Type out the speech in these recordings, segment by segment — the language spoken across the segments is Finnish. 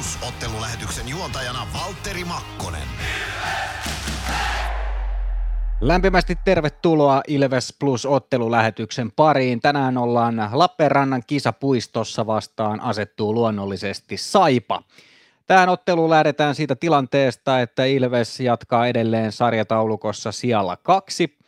Plus ottelulähetyksen juontajana Valtteri Makkonen. Lämpimästi tervetuloa Ilves Plus ottelulähetyksen pariin. Tänään ollaan Lappeenrannan kisapuistossa vastaan asettuu luonnollisesti Saipa. Tähän otteluun lähdetään siitä tilanteesta, että Ilves jatkaa edelleen sarjataulukossa sijalla kaksi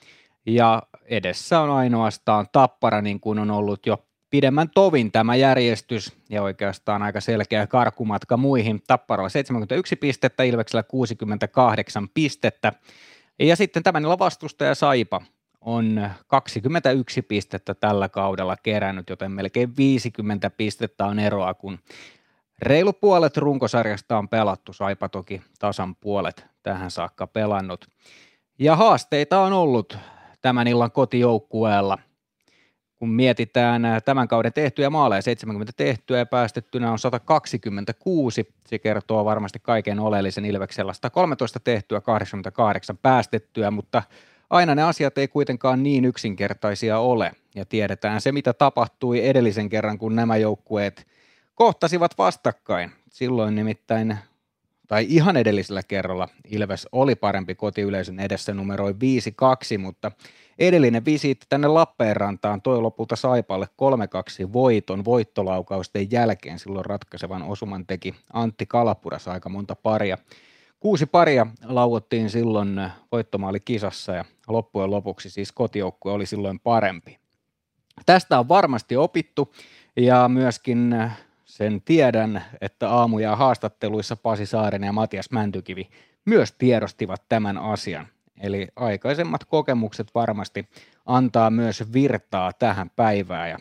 ja edessä on ainoastaan Tappara, niin kuin on ollut jo pidemmän tovin tämä järjestys ja oikeastaan aika selkeä karkumatka muihin. Tapparalla 71 pistettä, Ilveksellä 68 pistettä. Ja sitten tämän vastustaja Saipa on 21 pistettä tällä kaudella kerännyt, joten melkein 50 pistettä on eroa, kun reilu puolet runkosarjasta on pelattu. Saipa toki tasan puolet tähän saakka pelannut. Ja haasteita on ollut tämän illan kotijoukkueella – kun mietitään äh, tämän kauden tehtyjä maaleja, 70 tehtyä ja päästettynä on 126, se kertoo varmasti kaiken oleellisen Ilveksellä, 113 tehtyä, 88 päästettyä, mutta aina ne asiat ei kuitenkaan niin yksinkertaisia ole, ja tiedetään se, mitä tapahtui edellisen kerran, kun nämä joukkueet kohtasivat vastakkain. Silloin nimittäin, tai ihan edellisellä kerralla, Ilves oli parempi kotiyleisön edessä numeroi 5-2, mutta Edellinen visiitti tänne Lappeenrantaan toi lopulta Saipalle 3-2 voiton voittolaukausten jälkeen. Silloin ratkaisevan osuman teki Antti Kalapuras aika monta paria. Kuusi paria lauottiin silloin voittomaali kisassa ja loppujen lopuksi siis kotijoukkue oli silloin parempi. Tästä on varmasti opittu ja myöskin sen tiedän, että aamuja haastatteluissa Pasi Saarinen ja Matias Mäntykivi myös tiedostivat tämän asian. Eli aikaisemmat kokemukset varmasti antaa myös virtaa tähän päivään ja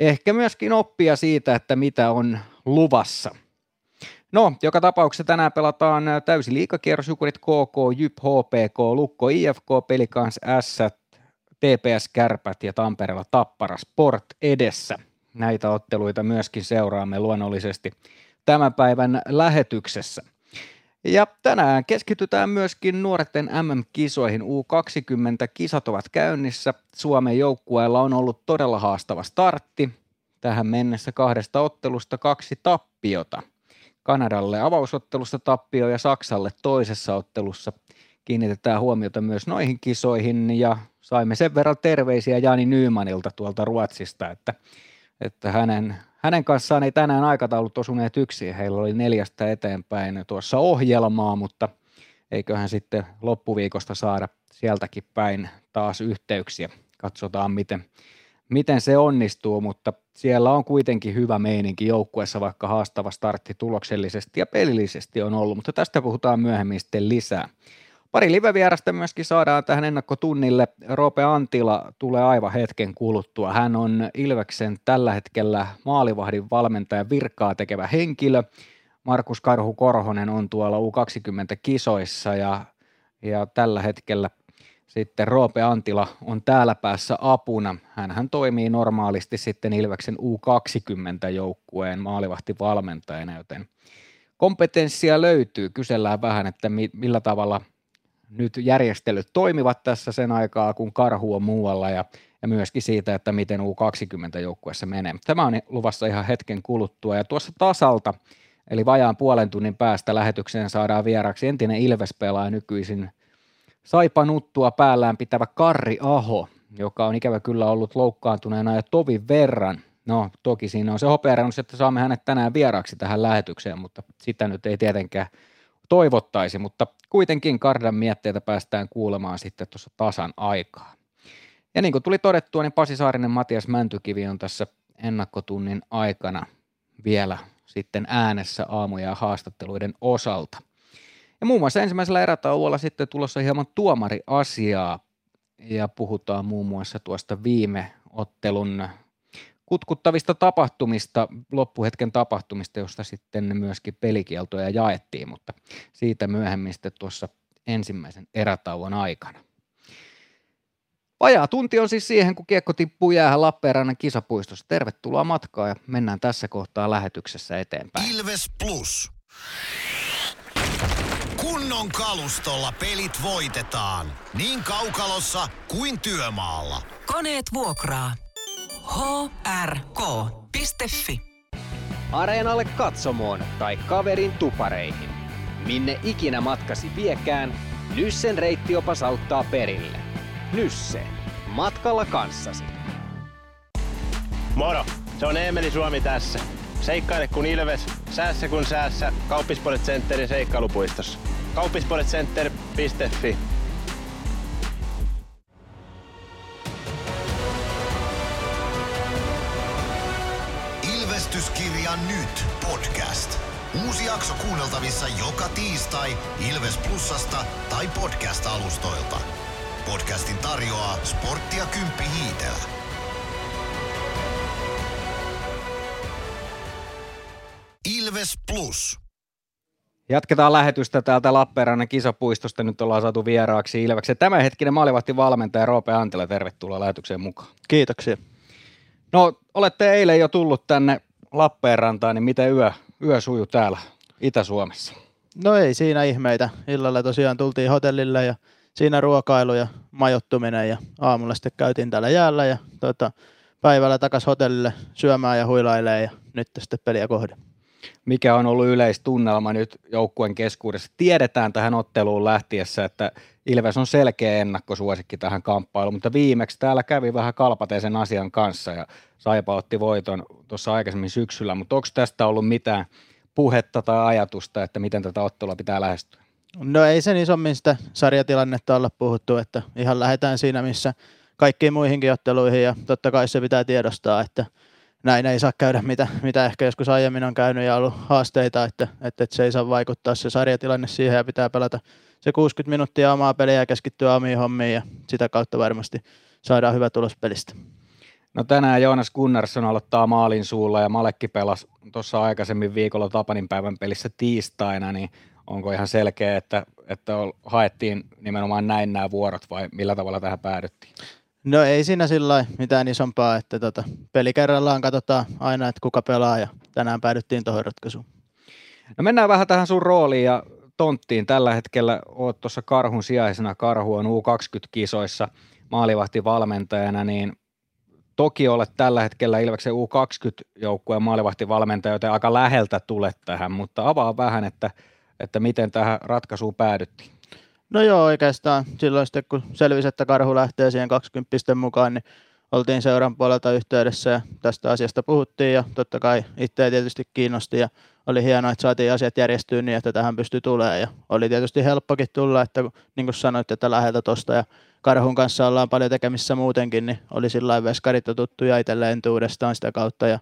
ehkä myöskin oppia siitä, että mitä on luvassa. No, joka tapauksessa tänään pelataan täysi liikakierros, Jukurit KK, JYP, HPK, Lukko, IFK, Pelikans, S, TPS Kärpät ja Tampereella Tappara Sport edessä. Näitä otteluita myöskin seuraamme luonnollisesti tämän päivän lähetyksessä. Ja tänään keskitytään myöskin nuorten MM-kisoihin. U20-kisat ovat käynnissä. Suomen joukkueella on ollut todella haastava startti. Tähän mennessä kahdesta ottelusta kaksi tappiota. Kanadalle avausottelusta tappio ja Saksalle toisessa ottelussa. Kiinnitetään huomiota myös noihin kisoihin ja saimme sen verran terveisiä Jani Nymanilta tuolta Ruotsista, että, että hänen hänen kanssaan ei tänään aikataulut osuneet yksin. Heillä oli neljästä eteenpäin tuossa ohjelmaa, mutta eiköhän sitten loppuviikosta saada sieltäkin päin taas yhteyksiä. Katsotaan, miten, miten se onnistuu, mutta siellä on kuitenkin hyvä meininki joukkueessa, vaikka haastava startti tuloksellisesti ja pelillisesti on ollut, mutta tästä puhutaan myöhemmin sitten lisää. Pari livevierasta myöskin saadaan tähän ennakkotunnille. Roope Antila tulee aivan hetken kuluttua. Hän on Ilveksen tällä hetkellä maalivahdin valmentaja virkaa tekevä henkilö. Markus Karhu Korhonen on tuolla U20-kisoissa ja, ja tällä hetkellä sitten Roope Antila on täällä päässä apuna. hän toimii normaalisti sitten Ilveksen U20-joukkueen maalivahtivalmentajana, joten kompetenssia löytyy. Kysellään vähän, että millä tavalla – nyt järjestelyt toimivat tässä sen aikaa, kun karhu on muualla ja, ja myöskin siitä, että miten U20-joukkuessa menee. Tämä on luvassa ihan hetken kuluttua ja tuossa tasalta, eli vajaan puolen tunnin päästä lähetykseen saadaan vieraksi entinen Ilves-pelaaja nykyisin saipanuttua päällään pitävä Karri Aho, joka on ikävä kyllä ollut loukkaantuneena ja tovin verran. No toki siinä on se hopearannus, että saamme hänet tänään vieraaksi tähän lähetykseen, mutta sitä nyt ei tietenkään toivottaisi, mutta kuitenkin Kardan mietteitä päästään kuulemaan sitten tuossa tasan aikaa. Ja niin kuin tuli todettua, niin Pasi Saarinen Matias Mäntykivi on tässä ennakkotunnin aikana vielä sitten äänessä aamuja ja haastatteluiden osalta. Ja muun muassa ensimmäisellä erätauolla sitten tulossa hieman tuomariasiaa ja puhutaan muun muassa tuosta viime ottelun kutkuttavista tapahtumista, loppuhetken tapahtumista, josta sitten myöskin pelikieltoja jaettiin, mutta siitä myöhemmin sitten tuossa ensimmäisen erätauon aikana. Vajaa tunti on siis siihen, kun kiekko tippuu jäähän Lappeenrannan kisapuistossa. Tervetuloa matkaan ja mennään tässä kohtaa lähetyksessä eteenpäin. Ilves Plus. Kunnon kalustolla pelit voitetaan. Niin kaukalossa kuin työmaalla. Koneet vuokraa. hrk.fi. areenalle katsomoon tai kaverin tupareihin. Minne ikinä matkasi viekään, Nyssen reittiopas auttaa perille. Nysse. Matkalla kanssasi. Moro! Se on Eemeli Suomi tässä. Seikkaile kun ilves, säässä kun säässä. Kauppispoilet Centerin seikkailupuistossa. Kauppispoiletcenter.fi Ilvestyskirja nyt podcast. Uusi jakso kuunneltavissa joka tiistai Ilves Plusasta tai podcast-alustoilta. Podcastin tarjoaa Sporttia Kymppi Hiitellä. Ilves Plus. Jatketaan lähetystä täältä Lappeenrannan kisapuistosta. Nyt ollaan saatu vieraaksi Ilveksen tämänhetkinen maalivahti valmentaja Roope Antila. Tervetuloa lähetykseen mukaan. Kiitoksia. No, olette eilen jo tullut tänne Lappeenrantaan, niin miten yö, yö suju täällä Itä-Suomessa? No ei siinä ihmeitä. Illalla tosiaan tultiin hotellille ja siinä ruokailu ja majoittuminen ja aamulla sitten käytiin täällä jäällä ja tota, päivällä takas hotellille syömään ja huilailee ja nyt sitten peliä kohde. Mikä on ollut yleistunnelma nyt joukkueen keskuudessa? Tiedetään tähän otteluun lähtiessä, että Ilves on selkeä ennakkosuosikki tähän kamppailuun, mutta viimeksi täällä kävi vähän kalpateisen asian kanssa ja Saipa otti voiton tuossa aikaisemmin syksyllä, mutta onko tästä ollut mitään puhetta tai ajatusta, että miten tätä ottelua pitää lähestyä? No ei sen isommin sitä sarjatilannetta olla puhuttu, että ihan lähdetään siinä, missä kaikkiin muihinkin otteluihin ja totta kai se pitää tiedostaa, että näin ei saa käydä, mitä, mitä ehkä joskus aiemmin on käynyt ja ollut haasteita, että, että, että se ei saa vaikuttaa se sarjatilanne siihen ja pitää pelata se 60 minuuttia omaa peliä ja keskittyä omiin hommiin ja sitä kautta varmasti saadaan hyvä tulos pelistä. No tänään Joonas Gunnarsson aloittaa maalin suulla ja Malekki pelasi tuossa aikaisemmin viikolla Tapanin päivän pelissä tiistaina, niin onko ihan selkeä, että, että haettiin nimenomaan näin nämä vuorot vai millä tavalla tähän päädyttiin? No ei siinä sillä mitään isompaa, että tota, peli kerrallaan katsotaan aina, että kuka pelaa ja tänään päädyttiin tuohon ratkaisuun. No mennään vähän tähän sun rooliin ja tonttiin. Tällä hetkellä oot tuossa Karhun sijaisena. Karhu on U20-kisoissa maalivahtivalmentajana, niin toki olet tällä hetkellä Ilveksen U20-joukkueen maalivahtivalmentaja, joten aika läheltä tulet tähän, mutta avaa vähän, että, että miten tähän ratkaisuun päädyttiin. No joo, oikeastaan silloin sitten kun selvisi, että karhu lähtee siihen 20 mukaan, niin oltiin seuran puolelta yhteydessä ja tästä asiasta puhuttiin ja totta kai itseä tietysti kiinnosti ja oli hienoa, että saatiin asiat järjestyä niin, että tähän pystyi tulemaan. Ja oli tietysti helppokin tulla, että niin kuin sanoit, että läheltä tuosta ja Karhun kanssa ollaan paljon tekemissä muutenkin, niin oli sillä veskarit tuttuja itselleen entuudestaan sitä kautta. Ja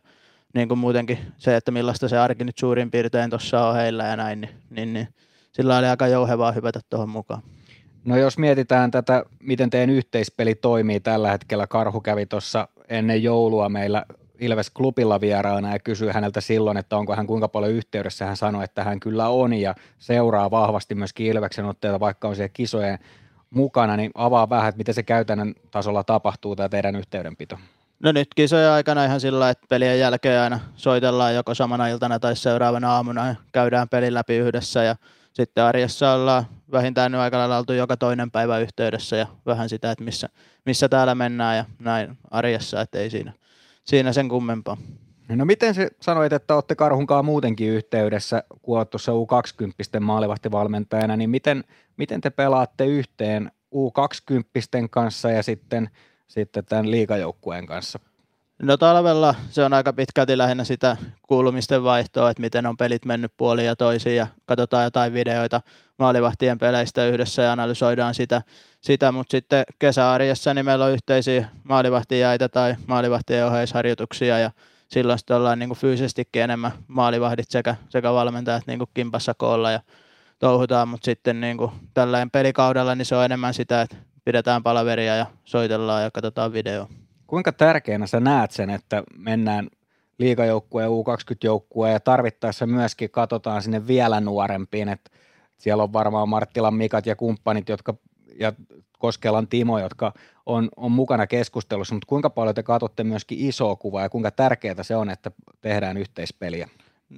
niin kuin muutenkin se, että millaista se arki nyt suurin piirtein tuossa on heillä ja näin, niin, niin, niin sillä oli aika jouhevaa hypätä tuohon mukaan. No jos mietitään tätä, miten teidän yhteispeli toimii tällä hetkellä, Karhu kävi tuossa ennen joulua meillä Ilves Klubilla vieraana ja kysyi häneltä silloin, että onko hän kuinka paljon yhteydessä. Hän sanoi, että hän kyllä on ja seuraa vahvasti myöskin Ilveksen otteita, vaikka on siellä kisojen mukana, niin avaa vähän, että miten se käytännön tasolla tapahtuu tämä teidän yhteydenpito. No nyt kisojen aikana ihan sillä, että pelien jälkeen aina soitellaan joko samana iltana tai seuraavana aamuna ja käydään pelin läpi yhdessä ja sitten arjessa ollaan vähintään nyt aika lailla oltu joka toinen päivä yhteydessä ja vähän sitä, että missä, missä täällä mennään ja näin arjessa, että ei siinä, siinä sen kummempaa. No miten se sanoit, että olette Karhunkaan muutenkin yhteydessä, kun olet tuossa U20 maalivahtivalmentajana, niin miten, miten te pelaatte yhteen U20 kanssa ja sitten, sitten tämän liikajoukkueen kanssa? No talvella se on aika pitkälti lähinnä sitä kuulumisten vaihtoa, että miten on pelit mennyt puoliin ja toisiin ja katsotaan jotain videoita maalivahtien peleistä yhdessä ja analysoidaan sitä, sitä. mutta sitten kesäarjessa niin meillä on yhteisiä maalivahtijaita tai maalivahtien oheisharjoituksia ja silloin sitten ollaan niin kuin fyysisestikin enemmän maalivahdit sekä, sekä valmentajat niin kuin kimpassa koolla ja touhutaan, mutta sitten niin kuin tällainen pelikaudella niin se on enemmän sitä, että pidetään palaveria ja soitellaan ja katsotaan videoa. Kuinka tärkeänä sä näet sen, että mennään liikajoukkueen U20-joukkueen ja tarvittaessa myöskin katsotaan sinne vielä nuorempiin, että siellä on varmaan Marttilan Mikat ja kumppanit, jotka ja Koskelan Timo, jotka on, on mukana keskustelussa, mutta kuinka paljon te katsotte myöskin isoa kuvaa ja kuinka tärkeää se on, että tehdään yhteispeliä?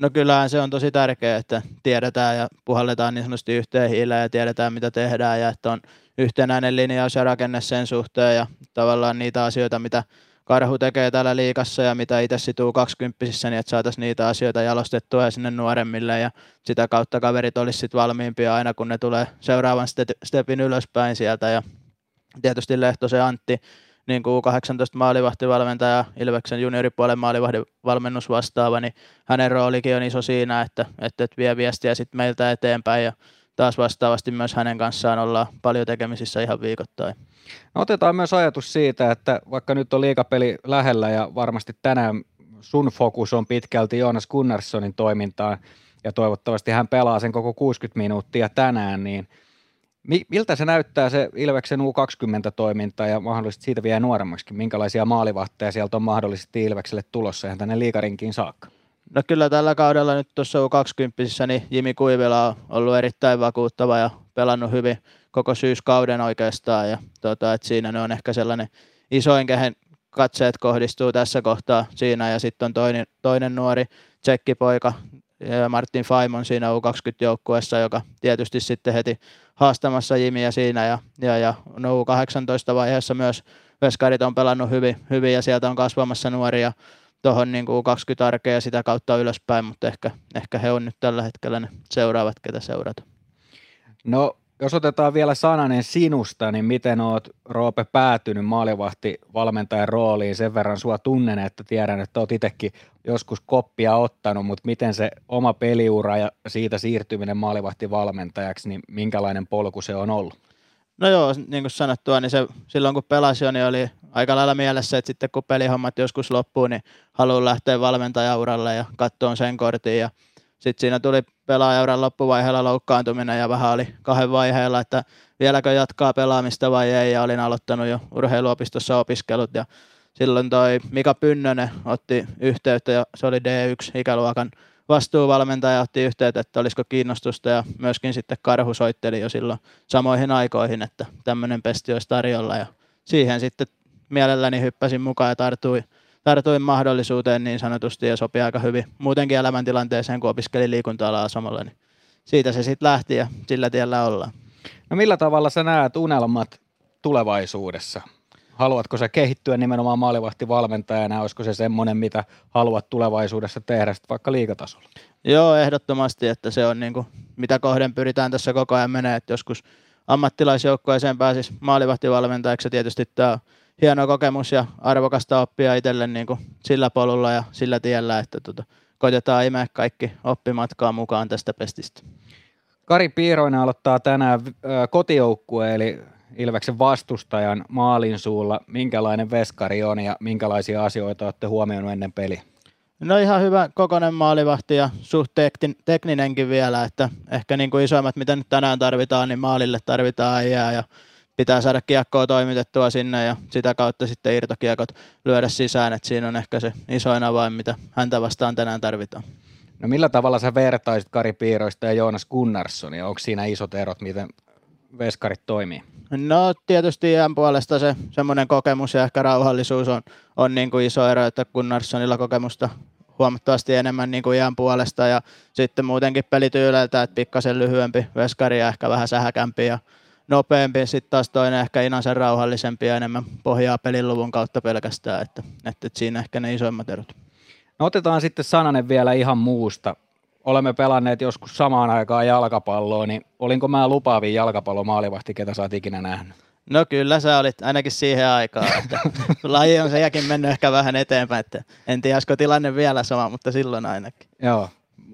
No kyllähän se on tosi tärkeää, että tiedetään ja puhalletaan niin sanotusti yhteen hiileen ja tiedetään mitä tehdään ja että on yhtenäinen linjaus ja rakenne sen suhteen ja tavallaan niitä asioita, mitä Karhu tekee täällä liikassa ja mitä itse situu kaksikymppisissä, niin että saataisiin niitä asioita jalostettua sinne nuoremmille ja sitä kautta kaverit olisi sitten valmiimpia aina kun ne tulee seuraavan stepin ylöspäin sieltä. Ja tietysti Lehtosen Antti, niin kuin 18 maalivahtivalmentaja, Ilveksen junioripuolen maalivahtivalmennus vastaava, niin hänen roolikin on iso siinä, että, että vie viestiä sitten meiltä eteenpäin ja taas vastaavasti myös hänen kanssaan ollaan paljon tekemisissä ihan viikoittain. No otetaan myös ajatus siitä, että vaikka nyt on liikapeli lähellä ja varmasti tänään sun fokus on pitkälti Joonas Gunnarssonin toimintaan ja toivottavasti hän pelaa sen koko 60 minuuttia tänään, niin miltä se näyttää se Ilveksen U20-toiminta ja mahdollisesti siitä vielä nuoremmaksi? Minkälaisia maalivahteja sieltä on mahdollisesti Ilvekselle tulossa ihan tänne liikarinkiin saakka? No kyllä tällä kaudella nyt tuossa U20, niin Jimi Kuivila on ollut erittäin vakuuttava ja pelannut hyvin koko syyskauden oikeastaan. Ja tuota, että siinä ne on ehkä sellainen isoin, kehen katseet kohdistuu tässä kohtaa siinä. Ja sitten on toinen, toinen nuori tsekkipoika, Martin Faimon siinä U20-joukkueessa, joka tietysti sitten heti haastamassa Jimiä siinä. Ja, ja, ja no U18-vaiheessa myös veskarit on pelannut hyvin, hyvin ja sieltä on kasvamassa nuoria tuohon niin kuin 20 arkea ja sitä kautta ylöspäin, mutta ehkä, ehkä he on nyt tällä hetkellä ne seuraavat, ketä seurata. No jos otetaan vielä sananen sinusta, niin miten oot Roope päätynyt maalivahti valmentajan rooliin? Sen verran sua tunnen, että tiedän, että oot itsekin joskus koppia ottanut, mutta miten se oma peliura ja siitä siirtyminen maalivahti valmentajaksi, niin minkälainen polku se on ollut? No joo, niin kuin sanottua, niin se, silloin kun pelasin, niin oli aika lailla mielessä, että sitten kun pelihommat joskus loppuu, niin haluan lähteä valmentajauralle ja katsoa sen kortin. Ja sitten siinä tuli pelaajauran loppuvaiheella loukkaantuminen ja vähän oli kahden vaiheella, että vieläkö jatkaa pelaamista vai ei. Ja olin aloittanut jo urheiluopistossa opiskelut ja silloin toi Mika Pynnönen otti yhteyttä ja se oli D1-ikäluokan vastuuvalmentaja otti yhteyttä, että olisiko kiinnostusta ja myöskin sitten Karhu soitteli jo silloin samoihin aikoihin, että tämmöinen pesti olisi tarjolla ja siihen sitten mielelläni hyppäsin mukaan ja tartuin, tartuin mahdollisuuteen niin sanotusti ja sopi aika hyvin muutenkin elämäntilanteeseen, kun opiskelin liikunta-alaa samalla, niin siitä se sitten lähti ja sillä tiellä ollaan. No millä tavalla sä näet unelmat tulevaisuudessa? Haluatko sä kehittyä nimenomaan maalivahtivalmentajana? Olisiko se semmoinen, mitä haluat tulevaisuudessa tehdä vaikka liikatasolla? Joo, ehdottomasti, että se on niin kuin, mitä kohden pyritään tässä koko ajan menee, että joskus ammattilaisjoukkueeseen pääsisi maalivahtivalmentajaksi. Tietysti tämä hieno kokemus ja arvokasta oppia itselle niin kuin sillä polulla ja sillä tiellä, että tota, koitetaan imeä kaikki oppimatkaa mukaan tästä pestistä. Kari Piiroinen aloittaa tänään kotijoukkue, eli Ilveksen vastustajan maalin suulla. Minkälainen veskari on ja minkälaisia asioita olette huomioinut ennen peliä? No ihan hyvä kokonen maalivahti ja suht tekninenkin vielä, että ehkä niin kuin isoimmat, mitä nyt tänään tarvitaan, niin maalille tarvitaan äijää ja pitää saada kiekkoa toimitettua sinne ja sitä kautta sitten irtokiekot lyödä sisään, että siinä on ehkä se isoin avain, mitä häntä vastaan tänään tarvitaan. No millä tavalla sä vertaisit Kari Piiroista ja Joonas Gunnarssonia? Onko siinä isot erot, miten veskarit toimii? No tietysti iän puolesta se semmoinen kokemus ja ehkä rauhallisuus on, on niin kuin iso ero, että Gunnarssonilla kokemusta huomattavasti enemmän niin kuin iän puolesta ja sitten muutenkin pelityyleiltä, että pikkasen lyhyempi veskari ja ehkä vähän sähäkämpi ja nopeampi, sitten taas toinen ehkä Inasen rauhallisempi ja enemmän pohjaa peliluvun kautta pelkästään, että, että, että siinä ehkä ne isoimmat erot. No otetaan sitten sananen vielä ihan muusta. Olemme pelanneet joskus samaan aikaan jalkapalloa, niin olinko mä lupaavin jalkapallomaalivahti, ketä sä oot ikinä nähnyt? No kyllä sä olit ainakin siihen aikaan, että laji on senkin mennyt ehkä vähän eteenpäin, että en tiedä, olisiko tilanne vielä sama, mutta silloin ainakin. Joo,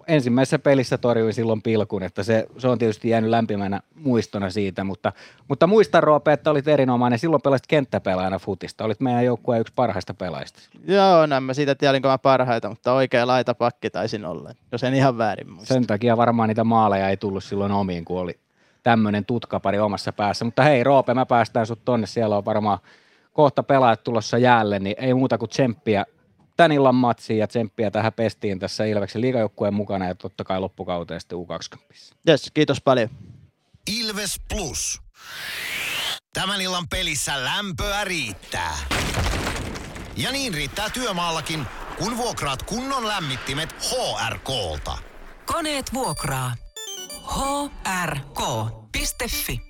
ensimmäisessä pelissä torjui silloin pilkun, että se, se on tietysti jäänyt lämpimänä muistona siitä, mutta, mutta muistan Roope, että olit erinomainen. Silloin pelasit kenttäpelaajana futista. Olit meidän joukkueen yksi parhaista pelaajista. Joo, no mä siitä tiedä, mä parhaita, mutta oikea laita pakki taisin olla, jos en ihan väärin muista. Sen takia varmaan niitä maaleja ei tullut silloin omiin, kun oli tämmöinen tutkapari omassa päässä. Mutta hei Roope, mä päästään sut tonne, siellä on varmaan kohta pelaajat tulossa jäälle, niin ei muuta kuin tsemppiä tän illan matsiin ja tsemppiä tähän pestiin tässä Ilveksen liigajoukkueen mukana ja totta kai loppukauteen sitten U20. Yes, kiitos paljon. Ilves Plus. Tämän illan pelissä lämpöä riittää. Ja niin riittää työmaallakin, kun vuokraat kunnon lämmittimet HRK-lta. Koneet vuokraa. hrk.fi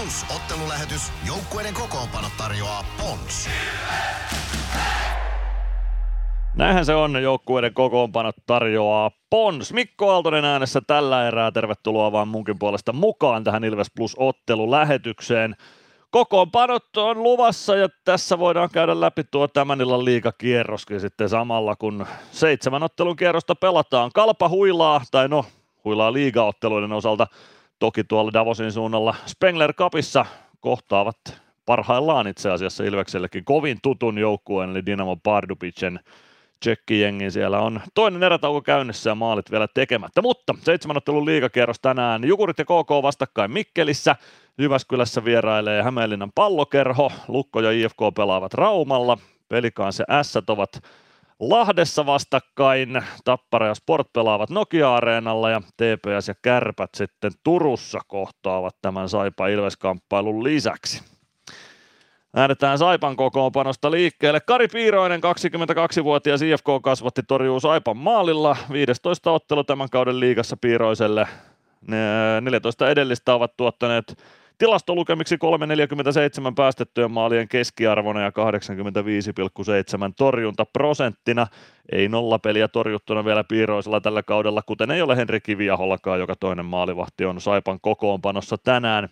Plus ottelulähetys. Joukkueiden kokoonpano tarjoaa Pons. Näinhän se on, joukkueiden kokoonpanot tarjoaa Pons. Mikko Aaltonen äänessä tällä erää. Tervetuloa vaan munkin puolesta mukaan tähän Ilves Plus ottelulähetykseen. Kokoonpanot on luvassa ja tässä voidaan käydä läpi tuo tämän illan liikakierroskin sitten samalla, kun seitsemän ottelun kierrosta pelataan. Kalpa huilaa, tai no huilaa liigaotteluiden osalta. Toki tuolla Davosin suunnalla Spengler Cupissa kohtaavat parhaillaan itse asiassa Ilveksellekin kovin tutun joukkueen, eli Dinamo Pardubicen tsekkijengi. Siellä on toinen erätauko käynnissä ja maalit vielä tekemättä, mutta seitsemän ottelun liigakierros tänään. Jukurit ja KK vastakkain Mikkelissä. Jyväskylässä vierailee Hämeenlinnan pallokerho. Lukko ja IFK pelaavat Raumalla. Pelikaan se S ovat Lahdessa vastakkain. Tappara ja Sport pelaavat Nokia-areenalla ja TPS ja Kärpät sitten Turussa kohtaavat tämän Saipa Ilves-kamppailun lisäksi. Lähdetään Saipan kokoonpanosta liikkeelle. Kari Piiroinen, 22-vuotias IFK kasvatti torjuu Saipan maalilla. 15 ottelu tämän kauden liigassa Piiroiselle. Ne 14 edellistä ovat tuottaneet tilastolukemiksi 3,47 päästettyjen maalien keskiarvona ja 85,7 torjuntaprosenttina. Ei nolla peliä torjuttuna vielä piiroisella tällä kaudella, kuten ei ole Henri Kiviahollakaan, joka toinen maalivahti on Saipan kokoonpanossa tänään.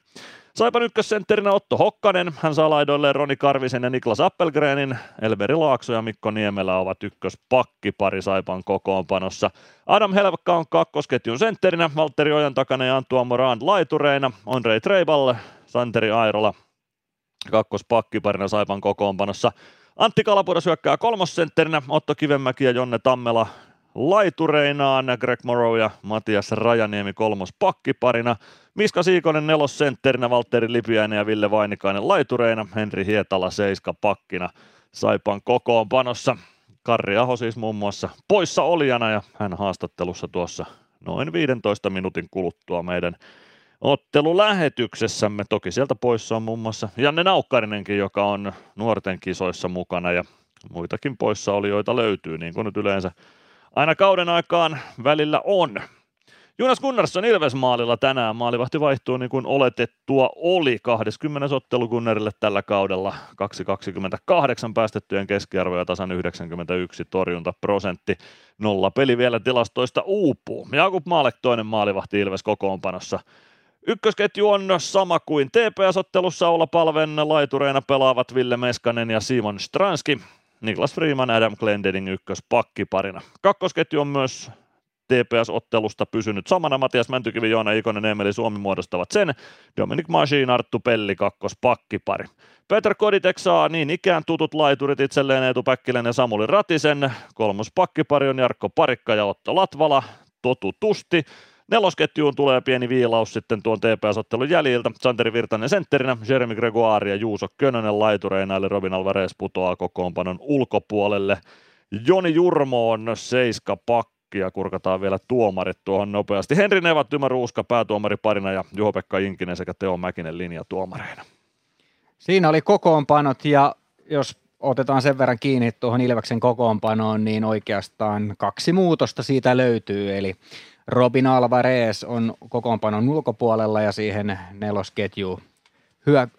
Saipan ykkössentterinä Otto Hokkanen, hän saa laidoilleen Roni Karvisen ja Niklas Appelgrenin, Elveri Laakso ja Mikko Niemelä ovat ykköspakkipari Saipan kokoonpanossa. Adam Helvakka on kakkosketjun sentterinä, Valtteri Ojan takana ja Antua Morand laitureina, Andrei Treibal, Santeri Airola kakkospakkiparina Saipan kokoonpanossa. Antti Kalapura syökkää kolmossentterinä, Otto Kivenmäki ja Jonne Tammela laitureinaan, Greg Morrow ja Matias Rajaniemi kolmos pakkiparina, Miska Siikonen nelosentterinä, Valtteri Lipiäinen ja Ville Vainikainen laitureina, Henri Hietala seiska pakkina Saipan kokoonpanossa. Karri Aho siis muun muassa poissa olijana ja hän haastattelussa tuossa noin 15 minuutin kuluttua meidän ottelulähetyksessämme. Toki sieltä poissa on muun muassa Janne Naukkarinenkin, joka on nuorten kisoissa mukana ja muitakin poissaolijoita löytyy, niin kuin nyt yleensä aina kauden aikaan välillä on. Jonas Gunnarsson Ilves-maalilla tänään. Maalivahti vaihtuu niin kuin oletettua oli 20 ottelu Gunnarille tällä kaudella. 2,28 päästettyjen keskiarvo ja tasan 91 torjuntaprosentti. Nolla peli vielä tilastoista uupuu. Jakub Maalek toinen maalivahti Ilves kokoonpanossa. Ykkösketju on sama kuin TPS-ottelussa olla palven laitureina pelaavat Ville Meskanen ja Simon Stranski. Niklas Freeman, Adam Glendening ykköspakkiparina. Kakkosketju on myös TPS-ottelusta pysynyt samana. Matias Mäntykivi, Joona Ikonen, Emeli Suomi muodostavat sen. Dominic Machine, Arttu Pelli, kakkospakkipari. Peter Koditek saa niin ikään tutut laiturit itselleen Eetu Päkkilän ja Samuli Ratisen. Kolmos pakkipari on Jarkko Parikka ja Otto Latvala. Totutusti. Nelosketjuun tulee pieni viilaus sitten tuon TPS-ottelun jäljiltä. Santeri Virtanen sentterinä, Jeremy Gregoire ja Juuso Könönen laitureina, eli Robin Alvarez putoaa kokoonpanon ulkopuolelle. Joni Jurmo on seiska pakki ja kurkataan vielä tuomarit tuohon nopeasti. Henri Nevat, Tymä Ruuska päätuomari parina ja Juho-Pekka Inkinen sekä Teo Mäkinen linjatuomareina. Siinä oli kokoonpanot ja jos otetaan sen verran kiinni tuohon Ilveksen kokoonpanoon, niin oikeastaan kaksi muutosta siitä löytyy. Eli Robin Alvarez on kokoonpanon ulkopuolella ja siihen nelosketju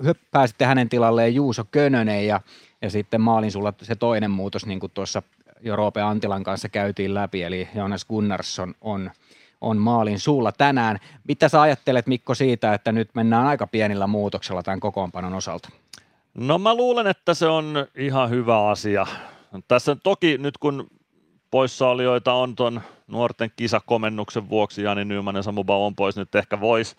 hyppää sitten hänen tilalleen Juuso Könönen ja, ja sitten maalin sulla se toinen muutos, niin kuin tuossa jo Roope Antilan kanssa käytiin läpi, eli Jonas Gunnarsson on, on maalin suulla tänään. Mitä sä ajattelet Mikko siitä, että nyt mennään aika pienillä muutoksella tämän kokoonpanon osalta? No mä luulen, että se on ihan hyvä asia. Tässä toki nyt kun poissaolijoita on tuon nuorten kisakomennuksen vuoksi, Jani Nyman ja Samu on pois, nyt ehkä voisi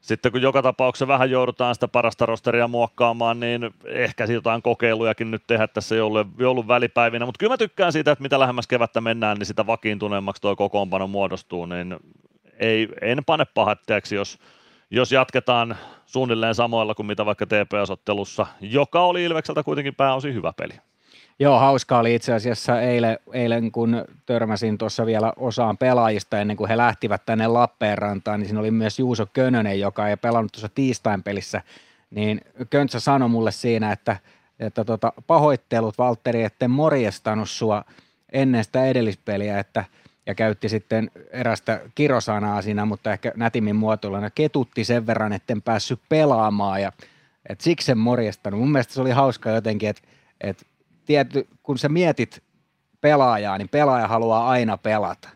sitten kun joka tapauksessa vähän joudutaan sitä parasta rosteria muokkaamaan, niin ehkä jotain kokeilujakin nyt tehdä tässä joulun, joulun välipäivinä, mutta kyllä mä tykkään siitä, että mitä lähemmäs kevättä mennään, niin sitä vakiintuneemmaksi tuo kokoonpano muodostuu, niin ei, en pane pahatteeksi, jos jos jatketaan suunnilleen samoilla kuin mitä vaikka TPS-ottelussa, joka oli Ilvekseltä kuitenkin pääosin hyvä peli. Joo, hauska oli itse asiassa eilen, eilen kun törmäsin tuossa vielä osaan pelaajista ennen kuin he lähtivät tänne Lappeenrantaan, niin siinä oli myös Juuso Könönen, joka ei pelannut tuossa tiistain pelissä, niin Köntsä sanoi mulle siinä, että, että tota, pahoittelut Valtteri, etten morjestanut sua ennen sitä edellispeliä, että ja käytti sitten erästä kirosanaa siinä, mutta ehkä nätimmin muotoiluna ketutti sen verran, etten päässyt pelaamaan ja et siksi en morjestanut. Mun mielestä se oli hauska jotenkin, että et tiety, kun sä mietit pelaajaa, niin pelaaja haluaa aina pelata.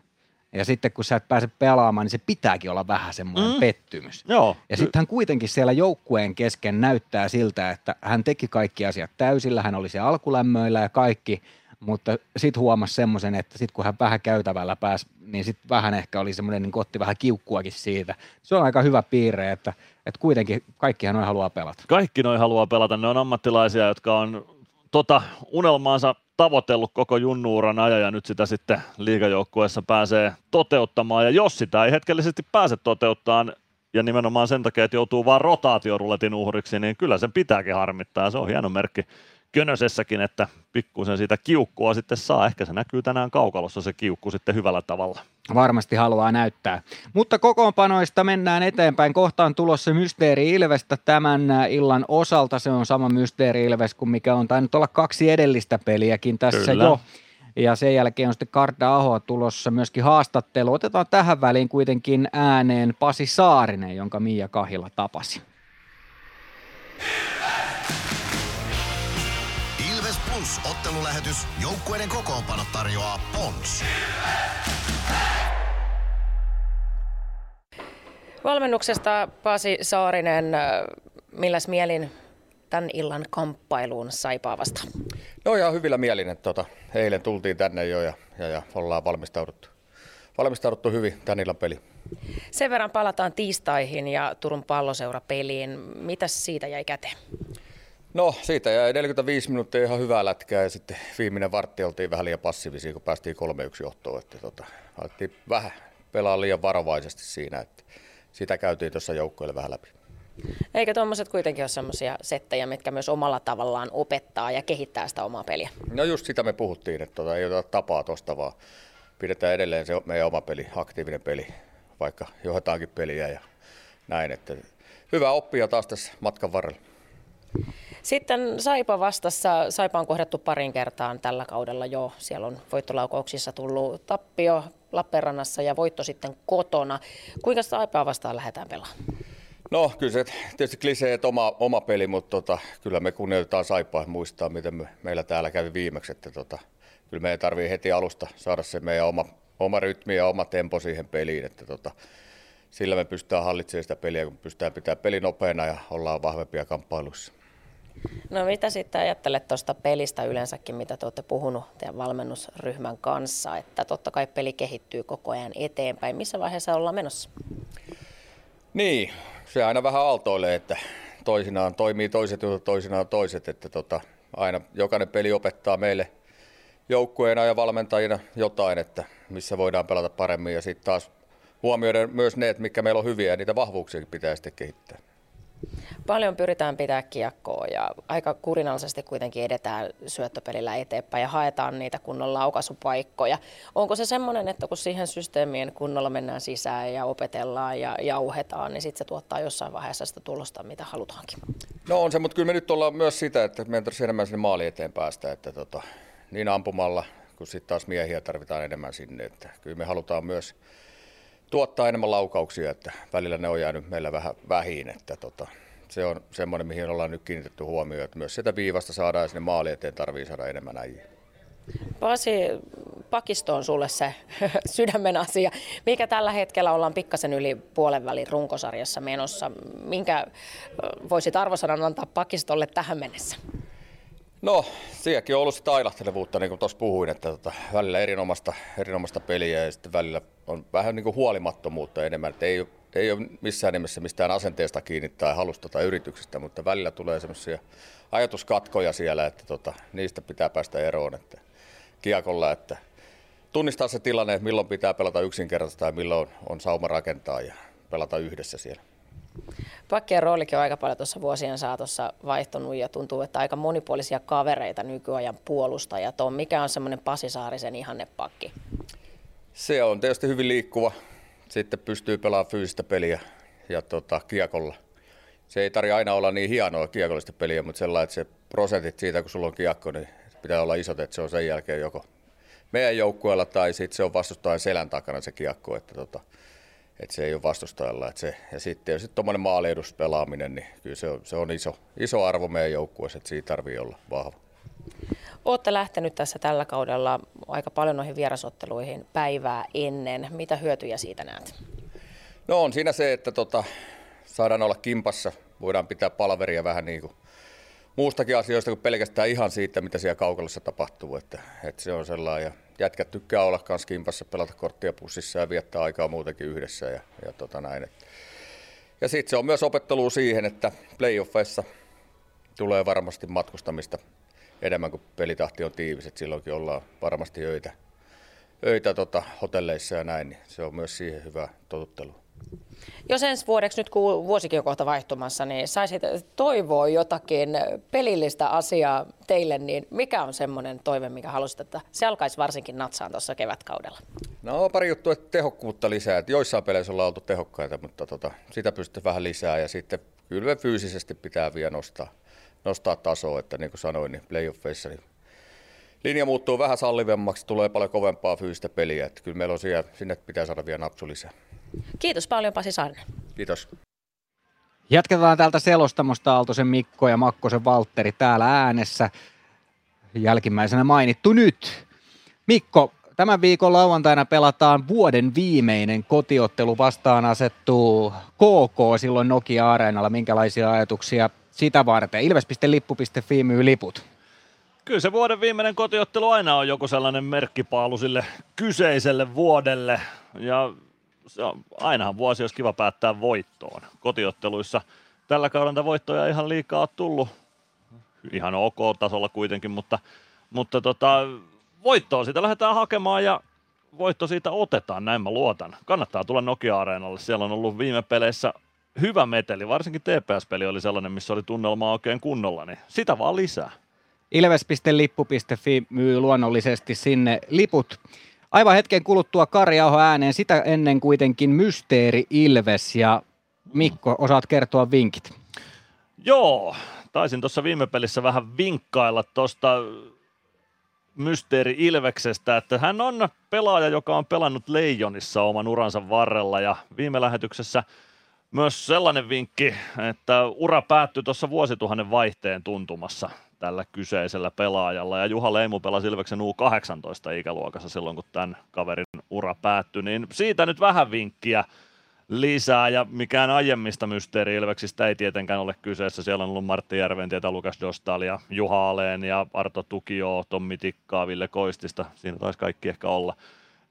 Ja sitten kun sä et pääse pelaamaan, niin se pitääkin olla vähän semmoinen mm. pettymys. Joo. Ja sitten hän kuitenkin siellä joukkueen kesken näyttää siltä, että hän teki kaikki asiat täysillä, hän oli se alkulämmöillä ja kaikki, mutta sitten huomasi semmoisen, että sitten kun hän vähän käytävällä pääsi, niin sitten vähän ehkä oli semmoinen, niin otti vähän kiukkuakin siitä. Se on aika hyvä piirre, että, että kuitenkin kaikkihan noin haluaa pelata. Kaikki noin haluaa pelata, ne on ammattilaisia, jotka on tota unelmaansa tavoitellut koko junnuuran ajan ja nyt sitä sitten liigajoukkueessa pääsee toteuttamaan. Ja jos sitä ei hetkellisesti pääse toteuttamaan, ja nimenomaan sen takia, että joutuu vaan rotaatioruletin uhriksi, niin kyllä sen pitääkin harmittaa. Se on hieno merkki Könösessäkin, että pikkusen siitä kiukkua sitten saa. Ehkä se näkyy tänään kaukalossa se kiukku sitten hyvällä tavalla. Varmasti haluaa näyttää. Mutta kokoonpanoista mennään eteenpäin. Kohtaan tulossa Mysteeri Ilvestä tämän illan osalta. Se on sama Mysteeri Ilves kuin mikä on tainnut olla kaksi edellistä peliäkin tässä Kyllä. jo. Ja sen jälkeen on sitten Karda Aho tulossa myöskin haastattelu. Otetaan tähän väliin kuitenkin ääneen Pasi Saarinen, jonka Mia Kahila tapasi. Plus ottelulähetys. Joukkueiden kokoonpano tarjoaa Pons. Valmennuksesta Pasi Saarinen, milläs mielin tämän illan kamppailuun Saipaa vasta? No ihan hyvillä mielin, että tota, eilen tultiin tänne jo ja, ja, ja ollaan valmistauduttu, valmistauduttu hyvin tämän illan peli. Sen verran palataan tiistaihin ja Turun palloseura peliin. Mitäs siitä jäi käteen? No siitä jäi 45 minuuttia ihan hyvää lätkää ja sitten viimeinen vartti oltiin vähän liian passiivisia, kun päästiin 3-1 johtoon. Että tota, alettiin vähän pelaa liian varovaisesti siinä, että sitä käytiin tuossa joukkoille vähän läpi. Eikö tuommoiset kuitenkin ole semmoisia settejä, mitkä myös omalla tavallaan opettaa ja kehittää sitä omaa peliä? No just sitä me puhuttiin, että tota, ei ota tapaa tuosta, vaan pidetään edelleen se meidän oma peli, aktiivinen peli, vaikka johdetaankin peliä ja näin. Että hyvä oppia taas tässä matkan varrella. Sitten Saipa vastassa. Saipa on kohdattu parin kertaan tällä kaudella jo. Siellä on voittolaukauksissa tullut tappio Lappeenrannassa ja voitto sitten kotona. Kuinka Saipaa vastaan lähdetään pelaamaan? No kyllä se tietysti kliseet oma, oma peli, mutta tota, kyllä me kunnioitetaan Saipaa muistaa, miten me, meillä täällä kävi viimeksi. Että tota, kyllä meidän tarvii heti alusta saada se meidän oma, oma rytmi ja oma tempo siihen peliin. Että tota, sillä me pystytään hallitsemaan sitä peliä, kun pystytään pitämään peli nopeana ja ollaan vahvempia kamppailuissa. No mitä sitten ajattelet tuosta pelistä yleensäkin, mitä te olette puhunut teidän valmennusryhmän kanssa, että totta kai peli kehittyy koko ajan eteenpäin. Missä vaiheessa ollaan menossa? Niin, se aina vähän aaltoilee, että toisinaan toimii toiset ja toisinaan toiset, että tota, aina jokainen peli opettaa meille joukkueena ja valmentajina jotain, että missä voidaan pelata paremmin ja sitten taas huomioida myös ne, että mikä meillä on hyviä ja niitä vahvuuksia pitää sitten kehittää. Paljon pyritään pitää kiekkoa ja aika kurinallisesti kuitenkin edetään syöttöpelillä eteenpäin ja haetaan niitä kunnon laukaisupaikkoja. Onko se semmoinen, että kun siihen systeemien kunnolla mennään sisään ja opetellaan ja jauhetaan, niin sitten se tuottaa jossain vaiheessa sitä tulosta, mitä halutaankin? No on se, mutta kyllä me nyt ollaan myös sitä, että meidän tarvitsisi enemmän sinne maali eteen päästä, että tota, niin ampumalla kun sitten taas miehiä tarvitaan enemmän sinne, että kyllä me halutaan myös tuottaa enemmän laukauksia, että välillä ne on jäänyt meillä vähän vähin, että tota, se on semmoinen, mihin ollaan nyt kiinnitetty huomioon, että myös sitä viivasta saadaan sinne maali eteen tarvii saada enemmän äijä. Pasi, pakisto on sulle se sydämen asia. Mikä tällä hetkellä ollaan pikkasen yli puolen välin runkosarjassa menossa? Minkä voisit arvosanan antaa pakistolle tähän mennessä? No, sielläkin on ollut sitä ailahtelevuutta, niin kuin tuossa puhuin, että tota, välillä erinomaista, erinomaista peliä ja sitten välillä on vähän niin kuin huolimattomuutta enemmän, että ei, ei ole missään nimessä mistään asenteesta kiinni tai halusta tai yrityksestä, mutta välillä tulee semmoisia ajatuskatkoja siellä, että tota, niistä pitää päästä eroon että kiekolla, että tunnistaa se tilanne, milloin pitää pelata yksinkertaisesti tai milloin on, on sauma rakentaa ja pelata yhdessä siellä. Pakkien roolikin on aika paljon tuossa vuosien saatossa vaihtunut ja tuntuu, että aika monipuolisia kavereita nykyajan puolustajat on. Mikä on semmoinen Pasi Saarisen ihannepakki? Se on tietysti hyvin liikkuva. Sitten pystyy pelaamaan fyysistä peliä ja tota, kiekolla. Se ei tarvitse aina olla niin hienoa kiekollista peliä, mutta sellainen, että se prosentit siitä, kun sulla on kiekko, niin pitää olla isot, että se on sen jälkeen joko meidän joukkueella tai sitten se on vastustajan selän takana se kiekko, että, tota, että se ei ole vastustajalla. Että se, ja sitten sitten tuommoinen pelaaminen, niin kyllä se on, se on iso, iso arvo meidän joukkueessa, että siitä tarvii olla vahva. Olette lähtenyt tässä tällä kaudella aika paljon noihin vierasotteluihin päivää ennen. Mitä hyötyjä siitä näet? No on siinä se, että tota, saadaan olla kimpassa, voidaan pitää palveria vähän niin kuin muustakin asioista kuin pelkästään ihan siitä, mitä siellä kaukalossa tapahtuu. Että, että se on sellainen. Jätkät tykkää olla myös kimpassa, pelata korttia pussissa ja viettää aikaa muutenkin yhdessä. Ja, ja tota näin. Ja sitten se on myös opettelu siihen, että playoffeissa tulee varmasti matkustamista enemmän kuin pelitahti on tiivis, että silloinkin ollaan varmasti öitä, öitä tota, hotelleissa ja näin, niin se on myös siihen hyvä totuttelu. Jos ensi vuodeksi, nyt kun vuosikin on kohta vaihtumassa, niin saisit toivoa jotakin pelillistä asiaa teille, niin mikä on semmoinen toive, mikä haluaisit, että se alkaisi varsinkin natsaan tuossa kevätkaudella? No pari juttua, että tehokkuutta lisää. Että joissain peleissä ollaan oltu tehokkaita, mutta tota, sitä pystyy vähän lisää ja sitten kyllä fyysisesti pitää vielä nostaa, nostaa tasoa, että niin kuin sanoin, niin playoffeissa niin linja muuttuu vähän sallivemmaksi, tulee paljon kovempaa fyysistä peliä, että kyllä meillä on siellä, sinne pitää saada vielä napsu lisää. Kiitos paljon Pasi Saarinen. Kiitos. Jatketaan täältä selostamosta Aaltosen Mikko ja Makkosen Valtteri täällä äänessä. Jälkimmäisenä mainittu nyt. Mikko, tämän viikon lauantaina pelataan vuoden viimeinen kotiottelu vastaan asettuu KK silloin Nokia-areenalla. Minkälaisia ajatuksia sitä varten? Ilves.lippu.fi myy liput. Kyllä se vuoden viimeinen kotiottelu aina on joku sellainen merkkipaalu sille kyseiselle vuodelle. Ja se on, ainahan vuosi olisi kiva päättää voittoon kotiotteluissa. Tällä kaudella voittoja ihan liikaa on tullut. Ihan ok tasolla kuitenkin, mutta, mutta tota, voittoa siitä lähdetään hakemaan ja voitto siitä otetaan, näin mä luotan. Kannattaa tulla Nokia-areenalle, siellä on ollut viime peleissä hyvä meteli, varsinkin TPS-peli oli sellainen, missä oli tunnelma oikein kunnolla, niin sitä vaan lisää. Ilves.lippu.fi myy luonnollisesti sinne liput. Aivan hetken kuluttua Kari Aho ääneen, sitä ennen kuitenkin Mysteeri Ilves ja Mikko, osaat kertoa vinkit. Joo, taisin tuossa viime pelissä vähän vinkkailla tuosta Mysteeri Ilveksestä, että hän on pelaaja, joka on pelannut Leijonissa oman uransa varrella ja viime lähetyksessä myös sellainen vinkki, että ura päättyi tuossa vuosituhannen vaihteen tuntumassa tällä kyseisellä pelaajalla. Ja Juha Leimu pelasi Ilveksen U18 ikäluokassa silloin, kun tämän kaverin ura päättyi. Niin siitä nyt vähän vinkkiä lisää ja mikään aiemmista mysteeri Ilveksistä ei tietenkään ole kyseessä. Siellä on ollut Martti Järventietä, Lukas Dostal ja Juha Aleen ja Arto Tukio, Tommi Tikkaa, Ville Koistista. Siinä taisi kaikki ehkä olla.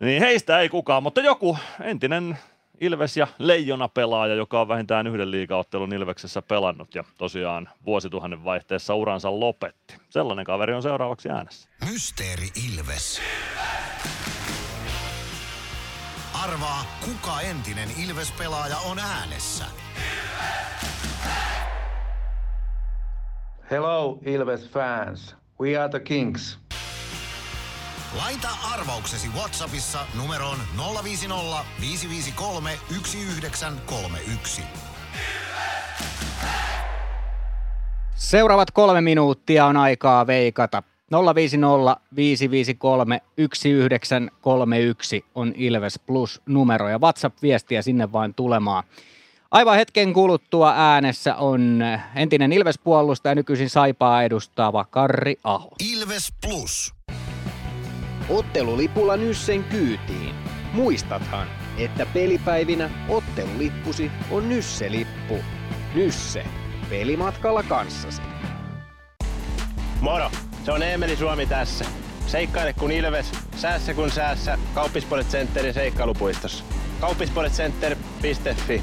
Niin heistä ei kukaan, mutta joku entinen Ilves ja Leijona pelaaja, joka on vähintään yhden liigaottelun Ilveksessä pelannut ja tosiaan vuosituhannen vaihteessa uransa lopetti. Sellainen kaveri on seuraavaksi äänessä. Mysteeri Ilves. Arvaa, kuka entinen Ilves-pelaaja on äänessä. Hello Ilves fans. We are the Kings. Laita arvauksesi Whatsappissa numeroon 050 553 1931. Seuraavat kolme minuuttia on aikaa veikata. 050 553 1931 on Ilves Plus numero ja WhatsApp-viestiä sinne vain tulemaan. Aivan hetken kuluttua äänessä on entinen Ilves-puolustaja nykyisin Saipaa edustava Karri Aho. Ilves Plus. Ottelulipulla Nyssen kyytiin. Muistathan, että pelipäivinä ottelulippusi on Nysse-lippu. Nysse. Pelimatkalla kanssasi. Moro! Se on Eemeli Suomi tässä. Seikkaile kun ilves, säässä kun säässä. Kauppispoilet Centerin seikkailupuistossa. Kauppispoiletcenter.fi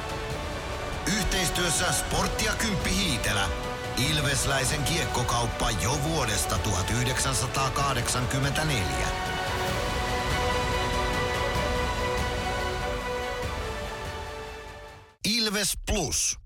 Yhteistyössä Sportti ja Kymppi Hiitelä. Ilvesläisen kiekkokauppa jo vuodesta 1984. Ilves Plus.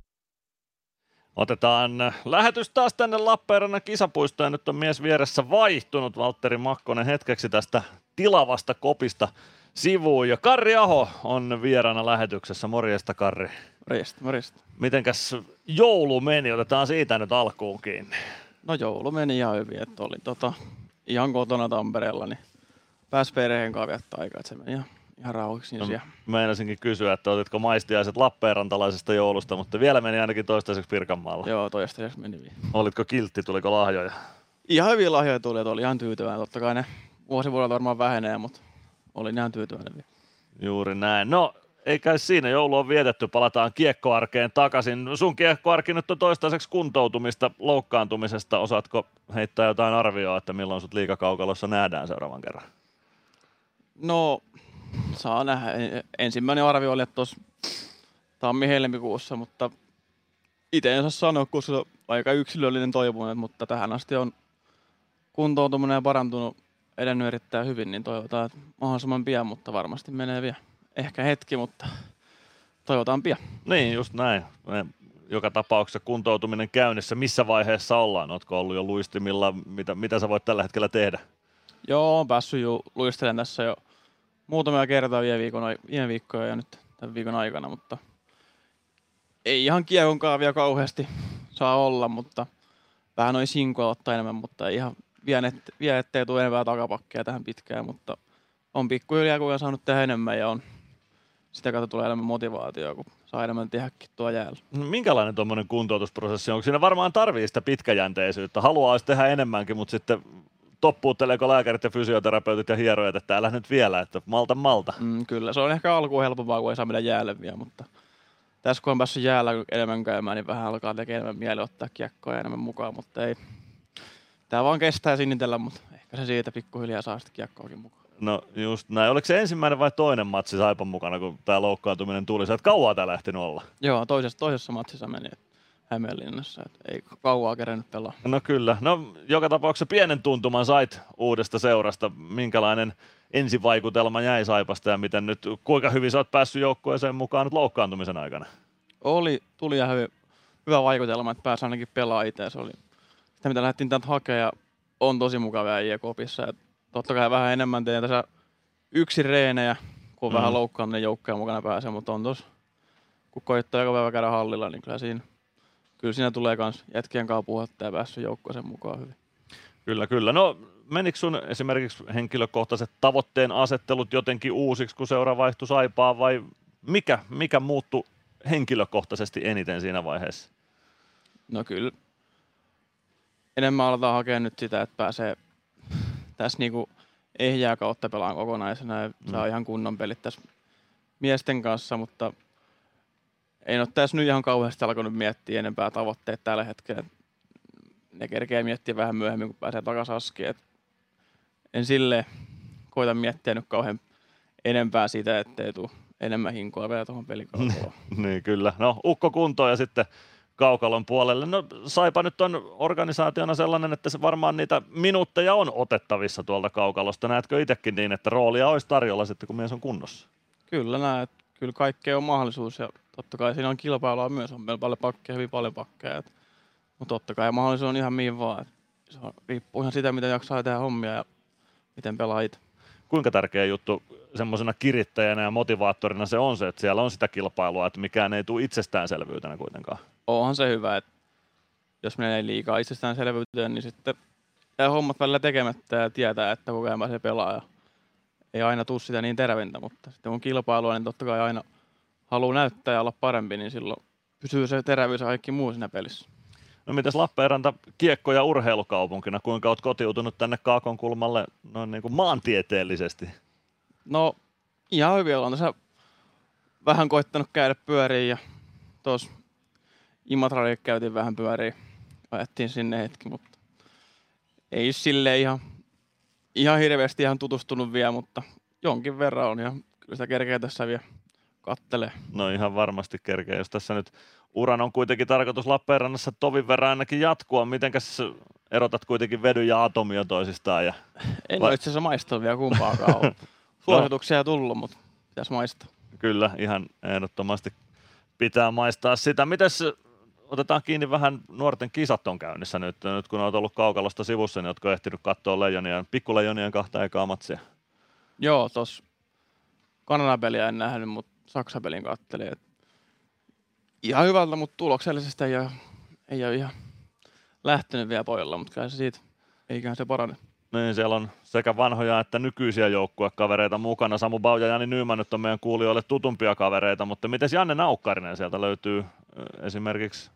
Otetaan lähetys taas tänne Lappeenrannan kisapuistoon. Nyt on mies vieressä vaihtunut. Valtteri Makkonen hetkeksi tästä tilavasta kopista sivuun. Ja Karri Aho on vieraana lähetyksessä. Morjesta Karri. Morjesta, morjesta. Mitenkäs joulu meni? Otetaan siitä nyt alkuun kiinni. No joulu meni ihan hyvin, että olin tota, ihan kotona Tampereella, niin pääsi perheen kanssa viettää aikaa, että se meni ihan, ihan rauhaksi No, siellä. meinasinkin kysyä, että otitko maistiaiset Lappeenrantalaisesta joulusta, mutta vielä meni ainakin toistaiseksi Pirkanmaalla. Joo, toistaiseksi meni vielä. Olitko kiltti, tuliko lahjoja? Ihan hyviä lahjoja tuli, että oli ihan tyytyväinen. Totta kai ne vuosi vuodelta varmaan vähenee, mutta olin ihan tyytyväinen vielä. Juuri näin. No, ei kai siinä joulu on vietetty, palataan kiekkoarkeen takaisin. Sun kiekkoarki nyt on toistaiseksi kuntoutumista loukkaantumisesta. Osaatko heittää jotain arvioa, että milloin sut liikakaukalossa nähdään seuraavan kerran? No, saa nähdä. En- Ensimmäinen arvio oli, että tuossa tammi-helmikuussa, mutta itse en saa sanoa, koska se on aika yksilöllinen toivon, mutta tähän asti on kuntoutuminen ja parantunut edennyt erittäin hyvin, niin toivotaan, että mahdollisimman pian, mutta varmasti menee vielä ehkä hetki, mutta toivotaan pian. Niin, just näin. Me joka tapauksessa kuntoutuminen käynnissä. Missä vaiheessa ollaan? Ootko ollut jo luistimilla? Mitä, mitä sä voit tällä hetkellä tehdä? Joo, on päässyt jo luistelemaan tässä jo muutamia kertaa viime, viikon, viime viikkoja ja nyt tämän viikon aikana, mutta ei ihan kiekonkaan vielä kauheasti saa olla, mutta vähän noin sinkoa ottaa enemmän, mutta ei ihan vielä, et, vielä ettei tule enempää takapakkeja tähän pitkään, mutta on pikkuhiljaa kun on saanut tehdä enemmän ja on sitä kautta tulee enemmän motivaatiota, kun saa enemmän tehdäkin tuo jäällä. No, Minkälainen tuommoinen kuntoutusprosessi on? Siinä varmaan tarvii sitä pitkäjänteisyyttä. Haluaisi tehdä enemmänkin, mutta sitten toppuutteleeko lääkärit ja fysioterapeutit ja hierojat, että älä nyt vielä, että malta malta. Mm, kyllä, se on ehkä alkuun helpompaa, kun ei saa mennä jäälle vielä, mutta tässä kun on päässyt jäällä enemmän käymään, niin vähän alkaa tekemään enemmän mieli ottaa kiekkoa enemmän mukaan, mutta ei. Tämä vaan kestää sinnitellä, mutta ehkä se siitä pikkuhiljaa saa sitten kiekkoakin mukaan. No just näin. Oliko se ensimmäinen vai toinen matsi Saipan mukana, kun tämä loukkaantuminen tuli? Sä et kauaa tää lähtenyt olla. Joo, toisessa, toisessa matsissa meni Hämeenlinnassa, että ei kauaa kerännyt pelaa. No kyllä. No joka tapauksessa pienen tuntuman sait uudesta seurasta. Minkälainen ensivaikutelma jäi Saipasta ja miten nyt, kuinka hyvin sä oot päässyt joukkueeseen mukaan nyt loukkaantumisen aikana? Oli, tuli ihan hyvä, hyvä vaikutelma, että pääsi ainakin pelaa itse. Se oli sitä, mitä lähdettiin täältä hakemaan ja on tosi mukava äijä kopissa. Et totta kai vähän enemmän teen tässä yksin reenejä, kun Mm. vähän loukkaaminen joukkojen mukana pääsee, mutta on tos, kun koittaa joka päivä käydä hallilla, niin kyllä siinä, kyllä siinä tulee kans jätkien kanssa puhetta ja päässyt joukkueeseen mukaan hyvin. Kyllä, kyllä. No menikö sun esimerkiksi henkilökohtaiset tavoitteen asettelut jotenkin uusiksi, kun seura vaihtui Saipaan vai mikä, mikä muuttui henkilökohtaisesti eniten siinä vaiheessa? No kyllä. Enemmän aletaan hakea nyt sitä, että pääsee tässä niinku ehjää kautta pelaan kokonaisena ja saa Mm. ihan kunnon pelit tässä miesten kanssa, mutta en ole tässä nyt ihan kauheasti alkanut miettiä enempää tavoitteet tällä hetkellä. Ne kerkee miettiä vähän myöhemmin, kun pääsee takaisin askiin. Et en sille koita miettiä nyt kauhean enempää siitä, ettei tule enemmän hinkoa vielä tuohon pelikaukaloon. niin kyllä. No Ukko kuntoon ja sitten kaukalon puolelle. No Saipa nyt on organisaationa sellainen, että se varmaan niitä minuutteja on otettavissa tuolta kaukalosta. Näetkö itsekin niin, että roolia olisi tarjolla sitten, kun mies on kunnossa? Kyllä näin, että kyllä kaikkea on mahdollisuus ja totta kai siinä on kilpailua myös, on meillä paljon pakkeja, hyvin paljon pakkeja. Mutta totta kai mahdollisuus on ihan mihin vaan. Se on, riippuu ihan sitä, miten jaksaa tehdä hommia ja miten pelaa itse. Kuinka tärkeä juttu semmoisena kirittäjänä ja motivaattorina se on se, että siellä on sitä kilpailua, että mikään ei tule itsestäänselvyytenä kuitenkaan. Onhan se hyvä, että jos menee liikaa itsestäänselvyyteen, niin sitten jää hommat välillä tekemättä ja tietää, että koko ajan pääsee pelaa. Ja ei aina tule sitä niin tervettä, mutta sitten kun kilpailua, niin totta kai aina haluaa näyttää ja olla parempi, niin silloin pysyy se terävyys ja kaikki muu siinä pelissä. No mitäs Lappeenranta kiekko- ja urheilukaupunkina, kuinka olet kotiutunut tänne Kaakon kulmalle noin niin kuin maantieteellisesti? No ihan hyvin ollaan tässä vähän koittanut käydä pyöriin ja tuossa Imatralle käytiin vähän pyöriin. Ajettiin sinne hetki, mutta ei sille ihan, ihan hirveästi ihan tutustunut vielä, mutta jonkin verran on ja kyllä sitä kerkeä tässä vielä kattelee. No ihan varmasti kerkeä, jos tässä nyt uran on kuitenkin tarkoitus Lappeenrannassa tovin verran ainakin jatkua. Mitenkäs erotat kuitenkin vedyn ja atomia toisistaan? Ja... En Vai... ole itse asiassa maistanut vielä kumpaakaan. no. Suosituksia tullut, mutta pitäisi maistaa. Kyllä, ihan ehdottomasti pitää maistaa sitä. Mites otetaan kiinni vähän nuorten kisat on käynnissä nyt, nyt kun olet ollut kaukalosta sivussa, niin oletko ehtinyt katsoa leijonien, pikkuleijonien kahta ekaa matsia? Joo, tuossa Kanada-peliä en nähnyt, mutta Saksa-pelin kattelin. Et ihan hyvältä, mutta tuloksellisesti ei ole, ei ole ihan lähtenyt vielä pojalla, mutta kyllä se siitä, eiköhän se parane. Niin, siellä on sekä vanhoja että nykyisiä joukkuekavereita mukana. Samu Bau ja Jani Nyman nyt on meidän kuulijoille tutumpia kavereita, mutta miten Janne Naukkarinen sieltä löytyy esimerkiksi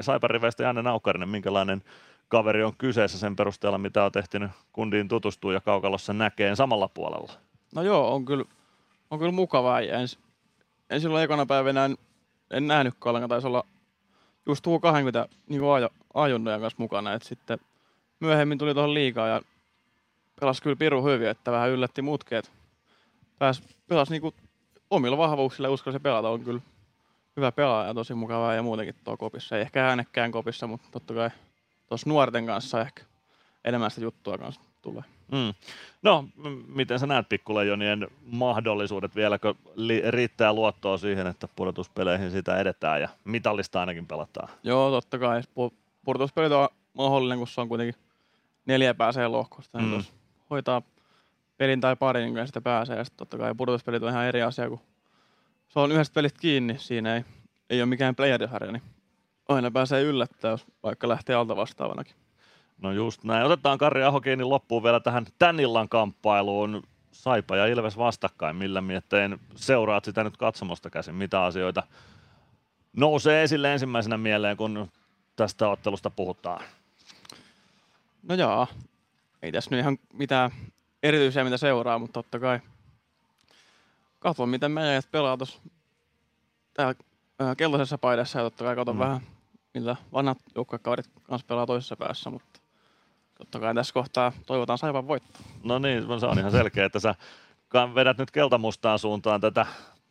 Saipan riveistä Janne Naukkarinen, minkälainen kaveri on kyseessä sen perusteella, mitä on tehty kundiin tutustua ja kaukalossa näkee samalla puolella? No joo, on kyllä, on kyllä mukavaa. En, en silloin ekana päivänä en, en nähnyt ollenkaan, taisi olla just tuo 20 niin ajo, ajunnojen kanssa mukana, että sitten myöhemmin tuli tuohon liikaa ja pelasi kyllä piru hyvin, että vähän yllätti mutkeet. Pääs, pelasi niinku omilla vahvuuksilla uskalsi pelata, on kyllä hyvä pelaaja, tosi mukavaa ja muutenkin tuo kopissa. Ei ehkä äänekkään kopissa, mutta totta kai tuossa nuorten kanssa ehkä enemmän sitä juttua kanssa tulee. Mm. No, m- miten sä näet pikkuleijonien mahdollisuudet? Vieläkö li- riittää luottoa siihen, että pudotuspeleihin sitä edetään ja mitallista ainakin pelataan? Joo, totta kai. Pudotuspelit on mahdollinen, kun se on kuitenkin neljä pääsee lohkosta. Niin mm. hoitaa pelin tai parin, niin sitä pääsee. Ja sitten totta kai pudotuspelit on ihan eri asia, kun se on yhdestä pelistä kiinni. Siinä ei, ei ole mikään playerisarja, niin aina pääsee yllättää, jos vaikka lähtee alta vastaavanakin. No just näin. Otetaan Karri Ahokiini loppuun vielä tähän tän illan kamppailuun. Saipa ja Ilves vastakkain. Millä mietteen seuraat sitä nyt katsomosta käsin? Mitä asioita nousee esille ensimmäisenä mieleen, kun tästä ottelusta puhutaan? No joo, ei tässä nyt ihan mitään erityisiä mitä seuraa, mutta totta kai katson miten meidän pelaa tuossa täällä keltaisessa paidassa ja totta kai katson mm. vähän millä vanhat joukkuekaverit kanssa pelaa toisessa päässä, mutta totta kai tässä kohtaa toivotaan Saipan voittoa. No niin, se on ihan selkeä, että sä vedät nyt keltamustaan suuntaan tätä,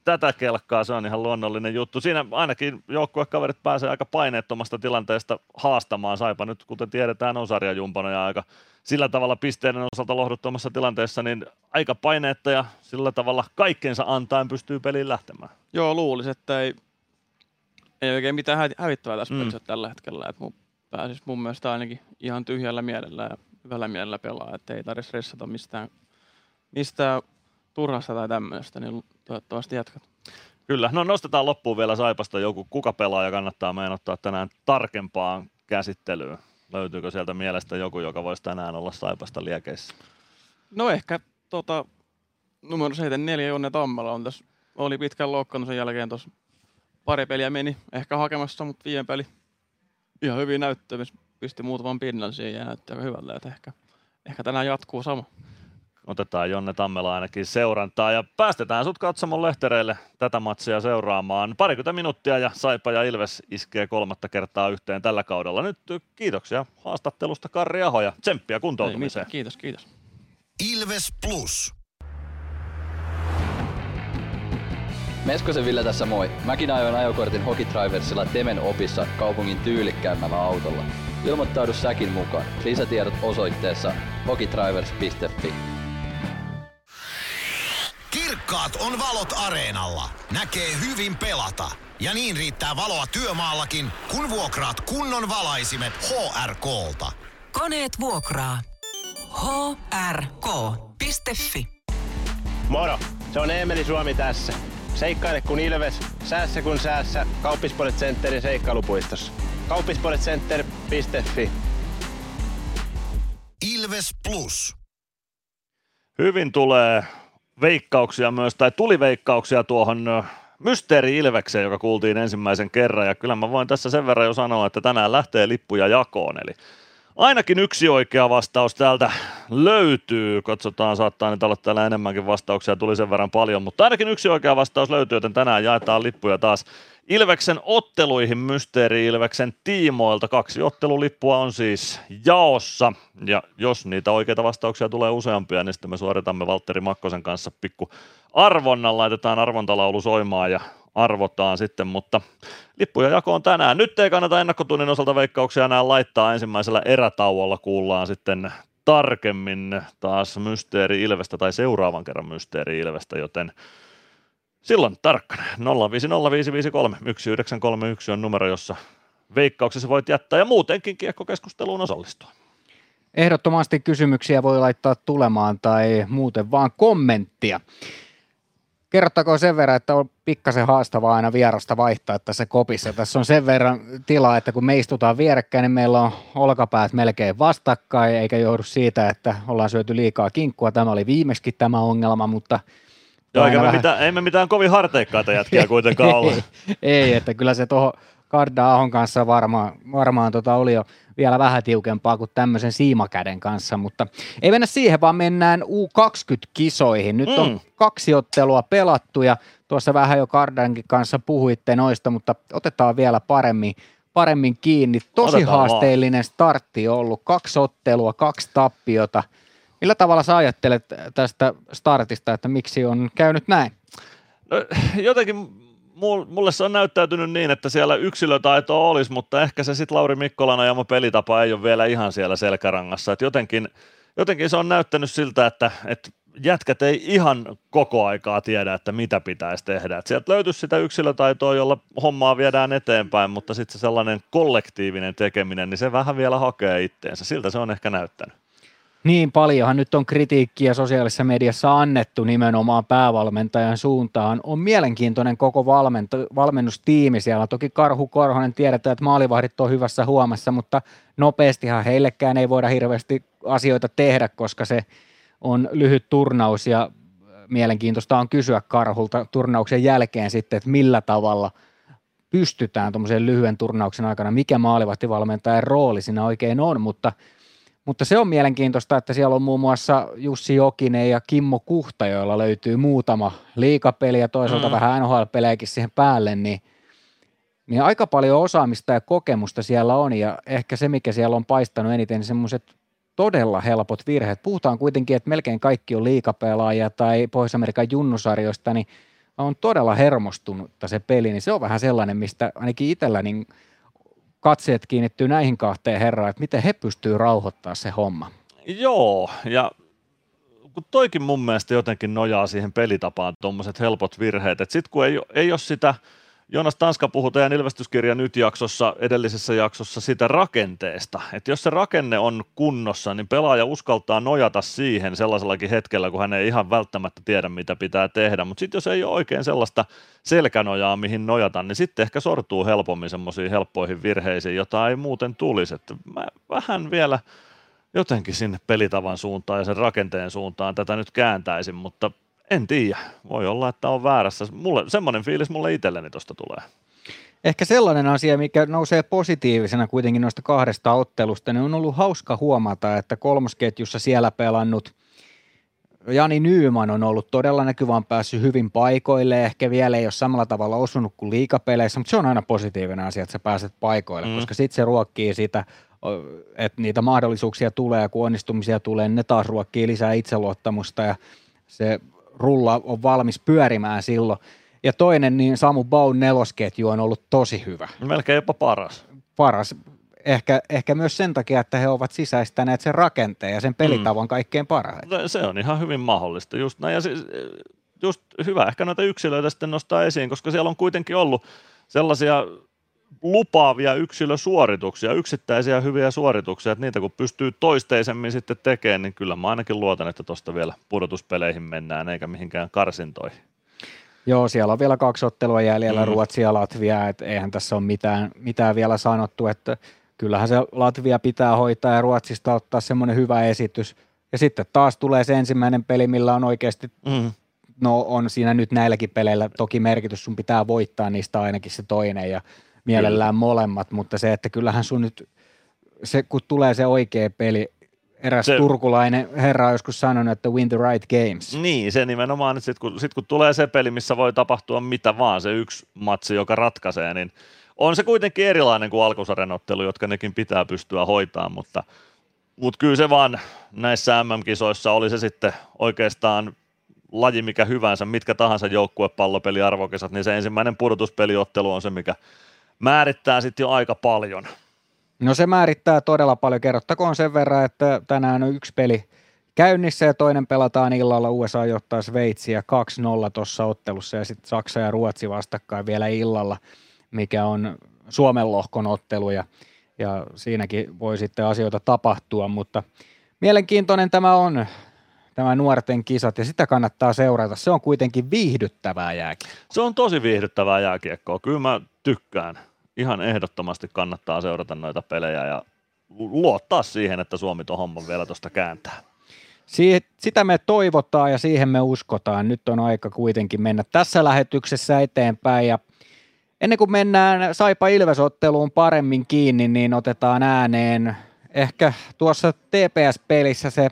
tätä kelkkaa, se on ihan luonnollinen juttu. Siinä ainakin joukkuekaverit pääsee aika paineettomasta tilanteesta haastamaan Saipa nyt, kuten tiedetään, on sarjajumpana ja aika sillä tavalla pisteiden osalta lohduttomassa tilanteessa, niin aika paineetta ja sillä tavalla kaikkensa antaen pystyy peliin lähtemään. Joo, luulisin, että ei, ei oikein mitään hävittävää tässä mm. pelissä tällä hetkellä. Että mun pääsisi mun mielestä ainakin ihan tyhjällä mielellä ja hyvällä mielellä pelaa, että ei tarvitse stressata mistään, mistään turhasta tai tämmöistä, niin toivottavasti jatkat. Kyllä, no nostetaan loppuun vielä Saipasta joku, kuka pelaaja kannattaa meidän ottaa tänään tarkempaan käsittelyyn. Löytyykö sieltä mielestä joku, joka voisi tänään olla Saipasta liekeissä? No ehkä tota, numero 74 Jonne Tammala on tässä, oli pitkän loukkaannut sen jälkeen tuossa pari peliä meni ehkä hakemassa, mutta viime peli ihan hyvin näyttöä, pisti muutaman pinnan siihen ja näytti aika hyvältä, että ehkä, ehkä tänään jatkuu sama. Otetaan Jonne Tammela ainakin seurantaa ja päästetään sut katsomon lehtereille tätä matsia seuraamaan. Parikymmentä minuuttia ja Saipa ja Ilves iskee kolmatta kertaa yhteen tällä kaudella. Nyt kiitoksia haastattelusta Karri Aho ja tsemppiä kuntoutumiseen. Ei, kiitos, kiitos. Ilves Plus. Meskosen Ville tässä moi. Mäkin ajoin ajokortin Hokitriversilla Temen opissa kaupungin tyylikkäämmällä autolla. Ilmoittaudu säkin mukaan. Lisätiedot osoitteessa hokitrivers.fi. Kirkkaat on valot areenalla. Näkee hyvin pelata. Ja niin riittää valoa työmaallakin, kun vuokraat kunnon valaisimet HRKlta. Koneet vuokraa. hrk.fi Moro! Se on Eemeli Suomi tässä. Seikkaile kun ilves, säässä kun säässä. Kauppispoilet Centerin seikkailupuistossa. Kauppispoiletcenter.fi Ilves Plus. Hyvin tulee veikkauksia myös, tai tuli veikkauksia tuohon Mysteeri Ilvekseen, joka kuultiin ensimmäisen kerran, ja kyllä mä voin tässä sen verran jo sanoa, että tänään lähtee lippuja jakoon, eli Ainakin yksi oikea vastaus täältä löytyy. Katsotaan, saattaa nyt olla täällä enemmänkin vastauksia, tuli sen verran paljon, mutta ainakin yksi oikea vastaus löytyy, joten tänään jaetaan lippuja taas Ilveksen otteluihin Mysteeri Ilveksen tiimoilta. Kaksi ottelulippua on siis jaossa, ja jos niitä oikeita vastauksia tulee useampia, niin sitten me suoritamme Valtteri Makkosen kanssa pikku arvonnan, laitetaan arvontalaulu soimaan ja arvotaan sitten, mutta lippuja jakoon tänään. Nyt ei kannata ennakkotunnin osalta veikkauksia enää laittaa ensimmäisellä erätauolla, kuullaan sitten tarkemmin taas Mysteeri Ilvestä tai seuraavan kerran Mysteeri Ilvestä, joten silloin tarkkana 0505531 on numero, jossa veikkauksessa voit jättää ja muutenkin kiekkokeskusteluun osallistua. Ehdottomasti kysymyksiä voi laittaa tulemaan tai muuten vaan kommenttia. Kerrottakoon sen verran, että on pikkasen haastavaa aina vierasta vaihtaa tässä kopissa. Tässä on sen verran tilaa, että kun me istutaan vierekkäin, niin meillä on olkapäät melkein vastakkain, eikä joudu siitä, että ollaan syöty liikaa kinkkua. Tämä oli viimeksi tämä ongelma, mutta Joo, eikä me vähän... mitään, ei me mitään kovin harteikkaita jätkiä kuitenkaan ole. ei, että kyllä se tuohon Karda Ahon kanssa varmaan, varmaan tota oli jo vielä vähän tiukempaa kuin tämmöisen siimakäden kanssa, mutta ei mennä siihen, vaan mennään U20-kisoihin. Nyt mm. on kaksi ottelua pelattu ja tuossa vähän jo Kardankin kanssa puhuitte noista, mutta otetaan vielä paremmin, paremmin kiinni. Tosi otetaan haasteellinen vaan. startti ollut, kaksi ottelua, kaksi tappiota. Millä tavalla sä ajattelet tästä startista, että miksi on käynyt näin? No, jotenkin mulle se on näyttäytynyt niin, että siellä yksilötaito olisi, mutta ehkä se sitten Lauri Mikkolan ajama pelitapa ei ole vielä ihan siellä selkärangassa. Et jotenkin, jotenkin se on näyttänyt siltä, että, että jätkät ei ihan koko aikaa tiedä, että mitä pitäisi tehdä. Et sieltä löytyisi sitä yksilötaitoa, jolla hommaa viedään eteenpäin, mutta sitten se sellainen kollektiivinen tekeminen, niin se vähän vielä hakee itteensä. Siltä se on ehkä näyttänyt. Niin paljonhan nyt on kritiikkiä sosiaalisessa mediassa annettu nimenomaan päävalmentajan suuntaan. On mielenkiintoinen koko valmento- valmennustiimi siellä. Toki Karhu Korhonen tiedetään, että maalivahdit on hyvässä huomassa, mutta nopeastihan heillekään ei voida hirveästi asioita tehdä, koska se on lyhyt turnaus ja mielenkiintoista on kysyä Karhulta turnauksen jälkeen sitten, että millä tavalla pystytään tuommoisen lyhyen turnauksen aikana, mikä maalivahtivalmentajan rooli siinä oikein on, mutta – mutta se on mielenkiintoista, että siellä on muun muassa Jussi Jokinen ja Kimmo Kuhta, joilla löytyy muutama liikapeli ja toisaalta mm. vähän NHL-pelejäkin siihen päälle, niin, niin aika paljon osaamista ja kokemusta siellä on ja ehkä se, mikä siellä on paistanut eniten, niin semmoiset todella helpot virheet. Puhutaan kuitenkin, että melkein kaikki on liikapelaajia tai Pohjois-Amerikan junnusarjoista, niin on todella hermostunut se peli, niin se on vähän sellainen, mistä ainakin itsellä niin – katseet kiinnittyy näihin kahteen herraan, että miten he pystyy rauhoittamaan se homma. Joo, ja kun toikin mun mielestä jotenkin nojaa siihen pelitapaan tuommoiset helpot virheet, että sitten kun ei, ei ole sitä – Jonas Tanska puhui teidän ilmestyskirja nyt jaksossa, edellisessä jaksossa sitä rakenteesta, että jos se rakenne on kunnossa, niin pelaaja uskaltaa nojata siihen sellaisellakin hetkellä, kun hän ei ihan välttämättä tiedä, mitä pitää tehdä, mutta sitten jos ei ole oikein sellaista selkänojaa, mihin nojata, niin sitten ehkä sortuu helpommin semmoisiin helppoihin virheisiin, jota ei muuten tulisi, että mä vähän vielä jotenkin sinne pelitavan suuntaan ja sen rakenteen suuntaan tätä nyt kääntäisin, mutta en tiedä. Voi olla, että on väärässä. Mulle, semmoinen fiilis mulle itselleni tuosta tulee. Ehkä sellainen asia, mikä nousee positiivisena kuitenkin noista kahdesta ottelusta, niin on ollut hauska huomata, että kolmosketjussa siellä pelannut Jani Nyyman on ollut todella näkyvä, on päässyt hyvin paikoille, ehkä vielä ei ole samalla tavalla osunut kuin liikapeleissä, mutta se on aina positiivinen asia, että sä pääset paikoille, mm. koska sitten se ruokkii sitä, että niitä mahdollisuuksia tulee ja kun onnistumisia tulee, niin ne taas ruokkii lisää itseluottamusta ja se rulla on valmis pyörimään silloin. Ja toinen, niin Samu Baun nelosketju on ollut tosi hyvä. Melkein jopa paras. Paras. Ehkä, ehkä myös sen takia, että he ovat sisäistäneet sen rakenteen ja sen pelitavan mm. kaikkein parhaiten. Se on ihan hyvin mahdollista. Just, näin. Ja siis, just hyvä ehkä noita yksilöitä sitten nostaa esiin, koska siellä on kuitenkin ollut sellaisia lupaavia yksilösuorituksia, yksittäisiä hyviä suorituksia, että niitä kun pystyy toisteisemmin sitten tekemään, niin kyllä mä ainakin luotan, että tuosta vielä pudotuspeleihin mennään, eikä mihinkään karsintoihin. Joo, siellä on vielä kaksi ottelua jäljellä, mm. Ruotsi ja Latvia, että eihän tässä ole mitään, mitään vielä sanottu, että kyllähän se Latvia pitää hoitaa ja Ruotsista ottaa semmoinen hyvä esitys. Ja sitten taas tulee se ensimmäinen peli, millä on oikeasti, mm. no on siinä nyt näilläkin peleillä toki merkitys, sun pitää voittaa niistä ainakin se toinen ja mielellään molemmat, mutta se, että kyllähän sun nyt se, kun tulee se oikea peli, eräs Se- turkulainen herra on joskus sanonut, että win the right games. Niin, se nimenomaan, että sitten kun, sit kun tulee se peli, missä voi tapahtua mitä vaan, se yksi matsi, joka ratkaisee, niin on se kuitenkin erilainen kuin alkusarjanottelu, jotka nekin pitää pystyä hoitamaan, mutta, mutta kyllä se vaan näissä MM-kisoissa oli se sitten oikeastaan laji mikä hyvänsä, mitkä tahansa joukkuepallopeli arvokesat, niin se ensimmäinen pudotuspeliottelu on se, mikä määrittää sitten jo aika paljon. No se määrittää todella paljon. Kerrottakoon sen verran, että tänään on yksi peli käynnissä ja toinen pelataan illalla. USA johtaa Sveitsiä 2-0 tuossa ottelussa ja sitten Saksa ja Ruotsi vastakkain vielä illalla, mikä on Suomen lohkon ottelu ja, ja siinäkin voi sitten asioita tapahtua, mutta mielenkiintoinen tämä on, tämä nuorten kisat ja sitä kannattaa seurata. Se on kuitenkin viihdyttävää jääkin. Se on tosi viihdyttävää jääkiekkoa. Kyllä mä tykkään. Ihan ehdottomasti kannattaa seurata noita pelejä ja luottaa siihen, että Suomi tuon homman vielä tuosta kääntää. Sitä me toivotaan ja siihen me uskotaan. Nyt on aika kuitenkin mennä tässä lähetyksessä eteenpäin ja ennen kuin mennään Saipa Ilvesotteluun paremmin kiinni, niin otetaan ääneen ehkä tuossa TPS-pelissä se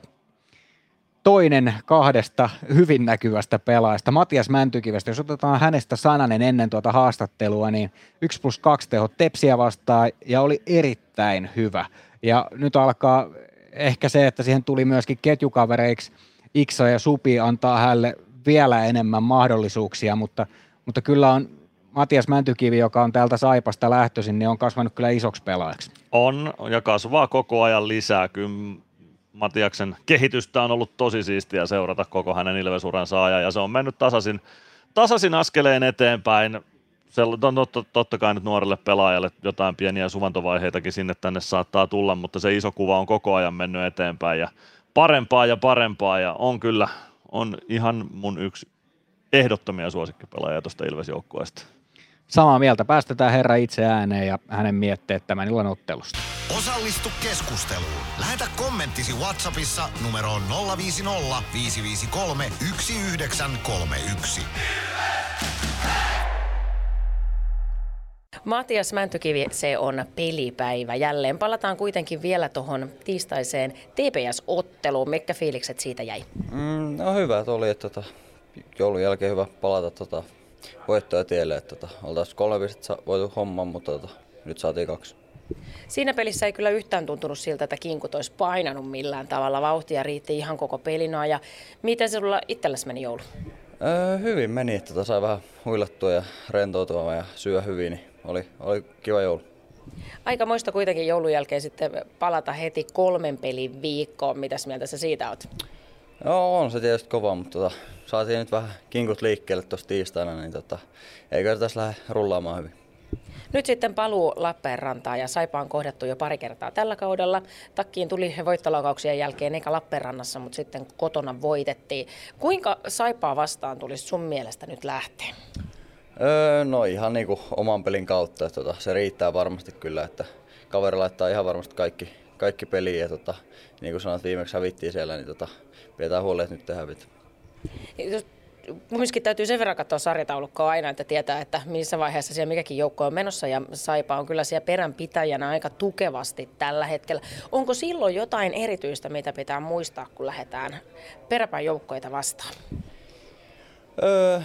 toinen kahdesta hyvin näkyvästä pelaajasta, Matias Mäntykivestä. Jos otetaan hänestä sananen ennen tuota haastattelua, niin 1 plus 2 teho Tepsiä vastaan ja oli erittäin hyvä. Ja nyt alkaa ehkä se, että siihen tuli myöskin ketjukavereiksi Iksa ja Supi antaa hänelle vielä enemmän mahdollisuuksia, mutta, mutta kyllä on Matias Mäntykivi, joka on täältä Saipasta lähtöisin, niin on kasvanut kyllä isoksi pelaajaksi. On ja kasvaa koko ajan lisää. Kyllä Matiaksen kehitystä on ollut tosi siistiä seurata koko hänen Ilvesuransa ajan ja se on mennyt tasaisin, tasaisin askeleen eteenpäin. Se on totta, kai nyt nuorelle pelaajalle jotain pieniä suvantovaiheitakin sinne tänne saattaa tulla, mutta se iso kuva on koko ajan mennyt eteenpäin ja parempaa ja parempaa ja on kyllä on ihan mun yksi ehdottomia suosikkipelaajia tuosta Ilves-joukkueesta. Samaa mieltä. Päästetään herra itse ääneen ja hänen mietteet tämän illan ottelusta. Osallistu keskusteluun. Lähetä kommenttisi Whatsappissa numeroon 050 553 1931. Matias Mäntykivi, se on pelipäivä. Jälleen palataan kuitenkin vielä tuohon tiistaiseen TPS-otteluun. Mitkä fiilikset siitä jäi? Mm, no hyvä, että oli, että tota, joulun jälkeen hyvä palata tota, voittoja tielle. Että tota, oltaisiin kolme pistettä voitu homman, mutta tota, nyt saatiin kaksi. Siinä pelissä ei kyllä yhtään tuntunut siltä, että kinkut olisi painanut millään tavalla. Vauhtia riitti ihan koko pelinoa. Ja miten se sulla itselläsi meni joulu? Öö, hyvin meni, että tota, sai vähän huilattua ja rentoutua ja syö hyvin, niin oli, oli kiva joulu. Aika muista kuitenkin joulun jälkeen sitten palata heti kolmen pelin viikkoon. Mitäs mieltä sä siitä oot? Joo, on se tietysti kova, mutta tota, saatiin nyt vähän kinkut liikkeelle tuossa tiistaina, niin tota, eikö tässä lähde rullaamaan hyvin. Nyt sitten paluu Lappeenrantaan ja Saipa on kohdattu jo pari kertaa tällä kaudella. Takkiin tuli voittolaukauksien jälkeen eikä Lappeenrannassa, mutta sitten kotona voitettiin. Kuinka Saipaa vastaan tulisi sun mielestä nyt lähteä? Öö, no ihan niinku oman pelin kautta, että tota, se riittää varmasti kyllä, että kaveri laittaa ihan varmasti kaikki, kaikki peliin ja tota, niin kuin sanoit viimeksi hävittiin siellä, niin tota, pidetään huoli, että nyt te hävit. Jos Myöskin täytyy sen verran katsoa sarjataulukkoa aina, että tietää, että missä vaiheessa siellä mikäkin joukko on menossa ja Saipa on kyllä siellä peränpitäjänä aika tukevasti tällä hetkellä. Onko silloin jotain erityistä, mitä pitää muistaa, kun lähdetään peräpäin joukkoita vastaan? Öö,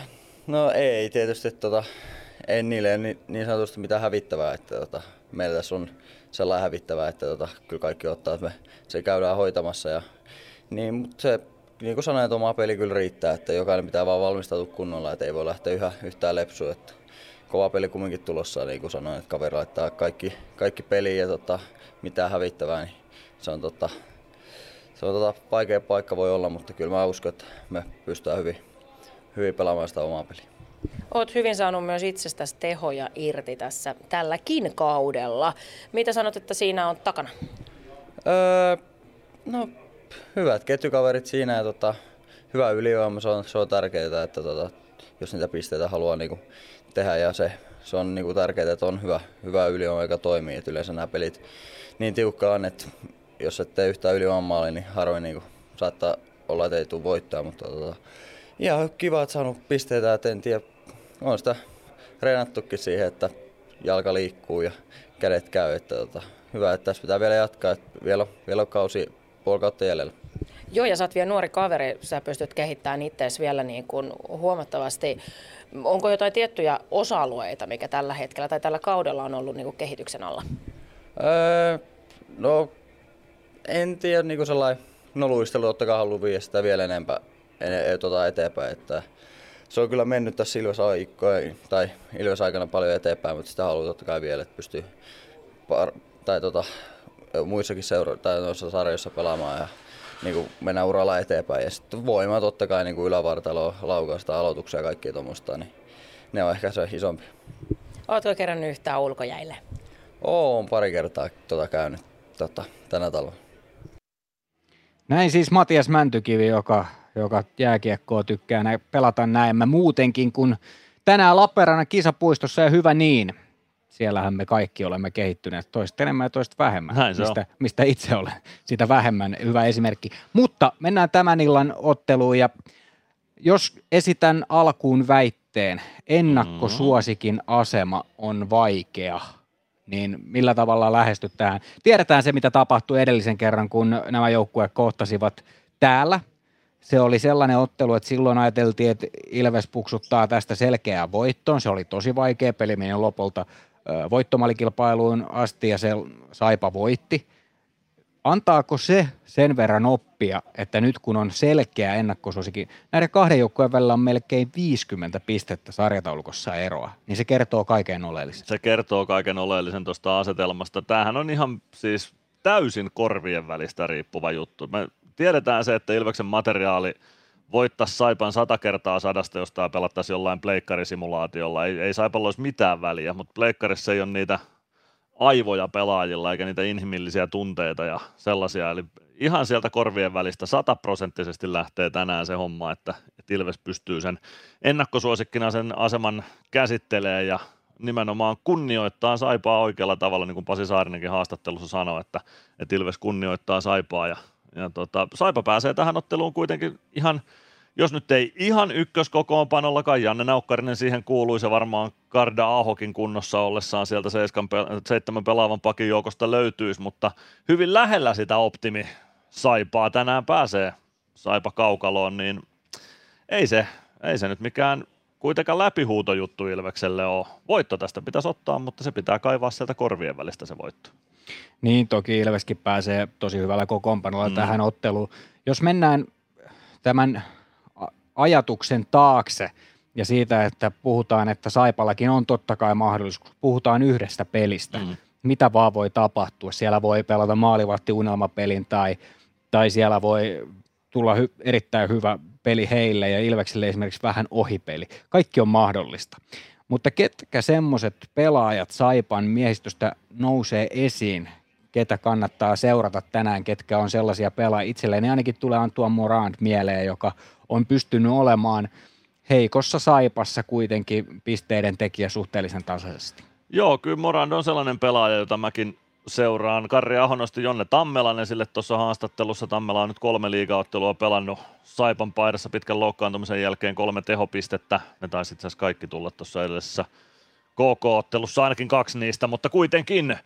no ei tietysti, tota, ei niille niin, niin sanotusti mitään hävittävää, että tota, meillä tässä on sellainen hävittävää, että tota, kyllä kaikki ottaa, että me se käydään hoitamassa. Ja, niin, mutta se, niin kuin sanoin, että oma peli kyllä riittää, että jokainen pitää vaan valmistautua kunnolla, että ei voi lähteä yhä, yhtään lepsuun. Että kova peli kumminkin tulossa, niin kuin sanoin, että kaveri laittaa kaikki, kaikki peliin ja tota, mitään hävittävää, niin se on, tota, se on tota, vaikea paikka voi olla, mutta kyllä mä uskon, että me pystytään hyvin, hyvin pelaamaan sitä omaa peliä. Olet hyvin saanut myös itsestäsi tehoja irti tässä tälläkin kaudella. Mitä sanot, että siinä on takana? Öö, no, hyvät ketjukaverit siinä ja tota, hyvä ylivoima, se on, se on tärkeää, että tota, jos niitä pisteitä haluaa niinku tehdä ja se, se on niinku tärkeää, että on hyvä, hyvä ylivoima, joka toimii. Et yleensä nämä pelit niin tiukka on, että jos et tee yhtään ylivoimaa, niin harvoin niinku saattaa olla, että ei tule voittaa, mutta tota, ihan kiva, että saanut pisteitä, että en tiedä, on sitä reenattukin siihen, että jalka liikkuu ja kädet käy. Että, tota, hyvä, että tässä pitää vielä jatkaa, että vielä, vielä on kausi puoli kautta jäljellä. Joo, ja sä oot vielä nuori kaveri, sä pystyt kehittämään itseäsi vielä niin kuin huomattavasti. Onko jotain tiettyjä osa-alueita, mikä tällä hetkellä tai tällä kaudella on ollut niin kuin kehityksen alla? Öö, no, en tiedä, niin kuin sellainen, no luistelu totta kai haluaa viedä sitä vielä enempää en, tota eteenpäin, että se on kyllä mennyt tässä Ilves, tai Ilves aikana paljon eteenpäin, mutta sitä haluaa totta kai vielä, että pystyy par, tai tota, muissakin seura- tai noissa sarjoissa pelaamaan ja niin kuin mennä uralla eteenpäin. Ja sitten voima totta kai niin kuin ylävartalo, laukausta, aloituksia ja kaikkea tuommoista, niin ne on ehkä se isompi. Oletko kerännyt yhtään ulkojäille? Oon pari kertaa tota käynyt tota, tänä talvena. Näin siis Matias Mäntykivi, joka, joka jääkiekkoa tykkää näin, pelata näin. Mä muutenkin, kun tänään Lappeenrannan kisapuistossa ja hyvä niin. Siellähän me kaikki olemme kehittyneet toista enemmän ja toista vähemmän, Näin mistä, on. mistä itse olen sitä vähemmän hyvä esimerkki. Mutta mennään tämän illan otteluun ja jos esitän alkuun väitteen, ennakkosuosikin asema on vaikea, niin millä tavalla lähestyt tähän? Tiedetään se, mitä tapahtui edellisen kerran, kun nämä joukkueet kohtasivat täällä. Se oli sellainen ottelu, että silloin ajateltiin, että Ilves puksuttaa tästä selkeää voittoon. Se oli tosi vaikea peli, meni lopulta voittomalikilpailuun asti ja se Saipa voitti. Antaako se sen verran oppia, että nyt kun on selkeä ennakkosuosikin, näiden kahden joukkueen välillä on melkein 50 pistettä sarjataulukossa eroa, niin se kertoo kaiken oleellisen. Se kertoo kaiken oleellisen tuosta asetelmasta. Tämähän on ihan siis täysin korvien välistä riippuva juttu. Me tiedetään se, että Ilveksen materiaali voittaisi Saipan sata kertaa sadasta, jos tämä pelattaisiin jollain pleikkarisimulaatiolla. Ei, ei Saipalla olisi mitään väliä, mutta pleikkarissa ei ole niitä aivoja pelaajilla eikä niitä inhimillisiä tunteita ja sellaisia. Eli ihan sieltä korvien välistä sataprosenttisesti lähtee tänään se homma, että, että Ilves pystyy sen ennakkosuosikkina sen aseman käsittelee ja nimenomaan kunnioittaa Saipaa oikealla tavalla, niin kuin Pasi Saarinenkin haastattelussa sanoi, että, että Ilves kunnioittaa Saipaa ja, ja tota, Saipa pääsee tähän otteluun kuitenkin ihan jos nyt ei ihan ykköskokoonpanollakaan, Janne Naukkarinen siihen kuului, se varmaan Karda Ahokin kunnossa ollessaan sieltä seiskan, seitsemän pelaavan pakin joukosta löytyisi, mutta hyvin lähellä sitä optimi Saipaa tänään pääsee Saipa kaukaloon, niin ei se, ei se nyt mikään kuitenkaan läpihuutojuttu Ilvekselle ole. Voitto tästä pitäisi ottaa, mutta se pitää kaivaa sieltä korvien välistä se voitto. Niin, toki Ilveskin pääsee tosi hyvällä kokoonpanolla Mm. tähän otteluun. Jos mennään tämän ajatuksen taakse ja siitä, että puhutaan, että Saipallakin on totta kai mahdollisuus, puhutaan yhdestä pelistä, mm. mitä vaan voi tapahtua. Siellä voi pelata maalivahti unelmapelin tai, tai siellä voi tulla hy- erittäin hyvä peli heille ja Ilvekselle esimerkiksi vähän ohipeli. Kaikki on mahdollista. Mutta ketkä semmoiset pelaajat Saipan miehistöstä nousee esiin, ketä kannattaa seurata tänään, ketkä on sellaisia pelaajia. Itselleni ainakin tulee Antoine Morand mieleen, joka on pystynyt olemaan heikossa Saipassa kuitenkin pisteiden tekijä suhteellisen tasaisesti. Joo, kyllä Morand on sellainen pelaaja, jota mäkin seuraan. Karri Aho nosti Jonne Tammelan esille tuossa haastattelussa. Tammela on nyt kolme liigaottelua pelannut Saipan paidassa pitkän loukkaantumisen jälkeen kolme tehopistettä. Ne taisi itse asiassa kaikki tulla tuossa edellisessä KK-ottelussa, ainakin kaksi niistä, mutta kuitenkin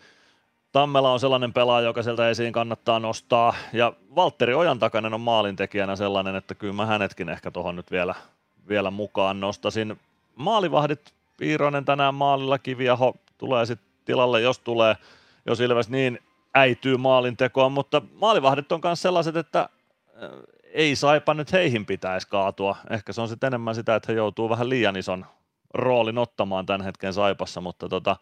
Tammela on sellainen pelaaja, joka sieltä esiin kannattaa nostaa. Ja Valtteri Ojan takainen on maalintekijänä sellainen, että kyllä mä hänetkin ehkä tuohon nyt vielä, vielä mukaan nostasin. Maalivahdit Piironen tänään maalilla, Kiviaho tulee sitten tilalle, jos tulee, jos Ilves niin äityy maalintekoon, mutta maalivahdit on myös sellaiset, että äh, ei saipa nyt heihin pitäisi kaatua. Ehkä se on sitten enemmän sitä, että he joutuu vähän liian ison roolin ottamaan tämän hetken Saipassa, mutta tota,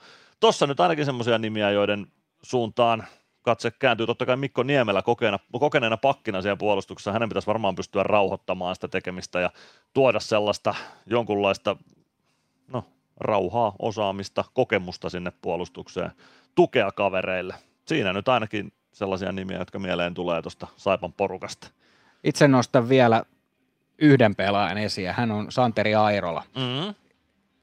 nyt ainakin semmoisia nimiä, joiden suuntaan katse kääntyy. Totta kai Mikko Niemelä kokeena, kokeneena pakkina siellä puolustuksessa, hänen pitäisi varmaan pystyä rauhoittamaan sitä tekemistä ja tuoda sellaista jonkunlaista no, rauhaa, osaamista, kokemusta sinne puolustukseen, tukea kavereille. Siinä nyt ainakin sellaisia nimiä, jotka mieleen tulee tuosta Saipan porukasta. Itse nostan vielä yhden pelaajan esiin, hän on Santeri Airola. Mm-hmm.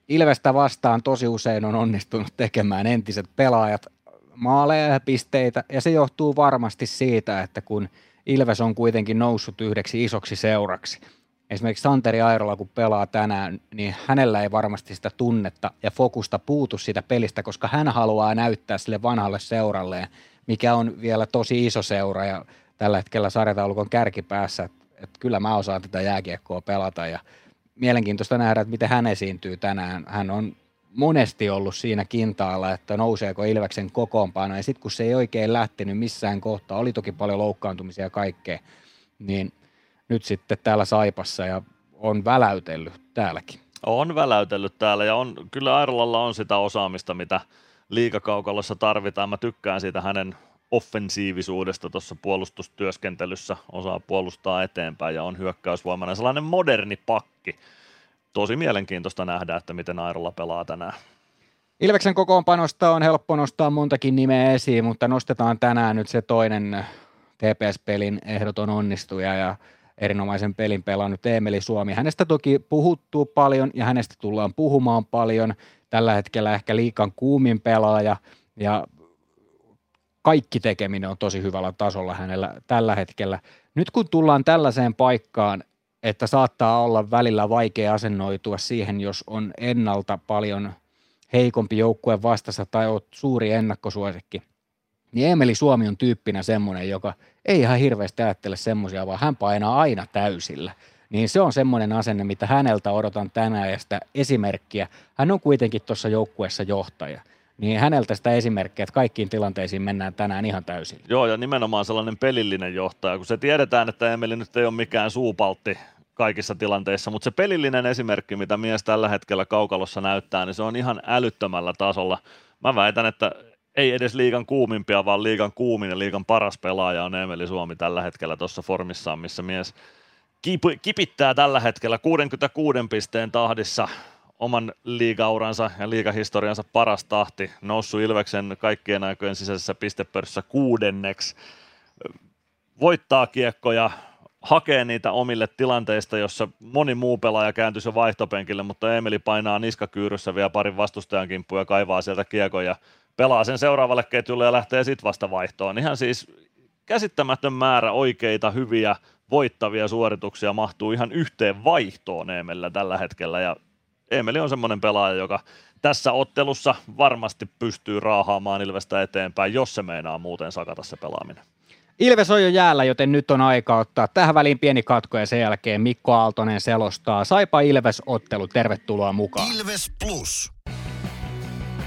Ilvestä vastaan tosi usein on onnistunut tekemään entiset pelaajat maaleja ja pisteitä, ja se johtuu varmasti siitä, että kun Ilves on kuitenkin noussut yhdeksi isoksi seuraksi, esimerkiksi Santeri Airola, kun pelaa tänään, niin hänellä ei varmasti sitä tunnetta ja fokusta puutu siitä pelistä, koska hän haluaa näyttää sille vanhalle seuralleen, mikä on vielä tosi iso seura ja tällä hetkellä sarjataulukon kärkipäässä, että, että kyllä mä osaan tätä jääkiekkoa pelata ja mielenkiintoista nähdä, että miten hän esiintyy tänään. Hän on monesti ollut siinä kintaalla, että nouseeko Ilveksen kokoonpano ja sitten kun se ei oikein lähtenyt missään kohtaa, oli toki paljon loukkaantumisia ja kaikkea, niin nyt sitten täällä Saipassa ja on väläytellyt täälläkin. On väläytellyt täällä ja on, kyllä Airolalla on sitä osaamista, mitä liikakaukalossa tarvitaan. Mä tykkään siitä hänen offensiivisuudesta tuossa puolustustyöskentelyssä, osaa puolustaa eteenpäin ja on hyökkäysvoimana sellainen moderni pakki. Tosi mielenkiintoista nähdä, että miten Airolla pelaa tänään. Ilveksen kokoonpanosta on helppo nostaa montakin nimeä esiin, mutta nostetaan tänään nyt se toinen TPS-pelin ehdoton onnistuja ja erinomaisen pelin pelannut Emeli Suomi. Hänestä toki puhuttuu paljon ja hänestä tullaan puhumaan paljon. Tällä hetkellä ehkä liikan kuumin pelaaja ja kaikki tekeminen on tosi hyvällä tasolla hänellä tällä hetkellä. Nyt kun tullaan tällaiseen paikkaan, että saattaa olla välillä vaikea asennoitua siihen, jos on ennalta paljon heikompi joukkue vastassa tai on suuri ennakkosuosikki, niin Emeli Suomi on tyyppinä semmoinen, joka ei ihan hirveästi ajattele semmoisia, vaan hän painaa aina täysillä. Niin se on semmoinen asenne, mitä häneltä odotan tänään ja sitä esimerkkiä. Hän on kuitenkin tuossa joukkueessa johtaja niin häneltä sitä esimerkkiä, että kaikkiin tilanteisiin mennään tänään ihan täysin. Joo, ja nimenomaan sellainen pelillinen johtaja, kun se tiedetään, että Emeli nyt ei ole mikään suupaltti kaikissa tilanteissa, mutta se pelillinen esimerkki, mitä mies tällä hetkellä kaukalossa näyttää, niin se on ihan älyttömällä tasolla. Mä väitän, että ei edes liigan kuumimpia, vaan liigan kuumin ja liigan paras pelaaja on Emeli Suomi tällä hetkellä tuossa formissaan, missä mies kipittää tällä hetkellä 66 pisteen tahdissa oman liigauransa ja liigahistoriansa paras tahti, noussut Ilveksen kaikkien aikojen sisäisessä pistepörssissä kuudenneksi, voittaa kiekkoja, hakee niitä omille tilanteista, jossa moni muu pelaaja kääntyisi jo vaihtopenkille, mutta Emeli painaa niskakyyryssä vielä parin vastustajan kimppuja ja kaivaa sieltä kiekoja, pelaa sen seuraavalle ketjulle ja lähtee sitten vasta vaihtoon. Ihan siis käsittämätön määrä oikeita, hyviä, voittavia suorituksia mahtuu ihan yhteen vaihtoon Eemellä tällä hetkellä ja Emeli on semmoinen pelaaja, joka tässä ottelussa varmasti pystyy raahaamaan Ilvestä eteenpäin, jos se meinaa muuten sakata se pelaaminen. Ilves on jo jäällä, joten nyt on aika ottaa tähän väliin pieni katko ja sen jälkeen Mikko Aaltonen selostaa. Saipa Ilves-ottelu, tervetuloa mukaan. Ilves Plus.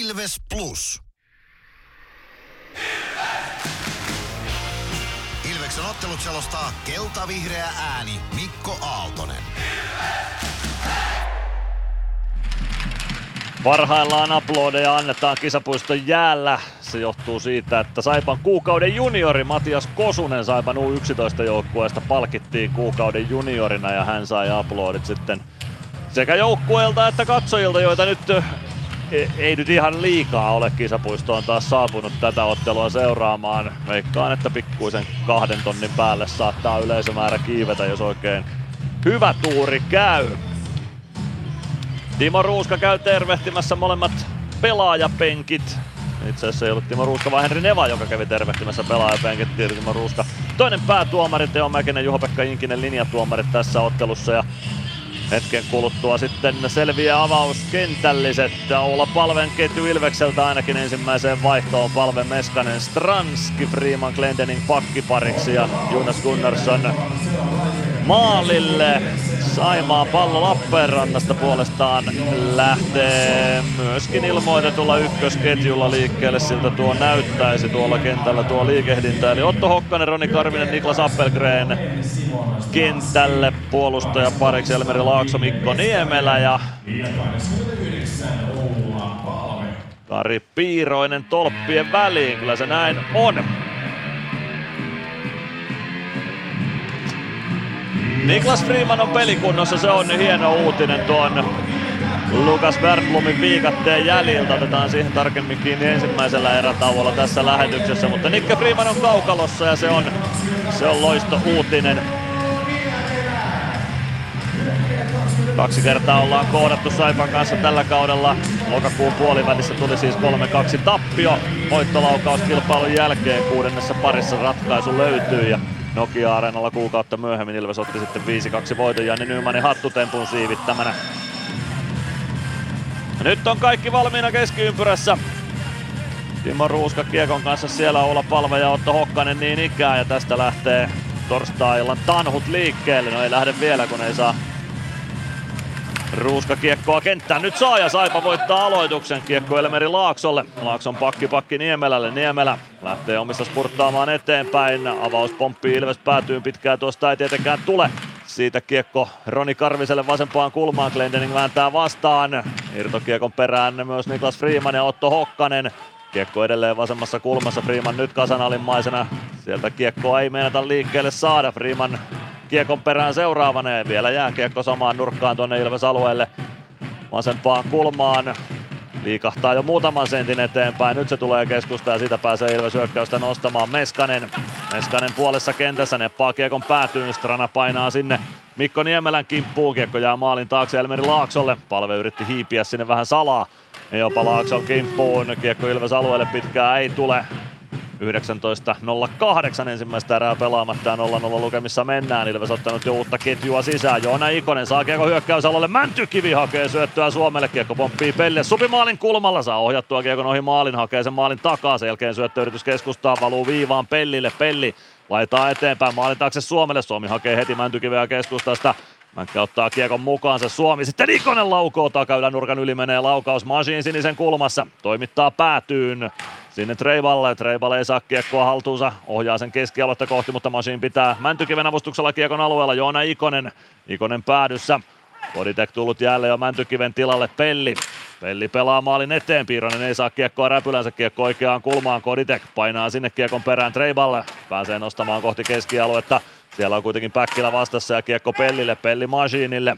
Ilves Plus. Ilveksen ottelut selostaa kelta-vihreä ääni Mikko Aaltonen. Parhaillaan aplodeja annetaan kisapuiston jäällä. Se johtuu siitä, että Saipan kuukauden juniori Matias Kosunen Saipan U11 joukkueesta palkittiin kuukauden juniorina ja hän sai aplodit sitten sekä joukkueelta että katsojilta, joita nyt ei, ei nyt ihan liikaa ole kisapuistoon taas saapunut tätä ottelua seuraamaan. Veikkaan, että pikkuisen kahden tonnin päälle saattaa yleisömäärä kiivetä, jos oikein hyvä tuuri käy. Timo Ruuska käy tervehtimässä molemmat pelaajapenkit. Itse asiassa ei ollut Timo Ruuska, vaan Henri Neva, joka kävi tervehtimässä pelaajapenkit. Timo Ruuska toinen päätuomari, Teo Mäkinen, Juho-Pekka Inkinen linjatuomarit tässä ottelussa. Ja Hetken kuluttua sitten selviää avauskentälliset. Olla Palven ketju Ilvekseltä ainakin ensimmäiseen vaihtoon. Palve Meskanen Stranski Freeman Glendening pakkipariksi ja Jonas Gunnarsson maalille. Saimaa pallo Lappeenrannasta puolestaan lähtee myöskin ilmoitetulla ykkösketjulla liikkeelle, siltä tuo näyttäisi tuolla kentällä tuo liikehdintä. Eli Otto Hokkanen, Roni Karvinen, Niklas Appelgren kentälle puolustaja pariksi Elmeri Laakso, Mikko Niemelä ja Kari Piiroinen tolppien väliin, kyllä se näin on. Niklas Freeman on pelikunnossa, se on hieno uutinen tuon Lukas Bergblumin viikatteen jäljiltä. Otetaan siihen tarkemmin kiinni ensimmäisellä erätauolla tässä lähetyksessä, mutta Nikke Freeman on kaukalossa ja se on, se on loisto uutinen. Kaksi kertaa ollaan kohdattu Saipan kanssa tällä kaudella. Lokakuun puolivälissä tuli siis 3-2 tappio. Voittolaukauskilpailun jälkeen kuudennessa parissa ratkaisu löytyy ja Nokia-areenalla kuukautta myöhemmin Ilves otti sitten 5-2 voiton Janne Nymanin hattutempun siivittämänä. Nyt on kaikki valmiina keskiympyrässä. Timo Ruuska Kiekon kanssa siellä olla palve ja Otto Hokkanen niin ikään ja tästä lähtee torstai-illan tanhut liikkeelle. No ei lähde vielä kun ei saa Ruuska kiekkoa kenttään. Nyt saa ja Saipa voittaa aloituksen. Kiekko Elmeri Laaksolle. Laakson pakki pakki Niemelälle. Niemelä lähtee omista spurttaamaan eteenpäin. Avaus pomppii Ilves päätyy pitkään tuosta ei tietenkään tule. Siitä kiekko Roni Karviselle vasempaan kulmaan. Glendening vääntää vastaan. Irtokiekon perään myös Niklas Freeman ja Otto Hokkanen. Kiekko edelleen vasemmassa kulmassa. Freeman nyt kasanalimmaisena. Sieltä kiekkoa ei meinata liikkeelle saada. Freeman kiekon perään seuraavana vielä jää kiekko samaan nurkkaan tuonne Ilves alueelle vasempaan kulmaan. Liikahtaa jo muutaman sentin eteenpäin. Nyt se tulee keskusta ja siitä pääsee Ilves hyökkäystä nostamaan Meskanen. Meskanen puolessa kentässä neppaa kiekon päätyyn. Strana painaa sinne Mikko Niemelän kimppuun. Kiekko jää maalin taakse Elmeri Laaksolle. Palve yritti hiipiä sinne vähän salaa. Jopa Laakson kimppuun. Kiekko Ilves alueelle pitkään ei tule. 19.08 ensimmäistä erää pelaamatta ja 0-0 lukemissa mennään. Ilves ottanut jo uutta ketjua sisään. Joona Ikonen saa kiekko hyökkäysalalle. Mäntykivi hakee syöttöä Suomelle. Kiekko pomppii Pelle. Supimaalin kulmalla saa ohjattua kiekon ohi maalin. Hakee sen maalin takaa. Sen jälkeen syöttöyritys keskustaa. Valuu viivaan Pellille. Pelli laitaa eteenpäin maalin taakse Suomelle. Suomi hakee heti Mäntykiveä keskustasta. Mänkkä ottaa kiekon mukaansa Suomi. Sitten Ikonen laukoo takaylänurkan yli menee laukaus Masiin sinisen kulmassa. Toimittaa päätyyn. Sinne Treivalle. Treivalle ei saa kiekkoa haltuunsa. Ohjaa sen keskialuetta kohti, mutta Masiin pitää Mäntykiven avustuksella kiekon alueella. Joona Ikonen. Ikonen päädyssä. Koditek tullut jälleen jo Mäntykiven tilalle Pelli. Pelli pelaa maalin eteen, Piironen ei saa kiekkoa räpylänsä, kiekko oikeaan kulmaan, Koditek painaa sinne kiekon perään Treiballe, pääsee nostamaan kohti keskialuetta. Siellä on kuitenkin Päkkilä vastassa ja kiekko Pellille, Pelli Masiinille.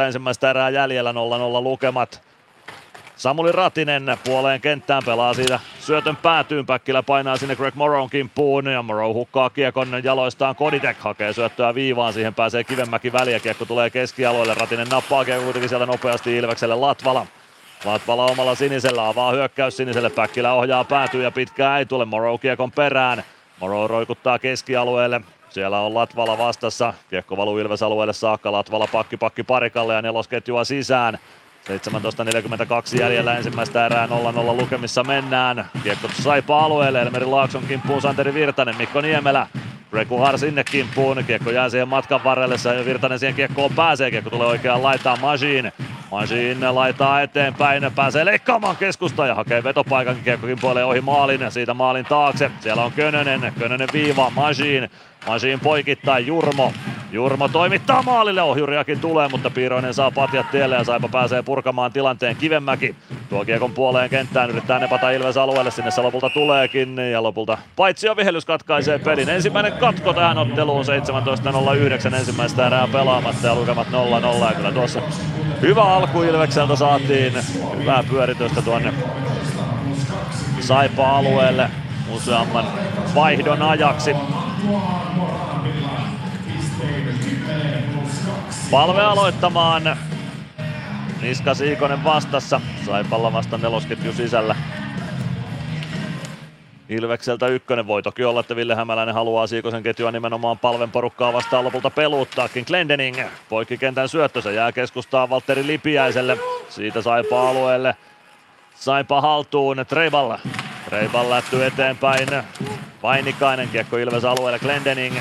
18-16 ensimmäistä erää jäljellä 0-0 lukemat. Samuli Ratinen puoleen kenttään pelaa siitä syötön päätyyn. Päkkilä painaa sinne Greg Morrown kimppuun ja Morrow hukkaa kiekon jaloistaan. Koditek hakee syöttöä viivaan. Siihen pääsee Kivenmäki väliä. Kiekko tulee keskialueelle. Ratinen nappaa kiekko kuitenkin sieltä nopeasti Ilvekselle Latvala. Latvala omalla sinisellä avaa hyökkäys siniselle. Päkkilä ohjaa päätyy ja pitkään ei tule Morrow kiekon perään. Morrow roikuttaa keskialueelle. Siellä on Latvala vastassa. Kiekko valuu Ilves alueelle saakka. Latvala pakki pakki parikalle ja nelosketjua sisään. 17.42 jäljellä ensimmäistä erää 0-0 lukemissa mennään. Kiekko Saipa alueelle, Elmeri Laakson kimppuun Santeri Virtanen, Mikko Niemelä. Rekuhar sinne kimppuun, kiekko jää siihen matkan varrelle, ja Virtanen siihen kiekkoon pääsee, kiekko tulee oikeaan laitaan Majin. Majin laitaa eteenpäin, pääsee leikkaamaan keskusta ja hakee vetopaikan kiekko kimpoilee ohi maalin siitä maalin taakse. Siellä on Könönen, Könönen viiva, Majin. Majin poikittain Jurmo. Jurmo toimittaa maalille, ohjuriakin tulee, mutta Piiroinen saa patjat tielle ja Saipa pääsee purkamaan tilanteen Kivenmäki. Tuo kiekon puoleen kenttään yrittää nepata Ilves alueelle, sinne se lopulta tuleekin ja lopulta paitsi jo vihellys katkaisee pelin. Ensimmäinen katko tähän otteluun 17.09 ensimmäistä erää pelaamatta ja lukemat 0-0 ja kyllä tuossa hyvä alku Ilvekseltä saatiin, hyvää pyöritystä tuonne Saipa-alueelle useamman vaihdon ajaksi. Palve aloittamaan. Niska Siikonen vastassa. Saipalla vasta nelosketju sisällä. Ilvekseltä ykkönen voi toki olla, että Ville Hämäläinen haluaa Siikosen ketjua nimenomaan palven porukkaa vastaan lopulta peluuttaakin. Glendening poikkikentän syöttö, se jää keskustaan Valtteri Lipiäiselle. Siitä Saipa alueelle. Saipa haltuun Treiballa. Treibal lätty eteenpäin. Vainikainen kiekko Ilves alueelle Glendening.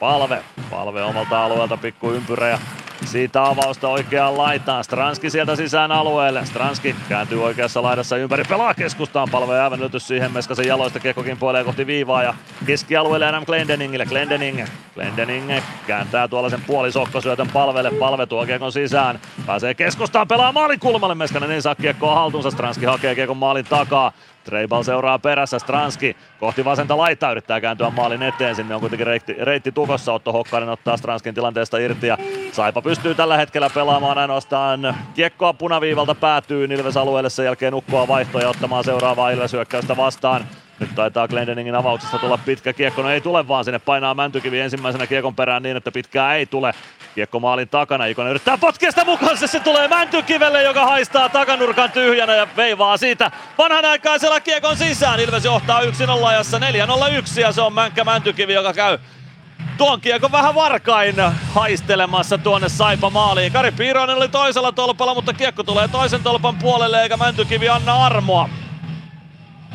Palve. Palve omalta alueelta pikku ympyrä ja siitä avausta oikeaan laitaan. Stranski sieltä sisään alueelle. Stranski kääntyy oikeassa laidassa ympäri. Pelaa keskustaan. Palve aivan lytys siihen. Meskasen jaloista kiekkokin puolee kohti viivaa. Ja keskialueelle Adam Glendeningille. Glendening. Glendening kääntää tuollaisen puolisokkosyötön palvelle. Palve tuo kiekon sisään. Pääsee keskustaan. Pelaa maalin kulmalle. Meskanen ei saa kiekkoa haltuunsa. Stranski hakee kiekon maalin takaa. Treibal seuraa perässä, Stranski kohti vasenta laittaa, yrittää kääntyä maalin eteen, sinne on kuitenkin reitti, reitti tukossa, Otto Hokkanen ottaa Stranskin tilanteesta irti ja Saipa pystyy tällä hetkellä pelaamaan ainoastaan kiekkoa punaviivalta päätyy Ilves alueelle, sen jälkeen ukkoa vaihtoja ja ottamaan seuraavaa Ilves vastaan. Nyt taitaa Glendeningin avauksesta tulla pitkä kiekko, no ei tule vaan sinne painaa Mäntykivi ensimmäisenä kiekon perään niin, että pitkää ei tule. Kiekko maalin takana, Ikonen yrittää potkia sitä mukaan, se tulee Mäntykivelle, joka haistaa takanurkan tyhjänä ja veivaa siitä vanhanaikaisella kiekon sisään. Ilves johtaa 1-0 ajassa 4-0-1 ja se on Mänkkä Mäntykivi, joka käy tuon kiekon vähän varkain haistelemassa tuonne Saipa maaliin. Kari Piiroinen oli toisella tolpalla, mutta kiekko tulee toisen tolpan puolelle eikä Mäntykivi anna armoa.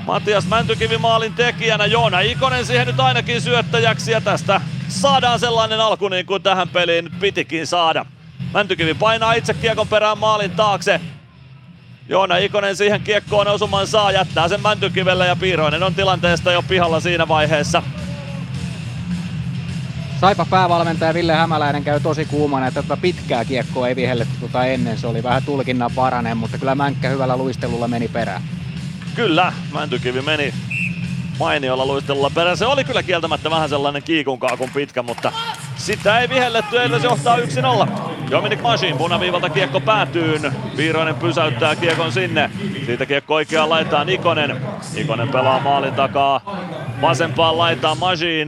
Matias Mäntykivi maalin tekijänä, Joona Ikonen siihen nyt ainakin syöttäjäksi ja tästä saadaan sellainen alku niin kuin tähän peliin pitikin saada. Mäntykivi painaa itse kiekon perään maalin taakse. Joona Ikonen siihen kiekkoon osuman saa, jättää sen Mäntykivelle ja Piiroinen on tilanteesta jo pihalla siinä vaiheessa. Saipa päävalmentaja Ville Hämäläinen käy tosi kuumana, että tätä pitkää kiekkoa ei vihelletty tuota ennen. Se oli vähän tulkinnan paranen, mutta kyllä Mänkkä hyvällä luistelulla meni perään. Kyllä, Mäntykivi meni mainiolla luistelulla perään. Se oli kyllä kieltämättä vähän sellainen kiikun kaakun pitkä, mutta sitä ei vihelletty, se johtaa 1-0. Dominic Masin punaviivalta kiekko päätyy. Viiroinen pysäyttää kiekon sinne. Siitä kiekko oikeaan laitaan Ikonen. Ikonen pelaa maalin takaa vasempaan laitaan Masin.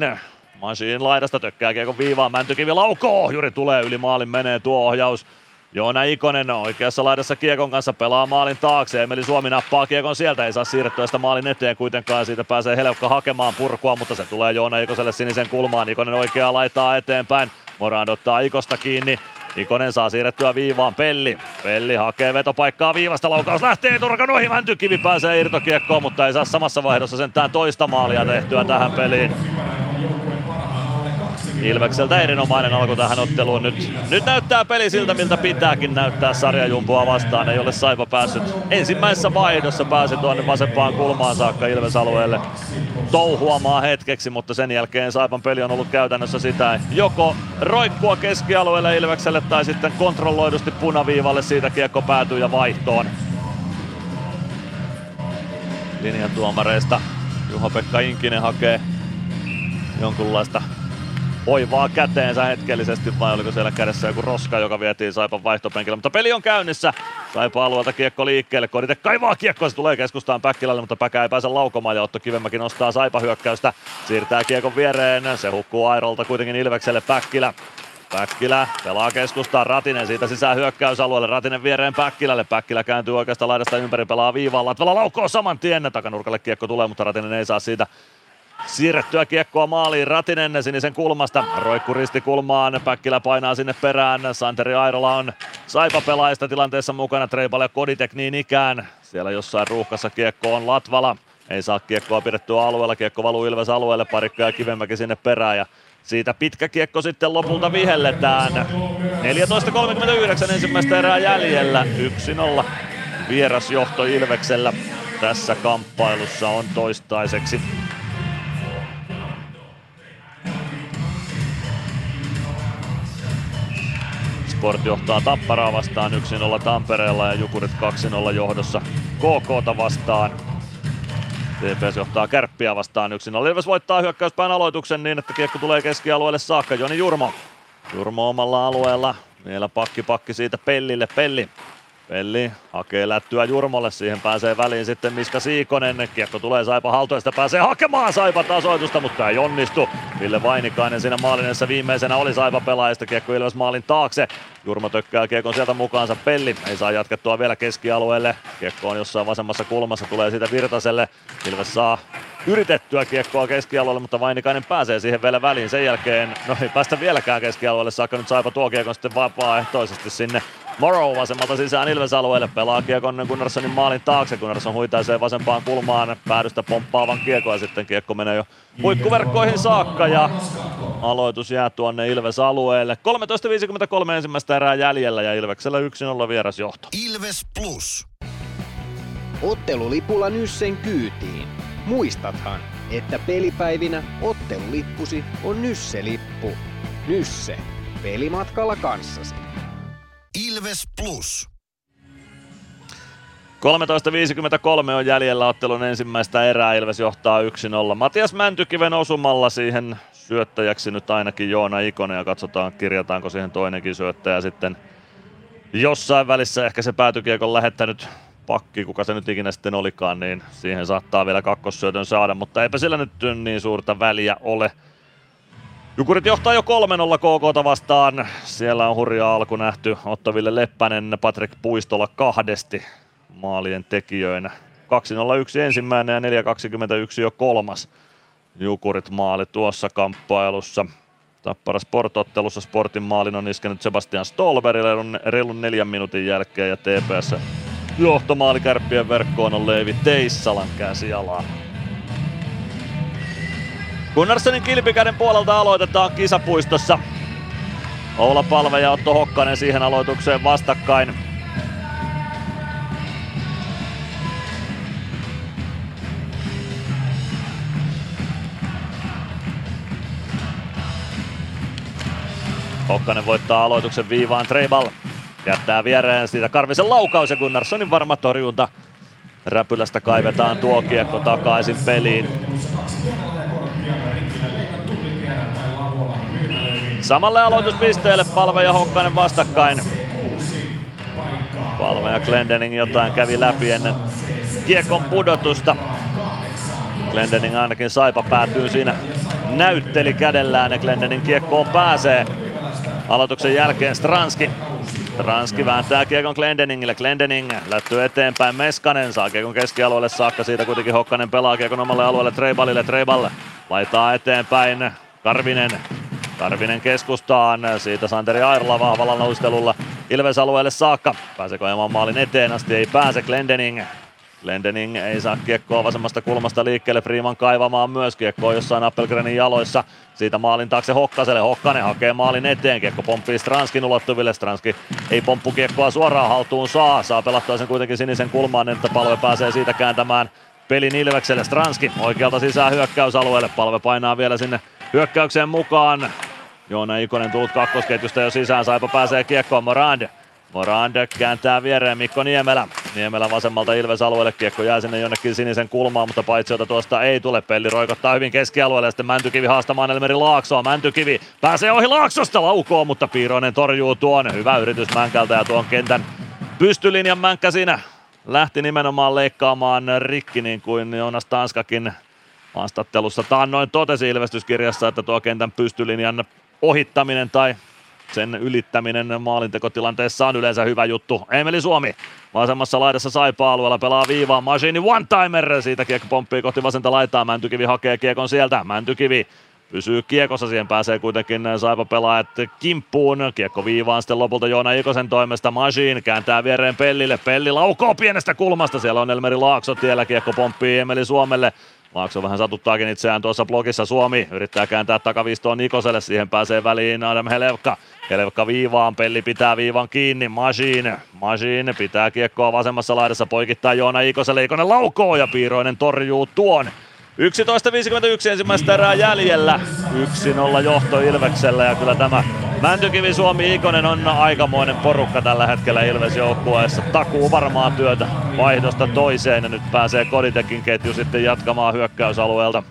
Masin laidasta tökkää kiekon viivaan. Mäntykivi laukoo. Juri tulee yli maalin menee tuo ohjaus. Joona Ikonen oikeassa laidassa Kiekon kanssa pelaa maalin taakse. Emeli Suomi nappaa Kiekon sieltä, ei saa siirrettyä sitä maalin eteen kuitenkaan. Siitä pääsee Helpka hakemaan purkua, mutta se tulee Joona Ikoselle sinisen kulmaan. Ikonen oikeaa laittaa eteenpäin. Morand ottaa Ikosta kiinni. Ikonen saa siirrettyä viivaan Pelli. Pelli hakee vetopaikkaa viivasta, laukaus lähtee Turkan ohi, Mäntykivi pääsee irtokiekkoon, mutta ei saa samassa vaihdossa sentään toista maalia tehtyä tähän peliin. Ilvekseltä erinomainen alku tähän otteluun. Nyt, nyt näyttää peli siltä, miltä pitääkin näyttää sarjajumpua vastaan. Ei ole Saipa päässyt ensimmäisessä vaihdossa pääsi tuonne vasempaan kulmaan saakka Ilves-alueelle touhuamaan hetkeksi, mutta sen jälkeen Saipan peli on ollut käytännössä sitä joko roikkua keskialueelle Ilvekselle tai sitten kontrolloidusti punaviivalle siitä kiekko päätyy ja vaihtoon. Linjan tuomareista Juho-Pekka Inkinen hakee jonkunlaista oivaa käteensä hetkellisesti vai oliko siellä kädessä joku roska, joka vietiin Saipan vaihtopenkillä. Mutta peli on käynnissä. Saipa alueelta kiekko liikkeelle. Kodite kaivaa kiekkoa, se tulee keskustaan Päkkilälle, mutta Päkä ei pääse laukomaan ja Otto Kivemäki nostaa Saipa hyökkäystä. Siirtää kiekon viereen. Se hukkuu Airolta kuitenkin Ilvekselle Päkkilä. Päkkilä pelaa keskustaan, Ratinen siitä sisään hyökkäysalueelle, Ratinen viereen Päkkilälle, Päkkilä kääntyy oikeasta laidasta ympäri, pelaa viivaan, Latvala laukoo saman tien, takanurkalle kiekko tulee, mutta Ratinen ei saa siitä siirrettyä kiekkoa maaliin. Ratinen sinisen kulmasta. Roikku risti kulmaan. Päkkilä painaa sinne perään. Santeri Airola on saipa pelaajista tilanteessa mukana. Treipal ja Koditek niin ikään. Siellä jossain ruuhkassa kiekko on Latvala. Ei saa kiekkoa pidettyä alueella. Kiekko valuu Ilves alueelle. Parikko ja Kivemäki sinne perään. Ja siitä pitkä kiekko sitten lopulta vihelletään. 14.39 ensimmäistä erää jäljellä. 1-0 vierasjohto Ilveksellä tässä kamppailussa on toistaiseksi. Sport johtaa Tapparaa vastaan 1-0 Tampereella ja Jukurit 2-0 johdossa KKta vastaan. TPS johtaa Kärppiä vastaan 1-0. Ilves voittaa hyökkäyspään aloituksen niin, että kiekko tulee keskialueelle saakka. Joni Jurmo. Jurmo omalla alueella. Vielä pakki pakki siitä Pellille. Pelli Pelli hakee lättyä Jurmolle, siihen pääsee väliin sitten Miska Siikonen. Kiekko tulee Saipa haltuista, pääsee hakemaan Saipa tasoitusta, mutta ei onnistu. Ville Vainikainen siinä maalinessa viimeisenä oli Saipa pelaajista, kiekko Ilves maalin taakse. Jurmo tökkää kiekon sieltä mukaansa, Pelli ei saa jatkettua vielä keskialueelle. Kiekko on jossain vasemmassa kulmassa, tulee siitä Virtaselle. Ilves saa yritettyä kiekkoa keskialueelle, mutta Vainikainen pääsee siihen vielä väliin. Sen jälkeen, no ei päästä vieläkään keskialueelle saakka, nyt Saipa tuo kiekon sitten vapaaehtoisesti sinne Morrow vasemmalta sisään Ilves-alueelle, pelaa kiekon Gunnarssonin maalin taakse, Gunnarsson huitaisee vasempaan kulmaan päädystä pomppaavan kiekko ja sitten kiekko menee jo huikkuverkkoihin saakka ja aloitus jää tuonne Ilves-alueelle. 13.53 ensimmäistä erää jäljellä ja Ilveksellä 1-0 vierasjohto. Ilves Plus. Ottelulipulla Nyssen kyytiin. Muistathan, että pelipäivinä ottelulippusi on Nysse-lippu. Nysse. Pelimatkalla kanssasi. Ilves Plus. 13.53 on jäljellä ottelun ensimmäistä erää. Ilves johtaa 1-0. Matias Mäntykiven osumalla siihen syöttäjäksi nyt ainakin Joona Ikonen ja katsotaan kirjataanko siihen toinenkin syöttäjä sitten jossain välissä. Ehkä se päätykiekon lähettänyt pakki, kuka se nyt ikinä sitten olikaan, niin siihen saattaa vielä kakkossyötön saada, mutta eipä sillä nyt niin suurta väliä ole. Jukurit johtaa jo 3-0 KK vastaan. Siellä on hurja alku nähty. Ottaville Leppänen, Patrick Puistola kahdesti maalien tekijöinä. 2-0-1 ensimmäinen ja 4-21 jo kolmas. Jukurit maali tuossa kamppailussa. Tappara Sport-ottelussa Sportin maalin on iskenyt Sebastian Stolberille reilun neljän minuutin jälkeen ja TPS johtomaali kärppien verkkoon on Leivi Teissalan käsialaa. Gunnarssonin kilpikäden puolelta aloitetaan kisapuistossa. Oula Palve ja Otto Hokkanen siihen aloitukseen vastakkain. Hokkanen voittaa aloituksen viivaan Treibal. Jättää viereen siitä Karvisen laukaus ja Gunnarssonin varma torjunta. Räpylästä kaivetaan tuo kiekko takaisin peliin. Samalle aloituspisteelle Palve ja Hokkanen vastakkain. Palve ja Glendening jotain kävi läpi ennen kiekon pudotusta. Glendening ainakin saipa päätyy siinä näytteli kädellään ja Glendening kiekkoon pääsee. Aloituksen jälkeen Stranski Ranski vääntää kiekon Glendeningille. Glendening lättyy eteenpäin. Meskanen saa kiekon keskialueelle saakka. Siitä kuitenkin Hokkanen pelaa kiekon omalle alueelle Treibalille. Treibal laitaa eteenpäin. Karvinen. Karvinen keskustaan. Siitä Santeri Airla vahvalla noustelulla Ilves alueelle saakka. Pääseekö ajamaan maalin eteen asti? Ei pääse Glendening. Glendening ei saa kiekkoa vasemmasta kulmasta liikkeelle. Freeman kaivamaan myös kiekkoa jossain Appelgrenin jaloissa. Siitä maalin taakse Hokkaselle. Hokkanen hakee maalin eteen. Kiekko pomppii Stranskin ulottuville. Stranski ei pomppu kiekkoa suoraan haltuun saa. Saa pelattua sen kuitenkin sinisen kulmaan, että palve pääsee siitä kääntämään pelin Ilvekselle. Stranski oikealta sisään hyökkäysalueelle. Palve painaa vielä sinne hyökkäykseen mukaan. Joona Ikonen tullut kakkosketjusta jo sisään. Saipa pääsee kiekkoon Morand. Morand kääntää viereen Mikko Niemelä. Niemelä vasemmalta Ilves alueelle. Kiekko jää sinne jonnekin sinisen kulmaan, mutta paitsiota tuosta ei tule. Pelli roikottaa hyvin keskialueelle ja sitten Mäntykivi haastamaan Elmeri Laaksoa. Mäntykivi pääsee ohi Laaksosta laukoo, mutta Piiroinen torjuu tuon. Hyvä yritys Mänkältä ja tuon kentän pystylinjan Mänkkä siinä lähti nimenomaan leikkaamaan rikki niin kuin Jonas Tanskakin haastattelussa taannoin totesi ilmestyskirjassa, että tuo kentän pystylinjan ohittaminen tai sen ylittäminen maalintekotilanteessa on yleensä hyvä juttu. Emeli Suomi vasemmassa laidassa Saipa-alueella pelaa viivaa. Machine one-timer. Siitä kiekko pomppii kohti vasenta laitaa. Mäntykivi hakee kiekon sieltä. Mäntykivi pysyy kiekossa, siihen pääsee kuitenkin Saipa pelaajat kimppuun. Kiekko viivaan sitten lopulta Joona Ikosen toimesta Machine kääntää viereen Pellille. Pelli laukoo pienestä kulmasta, siellä on Elmeri Laakso tiellä, kiekko pomppii Emeli Suomelle. Laakso vähän satuttaakin itseään tuossa blogissa. Suomi yrittää kääntää takavistoon Nikoselle. Siihen pääsee väliin Adam Helevka. Helevka viivaan. Pelli pitää viivan kiinni. Machine. Machine pitää kiekkoa vasemmassa laidassa. Poikittaa Joona Ikoselle. Ikonen laukoo ja Piiroinen torjuu tuon. 11.51 ensimmäistä erää jäljellä. 1-0 johto Ilveksellä ja kyllä tämä Mäntykivi Suomi Ikonen on aikamoinen porukka tällä hetkellä Ilves joukkueessa. Takuu varmaa työtä vaihdosta toiseen ja nyt pääsee Koditekin ketju sitten jatkamaan hyökkäysalueelta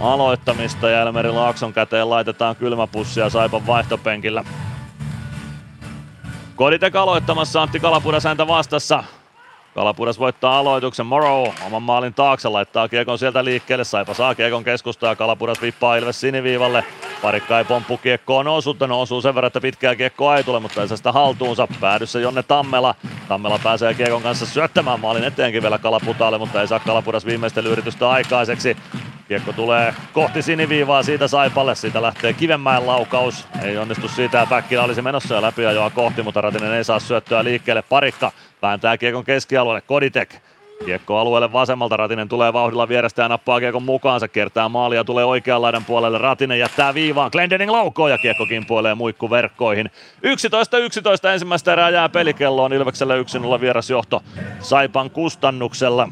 aloittamista ja Elmeri Laakson käteen laitetaan kylmäpussia Saipan vaihtopenkillä. Koditek aloittamassa Antti Kalapudas häntä vastassa. Kalapudas voittaa aloituksen. Morrow oman maalin taakse laittaa kiekon sieltä liikkeelle. Saipa saa kiekon keskustaa. Kalapudas vippaa Ilves siniviivalle. Parikka ei pomppu kiekkoon osuuttanut, osuu sen verran, että pitkää kiekkoa ei tule, mutta ei sitä haltuunsa. Päädyssä Jonne Tammela. Tammela pääsee kiekon kanssa syöttämään maalin eteenkin vielä Kalaputalle, mutta ei saa Kalapudas viimeisten yritystä aikaiseksi. Kiekko tulee kohti siniviivaa siitä Saipalle, siitä lähtee Kivenmäen laukaus. Ei onnistu siitä ja Päkkilä olisi menossa jo läpiajoa kohti, mutta Ratinen ei saa syöttöä liikkeelle. Parikka vääntää kiekon keskialueelle, Koditek Kiekko alueelle vasemmalta, Ratinen tulee vauhdilla vierestä ja nappaa kiekon mukaansa, kertaa maalia, tulee oikean laidan puolelle, Ratinen jättää viivaan, Glendening laukoo ja kiekko kimpoilee muikkuverkkoihin. 11-11 ensimmäistä erää jää pelikelloon, Ilveksellä 1-0 vierasjohto Saipan kustannuksella.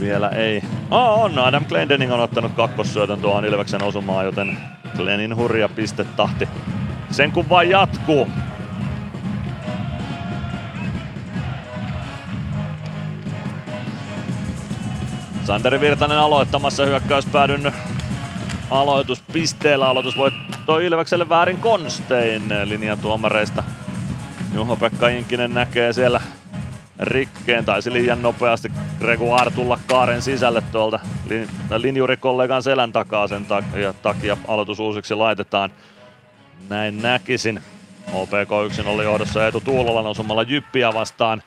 Vielä ei. Oh, on, Adam Glendening on ottanut kakkossyötön tuohon Ilveksen osumaan, joten Glenin hurja pistetahti sen kun vain jatkuu. Santeri Virtanen aloittamassa hyökkäyspäädyn aloituspisteellä. Aloitus voitto Ilvekselle väärin konstein linjatuomareista. Juho-Pekka Inkinen näkee siellä rikkeen. Taisi liian nopeasti Gregoire tulla kaaren sisälle tuolta linjurikollegan selän takaa sen takia, takia aloitus uusiksi laitetaan. Näin näkisin. OPK 1 oli johdossa Eetu Tuulolan osumalla Jyppiä vastaan.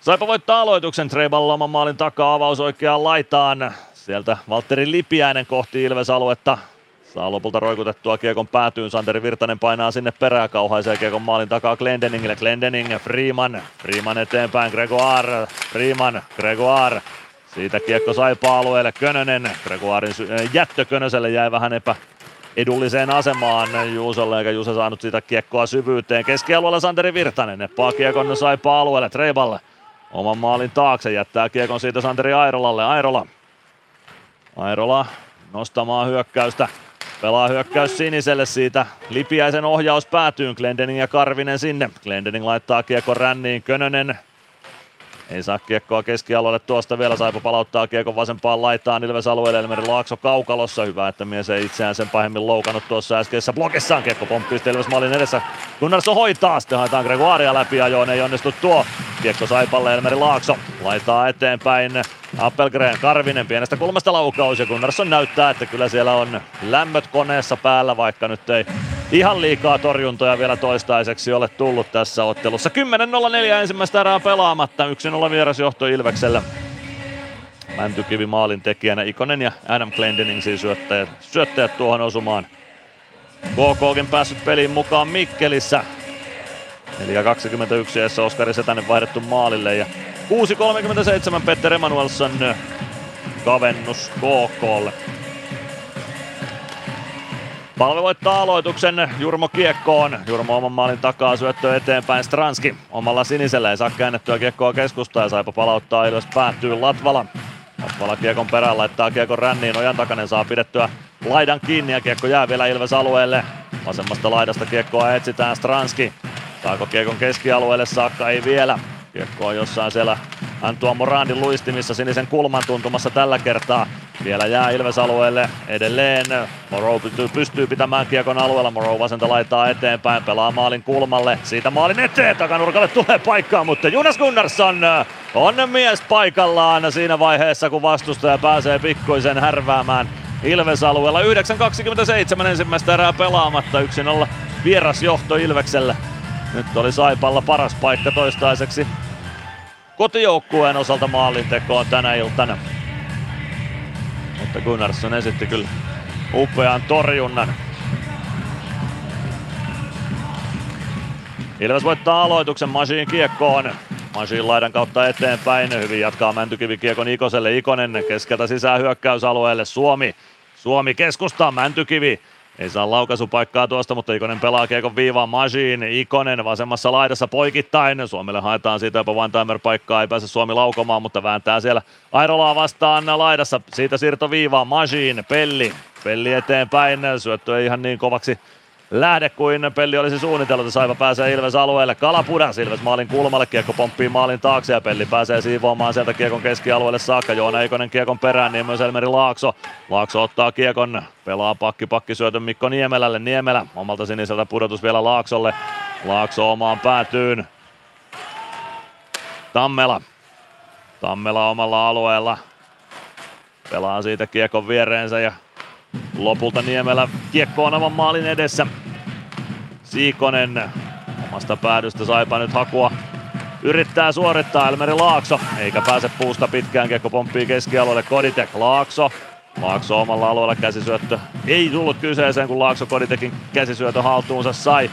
Saipa voittaa aloituksen Treiballa oman maalin takaa avaus oikeaan laitaan. Sieltä Valtteri Lipiäinen kohti Ilves-aluetta. Saa lopulta roikutettua kiekon päätyyn. Santeri Virtanen painaa sinne perään kauhaisee kiekon maalin takaa Glendeningille. Glendening, Freeman. Freeman eteenpäin, Gregoire. Freeman, Gregoire. Siitä kiekko saipa alueelle Könönen. Gregoirin äh, jättö Könöselle jäi vähän epä edulliseen asemaan Juusolle, eikä Juuse saanut siitä kiekkoa syvyyteen. Keskialueella Santeri Virtanen neppaa kiekon saipa alueelle Treiballe oman maalin taakse. Jättää kiekon siitä Santeri Airolalle. Airola. Airola nostamaan hyökkäystä. Pelaa hyökkäys siniselle siitä. Lipiäisen ohjaus päätyy. Glendening ja Karvinen sinne. Glendening laittaa kiekon ränniin. Könönen ei saa kiekkoa keskialueelle tuosta vielä. Saipa palauttaa kiekon vasempaan laitaan Ilves alueelle. Elmeri Laakso kaukalossa. Hyvä, että mies ei itseään sen pahemmin loukannut tuossa äskeisessä blokissaan. Kiekko pomppii Ilves maalin edessä. Gunnarsson hoitaa. Sitten haetaan Gregoiria läpi ajoon. Ei onnistu tuo. Kiekko Saipalle Elmeri Laakso. Laitaa eteenpäin. Appelgren Karvinen pienestä kulmasta laukaus ja Gunnarsson näyttää, että kyllä siellä on lämmöt koneessa päällä, vaikka nyt ei ihan liikaa torjuntoja vielä toistaiseksi ole tullut tässä ottelussa. 10.04 ensimmäistä erää pelaamatta, 1-0 vierasjohto Ilveksellä. Mäntykivi maalin tekijänä Ikonen ja Adam Glendening siis syöttäjät, syöttäjät tuohon osumaan. KKkin päässyt peliin mukaan Mikkelissä. 4.21 eessä Oskari Setänen vaihdettu maalille ja 6.37 Petter Emanuelsson kavennus KKlle. Palve voittaa aloituksen Jurmo kiekkoon. Jurmo oman maalin takaa syöttö eteenpäin Stranski. Omalla sinisellä ei saa käännettyä kiekkoa keskustaa ja saipa palauttaa ylös päättyy Latvala. Latvala kiekon perään laittaa kiekon ränniin. Ojan takainen saa pidettyä laidan kiinni ja kiekko jää vielä Ilves alueelle. Vasemmasta laidasta kiekkoa etsitään Stranski. Saako kiekon keskialueelle saakka? Ei vielä. Kiekko on jossain siellä Antua Morandin luistimissa sinisen kulman tuntumassa tällä kertaa. Vielä jää Ilves-alueelle edelleen. Moro pystyy, pitämään kiekon alueella. Moro vasenta laittaa eteenpäin, pelaa maalin kulmalle. Siitä maalin eteen, takanurkalle tulee paikkaa, mutta Jonas Gunnarsson on mies paikallaan siinä vaiheessa, kun vastustaja pääsee pikkuisen härväämään Ilves-alueella. 9.27 ensimmäistä erää pelaamatta, 1-0 vierasjohto Ilvekselle. Nyt oli Saipalla paras paikka toistaiseksi kotijoukkueen osalta maalintekoon tänä iltana. Mutta Gunnarsson esitti kyllä upean torjunnan. Ilves voittaa aloituksen Masiin kiekkoon. Masiin laidan kautta eteenpäin. Hyvin jatkaa Mäntykivi kiekon Ikoselle. Ikonen keskeltä sisään hyökkäysalueelle. Suomi. Suomi keskustaa Mäntykivi. Ei saa laukaisupaikkaa tuosta, mutta Ikonen pelaa kiekon viivaan Majin. Ikonen vasemmassa laidassa poikittain. Suomelle haetaan siitä jopa one paikkaa. Ei pääse Suomi laukomaan, mutta vääntää siellä Airolaa vastaan laidassa. Siitä siirto viivaan Majin. Pelli. Pelli eteenpäin. Syöttö ei ihan niin kovaksi lähde kuin Pelli olisi suunnitellut. Saiva pääsee Ilves alueelle. Kalapudas Ilves maalin kulmalle. Kiekko pomppii maalin taakse ja Pelli pääsee siivoamaan sieltä Kiekon keskialueelle saakka. Joona Eikonen Kiekon perään, niin myös Elmeri Laakso. Laakso ottaa Kiekon, pelaa pakki pakki syötön Mikko Niemelälle. Niemelä omalta siniseltä pudotus vielä Laaksolle. Laakso omaan päätyyn. Tammela. Tammela omalla alueella. Pelaa siitä Kiekon viereensä ja Lopulta Niemelä kiekko on oman maalin edessä. Siikonen omasta päädystä saipa nyt hakua. Yrittää suorittaa Elmeri Laakso, eikä pääse puusta pitkään. Kiekko pomppii keskialueelle Koditek. Laakso Laakso omalla alueella käsisyöttö ei tullut kyseeseen, kun Laakso Koditekin käsisyötö haltuunsa sai.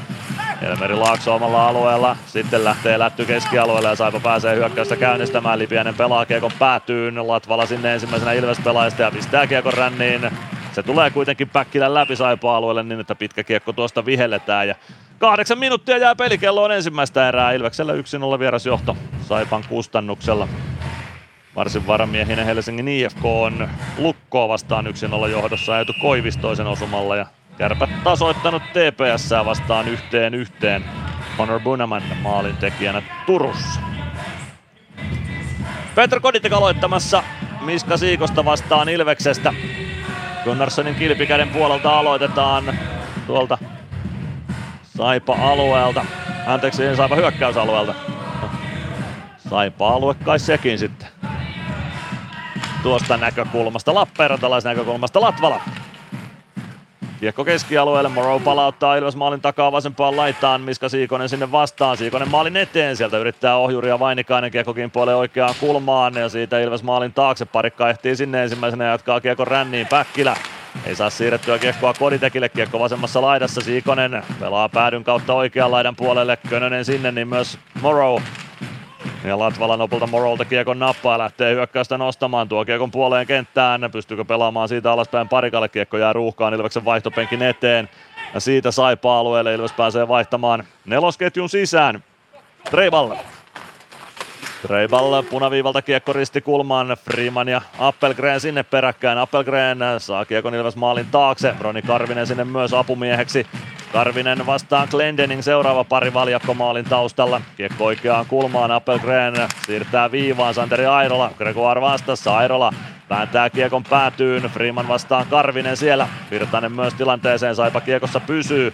Elmeri Laakso omalla alueella, sitten lähtee lätty keskialueelle ja Saipa pääsee hyökkäystä käynnistämään. Lipiäinen pelaa kiekon päätyyn, Latvala sinne ensimmäisenä Ilves-pelaajista ja pistää kiekon ränniin. Se tulee kuitenkin Päkkilän läpi Saipa-alueelle niin, että pitkä kiekko tuosta vihelletään ja Kahdeksan minuuttia jää pelikelloon ensimmäistä erää. Ilveksellä 1-0 vierasjohto Saipan kustannuksella. Varsin varamiehinen Helsingin IFK on lukkoa vastaan 1-0 johdossa ajatu Koivistoisen osumalla ja kärpät tasoittanut TPS vastaan yhteen yhteen. Honor Bunaman maalintekijänä Turussa. Petro Koditek aloittamassa Miska Siikosta vastaan Ilveksestä. Gunnarssonin kilpikäden puolelta aloitetaan tuolta Saipa-alueelta. Anteeksi, Saipa hyökkäysalueelta. Saipa-alue kai sekin sitten. Tuosta näkökulmasta, Lappeenrantalais-näkökulmasta Latvala. Kiekko keskialueelle, Morrow palauttaa Ilves maalin takaa vasempaan laitaan, Miska Siikonen sinne vastaan, Siikonen maalin eteen, sieltä yrittää ohjuri ja Vainikainen kiekko kimpoilee oikeaan kulmaan ja siitä Ilves maalin taakse, parikka ehtii sinne ensimmäisenä ja jatkaa kiekko ränniin, Päkkilä ei saa siirrettyä kiekkoa Koditekille, kiekko vasemmassa laidassa, Siikonen pelaa päädyn kautta oikean laidan puolelle, Könönen sinne, niin myös Morrow ja Latvala lopulta Morolta kiekon nappaa lähtee hyökkäystä nostamaan tuo kiekon puoleen kenttään. Pystyykö pelaamaan siitä alaspäin parikalle? Kiekko jää ruuhkaan Ilveksen vaihtopenkin eteen. Ja siitä Saipa alueelle Ilves pääsee vaihtamaan nelosketjun sisään. Treiballe. Treiball punaviivalta kiekko risti kulmaan, Freeman ja Appelgren sinne peräkkäin. Appelgren saa kiekon Ilves maalin taakse, Roni Karvinen sinne myös apumieheksi. Karvinen vastaan Glendening seuraava pari valjakko maalin taustalla. Kiekko oikeaan kulmaan, Appelgren siirtää viivaan, Santeri Airola, Gregoire vastassa, Airola Vääntää kiekon päätyyn, Freeman vastaan Karvinen siellä. Virtanen myös tilanteeseen, Saipa kiekossa pysyy.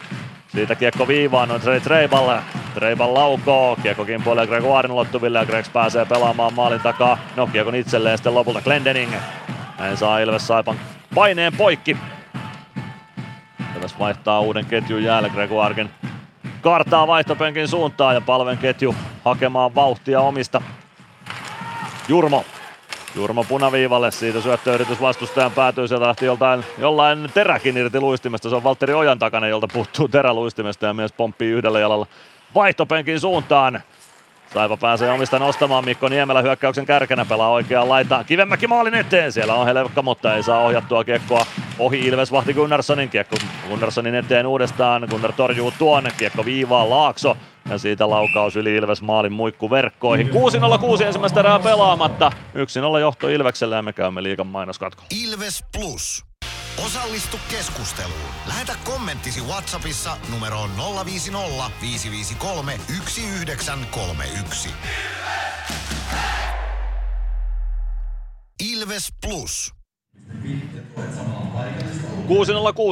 Siitä kiekko viivaan on Trey Treiballe. Treibal laukoo, kiekko kimpoilee Gregoirin ulottuville ja Gregs pääsee pelaamaan maalin takaa. No kiekon itselleen sitten lopulta Glendening. Näin saa Ilves Saipan paineen poikki. Ilves vaihtaa uuden ketjun jäälle Gregoirkin kartaa vaihtopenkin suuntaan ja palven ketju hakemaan vauhtia omista. Jurmo Jurmo punaviivalle, siitä syöttöyritys vastustajan päätyy, sieltä lähti joltain, jollain teräkin irti luistimesta, se on Valtteri Ojan takana, jolta puuttuu terä luistimesta ja mies pomppii yhdellä jalalla vaihtopenkin suuntaan. Saipa pääsee omista nostamaan, Mikko Niemelä hyökkäyksen kärkenä pelaa oikeaan laitaan. Kivemäki maalin eteen, siellä on Helekka, mutta ei saa ohjattua kiekkoa ohi Ilves vahti Gunnarssonin. Kiekko Gunnarssonin eteen uudestaan, Gunnar torjuu tuonne, kiekko viivaan Laakso. Ja siitä laukaus yli Ilves maalin muikku verkkoihin. 6-0-6 ensimmäistä erää pelaamatta. 1-0 johto Ilvekselle ja me käymme liikan mainoskatkolla. Ilves Plus. Osallistu keskusteluun. Lähetä kommenttisi Whatsappissa numeroon 050 553 1931. Ilves Plus.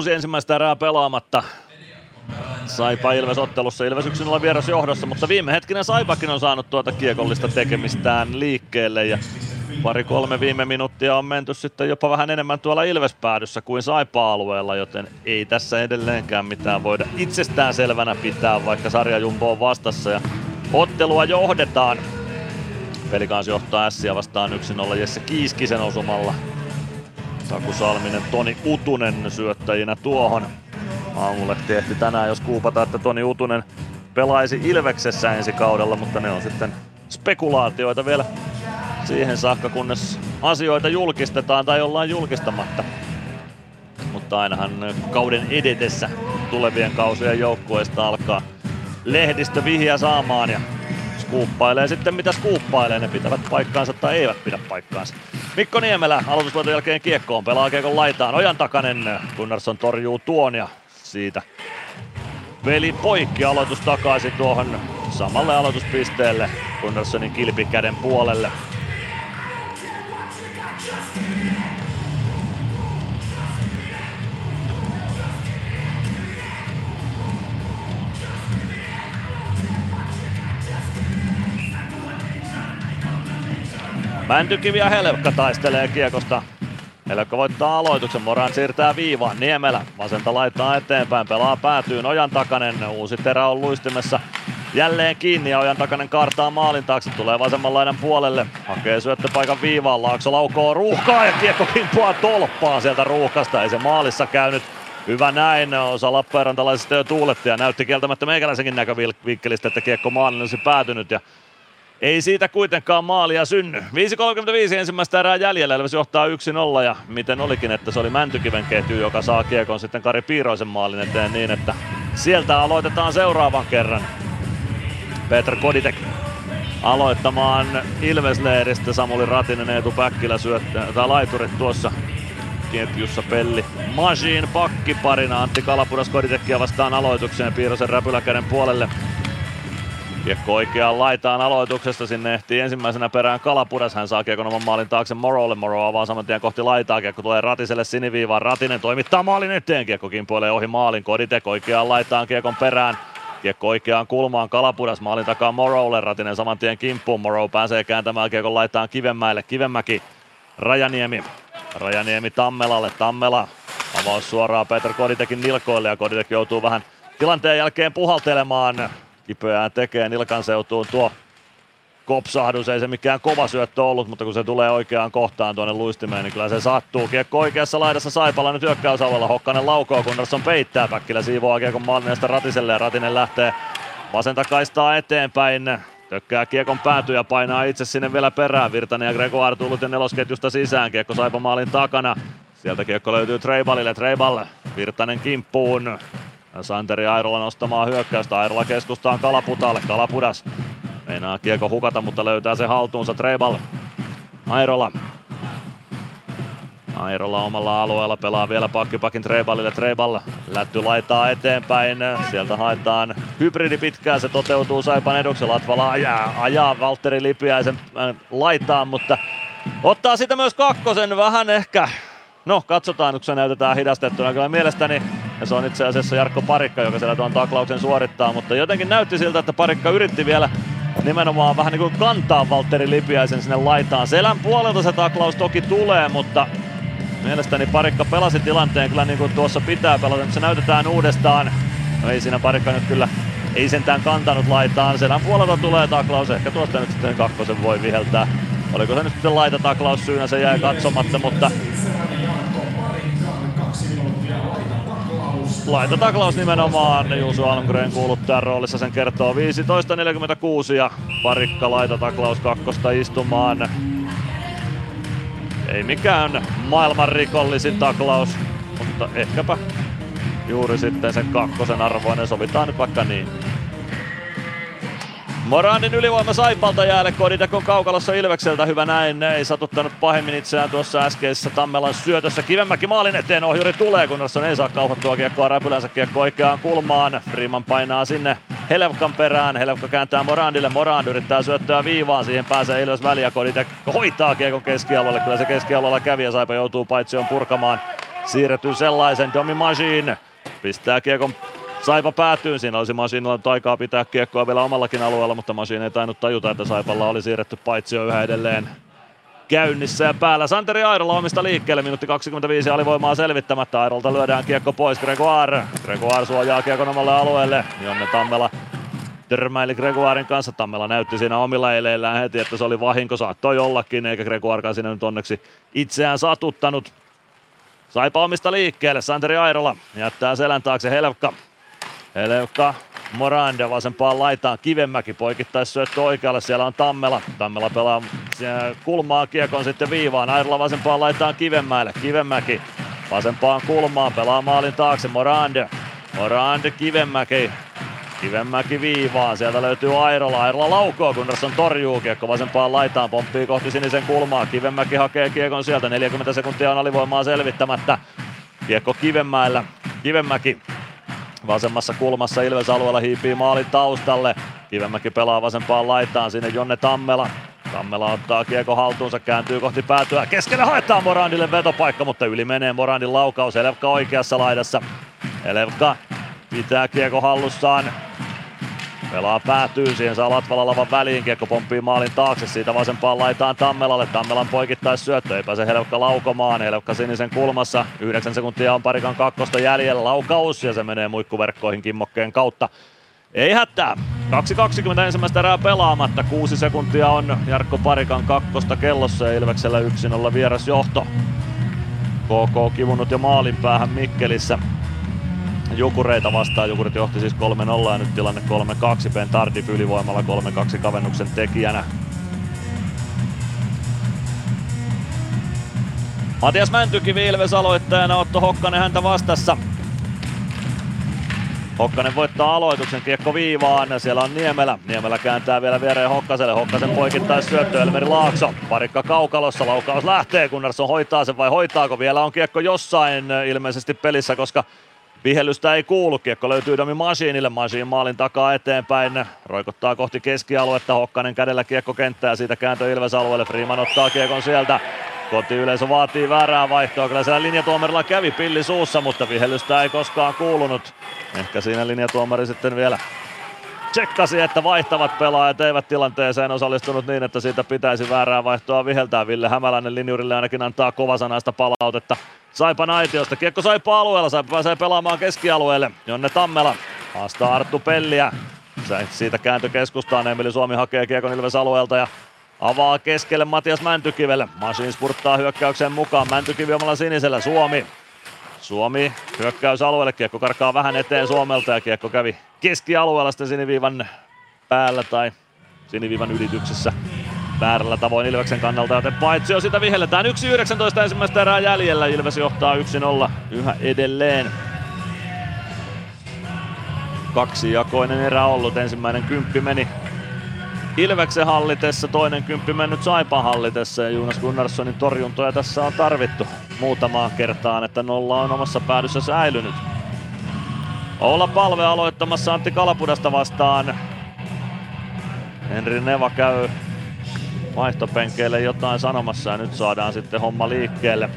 6-0-6 ensimmäistä erää pelaamatta. Saipa Ilves ottelussa. Ilves yksin olla vieras johdossa, mutta viime hetkinen Saipakin on saanut tuota kiekollista tekemistään liikkeelle ja pari-kolme viime minuuttia on menty sitten jopa vähän enemmän tuolla Ilves-päädyssä kuin Saipa-alueella, joten ei tässä edelleenkään mitään voida itsestään selvänä pitää, vaikka sarjajumbo on vastassa ja ottelua johdetaan. Pelikans johtaa Ässiä vastaan 1-0 Jesse Kiiskisen osumalla. Saku Salminen, Toni Utunen syöttäjinä tuohon. Aamulehti ehti tänään jos kuupata, että Toni Utunen pelaisi Ilveksessä ensi kaudella, mutta ne on sitten spekulaatioita vielä siihen saakka, kunnes asioita julkistetaan tai ollaan julkistamatta. Mutta ainahan kauden edetessä tulevien kausien joukkueista alkaa lehdistö vihja saamaan ja skuuppailee sitten mitä skuuppailee, ne pitävät paikkaansa tai eivät pidä paikkaansa. Mikko Niemelä aloitusvoiton jälkeen kiekkoon, pelaa kiekon laitaan, Ojan takanen, Gunnarsson torjuu tuon ja siitä veli poikki aloitus takaisin tuohon samalle aloituspisteelle Gunnarssonin kilpikäden puolelle. Mäntykivi ja Helpka taistelee kiekosta Helkka voittaa aloituksen, Moran siirtää viivaan, Niemelä vasenta laittaa eteenpäin, pelaa päätyy Ojan takanen, uusi terä on luistimessa. Jälleen kiinni ja Ojan takanen kaartaa maalin taakse, tulee vasemman laidan puolelle, hakee syöttöpaikan viivaan, Laakso laukoo ruuhkaa ja kiekko kimpuaa tolppaan sieltä ruuhkasta, ei se maalissa käynyt. Hyvä näin, osa Lappeenrantalaisista jo tuuletti ja näytti kieltämättä meikäläisenkin näkövinkkelistä, että kiekko maalin olisi päätynyt. Ja ei siitä kuitenkaan maalia synny. 5.35 ensimmäistä erää jäljellä, Ilves johtaa 1-0 ja miten olikin, että se oli Mäntykiven ketju, joka saa kiekon sitten Kari Piiroisen maalin eteen niin, että sieltä aloitetaan seuraavan kerran. Petr Koditek aloittamaan Ilvesleiristä, Samuli Ratinen, Eetu Päkkilä syöttää, tai laiturit tuossa ketjussa. Pelli Machine pakkiparina Antti Kalapudas Koditekkiä vastaan aloitukseen. Piirosen räpyläkäden puolelle Kiekko oikeaan laitaan aloituksesta, sinne ehtii ensimmäisenä perään Kalapudas, hän saa kiekon oman maalin taakse Morolle, Moro avaa saman tien kohti laitaa, kiekko tulee Ratiselle siniviivaan, Ratinen toimittaa maalin eteen, kiekko kimpoilee ohi maalin, Koditek oikeaan laitaan kiekon perään, Kiekko oikeaan kulmaan Kalapudas. Maalin takaa Morolle, Ratinen saman tien kimppuun, Moro pääsee kääntämään kiekon laitaan Kivenmäelle, Kivenmäki, Rajaniemi, Rajaniemi Tammelalle, Tammela avaus suoraan Peter Koditekin nilkoille ja Koditek joutuu vähän tilanteen jälkeen puhaltelemaan kipeää tekee nilkan seutuun tuo kopsahdus, ei se mikään kova syöttö ollut, mutta kun se tulee oikeaan kohtaan tuonne luistimeen, niin kyllä se sattuu. Kiekko oikeassa laidassa Saipalla nyt hyökkäysalueella, Hokkanen laukoo, Gunnarsson peittää, Päkkilä siivoaa kiekon maalineesta Ratiselle ja Ratinen lähtee vasenta kaistaa eteenpäin. Tökkää kiekon pääty ja painaa itse sinne vielä perään. Virtanen ja Gregoire tullut nelosketjusta sisään. Kiekko Saipa maalin takana. Sieltä kiekko löytyy Treibalille. Treibal Virtanen kimppuun. Santeri Airola nostamaan hyökkäystä. Airola keskustaan Kalaputalle. Kalapudas meinaa kiekko hukata, mutta löytää se haltuunsa. Treibal. Airola. Airola omalla alueella pelaa vielä pakkipakin Treibalille. Treibal lätty laitaa eteenpäin. Sieltä haetaan hybridi pitkään. Se toteutuu Saipan eduksi. Latvala ajaa, ajaa Valtteri Lipiäisen äh, laitaan, mutta ottaa sitä myös kakkosen vähän ehkä No, katsotaan, kun se näytetään hidastettuna. Kyllä mielestäni, ja se on itse asiassa Jarkko Parikka, joka siellä tuon taklauksen suorittaa, mutta jotenkin näytti siltä, että Parikka yritti vielä nimenomaan vähän niin kuin kantaa Valtteri Lipiäisen sinne laitaan. Selän puolelta se taklaus toki tulee, mutta mielestäni Parikka pelasi tilanteen kyllä niin kuin tuossa pitää pelata. Nyt se näytetään uudestaan. No ei siinä Parikka nyt kyllä ei sentään kantanut laitaan. Selän puolelta tulee taklaus. Ehkä tuosta nyt sitten kakkosen voi viheltää. Oliko se nyt sitten laitataklaus syynä, se jäi katsomatta, mutta laitataklaus nimenomaan. Juuso Almgren kuuluttaa roolissa, sen kertoo 15.46 ja parikka laitataklaus kakkosta istumaan. Ei mikään maailman rikollisin taklaus, mutta ehkäpä juuri sitten sen kakkosen arvoinen. Sovitaan nyt vaikka niin. Moranin ylivoima Saipalta jäälle Koditekon kaukalossa Ilvekseltä. Hyvä näin. Ei satuttanut pahemmin itseään tuossa äskeisessä Tammelan syötössä. Kivemäki maalin eteen ohjuri tulee, kun ei saa kauhattua kiekkoa räpylänsä kiekko oikeaan kulmaan. Freeman painaa sinne Helevkan perään. Helevka kääntää Morandille. Morand yrittää syöttöä viivaan. Siihen pääsee Ilves väliä. Koditek hoitaa kiekon keskialueelle. Kyllä se keskialueella kävi ja Saipa joutuu paitsi on purkamaan. Siirretty sellaisen Domi Machine pistää kiekon Saipa päätyy, siinä olisi Masinilla nyt aikaa pitää kiekkoa vielä omallakin alueella, mutta Masin ei tainnut tajuta, että Saipalla oli siirretty paitsi jo yhä edelleen käynnissä ja päällä. Santeri Airola omista liikkeelle, minuutti 25 alivoimaa selvittämättä. Airolta lyödään kiekko pois, Gregoire. Gregoire suojaa kiekon omalle alueelle, Jonne Tammela törmäili Gregoirin kanssa. Tammela näytti siinä omilla eileillään heti, että se oli vahinko, saattoi ollakin, eikä Gregoirekaan siinä nyt onneksi itseään satuttanut. Saipa omista liikkeelle, Santeri Airola jättää selän taakse Helvka. Helevka Moranda vasempaan laitaan. Kivemäki poikittaisi syöttö oikealle. Siellä on Tammela. Tammela pelaa kulmaa kiekon sitten viivaan. Airola vasempaan laitaan Kivemäelle. Kivemäki vasempaan kulmaan. Pelaa maalin taakse. Morande. Morande Kivemäki. Kivemäki viivaan. Sieltä löytyy Airola. Airola laukoo. Gunnarsson torjuu kiekko vasempaan laitaan. Pomppii kohti sinisen kulmaa. Kivemäki hakee kiekon sieltä. 40 sekuntia on alivoimaa selvittämättä. Kiekko Kivemäellä. Kivemäki Vasemmassa kulmassa Ilves alueella hiipii maalin taustalle. Kivemäki pelaa vasempaan laitaan sinne Jonne Tammela. Tammela ottaa kiekko haltuunsa, kääntyy kohti päätyä. Keskelle haetaan Morandille vetopaikka, mutta yli menee Morandin laukaus. Elevka oikeassa laidassa. Elevka pitää kiekko hallussaan. Pelaa päätyy, siihen saa Latvala lavan väliin, kiekko pomppii maalin taakse, siitä vasempaan laitaan Tammelalle, Tammelan poikittais syöttö, ei pääse Helvekka laukomaan, Helvekka sinisen kulmassa, 9 sekuntia on parikan kakkosta jäljellä, laukaus ja se menee muikkuverkkoihin kimmokkeen kautta. Ei hätää. 2.20 ensimmäistä erää pelaamatta. 6 sekuntia on Jarkko Parikan kakkosta kellossa ja Ilveksellä 1-0 vierasjohto. KK kivunut jo maalin päähän Mikkelissä. Jukureita vastaan. Jukurit johti siis 3-0 ja nyt tilanne 3-2. Ben Tardif ylivoimalla 3-2 kavennuksen tekijänä. Matias Mäntykivi Ilves aloittajana, Otto Hokkanen häntä vastassa. Hokkanen voittaa aloituksen, kiekko viivaan, siellä on Niemelä. Niemelä kääntää vielä viereen Hokkaselle, Hokkasen poikittais syöttö, Elmeri Laakso. Parikka kaukalossa, laukaus lähtee, Gunnarsson hoitaa sen vai hoitaako vielä on kiekko jossain ilmeisesti pelissä, koska Vihellystä ei kuulu, kiekko löytyy Domi Masiinille, Masiin maalin takaa eteenpäin, roikottaa kohti keskialuetta, Hokkanen kädellä kiekko kenttää, siitä kääntö Ilves alueelle, Freeman ottaa kiekon sieltä, Kotiyleisö vaatii väärää vaihtoa. Kyllä siellä linjatuomarilla kävi pilli suussa, mutta vihellystä ei koskaan kuulunut. Ehkä siinä linjatuomari sitten vielä tsekkasi, että vaihtavat pelaajat eivät tilanteeseen osallistunut niin, että siitä pitäisi väärää vaihtoa viheltää. Ville Hämäläinen linjurille ainakin antaa kovasanaista palautetta. Saipa naitiosta. Kiekko Saipa alueella. Saipa pääsee pelaamaan keskialueelle. Jonne Tammela haastaa Arttu Pelliä. Siitä kääntö keskustaan. Emeli Suomi hakee Kiekon Ilves alueelta ja Avaa keskelle Matias Mäntykivelle. Masin spurttaa hyökkäykseen mukaan. Mäntykivi omalla sinisellä. Suomi. Suomi hyökkäysalueelle. Kiekko karkaa vähän eteen Suomelta ja kiekko kävi keskialueella sitten siniviivan päällä tai siniviivan ylityksessä väärällä tavoin Ilveksen kannalta, joten paitsi jo sitä vihelletään 1.19 ensimmäistä erää jäljellä. Ilves johtaa 1-0 yhä edelleen. Kaksijakoinen erä ollut. Ensimmäinen kymppi meni Ilveksen hallitessa, toinen kymppi mennyt Saipan hallitessa ja Jonas Gunnarssonin torjuntoja tässä on tarvittu muutamaan kertaan, että nolla on omassa päädyssä säilynyt. Olla palve aloittamassa Antti Kalapudasta vastaan. Henri Neva käy vaihtopenkeille jotain sanomassa ja nyt saadaan sitten homma liikkeelle.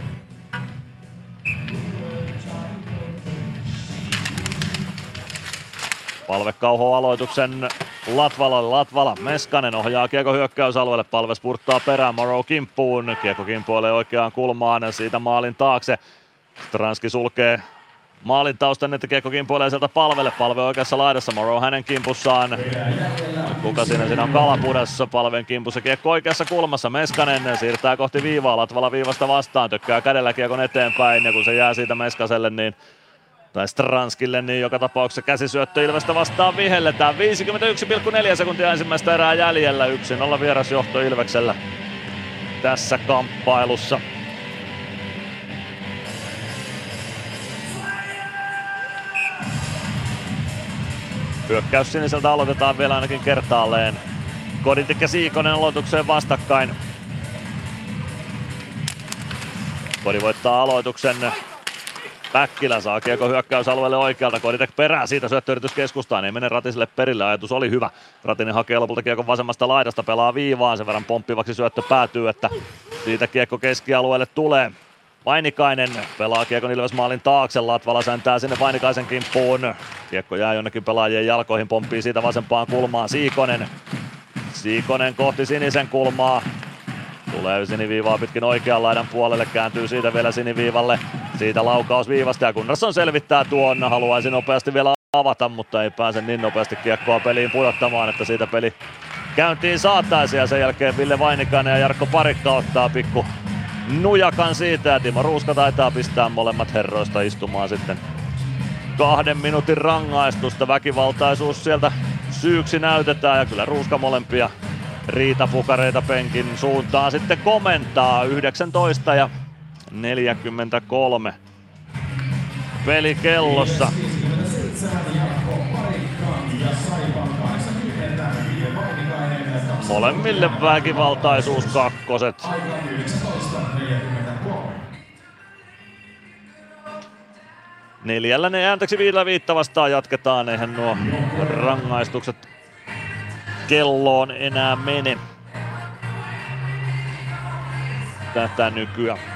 Palve kauho aloituksen Latvala, Latvala, Meskanen ohjaa kiekko hyökkäysalueelle, palve spurttaa perään, Morrow kimppuun, kiekko kimpuilee oikeaan kulmaan, siitä maalin taakse. Stranski sulkee maalin taustan, että kiekko kimpuilee sieltä palvelle, palve oikeassa laidassa, Morrow hänen kimpussaan. Kuka siinä, siinä on Kalapudessa, palven kimpussa, kiekko oikeassa kulmassa, Meskanen siirtää kohti viivaa, Latvala viivasta vastaan, tökkää kädellä kiekon eteenpäin ja kun se jää siitä Meskaselle, niin tai Stranskille, niin joka tapauksessa käsisyöttö Ilvestä vastaan vihelletään. 51,4 sekuntia ensimmäistä erää jäljellä. 1-0 vierasjohto Ilveksellä tässä kamppailussa. Hyökkäys siniseltä aloitetaan vielä ainakin kertaalleen. Kodintik ja Siikonen aloitukseen vastakkain. Kodi voittaa aloituksen Päkkilä saa kiekko hyökkäysalueelle oikealta, Koditek perää siitä syöttöyritys keskustaan, ei mene Ratiselle perille, ajatus oli hyvä. Ratinen hakee lopulta kiekko vasemmasta laidasta, pelaa viivaan, sen verran pomppivaksi syöttö päätyy, että siitä kiekko keskialueelle tulee. Vainikainen pelaa Kiekon Ilves maalin taakse, Latvala säntää sinne Vainikaisen kimppuun. Kiekko jää jonnekin pelaajien jalkoihin, pomppii siitä vasempaan kulmaan Siikonen. Siikonen kohti sinisen kulmaa, Tulee siniviivaa pitkin oikean laidan puolelle, kääntyy siitä vielä siniviivalle. Siitä laukaus viivasta ja Gunnarsson selvittää tuon. Haluaisi nopeasti vielä avata, mutta ei pääse niin nopeasti kiekkoa peliin pudottamaan, että siitä peli käyntiin saattaisi. Ja sen jälkeen Ville Vainikainen ja Jarkko Parikka ottaa pikku nujakan siitä ja Timo Ruuska taitaa pistää molemmat herroista istumaan sitten kahden minuutin rangaistusta. Väkivaltaisuus sieltä syyksi näytetään ja kyllä Ruuska molempia riitapukareita penkin suuntaan sitten komentaa. 19 ja 43 peli kellossa. Molemmille väkivaltaisuus kakkoset. Neljällä ne ääntäksi viidellä viitta vastaan jatketaan, eihän nuo rangaistukset kelloon enää mene. Tätä nykyään.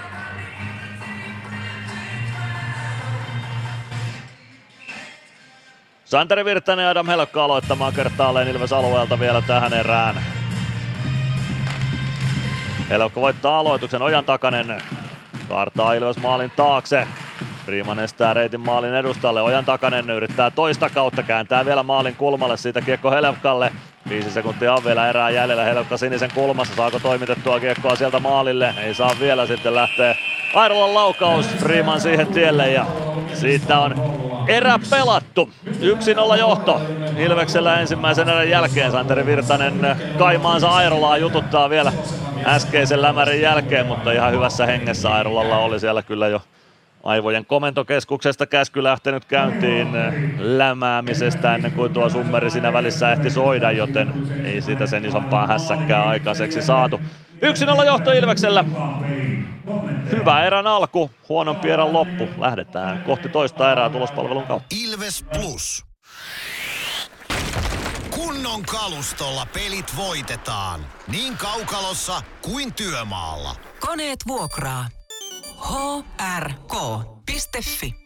Santeri Virtanen ja Adam Helkka aloittamaan kertaalleen Ilves alueelta vielä tähän erään. Helkka voittaa aloituksen, Ojan takanen kaartaa Ilves maalin taakse. Freeman estää reitin maalin edustalle. Ojan takanen yrittää toista kautta, kääntää vielä maalin kulmalle siitä kiekko Helkalle. Viisi sekuntia on vielä erää jäljellä. Helkka sinisen kulmassa. Saako toimitettua kiekkoa sieltä maalille? Ei saa vielä sitten lähtee Airolan laukaus. Freeman siihen tielle ja siitä on erä pelattu. 1-0 johto Ilveksellä ensimmäisen erän jälkeen. Santeri Virtanen kaimaansa Airolaa jututtaa vielä äskeisen lämärin jälkeen, mutta ihan hyvässä hengessä Airolalla oli siellä kyllä jo aivojen komentokeskuksesta käsky lähtenyt käyntiin lämäämisestä ennen kuin tuo summeri siinä välissä ehti soida, joten ei siitä sen isompaa hässäkkää aikaiseksi saatu. 1-0 johto Ilveksellä. Hyvä erän alku, huonompi erän loppu. Lähdetään kohti toista erää tulospalvelun kautta. Ilves Plus. Kunnon kalustolla pelit voitetaan. Niin kaukalossa kuin työmaalla. Koneet vuokraa. hrk.fi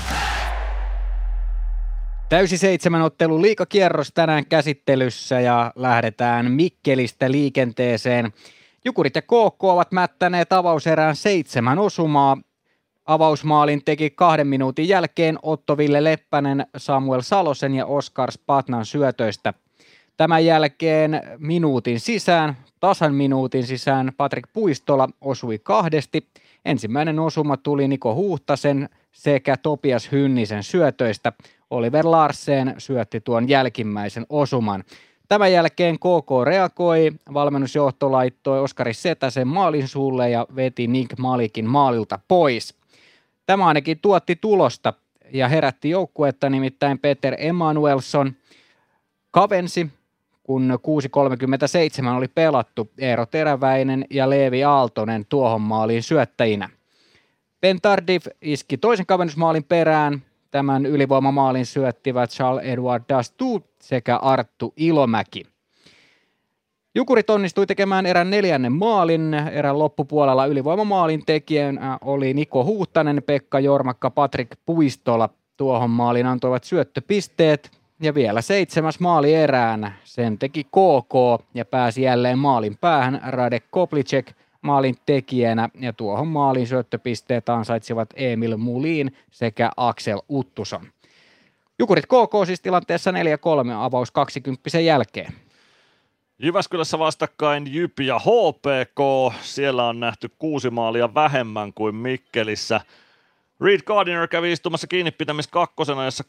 Täysi seitsemän ottelu liikakierros tänään käsittelyssä ja lähdetään Mikkelistä liikenteeseen. Jukurit ja KK ovat mättäneet avauserään seitsemän osumaa. Avausmaalin teki kahden minuutin jälkeen Otto Ville Leppänen, Samuel Salosen ja Oskar Spatnan syötöistä. Tämän jälkeen minuutin sisään, tasan minuutin sisään Patrik Puistola osui kahdesti. Ensimmäinen osuma tuli Niko Huhtasen sekä Topias Hynnisen syötöistä. Oliver Larsen syötti tuon jälkimmäisen osuman. Tämän jälkeen KK reagoi, valmennusjohto laittoi Oskari Setäsen maalin suulle ja veti Nick Malikin maalilta pois. Tämä ainakin tuotti tulosta ja herätti joukkuetta, nimittäin Peter Emanuelson kavensi, kun 6.37 oli pelattu Eero Teräväinen ja Leevi Aaltonen tuohon maaliin syöttäjinä. Ben Tardif iski toisen kavennusmaalin perään, Tämän ylivoimamaalin syöttivät Charles-Edouard Dastu sekä Arttu Ilomäki. Jukurit onnistui tekemään erän neljännen maalin. Erän loppupuolella ylivoimamaalin tekijänä oli Niko Huuttanen, Pekka Jormakka, Patrik Puistola. Tuohon maalin antoivat syöttöpisteet ja vielä seitsemäs maali erään. Sen teki KK ja pääsi jälleen maalin päähän Radek Koplicek – maalin tekijänä ja tuohon maalin syöttöpisteet ansaitsivat Emil Mulin sekä Axel Uttuson. Jukurit KK siis tilanteessa 4-3 avaus 20 jälkeen. Jyväskylässä vastakkain Jyp ja HPK. Siellä on nähty kuusi maalia vähemmän kuin Mikkelissä. Reed Gardiner kävi istumassa kiinni pitämis kakkosen ajassa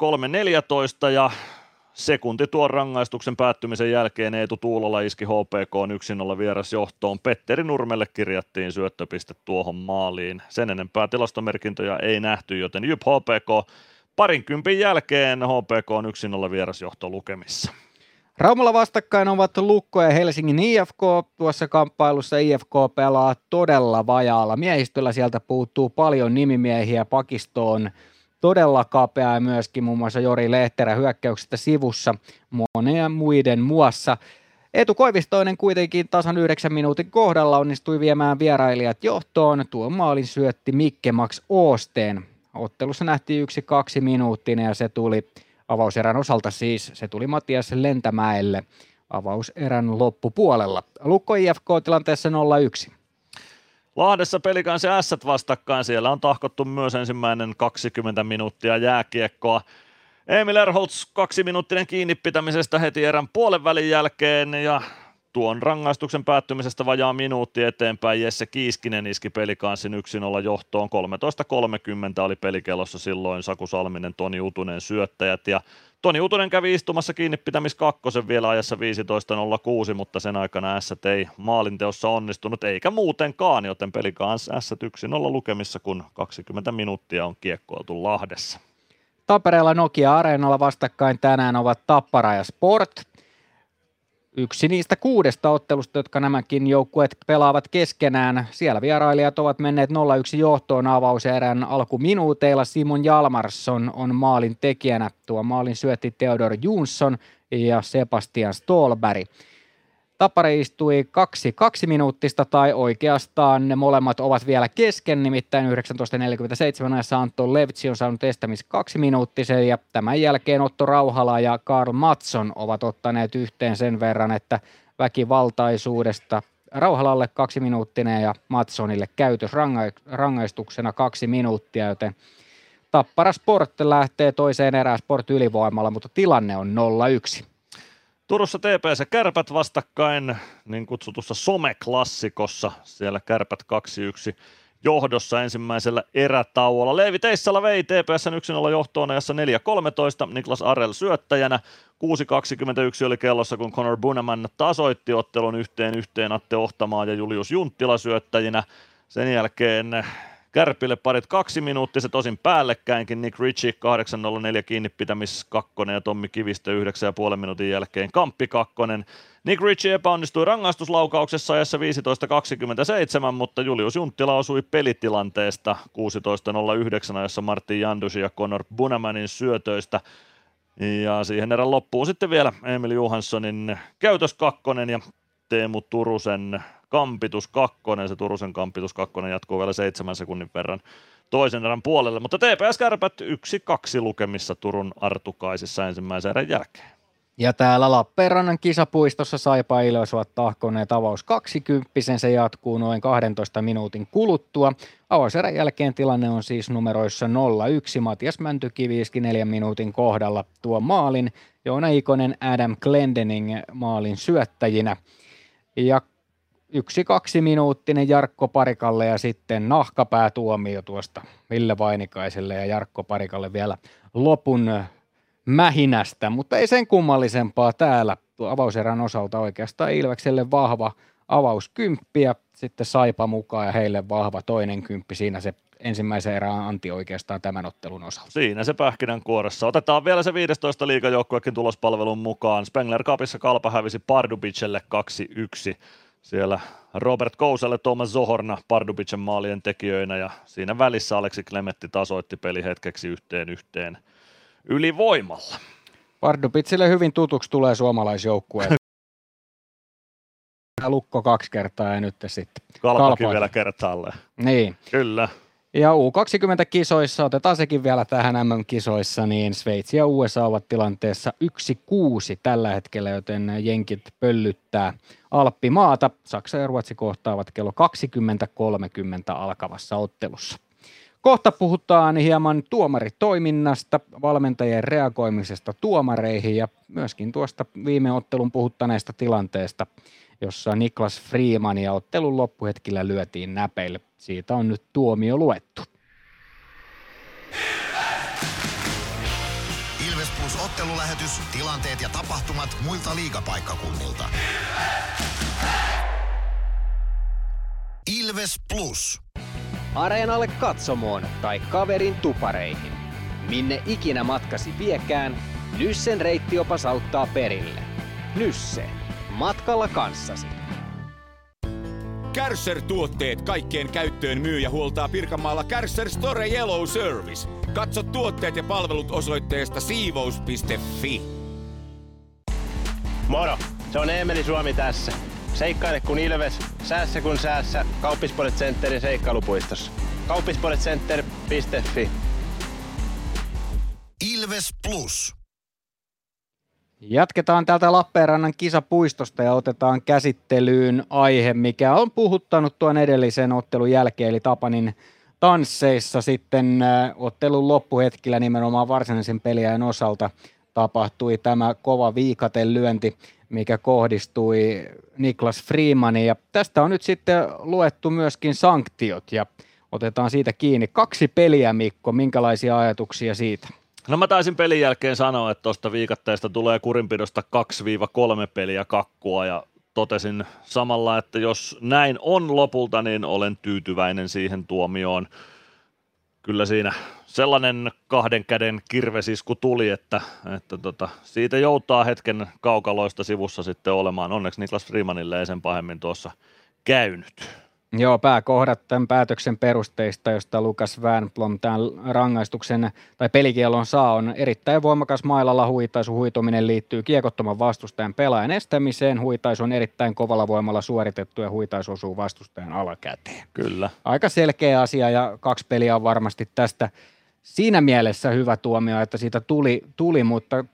3.14 ja Sekunti tuon rangaistuksen päättymisen jälkeen Eetu Tuulola iski HPK 1-0 vierasjohtoon. Petteri Nurmelle kirjattiin syöttöpiste tuohon maaliin. Sen enempää tilastomerkintöjä ei nähty, joten Jyp HPK parinkympin jälkeen HPK on 1-0 vierasjohto lukemissa. Raumalla vastakkain ovat Lukko ja Helsingin IFK. Tuossa kamppailussa IFK pelaa todella vajaalla. Miehistöllä sieltä puuttuu paljon nimimiehiä pakistoon todella kapea myöskin muun muassa Jori Lehterä hyökkäyksestä sivussa monen muiden muassa. Etu Koivistoinen kuitenkin tasan 9 minuutin kohdalla onnistui viemään vierailijat johtoon. Tuo maalin syötti Mikke Max Oosteen. Ottelussa nähtiin yksi kaksi minuuttinen ja se tuli avauserän osalta siis, se tuli Matias Lentämäelle avauserän loppupuolella. Lukko IFK tilanteessa 0-1. Lahdessa pelikansi S vastakkain, siellä on tahkottu myös ensimmäinen 20 minuuttia jääkiekkoa. Emil Erholz kaksi minuuttinen kiinni pitämisestä heti erän puolen välin jälkeen ja tuon rangaistuksen päättymisestä vajaa minuutti eteenpäin Jesse Kiiskinen iski pelikanssin 1-0 johtoon. 13.30 oli pelikellossa silloin Saku Salminen, Toni Utunen syöttäjät ja Toni Utunen kävi istumassa kiinni pitämis kakkosen vielä ajassa 15.06, mutta sen aikana S ei maalinteossa onnistunut eikä muutenkaan, joten pelikaan S 1-0 lukemissa, kun 20 minuuttia on kiekkoiltu Lahdessa. Tampereella Nokia Areenalla vastakkain tänään ovat Tappara ja Sport. Yksi niistä kuudesta ottelusta, jotka nämäkin joukkueet pelaavat keskenään. Siellä vierailijat ovat menneet 0-1 johtoon avauserän alkuminuuteilla. Simon Jalmarsson on maalin tekijänä. Tuo maalin syötti Theodor Jonsson ja Sebastian Stolberg. Tappari istui kaksi kaksi minuuttista tai oikeastaan ne molemmat ovat vielä kesken, nimittäin 19.47 ajassa Anton Levtsi on saanut estämis kaksi minuuttisen ja tämän jälkeen Otto Rauhala ja Karl Matson ovat ottaneet yhteen sen verran, väkivaltaisuudesta Rauhalalle kaksi minuuttinen ja Matsonille käytös rangaistuksena kaksi minuuttia, joten Tappara Sport lähtee toiseen erään Sport ylivoimalla, mutta tilanne on 0-1. Turussa TPS ja Kärpät vastakkain niin kutsutussa someklassikossa. Siellä Kärpät 2-1 johdossa ensimmäisellä erätauolla. Leevi Teissala vei TPSn 1-0 johtoon ajassa 4-13, Niklas Arel syöttäjänä. 6.21 oli kellossa, kun Conor Buneman tasoitti ottelun yhteen yhteen Atte Ohtamaa ja Julius Junttila syöttäjinä. Sen jälkeen Kärpille parit kaksi minuuttia, se tosin päällekkäinkin. Nick Ritchie 8.04 kiinni pitämis kakkonen ja Tommi Kivistö 9,5 minuutin jälkeen Kamppi kakkonen. Nick Ritchie epäonnistui rangaistuslaukauksessa ajassa 15.27, mutta Julius Junttila osui pelitilanteesta 16.09 ajassa Martin Jandus ja Conor Bunamanin syötöistä. Ja siihen erän loppuun sitten vielä Emil Johanssonin käytös kakkonen ja Teemu Turusen kampitus kakkonen, se Turusen kampitus kakkonen jatkuu vielä seitsemän sekunnin verran toisen erän puolelle, mutta TPS Kärpät 1-2 lukemissa Turun Artukaisissa ensimmäisen erän jälkeen. Ja täällä Lappeenrannan kisapuistossa Saipa Ilves tahkoneet avaus 20, se jatkuu noin 12 minuutin kuluttua. Avauserän jälkeen tilanne on siis numeroissa 0-1. Matias Mäntykivi iski neljän minuutin kohdalla tuo maalin. Joona Ikonen Adam Glendening maalin syöttäjinä. Ja yksi kaksi minuuttinen Jarkko Parikalle ja sitten nahkapäätuomio tuosta Ville Vainikaiselle ja Jarkko Parikalle vielä lopun mähinästä, mutta ei sen kummallisempaa täällä avauserän osalta oikeastaan Ilvekselle vahva avauskymppi ja sitten Saipa mukaan ja heille vahva toinen kymppi. Siinä se ensimmäisen erään anti oikeastaan tämän ottelun osalta. Siinä se pähkinän kuoressa. Otetaan vielä se 15 liikajoukkuekin tulospalvelun mukaan. Spengler Cupissa Kalpa hävisi Pardubicelle 2-1. Siellä Robert Kouselle, Thomas Zohorna Pardubicen maalien tekijöinä ja siinä välissä Aleksi Klemetti tasoitti peli hetkeksi yhteen yhteen ylivoimalla. Pardubicille hyvin tutuksi tulee suomalaisjoukkue. Lukko kaksi kertaa ja nyt sitten Kalpakin vielä kertaalleen. Niin. Kyllä. Ja U20-kisoissa, otetaan sekin vielä tähän MM-kisoissa, niin Sveitsi ja USA ovat tilanteessa 1-6 tällä hetkellä, joten jenkit pöllyttää Alppimaata. Saksa ja Ruotsi kohtaavat kello 20.30 alkavassa ottelussa. Kohta puhutaan hieman tuomaritoiminnasta, valmentajien reagoimisesta tuomareihin ja myöskin tuosta viime ottelun puhuttaneesta tilanteesta, jossa Niklas Freeman ja ottelun loppuhetkillä lyötiin näpeille. Siitä on nyt tuomio luettu. Ilves Plus ottelulähetys, tilanteet ja tapahtumat muilta liigapaikkakunnilta. Ilves Plus. Areenalle katsomoon tai kaverin tupareihin. Minne ikinä matkasi viekään, Nyssen reittiopas auttaa perille. Nysse. Matkalla kanssasi. Kärsser-tuotteet kaikkeen käyttöön myy ja huoltaa Pirkanmaalla Kärsser Store Yellow Service. Katso tuotteet ja palvelut osoitteesta siivous.fi. Moro! Se on Eemeli Suomi tässä. Seikkaile kun ilves, säässä kun säässä. Kauppispoilet Centerin seikkailupuistossa. Kauppispoiletcenter.fi Ilves Plus. Jatketaan täältä Lappeenrannan kisapuistosta ja otetaan käsittelyyn aihe, mikä on puhuttanut tuon edellisen ottelun jälkeen, eli Tapanin tansseissa sitten äh, ottelun loppuhetkillä nimenomaan varsinaisen peliajan osalta tapahtui tämä kova viikaten lyönti, mikä kohdistui Niklas Freemaniin. Ja tästä on nyt sitten luettu myöskin sanktiot ja otetaan siitä kiinni. Kaksi peliä, Mikko, minkälaisia ajatuksia siitä? No mä taisin pelin jälkeen sanoa, että tuosta viikatteesta tulee kurinpidosta 2-3 peliä kakkua ja totesin samalla, että jos näin on lopulta, niin olen tyytyväinen siihen tuomioon. kyllä siinä sellainen kahden käden kirvesisku tuli, että, että tota, siitä joutaa hetken kaukaloista sivussa sitten olemaan. Onneksi Niklas Freemanille ei sen pahemmin tuossa käynyt. Joo, pääkohdat tämän päätöksen perusteista, josta Lukas Wernblom tämän rangaistuksen tai pelikielon saa, on erittäin voimakas mailalla huitaisu. Huitominen liittyy kiekottoman vastustajan pelaajan estämiseen. Huitaisu on erittäin kovalla voimalla suoritettu ja huitaisu osuu vastustajan alakäteen. Kyllä. Aika selkeä asia ja kaksi peliä on varmasti tästä siinä mielessä hyvä tuomio, että siitä tuli, tuli mutta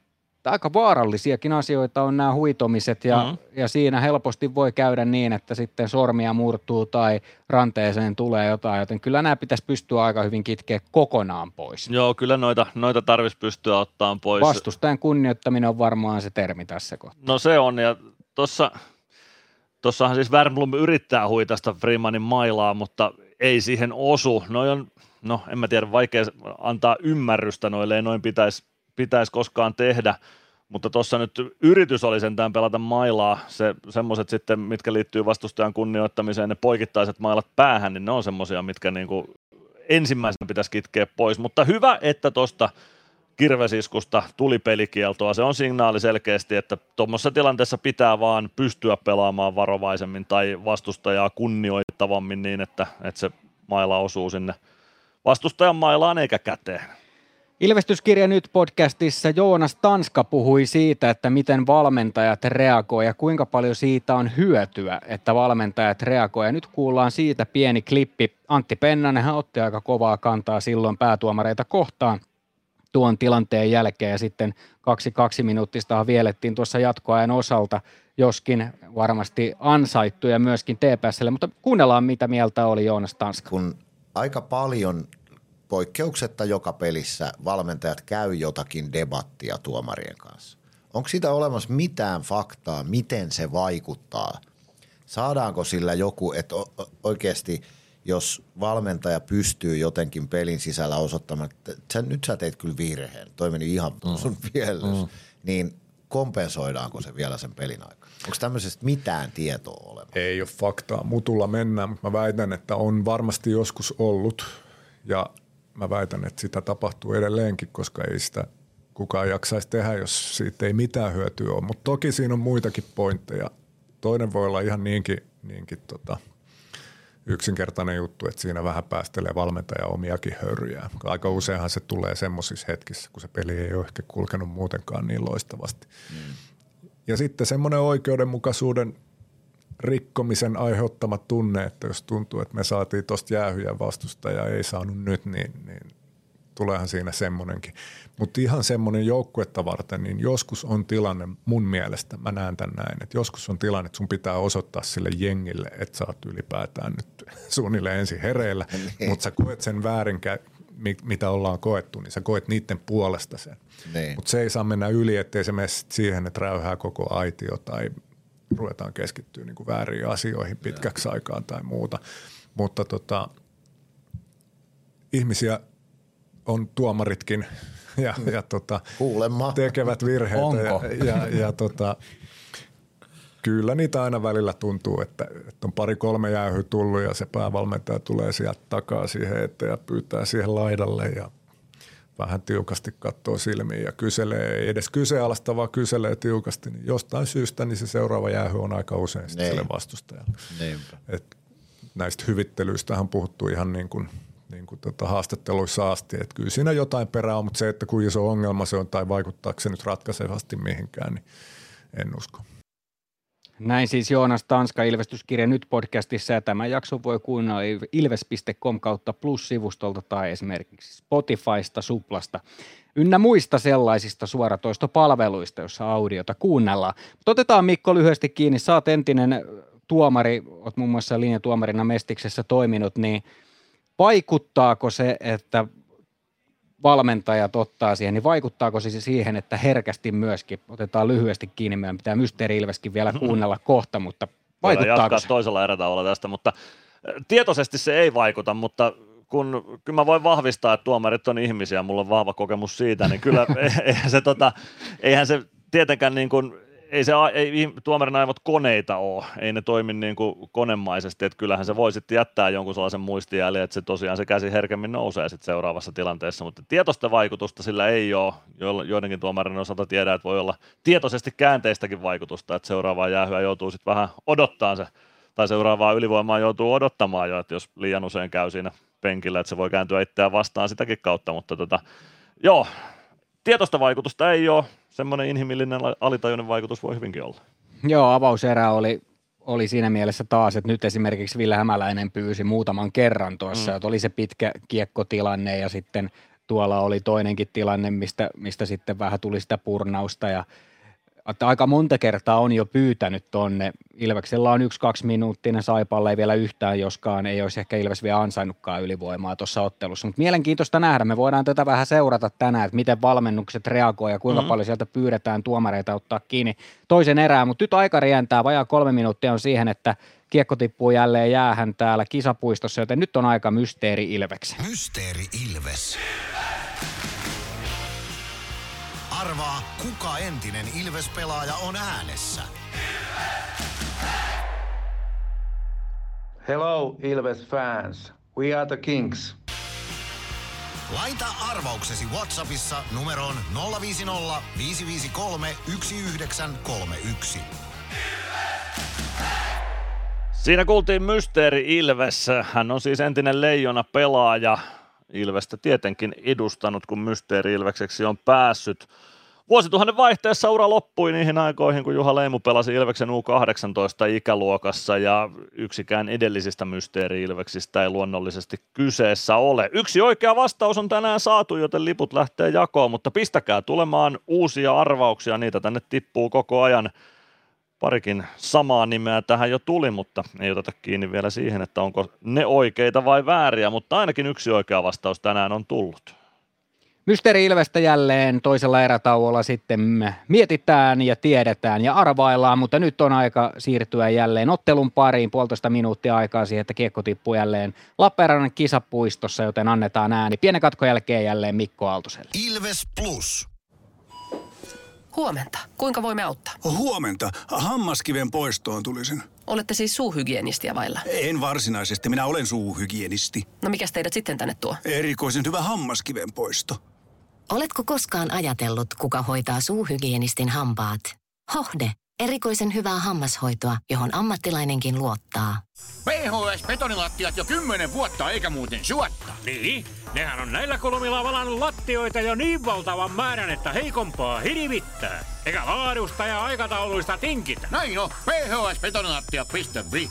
aika vaarallisiakin asioita on nämä huitomiset ja, mm-hmm. ja siinä helposti voi käydä niin, että sitten sormia murtuu tai ranteeseen tulee jotain, joten kyllä nämä pitäisi pystyä aika hyvin kitkeä kokonaan pois. Joo, kyllä noita, noita tarvitsisi pystyä ottamaan pois. Vastustajan kunnioittaminen on varmaan se termi tässä kohtaa. No se on ja tuossa Tuossahan siis Wernblom yrittää huitasta Freemanin mailaa, mutta ei siihen osu. Noi on, no en mä tiedä, vaikea antaa ymmärrystä noille, ei noin pitäisi pitäisi koskaan tehdä, mutta tuossa nyt yritys oli sentään pelata mailaa, se, semmoiset sitten, mitkä liittyy vastustajan kunnioittamiseen, ne poikittaiset mailat päähän, niin ne on semmoisia, mitkä niinku ensimmäisenä pitäisi kitkeä pois, mutta hyvä, että tuosta kirvesiskusta tuli pelikieltoa. Se on signaali selkeästi, että tuommoisessa tilanteessa pitää vaan pystyä pelaamaan varovaisemmin tai vastustajaa kunnioittavammin niin, että, että se maila osuu sinne vastustajan mailaan eikä käteen. Ilmestyskirja nyt podcastissa Joonas Tanska puhui siitä, että miten valmentajat reagoi ja kuinka paljon siitä on hyötyä, että valmentajat reagoi. Ja nyt kuullaan siitä pieni klippi. Antti Pennanen hän otti aika kovaa kantaa silloin päätuomareita kohtaan tuon tilanteen jälkeen ja sitten kaksi kaksi minuuttista vielettiin tuossa jatkoajan osalta, joskin varmasti ansaittuja myöskin TPSlle, mutta kuunnellaan mitä mieltä oli Joonas Tanska. Kun aika paljon poikkeuksetta joka pelissä valmentajat käy jotakin debattia tuomarien kanssa. Onko siitä olemassa mitään faktaa, miten se vaikuttaa? Saadaanko sillä joku, että oikeasti jos valmentaja pystyy jotenkin pelin sisällä osoittamaan, että sä, nyt sä teit kyllä virheen, toi meni ihan mm. sun mm. niin kompensoidaanko se vielä sen pelin aikana? Onko tämmöisestä mitään tietoa olemassa? Ei ole faktaa. Mutulla mennään, mutta mä väitän, että on varmasti joskus ollut ja mä väitän, että sitä tapahtuu edelleenkin, koska ei sitä kukaan jaksaisi tehdä, jos siitä ei mitään hyötyä ole. Mutta toki siinä on muitakin pointteja. Toinen voi olla ihan niinkin, niinkin tota, yksinkertainen juttu, että siinä vähän päästelee valmentaja omiakin hörjää. Aika useinhan se tulee semmoisissa hetkissä, kun se peli ei ole ehkä kulkenut muutenkaan niin loistavasti. Mm. Ja sitten semmoinen oikeudenmukaisuuden rikkomisen aiheuttama tunne, että jos tuntuu, että me saatiin tuosta jäähyjä vastusta ja ei saanut nyt, niin, niin tuleehan siinä semmoinenkin. Mutta ihan semmoinen joukkuetta varten, niin joskus on tilanne mun mielestä, mä näen tämän näin, että joskus on tilanne, että sun pitää osoittaa sille jengille, että sä oot ylipäätään nyt suunnilleen ensin hereillä, niin. mutta sä koet sen väärinkä, mitä ollaan koettu, niin sä koet niiden puolesta sen. Niin. Mutta se ei saa mennä yli, ettei se mene siihen, että räyhää koko aitio tai ruvetaan keskittyä niin kuin väärin asioihin pitkäksi aikaan tai muuta. Mutta tota, ihmisiä on tuomaritkin ja, ja tota, tekevät virheitä. Onko? Ja, ja, ja tota, kyllä niitä aina välillä tuntuu, että, että on pari-kolme jäähy tullut ja se päävalmentaja tulee sieltä takaa siihen eteen ja pyytää siihen laidalle ja vähän tiukasti katsoo silmiin ja kyselee, ei edes kyseenalaista, vaan kyselee tiukasti, niin jostain syystä niin se seuraava jäähy on aika usein sitten sille vastustajalle. Et näistä hyvittelyistähän puhuttu ihan niin kuin, niin kuin tota haastatteluissa asti, että kyllä siinä jotain perää on, mutta se, että kuinka iso ongelma se on tai vaikuttaako se nyt ratkaisevasti mihinkään, niin en usko. Näin siis Joonas Tanska Ilvestyskirja nyt podcastissa ja tämä jakso voi kuunnella ilves.com kautta plus-sivustolta tai esimerkiksi Spotifysta, Suplasta ynnä muista sellaisista suoratoistopalveluista, joissa audiota kuunnellaan. Mutta otetaan Mikko lyhyesti kiinni. Saat entinen tuomari, olet muun muassa linjatuomarina Mestiksessä toiminut, niin vaikuttaako se, että valmentajat ottaa siihen, niin vaikuttaako se siihen, että herkästi myöskin, otetaan lyhyesti kiinni, meidän pitää Mysteeri Ilveskin vielä mm-hmm. kuunnella kohta, mutta vaikuttaako jatkaa se? toisella erätavoilla tästä, mutta tietoisesti se ei vaikuta, mutta kun kyllä mä voin vahvistaa, että tuomarit on ihmisiä, mulla on vahva kokemus siitä, niin kyllä eihän se, tota, eihän se tietenkään niin kuin, ei, se, ei tuomarin aivot koneita ole, ei ne toimi niin kuin konemaisesti, että kyllähän se voi sitten jättää jonkun sellaisen muistijäljen, että se tosiaan se käsi herkemmin nousee sitten seuraavassa tilanteessa, mutta tietoista vaikutusta sillä ei ole, joidenkin tuomarin osalta tiedä, että voi olla tietoisesti käänteistäkin vaikutusta, että seuraavaa jäähyä joutuu sitten vähän odottaa se, tai seuraavaa ylivoimaa joutuu odottamaan jo, että jos liian usein käy siinä penkillä, että se voi kääntyä itseään vastaan sitäkin kautta, mutta tota, joo, tietoista vaikutusta ei ole, semmoinen inhimillinen alitajuinen vaikutus voi hyvinkin olla. Joo, avauserä oli, oli siinä mielessä taas, että nyt esimerkiksi Ville Hämäläinen pyysi muutaman kerran tuossa, mm. että oli se pitkä kiekkotilanne ja sitten tuolla oli toinenkin tilanne, mistä, mistä sitten vähän tuli sitä purnausta ja että aika monta kertaa on jo pyytänyt tonne. Ilveksellä on yksi kaksi minuuttinen Saipalle ei vielä yhtään, joskaan ei olisi ehkä Ilves vielä ansainnutkaan ylivoimaa tuossa ottelussa. Mutta mielenkiintoista nähdä. Me voidaan tätä vähän seurata tänään, että miten valmennukset reagoivat ja kuinka mm-hmm. paljon sieltä pyydetään tuomareita ottaa kiinni toisen erään. Mutta nyt aika rientää, vajaa kolme minuuttia on siihen, että kiekko tippuu jälleen jäähän täällä kisapuistossa, joten nyt on aika mysteeri Ilveksen. Mysteeri Ilves. Arvaa, kuka entinen Ilves-pelaaja on äänessä. Hello, Ilves fans. We are the Kings. Laita arvauksesi Whatsappissa numeroon 050 553 1931. Siinä kuultiin Mysteeri Ilves. Hän on siis entinen leijona pelaaja. Ilvestä tietenkin edustanut, kun Mysteeri Ilvekseksi on päässyt. Vuosituhannen vaihteessa ura loppui niihin aikoihin, kun Juha Leimu pelasi Ilveksen U18-ikäluokassa ja yksikään edellisistä mysteeri-Ilveksistä ei luonnollisesti kyseessä ole. Yksi oikea vastaus on tänään saatu, joten liput lähtee jakoon, mutta pistäkää tulemaan uusia arvauksia, niitä tänne tippuu koko ajan. Parikin samaa nimeä tähän jo tuli, mutta ei oteta kiinni vielä siihen, että onko ne oikeita vai vääriä, mutta ainakin yksi oikea vastaus tänään on tullut. Mysteeri Ilvestä jälleen toisella erätauolla sitten mietitään ja tiedetään ja arvaillaan, mutta nyt on aika siirtyä jälleen ottelun pariin, puolitoista minuuttia aikaa siihen, että kiekko tippuu jälleen Lappeenrannan kisapuistossa, joten annetaan ääni. Pienen katkon jälkeen jälleen Mikko Aaltoselle. Ilves Plus. Huomenta. Kuinka voimme auttaa? Huomenta. Hammaskiven poistoon tulisin. Olette siis suuhygienistiä vailla? En varsinaisesti. Minä olen suuhygienisti. No mikä teidät sitten tänne tuo? Erikoisen hyvä hammaskiven poisto. Oletko koskaan ajatellut, kuka hoitaa suuhygienistin hampaat? Hohde, erikoisen hyvää hammashoitoa, johon ammattilainenkin luottaa. PHS betonilattiat jo kymmenen vuotta eikä muuten suotta. Niin, nehän on näillä kolmilla valannut lattioita jo niin valtavan määrän, että heikompaa hirvittää. Eikä laadusta ja aikatauluista tinkitä. Näin on, phsbetonilattia.fi.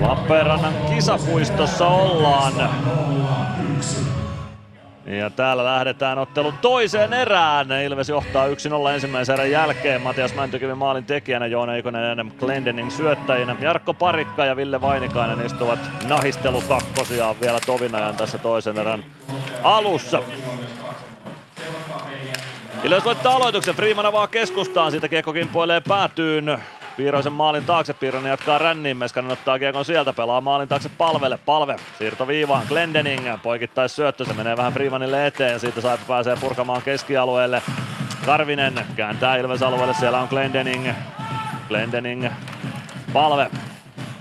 Lappeenrannan kisapuistossa ollaan. Ja täällä lähdetään ottelun toiseen erään. Ilves johtaa 1-0 ensimmäisen erän jälkeen. Matias Mäntykivi maalin tekijänä, Joona Ikonen ja Glendening syöttäjinä. Jarkko Parikka ja Ville Vainikainen istuvat nahistelukakkosiaan vielä Tovinajan tässä toisen erän alussa. Ilves voittaa aloituksen. Freeman avaa keskustaan. Siitä kiekko kimpoilee päätyyn. Piiroisen maalin taakse, Piironen jatkaa ränniin, Meskanen ottaa kiekon sieltä, pelaa maalin taakse palvelle, palve, siirto viivaan, Glendening, poikittais syöttö, se menee vähän Freemanille eteen, siitä Saipa pääsee purkamaan keskialueelle. Karvinen kääntää Ilves alueelle, siellä on Glendening, Glendening, palve,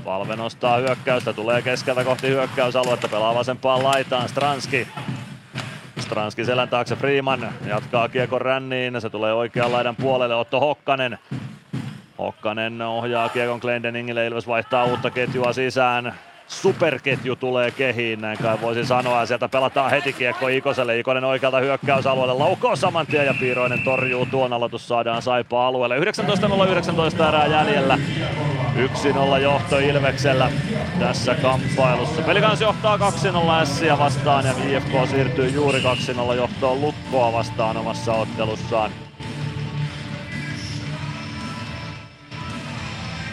Palve nostaa hyökkäystä, tulee keskeltä kohti hyökkäysaluetta, pelaa vasempaan laitaan, Stranski. Stranski selän taakse Freeman, jatkaa kiekon ränniin, se tulee oikean laidan puolelle, Otto Hokkanen Hokkanen ohjaa Kiekon Glendeningille, Ilves vaihtaa uutta ketjua sisään. Superketju tulee kehiin, näin kai voisi sanoa. Sieltä pelataan heti kiekko Ikoselle. Ikonen oikealta hyökkäysalueelle laukoo saman tien ja Piiroinen torjuu tuon aloitus. Saadaan Saipaa alueelle. 19.019 erää jäljellä. 1-0 johto Ilveksellä. tässä kamppailussa. Pelikans johtaa 2-0 Ässiä vastaan ja IFK siirtyy juuri 2-0 johtoon Lukkoa vastaan omassa ottelussaan.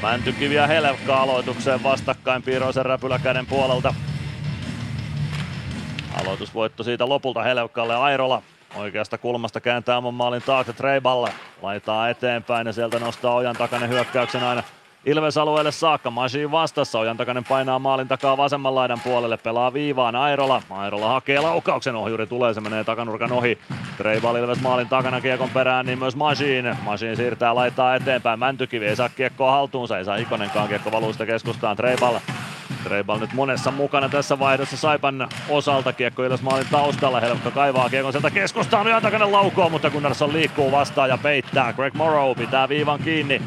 Mäntykivi ja Helevka aloitukseen vastakkain Piiroisen räpyläkäden puolelta. Aloitusvoitto siitä lopulta Helevkalle Airola. Oikeasta kulmasta kääntää oman maalin taakse Treiballe. Laitaa eteenpäin ja sieltä nostaa ojan takainen hyökkäyksen aina Ilves-alueelle saakka. Masiin vastassa. Ojan takainen painaa maalin takaa vasemman laidan puolelle. Pelaa viivaan Airola. Airola hakee laukauksen. Ohjuri tulee. Se menee takanurkan ohi. Treibal Ilves maalin takana kiekon perään, niin myös Masiin. Masiin siirtää laittaa eteenpäin. Mäntykivi ei saa kiekkoa haltuunsa. Ei saa Ikonenkaan kiekko valuu sitä keskustaan. Treibal Treibal nyt monessa mukana tässä vaihdossa Saipan osalta. Kiekko Ilves maalin taustalla. Helppo kaivaa kiekon sieltä keskustaan. Yön takana laukoo, mutta Gunnarsson liikkuu vastaan ja peittää. Greg Morrow pitää viivan kiinni.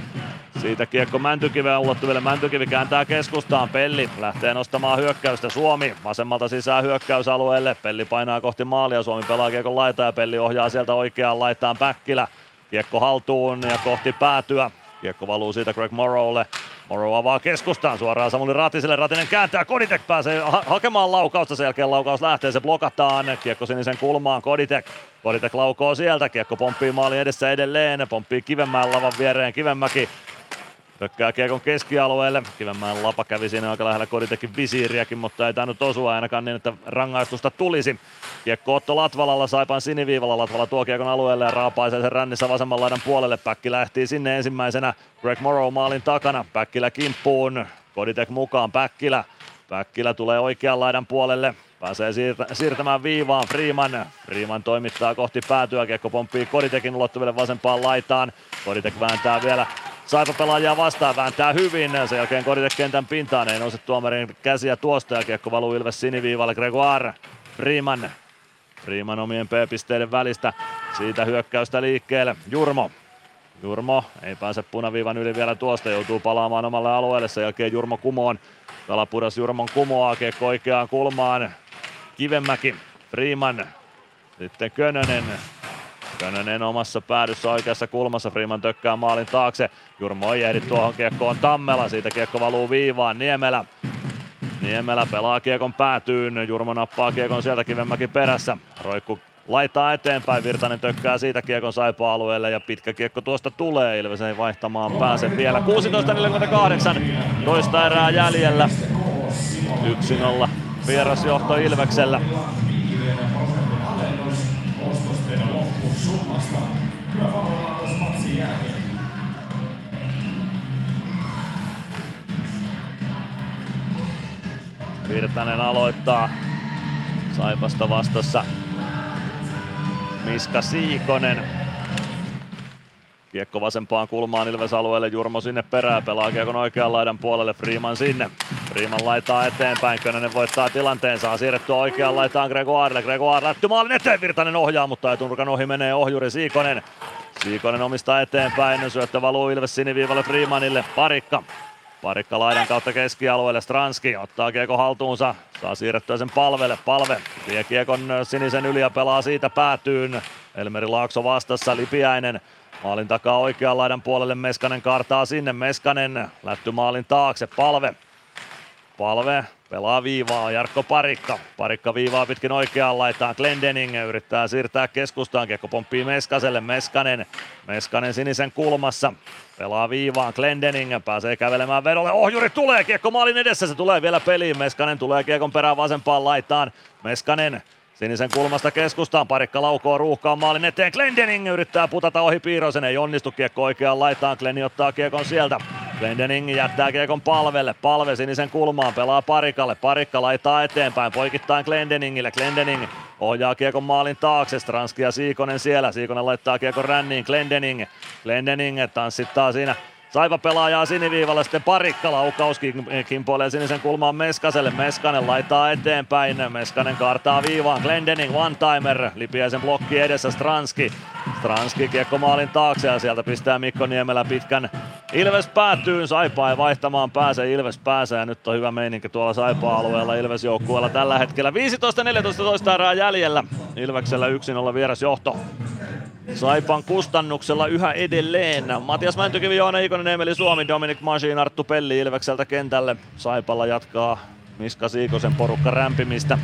Siitä kiekko Mäntykiven ulottuville. Mäntykivi kääntää keskustaan. Pelli lähtee nostamaan hyökkäystä. Suomi vasemmalta sisään hyökkäysalueelle. Pelli painaa kohti maalia. Suomi pelaa kiekon laita ja Pelli ohjaa sieltä oikeaan laitaan Päkkilä. Kiekko haltuun ja kohti päätyä. Kiekko valuu siitä Greg Morrowlle. Morrow avaa keskustaan suoraan Samuli Ratiselle. Ratinen kääntää, Koditek pääsee ha- hakemaan laukausta. Sen jälkeen laukaus lähtee, se blokataan. Kiekko sinisen kulmaan, Koditek. Koditek laukoo sieltä, kiekko pomppii maali edessä edelleen. Pomppii Kivenmäen lavan viereen, Kivenmäki Pökkää kiekon keskialueelle. Kivenmäen lapa kävi siinä aika lähellä Koditekin visiiriäkin, mutta ei tainnut osua ainakaan niin, että rangaistusta tulisi. Kiekko Otto Latvalalla, Saipan siniviivalla. Latvala tuo kiekon alueelle ja raapaisee sen rännissä vasemman laidan puolelle. Päkki lähti sinne ensimmäisenä Greg Morrow maalin takana. Päkkilä kimppuun. Koditek mukaan Päkkilä. Päkkilä tulee oikean laidan puolelle. Pääsee siirtä, siirtämään viivaan Freeman. Freeman toimittaa kohti päätyä. Kiekko pomppii Koditekin ulottuville vasempaan laitaan. Koditek vääntää vielä Saipa pelaajaa vastaan, vääntää hyvin. Sen jälkeen kentän pintaan, ei nouse tuomarin käsiä tuosta ja kiekko valuu Ilves siniviivalle. Gregoire, Freeman. Freeman omien P-pisteiden välistä. Siitä hyökkäystä liikkeelle. Jurmo. Jurmo ei pääse punaviivan yli vielä tuosta, joutuu palaamaan omalle alueelle. Sen jälkeen Jurmo kumoon. Pela Jurmon kumoaa, kiekko oikeaan kulmaan. Kivemäki, Freeman. Sitten Könönen, Könönen omassa päädyssä oikeassa kulmassa, Freeman tökkää maalin taakse. Jurmo ei ehdi tuohon kiekkoon Tammela, siitä kiekko valuu viivaan, Niemelä. Niemelä pelaa kiekon päätyyn, Jurmo nappaa kiekon sieltä Kivenmäki perässä. Roikku laittaa eteenpäin, Virtanen tökkää siitä kiekon saipa-alueelle ja pitkä kiekko tuosta tulee, Ilves ei vaihtamaan pääse vielä. 16.48, toista erää jäljellä. 1-0 vierasjohto Ilveksellä. Virtanen aloittaa. Saipasta vastassa. Miska Siikonen. Kiekko vasempaan kulmaan Ilves alueelle, Jurmo sinne perään, pelaa kiekon oikean laidan puolelle, Freeman sinne. Freeman laitaa eteenpäin, Könönen voittaa tilanteen, saa siirrettyä oikean laitaan Gregoirelle. Gregoire lähti maalin eteen, Virtanen ohjaa, mutta etunurkan ohi menee ohjuri Siikonen. Siikonen omistaa eteenpäin, syöttö valuu Ilves siniviivalle Freemanille, parikka. Parikka laidan kautta keskialueelle, Stranski ottaa kiekko haltuunsa, saa siirrettyä sen palvelle, palve vie kiekon sinisen yli ja pelaa siitä päätyyn. Elmeri Laakso vastassa, Lipiäinen Maalin takaa oikean laidan puolelle Meskanen kartaa sinne. Meskanen lätty maalin taakse. Palve. Palve pelaa viivaa. Jarkko Parikka. Parikka viivaa pitkin oikeaan laitaan. Glendening yrittää siirtää keskustaan. Kiekko pomppii Meskaselle. Meskanen. Meskanen sinisen kulmassa. Pelaa viivaan. Glendening pääsee kävelemään vedolle. Ohjuri tulee. Kiekko maalin edessä. Se tulee vielä peliin. Meskanen tulee kiekon perään vasempaan laitaan. Meskanen Sinisen kulmasta keskustaan, parikka laukoo ruuhkaan maalin eteen. Glendening yrittää putata ohi Piirosen, ei onnistu kiekko oikeaan laitaan. Glenni ottaa kiekon sieltä. Glendening jättää kiekon palvelle. Palve sinisen kulmaan, pelaa parikalle. Parikka laittaa eteenpäin, poikittain Glendeningille. Glendening ohjaa kiekon maalin taakse. Stranski ja Siikonen siellä. Siikonen laittaa kiekon ränniin. Glendening. Glendening tanssittaa siinä Saipa pelaajaa siniviivalla, sitten parikka laukaus kimpoilee sinisen kulmaan Meskaselle. Meskanen laittaa eteenpäin, Meskanen kaartaa viivaan, Glendening one-timer, Lipiäisen blokki edessä Stranski. Stranski kiekko maalin taakse ja sieltä pistää Mikko Niemelä pitkän Ilves päätyy, Saipa ei vaihtamaan pääse, Ilves pääsee ja nyt on hyvä meininki tuolla Saipa-alueella Ilves joukkueella tällä hetkellä. 15-14 toista erää jäljellä, Ilveksellä 1-0 vieras johto. Saipan kustannuksella yhä edelleen. Matias Mäntykivi, Joona Ikonen, Emeli Suomi, Dominic Machine, Arttu Pelli Ilvekseltä kentälle. Saipalla jatkaa Miska Siikosen porukka rämpimistä.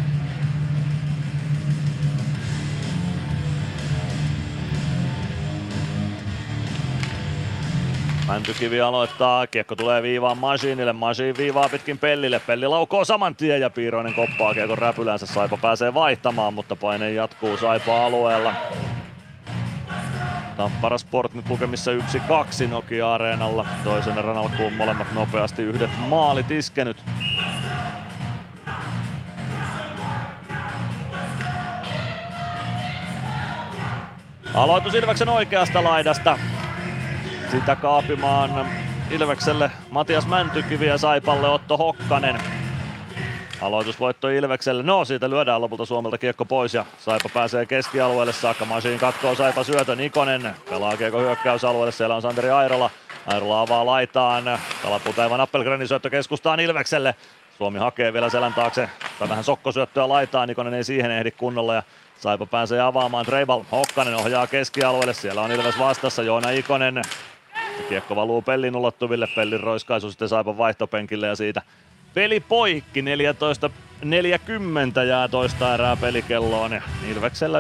Mäntykivi aloittaa, kiekko tulee viivaan Masiinille, Masiin viivaa pitkin Pellille, Pelli laukoo saman tien ja Piiroinen koppaa kiekon räpylänsä, Saipa pääsee vaihtamaan, mutta paine jatkuu Saipa alueella. Tappara Sport nyt lukemissa 1-2 Nokia-areenalla. Toisen erän alkuun molemmat nopeasti yhdet maalit iskenyt. Aloitus Ilveksen oikeasta laidasta. Sitä kaapimaan Ilvekselle Matias Mäntykivi ja Saipalle Otto Hokkanen. Aloitusvoitto Ilvekselle. No, siitä lyödään lopulta Suomelta kiekko pois ja Saipa pääsee keskialueelle saakka. Masiin katkoo Saipa syötön. Ikonen pelaa kiekko hyökkäysalueelle. Siellä on Santeri Airola. Airola avaa laitaan. Kalaputaivan Appelgrenin syöttö keskustaan Ilvekselle. Suomi hakee vielä selän taakse. Tai vähän sokkosyöttöä laitaan. Ikonen ei siihen ehdi kunnolla ja Saipa pääsee avaamaan. Treibal Hokkanen ohjaa keskialueelle. Siellä on Ilves vastassa. Joona Ikonen Kiekko valuu Pellin ulottuville, Pellin roiskaisu sitten Saipan vaihtopenkille ja siitä peli poikki. 14 40 jää toista erää pelikelloon ja Ilveksellä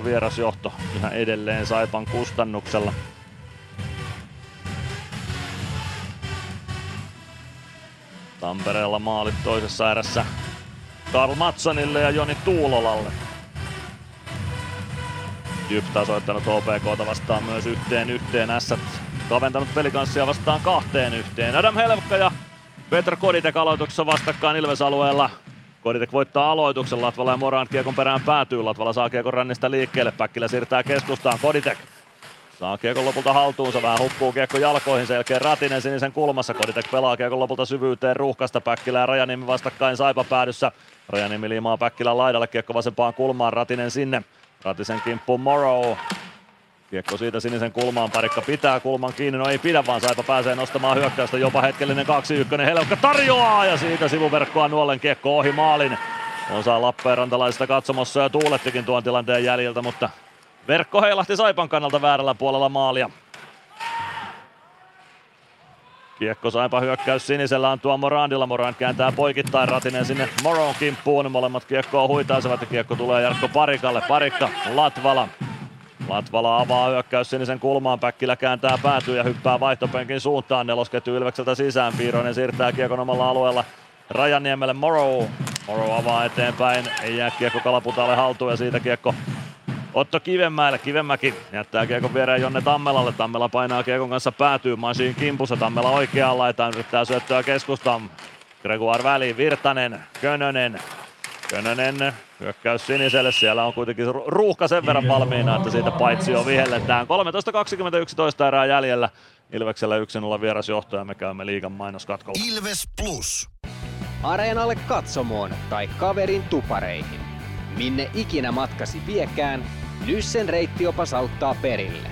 1-0 vierasjohto yhä edelleen Saipan kustannuksella. Tampereella maalit toisessa erässä Karl Matsonille ja Joni Tuulolalle. Jyp tasoittanut OPKta vastaan myös yhteen yhteen. Ässät kaventanut pelikanssia vastaan kahteen yhteen. Adam Helmka ja Petra Koditek aloituksessa vastakkain Ilves-alueella. Koditek voittaa aloituksen, Latvala ja Moran kiekon perään päätyy. Latvala saa kiekon rännistä liikkeelle, Päkkilä siirtää keskustaan, Koditek Saa kiekon lopulta haltuunsa, vähän huppuu kiekko jalkoihin, selkeä Ratinen sinisen kulmassa. Koditek pelaa kiekon lopulta syvyyteen ruuhkasta, Päkkilä ja Rajanimi vastakkain Saipa päädyssä. Rajanimi liimaa Päkkilän laidalle, kiekko vasempaan kulmaan, Ratinen sinne. Ratisen kimppuun Morrow. Kiekko siitä sinisen kulmaan, parikka pitää kulman kiinni, no ei pidä vaan Saipa pääsee nostamaan hyökkäystä, jopa hetkellinen 2-1, Helukka tarjoaa ja siitä sivuverkkoa nuollen kiekko ohi maalin. Osa Lappeenrantalaisista katsomossa ja tuulettikin tuon tilanteen jäljiltä, mutta verkko heilahti Saipan kannalta väärällä puolella maalia. Kiekko Saipa hyökkäys sinisellä on tuo Morandilla. Morand kääntää poikittain Ratinen sinne Moron kimppuun. Molemmat kiekkoa huitaisevat ja kiekko tulee Jarkko Parikalle. Parikka, Latvala. Latvala avaa hyökkäys sinisen kulmaan, Päkkilä kääntää päätyy ja hyppää vaihtopenkin suuntaan. Nelosketju Ilvekseltä sisään, Piiroinen siirtää kiekon omalla alueella Rajaniemelle Morrow. Morrow avaa eteenpäin, ei jää kiekko Kalaputalle haltuun ja siitä kiekko Otto Kivenmäelle. Kivenmäki jättää kiekon viereen Jonne Tammelalle. Tammela painaa kiekon kanssa päätyy. Masiin kimpussa. Tammela oikeaan laitaan. Yrittää syöttöä keskustaan. Gregoire väliin. Virtanen. Könönen. Könönen hyökkäys siniselle. Siellä on kuitenkin ruuhka sen verran valmiina, että siitä paitsi on vihelletään. 13.21 erää jäljellä. Ilveksellä 1-0 vierasjohto ja me käymme liigan mainoskatkolla. Ilves Plus. Areenalle katsomoon tai kaverin tupareihin. Minne ikinä matkasi viekään, Nyssen reittiopas auttaa perille.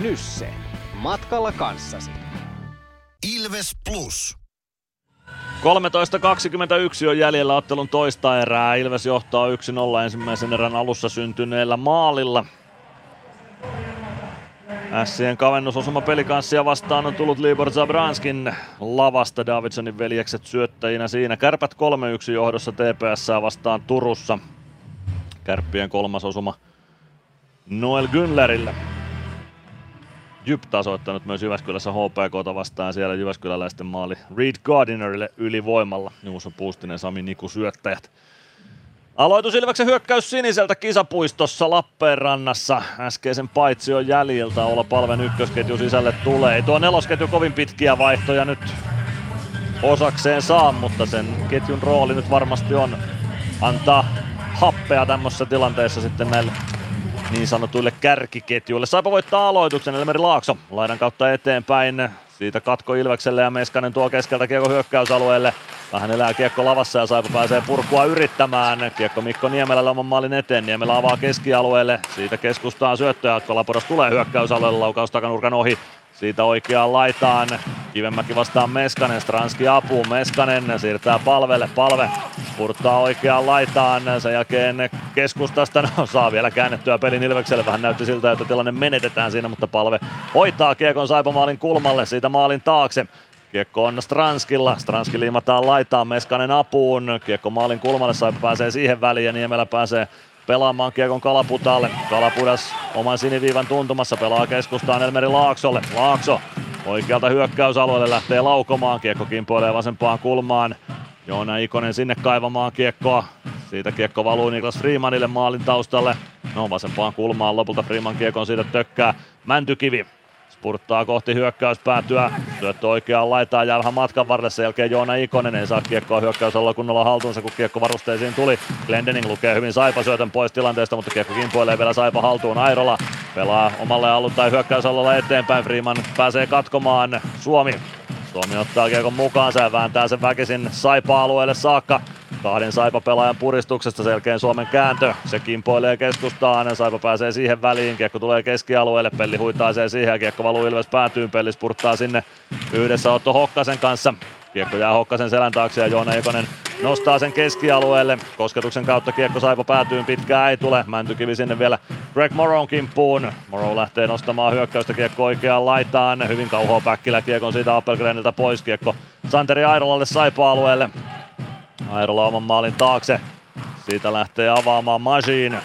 Nysse. Matkalla kanssasi. Ilves Plus. 13.21 on jäljellä ottelun toista erää. Ilves johtaa 1-0 ensimmäisen erän alussa syntyneellä maalilla. Ässien kavennusosuma pelikanssia vastaan on tullut Libor Zabranskin lavasta Davidsonin veljekset syöttäjinä siinä. Kärpät 3-1 johdossa TPS vastaan Turussa. Kärppien kolmas osuma Noel Günlerille. Jyp tasoittanut myös Jyväskylässä HPKta vastaan siellä Jyväskyläläisten maali Reed Gardinerille ylivoimalla. Juuso Puustinen, Sami Niku syöttäjät. Aloitus Ilveksen hyökkäys siniseltä kisapuistossa Lappeenrannassa. Äskeisen paitsion jäljiltä olla palven ykkösketju sisälle tulee. Ei tuo nelosketju kovin pitkiä vaihtoja nyt osakseen saa, mutta sen ketjun rooli nyt varmasti on antaa happea tämmöisessä tilanteessa sitten näille niin sanotuille kärkiketjuille. Saipa voittaa aloituksen Elmeri Laakso laidan kautta eteenpäin. Siitä katko Ilvekselle ja Meskanen tuo keskeltä kiekko hyökkäysalueelle. Vähän elää kiekko lavassa ja Saipa pääsee purkua yrittämään. Kiekko Mikko Niemelällä oman maalin eteen. Niemelä avaa keskialueelle. Siitä keskustaan syöttöä. Kolaporos tulee hyökkäysalueelle. Laukaus takanurkan ohi. Siitä oikeaan laitaan. Kivenmäki vastaan Meskanen, Stranski apuun, Meskanen siirtää palvelle, palve purttaa oikeaan laitaan, sen jälkeen keskustasta no, saa vielä käännettyä pelin Ilvekselle, vähän näytti siltä, että tilanne menetetään siinä, mutta palve hoitaa kiekon Saipamaalin kulmalle, siitä maalin taakse, Kiekko on Stranskilla. Stranski liimataan laitaan Meskanen apuun. Kiekko maalin kulmalle, Saipa pääsee siihen väliin ja Niemelä pääsee pelaamaan kiekon Kalaputalle. Kalapudas oman siniviivan tuntumassa pelaa keskustaan Elmeri Laaksolle. Laakso oikealta hyökkäysalueelle lähtee laukomaan. Kiekko kimpoilee vasempaan kulmaan. Joona Ikonen sinne kaivamaan kiekkoa. Siitä kiekko valuu Niklas Freemanille maalin taustalle. No vasempaan kulmaan lopulta Freeman kiekon siitä tökkää. Mäntykivi spurttaa kohti hyökkäyspäätyä. Syöttö oikeaan laitaan jää vähän matkan varrelle. Sen jälkeen Joona Ikonen ei saa kiekkoa hyökkäysalalla kunnolla haltuunsa, kun kiekko varusteisiin tuli. Glendening lukee hyvin Saipa syötön pois tilanteesta, mutta kiekko kimpoilee vielä Saipa haltuun. Airola pelaa omalle alulle tai hyökkäysalalla eteenpäin. Freeman pääsee katkomaan Suomi. Suomi ottaa kiekon mukaansa ja vääntää sen väkisin Saipa-alueelle saakka. Kahden Saipa-pelaajan puristuksesta selkeän Suomen kääntö. Se kimpoilee keskustaan. Saipa pääsee siihen väliin. Kiekko tulee keskialueelle. Pelli huitaisee siihen ja kiekko valuu Ilves päätyyn. Pelli spurttaa sinne yhdessä Otto Hokkasen kanssa. Kiekko jää Hokkasen selän taakse ja Joona Ikonen nostaa sen keskialueelle. Kosketuksen kautta kiekko Saipa päätyyn, pitkää ei tule. Mäntykivi sinne vielä Greg Moron kimppuun. Morrow lähtee nostamaan hyökkäystä kiekko oikeaan laitaan. Hyvin kauhoa Päkkilä kiekon siitä Appelgreniltä pois. Kiekko Santeri Airolalle Saipa-alueelle. Airola oman maalin taakse. Siitä lähtee avaamaan Majin.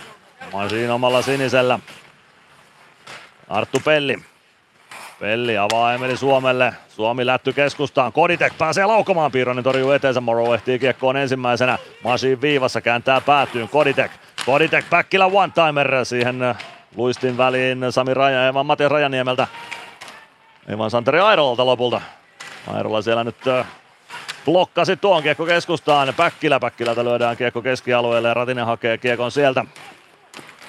Majin omalla sinisellä. Arttu Pelli. Pelli avaa Emeli Suomelle. Suomi lätty keskustaan. Koditek pääsee laukomaan. Piironen torjuu eteensä. Morrow ehtii kiekkoon ensimmäisenä. Majin viivassa kääntää päätyyn. Koditek. Koditek Päkkilä one-timer. Siihen luistin väliin Sami Raja, vaan Matias Rajaniemeltä. Ei vaan Santeri Airolalta lopulta. Airola siellä nyt blokkasi tuon kiekko keskustaan. Päkkilä Päkkilältä lyödään kiekko keskialueelle ja Ratinen hakee kiekon sieltä.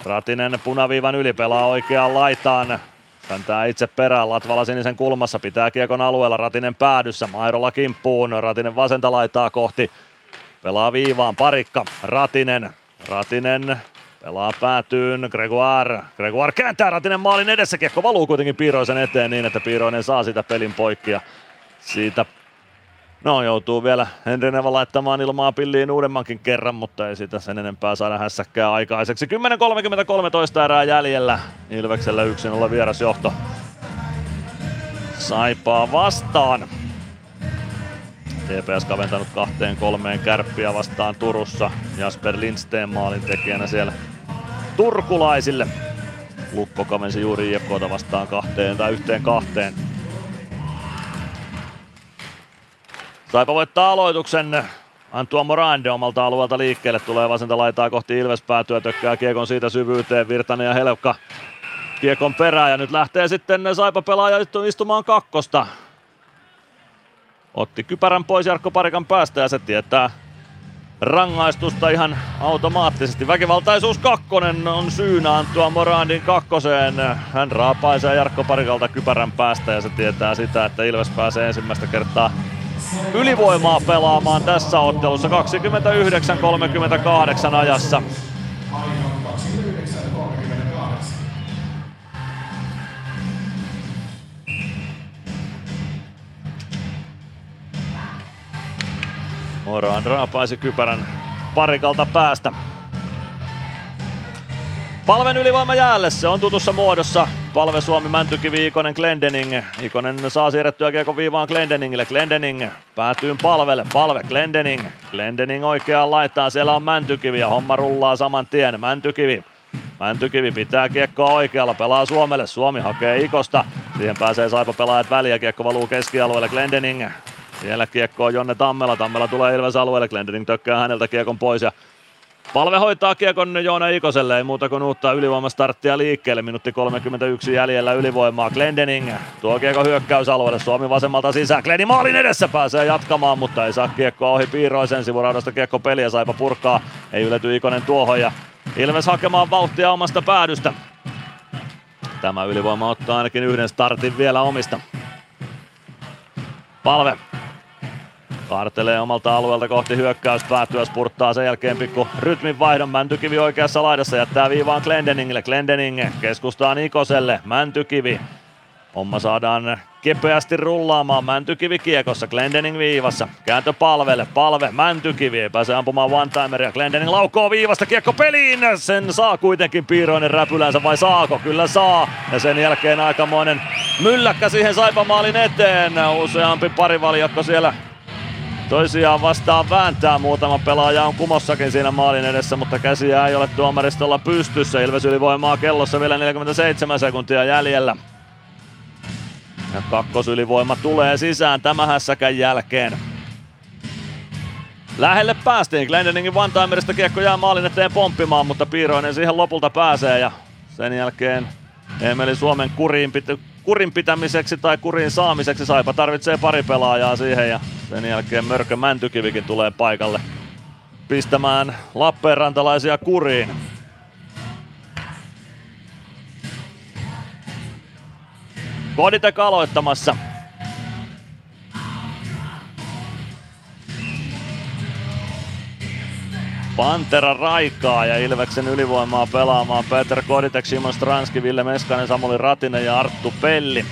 Ratinen punaviivan yli pelaa oikeaan laitaan. Kääntää itse perään Latvala sinisen kulmassa, pitää kiekon alueella, Ratinen päädyssä, Mairola kimppuun, Ratinen vasenta laitaa kohti. Pelaa viivaan, parikka, Ratinen, Ratinen pelaa päätyyn, Gregoire, Gregoire kääntää Ratinen maalin edessä, kiekko valuu kuitenkin Piiroisen eteen niin, että Piiroinen saa sitä pelin poikki ja siitä No joutuu vielä Henri Neva laittamaan ilmaa pilliin uudemmankin kerran, mutta ei sitä sen enempää saada hässäkkää aikaiseksi. 10.30 erää jäljellä. Ilveksellä 1-0 vierasjohto. Saipaa vastaan. TPS kaventanut kahteen kolmeen kärppiä vastaan Turussa. Jasper Lindsteen maalin tekijänä siellä turkulaisille. Lukko kavensi juuri IFKta vastaan kahteen tai yhteen kahteen. Saipa voittaa aloituksen. Antua Morande omalta alueelta liikkeelle tulee vasenta laitaa kohti Ilves päätyä, tökkää kiekon siitä syvyyteen, Virtanen ja Helkka kiekon perään ja nyt lähtee sitten Saipa pelaaja istumaan kakkosta. Otti kypärän pois Jarkko Parikan päästä ja se tietää rangaistusta ihan automaattisesti. Väkivaltaisuus kakkonen on syynä Antua Morandin kakkoseen. Hän raapaisee Jarkko Parikalta kypärän päästä ja se tietää sitä, että Ilves pääsee ensimmäistä kertaa ylivoimaa pelaamaan tässä ottelussa 29-38 ajassa. Moran raapaisi kypärän parikalta päästä. Palven ylivoima jäälle, se on tutussa muodossa. Palve Suomi, Mäntykivi, Ikonen, Glendening. Ikonen saa siirrettyä kiekon viivaan Glendeningille. Glendening päätyy palvelle. Palve, Glendening. Glendening oikeaan laittaa, siellä on Mäntykivi ja homma rullaa saman tien. Mäntykivi Mäntykivi pitää kiekkoa oikealla, pelaa Suomelle. Suomi hakee Ikosta. Siihen pääsee Saipa pelaajat väliä. Kiekko valuu keskialueelle. Glendening. Siellä kiekko on Jonne Tammela. Tammela tulee Ilves alueelle. Glendening tökkää häneltä kiekon pois ja Palve hoitaa kiekon Joona Ikoselle, ei muuta kuin uutta ylivoimastarttia liikkeelle. Minuutti 31 jäljellä ylivoimaa. Glendening tuo kiekko hyökkäysalueelle. Suomi vasemmalta sisään. Gleni maalin edessä pääsee jatkamaan, mutta ei saa kiekkoa ohi Piiroisen sivuraudasta kiekko peliä. Saipa purkaa. Ei ylety Ikonen tuohon ja Ilves hakemaan vauhtia omasta päädystä. Tämä ylivoima ottaa ainakin yhden startin vielä omista. Palve Kaartelee omalta alueelta kohti hyökkäys päättyä, spurttaa sen jälkeen pikku rytmin vaihdon. Mäntykivi oikeassa laidassa jättää viivaan Glendeningille. Glendening keskustaa Nikoselle. Mäntykivi Homma saadaan kepeästi rullaamaan. Mäntykivi kiekossa, Glendening viivassa. Kääntö palvelle, palve, Mäntykivi ei pääse ampumaan one-timeria. Glendening laukoo viivasta, kiekko peliin. Sen saa kuitenkin Piiroinen räpylänsä vai saako? Kyllä saa. Ja sen jälkeen aikamoinen mylläkkä siihen Saipamaalin eteen. Useampi parivaljakko siellä toisiaan vastaan vääntää. Muutama pelaaja on kumossakin siinä maalin edessä, mutta käsiä ei ole tuomaristolla pystyssä. Ilves ylivoimaa kellossa vielä 47 sekuntia jäljellä. Ja kakkosylivoima tulee sisään tämän hässäkän jälkeen. Lähelle päästiin. Glendeningin one-timerista kiekko jää maalin eteen pomppimaan, mutta Piiroinen siihen lopulta pääsee ja sen jälkeen Emeli Suomen kuriin, pit- kurin pitämiseksi tai kurin saamiseksi Saipa tarvitsee pari pelaajaa siihen ja sen jälkeen Mörkö Mäntykivikin tulee paikalle pistämään Lappeenrantalaisia kuriin. Koditek aloittamassa. Pantera raikaa ja Ilveksen ylivoimaa pelaamaan. Peter Koditek, Simon Stranski, Ville Meskanen, Samuli Ratinen ja Arttu Pelli.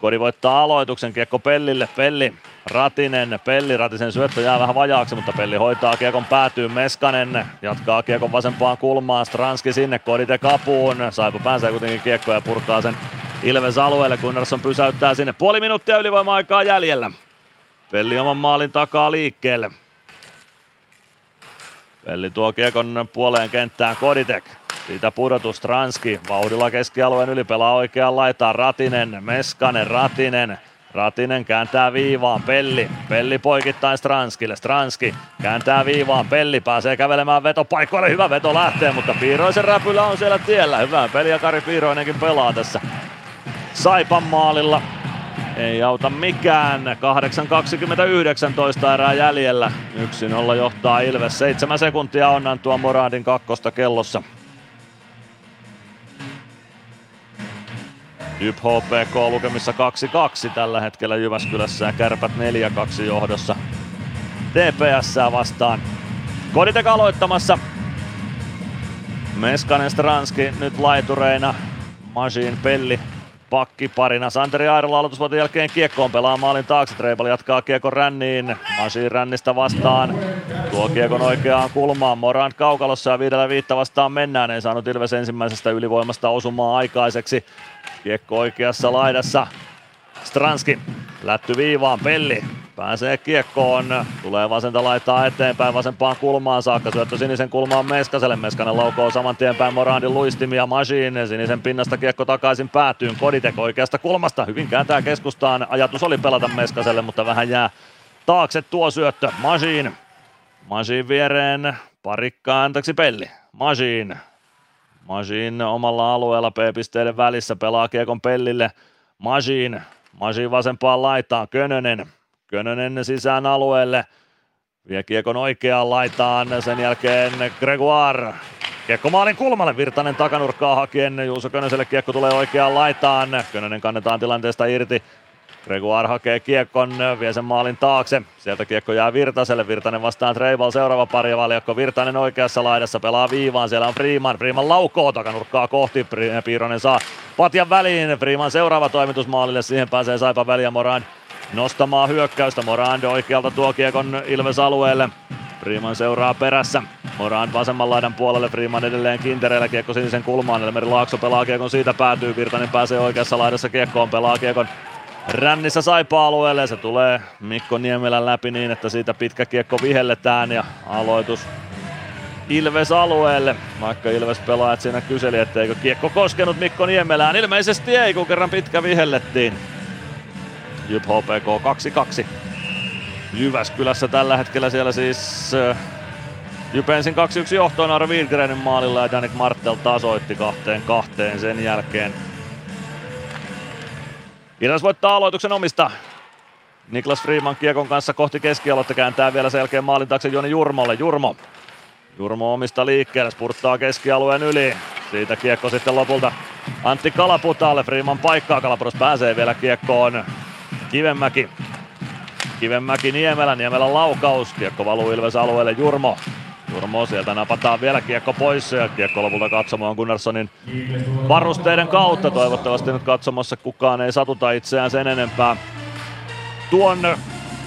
Kodi voittaa aloituksen, kiekko Pellille, Pelli, Ratinen, Pelli, Ratisen syöttö jää vähän vajaaksi, mutta Pelli hoitaa kiekon päätyy, Meskanen jatkaa kiekon vasempaan kulmaan, Stranski sinne, Kodite kapuun, Saipa pääsee kuitenkin kiekko ja purkaa sen Ilves alueelle, Gunnarsson pysäyttää sinne, puoli minuuttia ylivoima-aikaa jäljellä. Pelli oman maalin takaa liikkeelle. Pelli tuo kiekon puoleen kenttään Koditek. Siitä pudotus Transki. Vauhdilla keskialueen yli pelaa oikeaan laitaan Ratinen. Meskanen, Ratinen. Ratinen kääntää viivaan, Pelli. Pelli poikittain Stranskille. Stranski kääntää viivaan, Pelli pääsee kävelemään vetopaikoille. Hyvä veto lähtee, mutta Piiroisen räpylä on siellä tiellä. Hyvää peliä Kari Piiroinenkin pelaa tässä Saipan maalilla. Ei auta mikään. 8.29 erää jäljellä. 1-0 johtaa Ilves. 7 sekuntia on Antua Moradin kakkosta kellossa. YP HPK lukemissa 2-2 tällä hetkellä Jyväskylässä ja Kärpät 4-2 johdossa TPS vastaan. Koditek aloittamassa. Meskanen Stranski nyt laitureina. Masin Pelli pakkiparina. Santeri Airola aloitusvuoten jälkeen kiekkoon pelaa maalin taakse. Treibal jatkaa kiekon ränniin. Masin rännistä vastaan. Tuo kiekon oikeaan kulmaan. Morant kaukalossa ja viidellä viitta vastaan mennään. Ei saanut Ilves ensimmäisestä ylivoimasta osumaa aikaiseksi. Kiekko oikeassa laidassa. Stranski lätty viivaan. Pelli pääsee kiekkoon. Tulee vasenta laittaa eteenpäin vasempaan kulmaan saakka. Syöttö sinisen kulmaan Meskaselle. Meskanen laukoo saman tien päin Morandin luistimia Machine. Sinisen pinnasta kiekko takaisin päätyyn. Koditek oikeasta kulmasta. Hyvin kääntää keskustaan. Ajatus oli pelata Meskaselle, mutta vähän jää taakse tuo syöttö. Machine. Machine viereen. Parikka anteeksi Pelli. Machine. Machine omalla alueella P-pisteiden välissä pelaa kiekon Pellille. Machine. Machine vasempaan laitaan. Könönen. Könönen sisään alueelle. Vie kiekon oikeaan laitaan. Sen jälkeen Gregoire. Kiekko maalin kulmalle. Virtanen takanurkkaa hakien. Juuso Könöselle kiekko tulee oikeaan laitaan. Könönen kannetaan tilanteesta irti. Gregoire hakee kiekon, vie sen maalin taakse. Sieltä kiekko jää Virtaselle. Virtanen vastaan Treibal. Seuraava pari valjakko. Virtanen oikeassa laidassa pelaa viivaan. Siellä on Freeman. Freeman laukoo takanurkkaa kohti. Piironen saa patjan väliin. Freeman seuraava toimitus maalille. Siihen pääsee Saipa väliä Moran nostamaan hyökkäystä. Morand oikealta tuo kiekon Ilves alueelle. Freeman seuraa perässä. Morand vasemman laidan puolelle. Freeman edelleen kintereillä kiekko sinisen kulmaan. Elmeri Laakso pelaa kiekon siitä päätyy. Virtanen pääsee oikeassa laidassa kiekkoon. Pelaa kiekon rännissä Saipa-alueelle. Se tulee Mikko Niemelän läpi niin, että siitä pitkä kiekko vihelletään ja aloitus Ilves alueelle, vaikka Ilves pelaajat siinä kyseli, etteikö kiekko koskenut Mikko Niemelään. Ilmeisesti ei, kun kerran pitkä vihellettiin. Jyp HPK 2-2. Jyväskylässä tällä hetkellä siellä siis äh, Jyp ensin 2-1 johtoon Ara Wilgrenin maalilla ja Danik Martel tasoitti kahteen kahteen sen jälkeen. Ilves voittaa aloituksen omista. Niklas Freeman kiekon kanssa kohti keskialoitta kääntää vielä sen jälkeen maalin taakse Joni Jurmolle. Jurmo. Jurmo omista liikkeelle, spurttaa keskialueen yli. Siitä kiekko sitten lopulta Antti Kalaputalle. Freeman paikkaa, Kalapuros pääsee vielä kiekkoon. Kivenmäki. Kivenmäki Niemelä, Niemelän laukaus. Kiekko valuu Ilves alueelle, Jurmo. Turmo sieltä napataan vielä kiekko pois ja kiekko lopulta katsomaan Gunnarssonin varusteiden kautta. Toivottavasti nyt katsomassa kukaan ei satuta itseään sen enempää. Tuon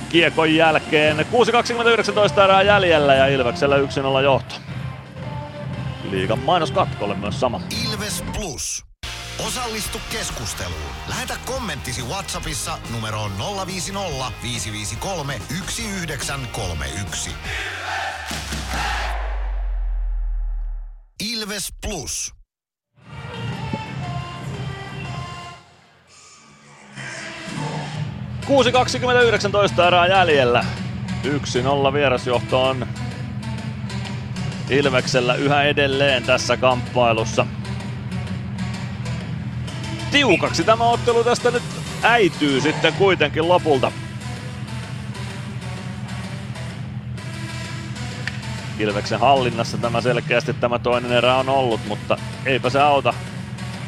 kiekon jälkeen 6.2019 erää jäljellä ja Ilveksellä 1-0 johto. Liigan mainoskatkolle myös sama. Ilves Plus. Osallistu keskusteluun. Lähetä kommenttisi Whatsappissa numeroon 050 553 1931. Ilves Plus. Kuusi 2019 erää jäljellä. 1-0 vierasjohto on Ilveksellä yhä edelleen tässä kamppailussa. Tiukaksi tämä ottelu tästä nyt äityy sitten kuitenkin lopulta. Ilveksen hallinnassa tämä selkeästi tämä toinen erä on ollut, mutta eipä se auta.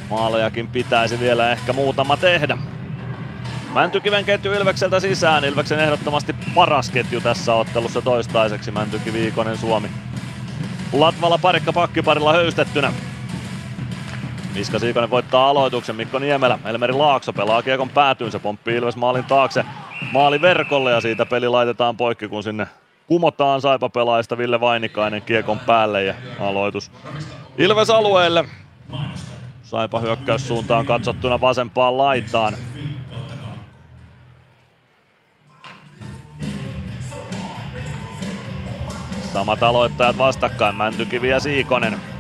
Maalejakin pitäisi vielä ehkä muutama tehdä. Mäntykiven ketju Ilvekseltä sisään. Ilveksen ehdottomasti paras ketju tässä ottelussa toistaiseksi. Mäntyki Viikonen Suomi. Latvala parikka pakkiparilla höystettynä. Miska Siikonen voittaa aloituksen. Mikko Niemelä, Elmeri Laakso pelaa kiekon päätyyn. Se pomppii Ilves maalin taakse maali verkolle ja siitä peli laitetaan poikki, kun sinne kumotaan Saipa pelaajista Ville Vainikainen kiekon päälle ja aloitus Ilves alueelle. Saipa hyökkäyssuuntaan katsottuna vasempaan laitaan. Samat aloittajat vastakkain, Mäntykivi ja Siikonen.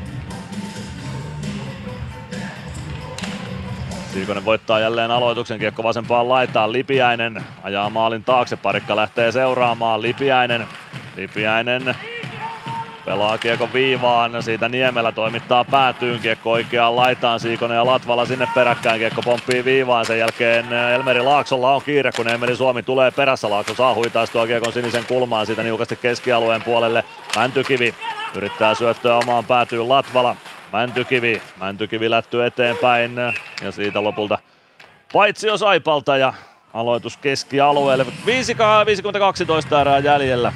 Siikonen voittaa jälleen aloituksen, kiekko vasempaan laitaan, Lipiäinen ajaa maalin taakse, parikka lähtee seuraamaan, Lipiäinen, Lipiäinen pelaa kiekko viivaan, siitä Niemelä toimittaa päätyyn, kiekko oikeaan laitaan, Siikonen ja Latvala sinne peräkkäin, kiekko pomppii viivaan, sen jälkeen Elmeri Laaksolla on kiire, kun Emeli Suomi tulee perässä, Laakso saa huitaistua kiekon sinisen kulmaan, siitä niukasti keskialueen puolelle, Mäntykivi yrittää syöttöä omaan päätyyn Latvala, Mäntykivi, Mäntykivi lätty eteenpäin ja siitä lopulta paitsi jo Saipalta ja aloitus keskialueelle. 5-12 erää jäljellä,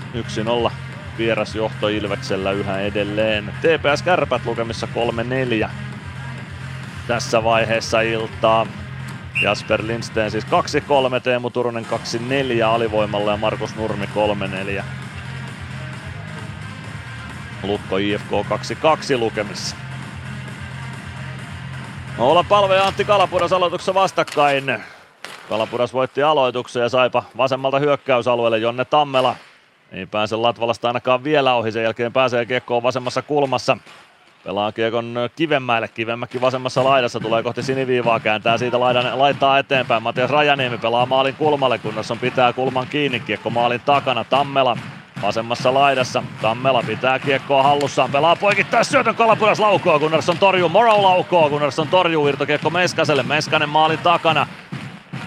1-0 vierasjohto Ilveksellä yhä edelleen. TPS Kärpät lukemissa 3-4 tässä vaiheessa iltaa. Jasper Lindsten siis 2-3, Teemu Turunen 2-4 alivoimalla ja Markus Nurmi 3-4. Lukko IFK 2-2 lukemissa. Olla palve ja Antti Kalapuras aloituksessa vastakkain. Kalapuras voitti aloituksen ja saipa vasemmalta hyökkäysalueelle Jonne Tammela. Ei pääse Latvalasta ainakaan vielä ohi, sen jälkeen pääsee kiekkoon vasemmassa kulmassa. Pelaa kiekon Kivemmäelle, Kivemäki vasemmassa laidassa, tulee kohti siniviivaa, kääntää siitä laidan, laittaa eteenpäin. Matias Rajaniemi pelaa maalin kulmalle, kunnes on pitää kulman kiinni, kiekko maalin takana, Tammela vasemmassa laidassa. Tammela pitää kiekkoa hallussaan, pelaa poikittaa syötön Kalapuras laukoo, Gunnarsson torjuu, Morrow laukoo, Gunnarsson torjuu, irtokekko Meskaselle, Meskanen maalin takana.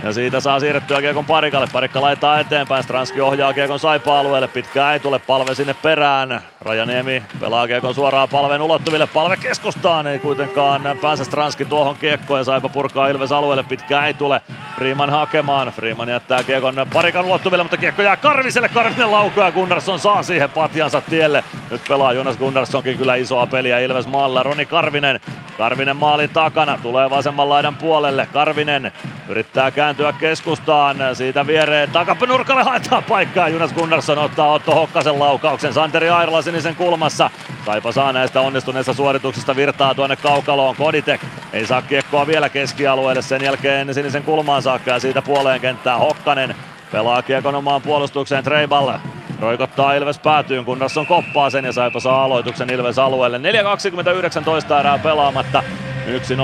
Ja siitä saa siirrettyä kiekon parikalle. Parikka laittaa eteenpäin. Stranski ohjaa kiekon saipa-alueelle. Pitkää ei tule palve sinne perään. Rajaniemi pelaa kiekon suoraan palven ulottuville. Palve keskustaan. Ei kuitenkaan pääse Stranski tuohon kiekkoon. Ja saipa purkaa Ilves alueelle. Pitkää ei tule. Freeman hakemaan. Freeman jättää kiekon parikan ulottuville, mutta kiekko jää Karviselle. Karvinen laukoo ja Gunnarsson saa siihen patjansa tielle. Nyt pelaa Jonas Gunnarssonkin kyllä isoa peliä Ilves maalla. Roni Karvinen. Karvinen maalin takana. Tulee vasemman laidan puolelle. Karvinen yrittää kääntyä keskustaan. Siitä viereen takapenurkalle haetaan paikkaa. Jonas Gunnarsson ottaa Otto Hokkasen laukauksen. Santeri Airola sinisen kulmassa. Saipa saa näistä onnistuneista suorituksista virtaa tuonne kaukaloon. Koditek ei saa kiekkoa vielä keskialueelle. Sen jälkeen sinisen kulmaan saakka ja siitä puoleen kenttää Hokkanen. Pelaa kiekon omaan puolustukseen Treiball. Roikottaa Ilves päätyyn, Gunnarsson koppaa sen ja Saipa saa aloituksen Ilves alueelle. 4.20-19 erää pelaamatta.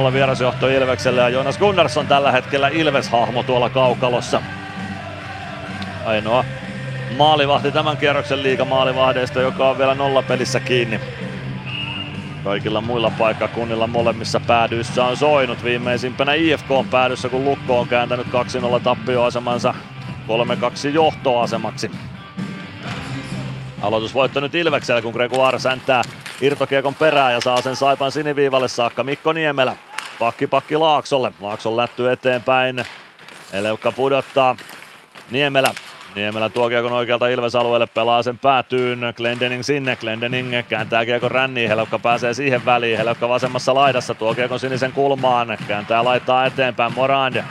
1-0 vierasjohto Ilvekselle ja Jonas Gunnarsson tällä hetkellä Ilves-hahmo tuolla kaukalossa. Ainoa maalivahti tämän kierroksen liiga maalivahdeista, joka on vielä nolla pelissä kiinni. Kaikilla muilla paikkakunnilla molemmissa päädyissä on soinut. Viimeisimpänä IFK on päädyssä, kun Lukko on kääntänyt 2-0 tappioasemansa 3-2 johtoasemaksi. Aloitusvoitto nyt Ilveksellä, kun Gregoire säntää irtokiekon perään ja saa sen Saipan siniviivalle saakka. Mikko Niemelä, pakki pakki Laaksolle. Laakson lätty eteenpäin. Eleukka pudottaa. Niemelä Niemelä tuo kiekon oikealta Ilves-alueelle, pelaa sen päätyyn. Glendening sinne, Glendening kääntää kiekon ränniin, Helokka pääsee siihen väliin. Helokka vasemmassa laidassa, tuo kiekon sinisen kulmaan, kääntää laittaa eteenpäin Morand.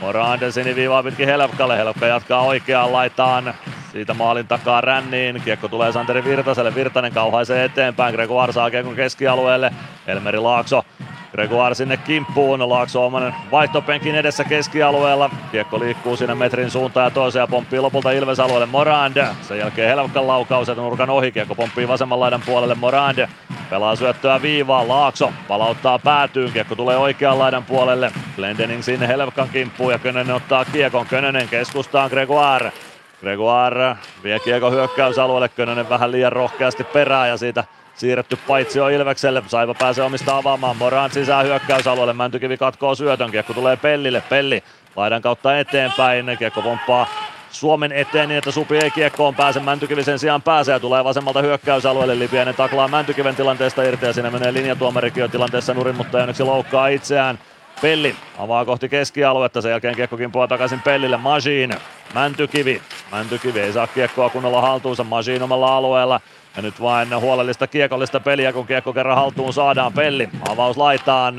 Morand siniviivaa pitkin Helokkalle, Helokka jatkaa oikeaan laitaan. Siitä maalin takaa ränniin, kiekko tulee Santeri Virtaselle, Virtanen kauhaisee eteenpäin, Gregoire saa kiekon keskialueelle, Elmeri Laakso Gregoire sinne kimppuun, Laakso oman vaihtopenkin edessä keskialueella. Kiekko liikkuu sinne metrin suuntaan ja toiseen pomppii lopulta Ilves-alueelle Morand. Sen jälkeen Helvkan laukaus ja nurkan ohi. Kiekko pomppii vasemman laidan puolelle Morand. Pelaa syöttöä viivaan, Laakso palauttaa päätyyn, kiekko tulee oikean laidan puolelle. Glendening sinne Helvkan kimppuun ja Könönen ottaa kiekon. Könönen keskustaan Gregoire. Gregoire vie kiekko hyökkäysalueelle, Könönen vähän liian rohkeasti perään ja siitä Siirretty paitsi on Ilvekselle, Saipa pääsee omista avaamaan, Moran sisään hyökkäysalueelle, Mäntykivi katkoo syötön, kiekko tulee Pellille, Pelli laidan kautta eteenpäin, kiekko pomppaa Suomen eteen niin, että Supi ei kiekkoon pääse, Mäntykivi sen sijaan pääsee ja tulee vasemmalta hyökkäysalueelle, Lipiäinen taklaa Mäntykiven tilanteesta irti ja siinä menee linjatuomarikin jo tilanteessa nurin, mutta onneksi loukkaa itseään. Pelli avaa kohti keskialuetta, sen jälkeen kiekko kimpoaa takaisin Pellille, Majin, Mäntykivi. Mäntykivi ei saa kiekkoa kunnolla haltuunsa, Majin omalla alueella. Ja nyt vain huolellista kiekollista peliä, kun kiekko kerran haltuun saadaan. Pelli, avaus laitaan.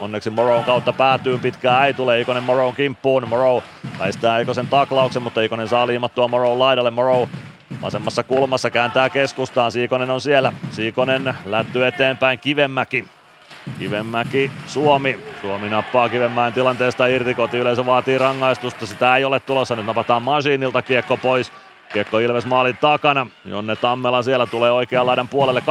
Onneksi Morrow kautta päätyy pitkään ei tule Ikonen Morrow kimppuun. Morrow väistää Ikosen taklauksen, mutta Ikonen saa liimattua Morrow laidalle. Morrow vasemmassa kulmassa kääntää keskustaan. Siikonen on siellä. Siikonen lätty eteenpäin. Kivemäki. Kivemäki, Suomi. Suomi nappaa Kivenmäen tilanteesta irti. Koti yleensä vaatii rangaistusta. Sitä ei ole tulossa. Nyt napataan Masiinilta kiekko pois. Kiekko Ilves maalin takana. Jonne Tammela siellä tulee oikean laidan puolelle.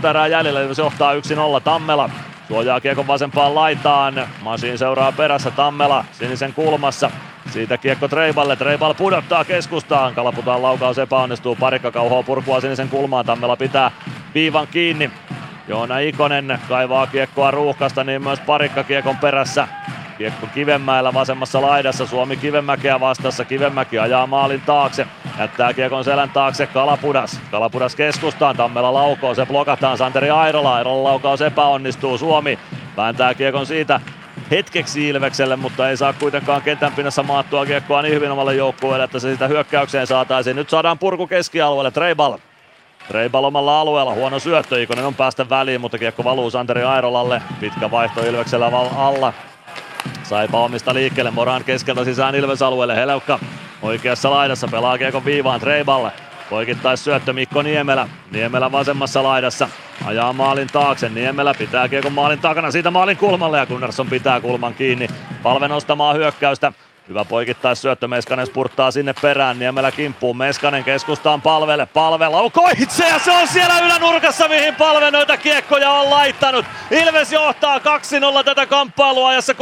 2.26 erää jäljellä. Ilves johtaa 1-0. Tammela suojaa kiekon vasempaan laitaan. Masin seuraa perässä. Tammela sinisen kulmassa. Siitä kiekko Treiballe. Treibal pudottaa keskustaan. Kalaputaan laukaus epäonnistuu. Parikka kauhoo purkua sinisen kulmaan. Tammela pitää viivan kiinni. Joona Ikonen kaivaa kiekkoa ruuhkasta, niin myös parikka kiekon perässä. Kiekko Kivenmäellä vasemmassa laidassa, Suomi Kivenmäkeä vastassa, Kivenmäki ajaa maalin taakse, jättää kiekon selän taakse. Kalapudas. Kalapudas keskustaan, Tammela laukoo, se blokataan. Santeri Airola, Airola laukaus epäonnistuu, Suomi vääntää kiekon siitä hetkeksi Ilvekselle, mutta ei saa kuitenkaan kentän pinnassa maattua kiekkoa niin hyvin omalle joukkueelle, että se sitä hyökkäykseen saataisiin. Nyt saadaan purku keskialueelle, Treibal Treibal omalla alueella, huono syöttö, Ikonen on päästä väliin, mutta kiekko valuu Santeri Airolalle. Pitkä vaihto Ilveksellä alla. Saipa omista liikkeelle, Moran keskeltä sisään Ilves-alueelle, Heleukka oikeassa laidassa, pelaa kiekon viivaan Treiballe. Poikittais syöttö Mikko Niemelä. Niemelä vasemmassa laidassa. Ajaa maalin taakse. Niemelä pitää kiekon maalin takana. Siitä maalin kulmalle ja Gunnarsson pitää kulman kiinni. Palve nostamaan hyökkäystä. Hyvä poikittais syöttö, Meskanen spurttaa sinne perään, Niemelä kimppuu, Meskanen keskustaan palvelle, palve laukoo ja se on siellä ylänurkassa, mihin palve noita kiekkoja on laittanut. Ilves johtaa 2-0 tätä kamppailua ajassa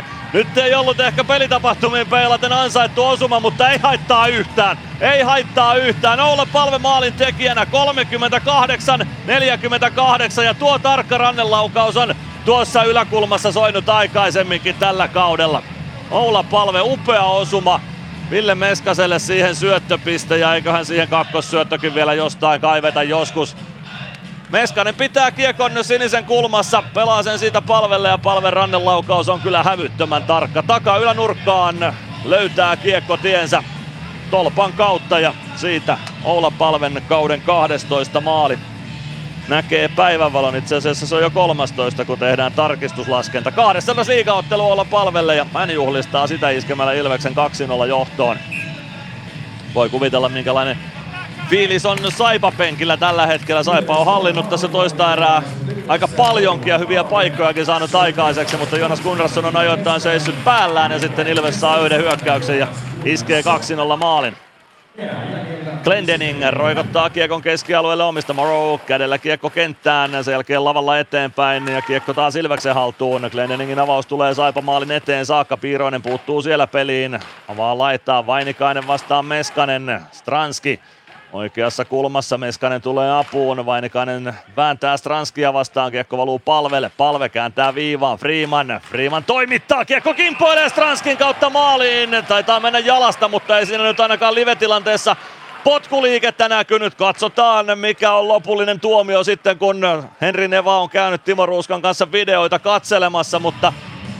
38-48. Nyt ei ollut ehkä pelitapahtumiin peilaten ansaittu osuma, mutta ei haittaa yhtään. Ei haittaa yhtään. Olla palve maalin tekijänä 38-48 ja tuo tarkka rannelaukaus on tuossa yläkulmassa soinut aikaisemminkin tällä kaudella. Oula Palve, upea osuma. Ville Meskaselle siihen syöttöpiste ja eiköhän siihen kakkossyöttökin vielä jostain kaiveta joskus. Meskanen pitää kiekon sinisen kulmassa, pelaa sen siitä palvelle ja palven rannelaukaus on kyllä hävyttömän tarkka. Taka ylänurkkaan löytää kiekko tiensä tolpan kautta ja siitä Oula Palven kauden 12 maali näkee päivänvalon. Itse asiassa se on jo 13, kun tehdään tarkistuslaskenta. Kahdessa liigaottelu olla palvelle ja hän juhlistaa sitä iskemällä Ilveksen 2-0 johtoon. Voi kuvitella minkälainen fiilis on Saipa-penkillä tällä hetkellä. Saipa on hallinnut tässä toista erää aika paljonkin ja hyviä paikkojakin saanut aikaiseksi, mutta Jonas Gunnarsson on ajoittain seissyt päällään ja sitten Ilves saa yhden hyökkäyksen ja iskee 2-0 maalin. Glendening roikottaa kiekon keskialueelle omista. Morrow kädellä kiekko kenttään, sen jälkeen lavalla eteenpäin ja kiekko taas Ilveksen haltuun. Glendeningin avaus tulee Saipa maalin eteen saakka, Piiroinen puuttuu siellä peliin, avaa laittaa Vainikainen vastaan Meskanen, Stranski Oikeassa kulmassa Meskanen tulee apuun, Vainikainen vääntää Stranskia vastaan, kiekko valuu palvelle, palve kääntää viivaan, Freeman, Freeman toimittaa, kiekko kimpoilee Stranskin kautta maaliin, taitaa mennä jalasta, mutta ei siinä nyt ainakaan live-tilanteessa potkuliikettä näkynyt. Katsotaan mikä on lopullinen tuomio sitten kun Henri Neva on käynyt Timo Ruuskan kanssa videoita katselemassa, mutta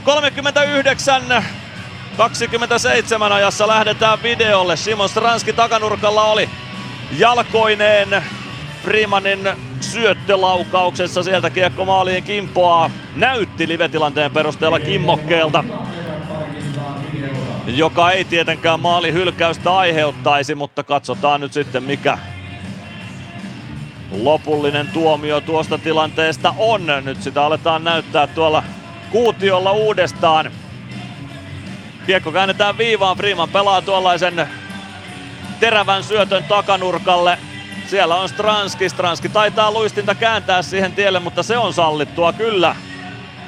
39 27 ajassa lähdetään videolle. Simon Stranski takanurkalla oli jalkoineen Freemanin syöttölaukauksessa. Sieltä kiekko maaliin kimpoaa. Näytti live-tilanteen perusteella kimmokkeelta joka ei tietenkään maali hylkäystä aiheuttaisi, mutta katsotaan nyt sitten mikä lopullinen tuomio tuosta tilanteesta on. Nyt sitä aletaan näyttää tuolla kuutiolla uudestaan. Kiekko käännetään viivaan, Freeman pelaa tuollaisen terävän syötön takanurkalle. Siellä on Stranski, Stranski taitaa luistinta kääntää siihen tielle, mutta se on sallittua kyllä.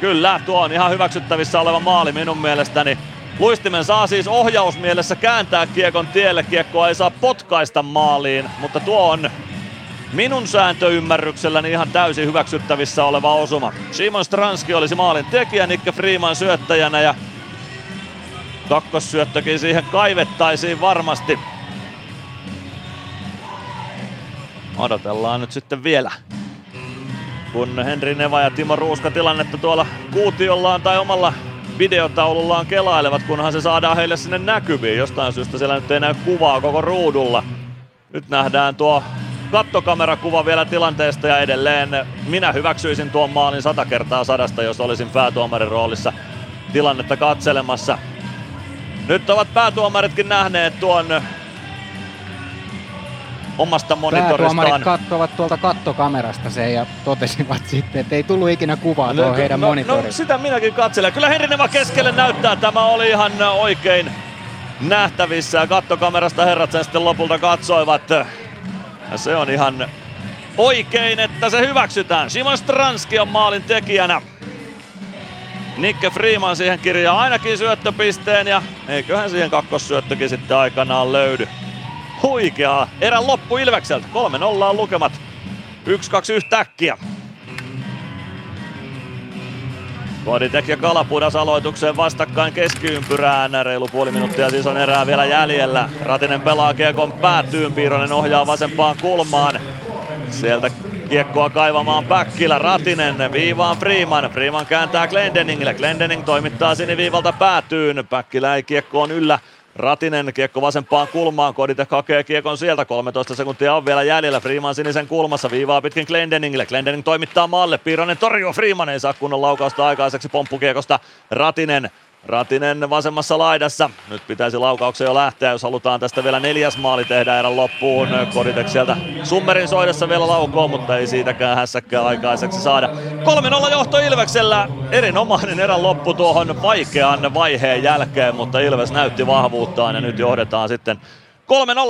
Kyllä, tuo on ihan hyväksyttävissä oleva maali minun mielestäni. Luistimen saa siis ohjausmielessä kääntää kiekon tielle. Kiekkoa ei saa potkaista maaliin, mutta tuo on minun sääntöymmärrykselläni ihan täysin hyväksyttävissä oleva osuma. Simon Stranski olisi maalin tekijä, Nikke Freeman syöttäjänä ja kakkossyöttökin siihen kaivettaisiin varmasti. Odotellaan nyt sitten vielä. Kun Henri Neva ja Timo Ruuska tilannetta tuolla kuutiollaan tai omalla videotaulullaan kelailevat, kunhan se saadaan heille sinne näkyviin. Jostain syystä siellä nyt ei näy kuvaa koko ruudulla. Nyt nähdään tuo kattokamerakuva vielä tilanteesta ja edelleen minä hyväksyisin tuon maalin sata kertaa sadasta, jos olisin päätuomarin roolissa tilannetta katselemassa. Nyt ovat päätuomaritkin nähneet tuon omasta monitoristaan. Katsovat tuolta kattokamerasta sen ja totesivat sitten, että ei tullut ikinä kuvaa tuohon heidän no, monitorista. No, sitä minäkin katselen. Kyllä Henri Neva keskelle näyttää, tämä oli ihan oikein nähtävissä ja kattokamerasta herrat sen sitten lopulta katsoivat. Ja se on ihan oikein, että se hyväksytään. Simon Stranski on maalin tekijänä. Nikke Freeman siihen kirjaa ainakin syöttöpisteen ja eiköhän siihen kakkossyöttökin sitten aikanaan löydy. Huikeaa. Erän loppu Ilvekseltä. 3-0 on lukemat. 1-2 yhtäkkiä. Koditek ja Kalapudas aloitukseen vastakkain keskiympyrään. Reilu puoli minuuttia siis on erää vielä jäljellä. Ratinen pelaa kiekon päätyyn. Piironen ohjaa vasempaan kulmaan. Sieltä kiekkoa kaivamaan Päkkilä. Ratinen viivaan Freeman. Freeman kääntää Glendeningille. Glendening toimittaa siniviivalta päätyyn. Päkkilä ei kiekkoon yllä. Ratinen kiekko vasempaan kulmaan, Kodite hakee kiekon sieltä, 13 sekuntia on vielä jäljellä, Freeman sinisen kulmassa, viivaa pitkin Glendeningille, Glendening toimittaa maalle, Piironen torjuu, Freeman ei saa kunnon laukausta aikaiseksi. Pomppukiekosta, Ratinen Ratinen vasemmassa laidassa. Nyt pitäisi laukauksen jo lähteä, jos halutaan tästä vielä neljäs maali tehdä erän loppuun. Koditek sieltä Summerin soidessa vielä laukoo, mutta ei siitäkään hässäkkää aikaiseksi saada. 3-0 johto Ilveksellä. Erinomainen erän loppu tuohon vaikean vaiheen jälkeen, mutta Ilves näytti vahvuuttaan ja nyt johdetaan sitten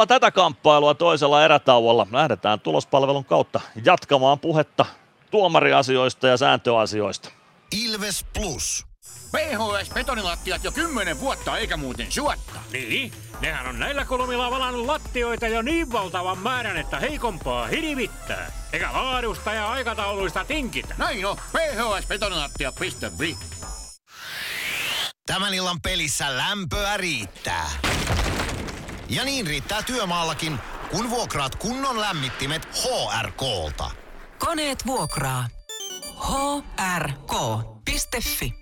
3-0 tätä kamppailua toisella erätauolla. Lähdetään tulospalvelun kautta jatkamaan puhetta tuomariasioista ja sääntöasioista. Ilves Plus. PHS-betonilattiat jo kymmenen vuotta eikä muuten suotta. Niin, nehän on näillä kolmilla valannut lattioita jo niin valtavan määrän, että heikompaa hirvittää. Eikä laadusta ja aikatauluista tinkitä. Näin on, phsbetonilattia.fi. Tämän illan pelissä lämpöä riittää. Ja niin riittää työmaallakin, kun vuokraat kunnon lämmittimet HRK-lta. Koneet vuokraa. hrk.fi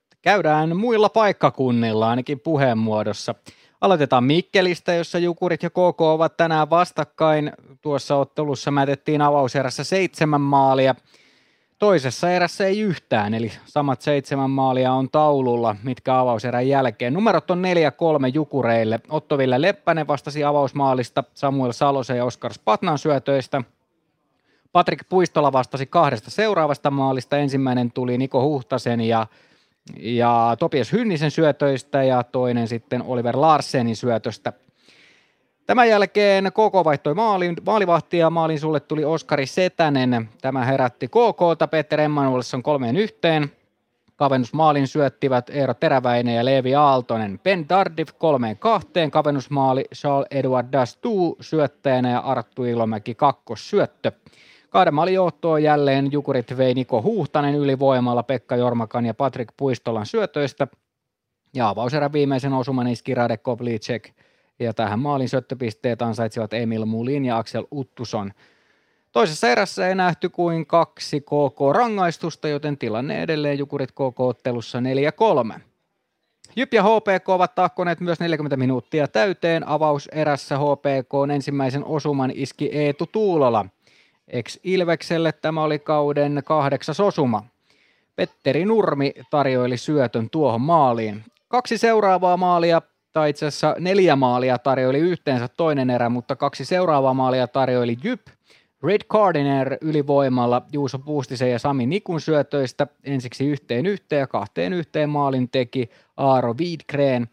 käydään muilla paikkakunnilla ainakin puheen muodossa. Aloitetaan Mikkelistä, jossa Jukurit ja KK ovat tänään vastakkain. Tuossa ottelussa mätettiin avauserässä seitsemän maalia. Toisessa erässä ei yhtään, eli samat seitsemän maalia on taululla, mitkä avauserän jälkeen. Numerot on 4-3 Jukureille. Otto Ville Leppänen vastasi avausmaalista, Samuel Salosen ja Oskar Spatnan syötöistä. Patrik Puistola vastasi kahdesta seuraavasta maalista. Ensimmäinen tuli Niko Huhtasen ja ja Topias Hynnisen syötöistä ja toinen sitten Oliver Larsenin syötöstä. Tämän jälkeen KK vaihtoi maalin, maalivahti ja maalin sulle tuli Oskari Setänen. Tämä herätti KKta, Peter Emanuelsson kolmeen yhteen. Kavennusmaalin syöttivät Eero Teräväinen ja Leevi Aaltonen. Ben Tardif kolmeen kahteen, kavennusmaali Charles Edouard Dastu syöttäjänä ja Arttu Ilomäki kakkossyöttö. Kahden maalin johtoon jälleen Jukurit vei Niko Huhtanen ylivoimalla Pekka Jormakan ja Patrik Puistolan syötöistä. Ja avauserän viimeisen osuman iski Rade Kovlicek ja tähän maalin syöttöpisteet ansaitsivat Emil Mulin ja Axel Uttuson. Toisessa erässä ei nähty kuin kaksi KK-rangaistusta, joten tilanne edelleen Jukurit KK-ottelussa 4-3. Jyp ja HPK ovat tahkoneet myös 40 minuuttia täyteen. Avauserässä HPK ensimmäisen osuman iski Eetu Tuulola. Ex Ilvekselle tämä oli kauden kahdeksas osuma. Petteri Nurmi tarjoili syötön tuohon maaliin. Kaksi seuraavaa maalia, tai itse asiassa neljä maalia tarjoili yhteensä toinen erä, mutta kaksi seuraavaa maalia tarjoili Jyp. Red Cardiner ylivoimalla Juuso Puustisen ja Sami Nikun syötöistä ensiksi yhteen yhteen ja kahteen yhteen maalin teki Aaro Wiedgren.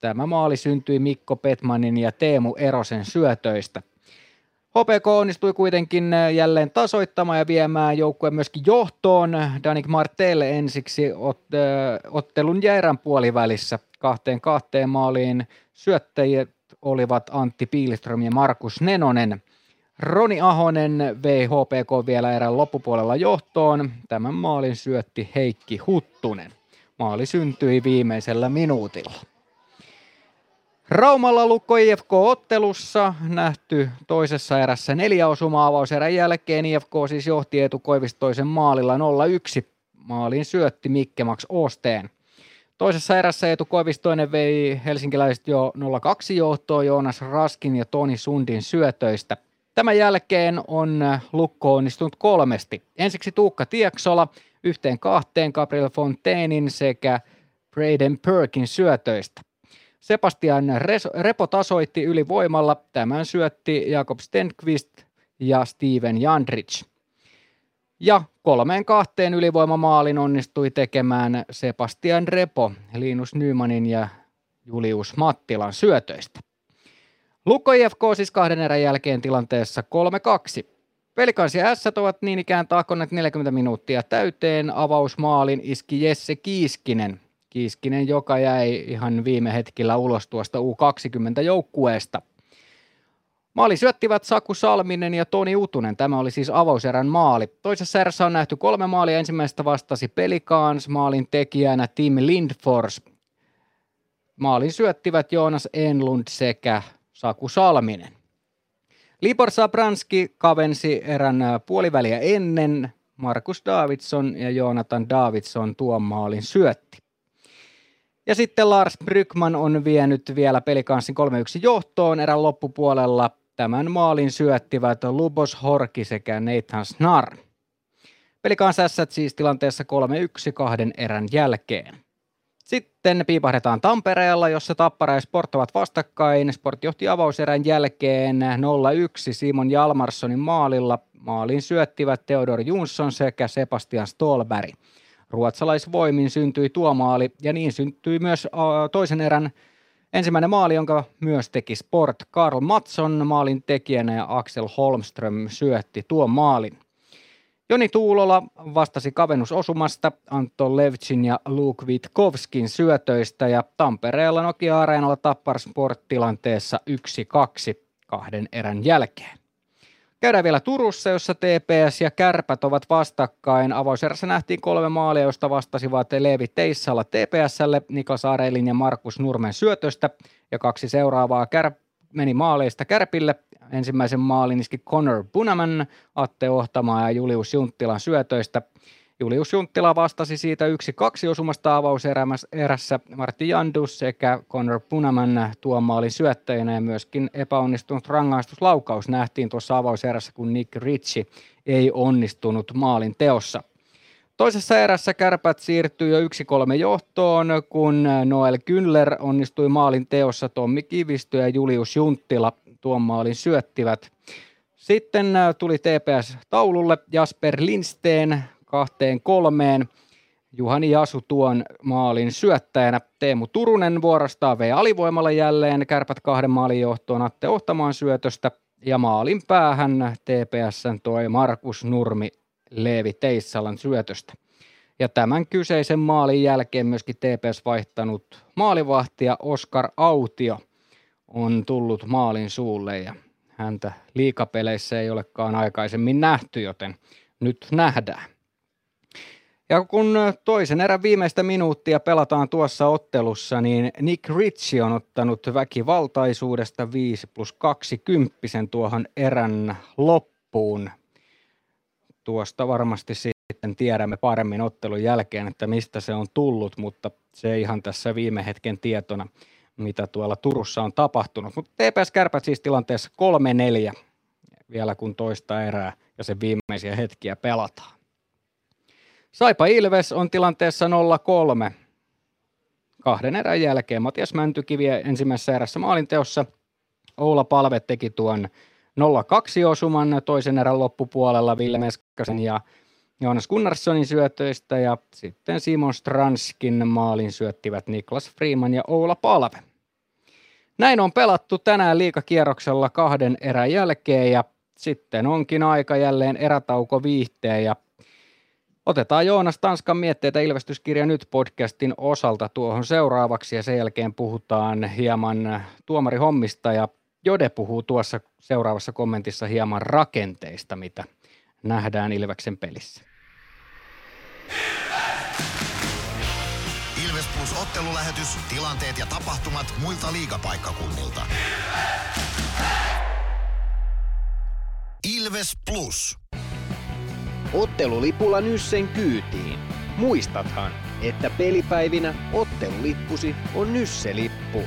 Tämä maali syntyi Mikko Petmanin ja Teemu Erosen syötöistä. HPK onnistui kuitenkin jälleen tasoittamaan ja viemään joukkueen myöskin johtoon. Danik Martel ensiksi ot- ottelun jäärän puolivälissä kahteen kahteen maaliin. Syöttäjät olivat Antti Piiliström ja Markus Nenonen. Roni Ahonen vei HPK vielä erän loppupuolella johtoon. Tämän maalin syötti Heikki Huttunen. Maali syntyi viimeisellä minuutilla. Raumalla Lukko IFK-ottelussa nähty toisessa erässä neljä osumaa avauserän jälkeen. IFK siis johti Eetu Koivistoisen maalilla 0-1. Maalin syötti Mikke Max Osteen. Toisessa erässä Eetu Koivistoinen vei helsinkiläiset jo 0-2 johtoon Joonas Raskin ja Toni Sundin syötöistä. Tämän jälkeen on Lukko onnistunut kolmesti. Ensiksi Tuukka Tieksola yhteen kahteen Gabriel Fontainin sekä Braden Perkin syötöistä. Sebastian Repo tasoitti ylivoimalla. Tämän syötti Jakob Stenqvist ja Steven Jandrich. Ja kolmeen kahteen ylivoimamaalin onnistui tekemään Sebastian Repo, Linus Nymanin ja Julius Mattilan syötöistä. Lukko IFK siis kahden erän jälkeen tilanteessa 3-2. Pelikans ja S ovat niin ikään tahkonneet 40 minuuttia täyteen. Avausmaalin iski Jesse Kiiskinen. Kiiskinen, joka jäi ihan viime hetkillä ulos tuosta U20-joukkueesta. Maali syöttivät Saku Salminen ja Toni Utunen. Tämä oli siis avauserän maali. Toisessa erässä on nähty kolme maalia. Ensimmäistä vastasi Pelikans, maalin tekijänä Tim Lindfors. Maalin syöttivät Joonas Enlund sekä Saku Salminen. Libor Sabranski kavensi erän puoliväliä ennen. Markus Davidson ja Joonatan Davidson tuon maalin syötti. Ja sitten Lars Brykman on vienyt vielä pelikanssin 3-1 johtoon erän loppupuolella. Tämän maalin syöttivät Lubos Horki sekä Nathan Snar. Pelikans siis tilanteessa 3-1 kahden erän jälkeen. Sitten piipahdetaan Tampereella, jossa Tappara ja Sport ovat vastakkain. Sport johti avauserän jälkeen 0-1 Simon Jalmarssonin maalilla. Maalin syöttivät Theodor Jonsson sekä Sebastian Stolberg. Ruotsalaisvoimin syntyi tuo maali ja niin syntyi myös toisen erän ensimmäinen maali, jonka myös teki Sport. Karl Matson maalin tekijänä ja Axel Holmström syötti tuon maalin. Joni Tuulola vastasi kavennusosumasta Anton Levchin ja Luke Vitkovskin syötöistä ja Tampereella Nokia-areenalla Tappar Sport-tilanteessa 1-2 kahden erän jälkeen. Käydään vielä Turussa, jossa TPS ja Kärpät ovat vastakkain. Avauserässä nähtiin kolme maalia, joista vastasivat Leevi Teissalla TPSlle, Niklas Arelin ja Markus Nurmen syötöstä. Ja kaksi seuraavaa kär- meni maaleista Kärpille. Ensimmäisen maalin iski Connor Bunaman, Atte Ohtamaa ja Julius Junttilan syötöistä. Julius Junttila vastasi siitä yksi kaksi osumasta avauserässä Martti Jandus sekä Connor Punaman tuon maalin syöttäjänä ja myöskin epäonnistunut rangaistuslaukaus nähtiin tuossa avauserässä, kun Nick Ritchie ei onnistunut maalin teossa. Toisessa erässä kärpät siirtyi jo 1-3 johtoon, kun Noel Kyller onnistui maalin teossa. Tommi Kivistö ja Julius Junttila tuon maalin syöttivät. Sitten tuli TPS taululle Jasper Lindsteen kahteen kolmeen. Juhani Jasu tuon maalin syöttäjänä. Teemu Turunen vuorostaan vei alivoimalla jälleen. Kärpät kahden maalin johtoon Atte Ohtamaan syötöstä. Ja maalin päähän TPSn toi Markus Nurmi Leevi Teissalan syötöstä. Ja tämän kyseisen maalin jälkeen myöskin TPS vaihtanut maalivahtia Oskar Autio on tullut maalin suulle ja häntä liikapeleissä ei olekaan aikaisemmin nähty, joten nyt nähdään. Ja kun toisen erän viimeistä minuuttia pelataan tuossa ottelussa, niin Nick Ritchie on ottanut väkivaltaisuudesta 5 plus 20 tuohon erän loppuun. Tuosta varmasti sitten tiedämme paremmin ottelun jälkeen, että mistä se on tullut, mutta se ihan tässä viime hetken tietona, mitä tuolla Turussa on tapahtunut. Mutta TPS Kärpät siis tilanteessa 3-4 vielä kun toista erää ja sen viimeisiä hetkiä pelataan. Saipa Ilves on tilanteessa 0-3. Kahden erän jälkeen Matias Mäntykivi ensimmäisessä erässä maalinteossa. Oula Palve teki tuon 0-2 osuman toisen erän loppupuolella Ville Meskasen ja Joonas Gunnarssonin syötöistä ja sitten Simon Stranskin maalin syöttivät Niklas Freeman ja Oula Palve. Näin on pelattu tänään liikakierroksella kahden erän jälkeen ja sitten onkin aika jälleen erätauko viihteen ja Otetaan Joonas Tanskan mietteitä Ilvestyskirja nyt podcastin osalta tuohon seuraavaksi ja sen jälkeen puhutaan hieman tuomarihommista ja Jode puhuu tuossa seuraavassa kommentissa hieman rakenteista, mitä nähdään Ilveksen pelissä. Ilves Plus ottelulähetys, tilanteet ja tapahtumat muilta liigapaikkakunnilta. Ilves Plus. Ottelulipulla Nyssen kyytiin. Muistathan, että pelipäivinä ottelulippusi on Nysse-lippu.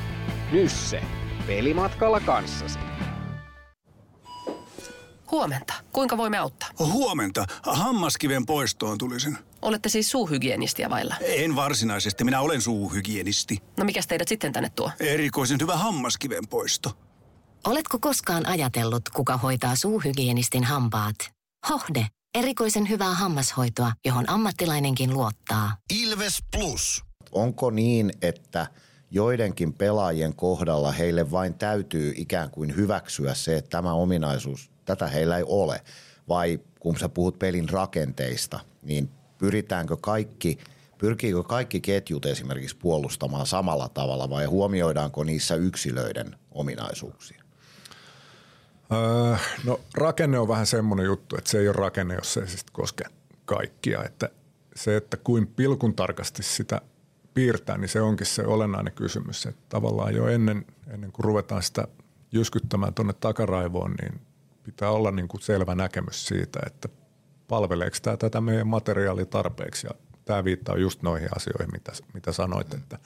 Nysse. Pelimatkalla kanssasi. Huomenta. Kuinka voimme auttaa? Huomenta. Hammaskiven poistoon tulisin. Olette siis suuhygienistiä vailla? En varsinaisesti. Minä olen suuhygienisti. No mikä teidät sitten tänne tuo? Erikoisen hyvä hammaskiven poisto. Oletko koskaan ajatellut, kuka hoitaa suuhygienistin hampaat? Hohde. Erikoisen hyvää hammashoitoa, johon ammattilainenkin luottaa. Ilves Plus. Onko niin, että joidenkin pelaajien kohdalla heille vain täytyy ikään kuin hyväksyä se, että tämä ominaisuus, tätä heillä ei ole? Vai kun sä puhut pelin rakenteista, niin pyritäänkö kaikki, pyrkiikö kaikki ketjut esimerkiksi puolustamaan samalla tavalla vai huomioidaanko niissä yksilöiden ominaisuuksia? Öö, no rakenne on vähän semmoinen juttu, että se ei ole rakenne, jos se ei siis koske kaikkia. Että se, että kuin pilkun tarkasti sitä piirtää, niin se onkin se olennainen kysymys. Että tavallaan jo ennen, ennen kuin ruvetaan sitä jyskyttämään tuonne takaraivoon, niin pitää olla niin kuin selvä näkemys siitä, että palveleeko tämä tätä meidän materiaalia tarpeeksi. Ja tämä viittaa just noihin asioihin, mitä, mitä sanoit, että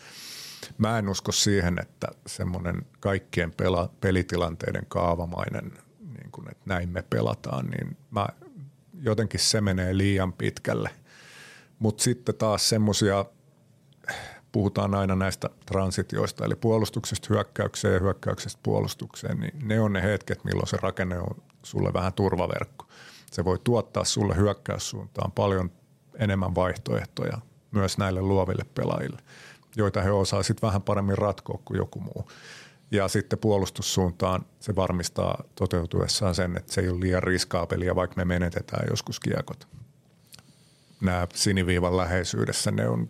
Mä en usko siihen, että semmoinen kaikkien pela, pelitilanteiden kaavamainen, niin kuin, että näin me pelataan, niin mä, jotenkin se menee liian pitkälle. Mutta sitten taas semmoisia, puhutaan aina näistä transitioista, eli puolustuksesta hyökkäykseen ja hyökkäyksestä puolustukseen, niin ne on ne hetket, milloin se rakenne on sulle vähän turvaverkko. Se voi tuottaa sulle hyökkäyssuuntaan paljon enemmän vaihtoehtoja myös näille luoville pelaajille – joita he osaa sitten vähän paremmin ratkoa kuin joku muu. Ja sitten puolustussuuntaan se varmistaa toteutuessaan sen, että se ei ole liian riskaapelia, vaikka me menetetään joskus kiekot. Nämä siniviivan läheisyydessä, ne on,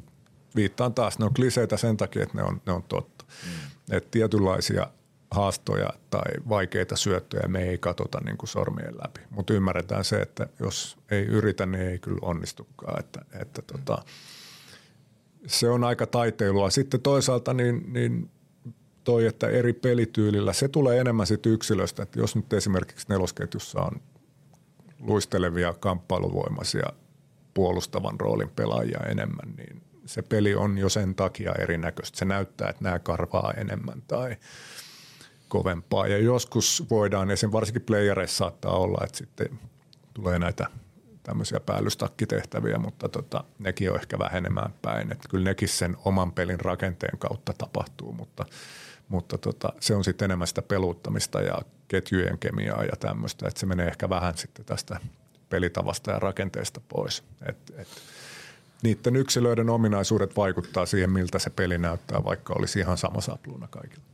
viittaan taas, ne on kliseitä sen takia, että ne on, ne on totta. Mm. Että tietynlaisia haastoja tai vaikeita syöttöjä me ei katsota niin kuin sormien läpi. Mutta ymmärretään se, että jos ei yritä, niin ei kyllä onnistukaan. Että, että tota, mm se on aika taiteilua. Sitten toisaalta niin, niin toi, että eri pelityylillä, se tulee enemmän siitä yksilöstä. Että jos nyt esimerkiksi nelosketjussa on luistelevia kamppailuvoimaisia puolustavan roolin pelaajia enemmän, niin se peli on jo sen takia erinäköistä. Se näyttää, että nämä karvaa enemmän tai kovempaa. Ja joskus voidaan, esim. varsinkin playereissa saattaa olla, että sitten tulee näitä tämmöisiä päällystakkitehtäviä, mutta tota, nekin on ehkä vähenemään päin. Että kyllä nekin sen oman pelin rakenteen kautta tapahtuu, mutta, mutta tota, se on sitten enemmän sitä peluuttamista ja ketjujen kemiaa ja tämmöistä, että se menee ehkä vähän sitten tästä pelitavasta ja rakenteesta pois. Et, et, niiden yksilöiden ominaisuudet vaikuttaa siihen, miltä se peli näyttää, vaikka olisi ihan sama sapluuna kaikilla.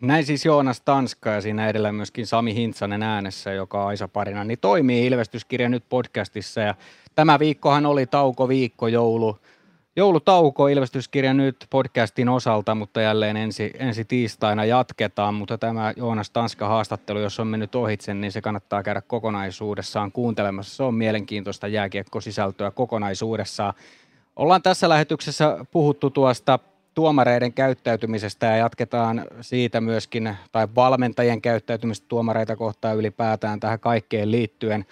Näin siis Joonas Tanska ja siinä edellä myöskin Sami Hintsanen äänessä, joka Aisa parina, niin toimii Ilvestyskirja nyt podcastissa. Ja tämä viikkohan oli tauko viikko joulu, joulutauko Ilvestyskirja nyt podcastin osalta, mutta jälleen ensi, ensi tiistaina jatketaan. Mutta tämä Joonas Tanska haastattelu, jos on mennyt ohitse, niin se kannattaa käydä kokonaisuudessaan kuuntelemassa. Se on mielenkiintoista jääkiekkosisältöä kokonaisuudessaan. Ollaan tässä lähetyksessä puhuttu tuosta tuomareiden käyttäytymisestä ja jatketaan siitä myöskin, tai valmentajien käyttäytymistä tuomareita kohtaan ylipäätään tähän kaikkeen liittyen.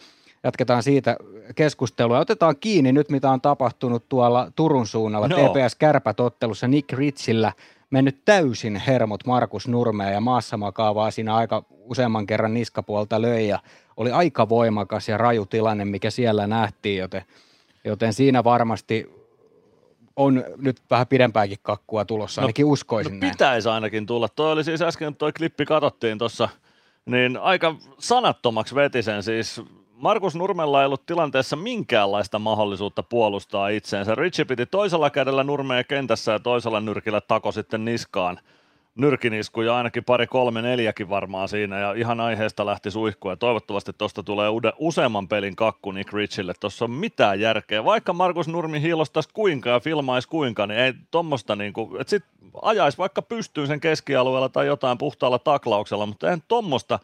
Jatketaan siitä keskustelua. Otetaan kiinni nyt, mitä on tapahtunut tuolla Turun suunnalla. No. TPS Kärpät-ottelussa Nick Ritzillä mennyt täysin hermot Markus Nurmea ja maassa makaavaa siinä aika useamman kerran niskapuolta löi ja oli aika voimakas ja raju tilanne, mikä siellä nähtiin, joten, joten siinä varmasti on nyt vähän pidempääkin kakkua tulossa, ainakin uskoisin no näin. pitäisi ainakin tulla. Toi oli siis äsken, toi klippi katsottiin tuossa, niin aika sanattomaksi veti sen. Siis Markus Nurmella ei ollut tilanteessa minkäänlaista mahdollisuutta puolustaa itseensä. Richie piti toisella kädellä Nurmea kentässä ja toisella nyrkillä tako sitten niskaan nyrkiniskuja, ainakin pari, kolme, neljäkin varmaan siinä, ja ihan aiheesta lähti suihkua, ja toivottavasti tuosta tulee ude, useamman pelin kakku Nick Richille, tuossa on mitään järkeä, vaikka Markus Nurmi hiilostaisi kuinka ja filmaisi kuinka, niin ei tuommoista niin kuin, että sit ajaisi vaikka pystyyn sen keskialueella tai jotain puhtaalla taklauksella, mutta eihän tuommoista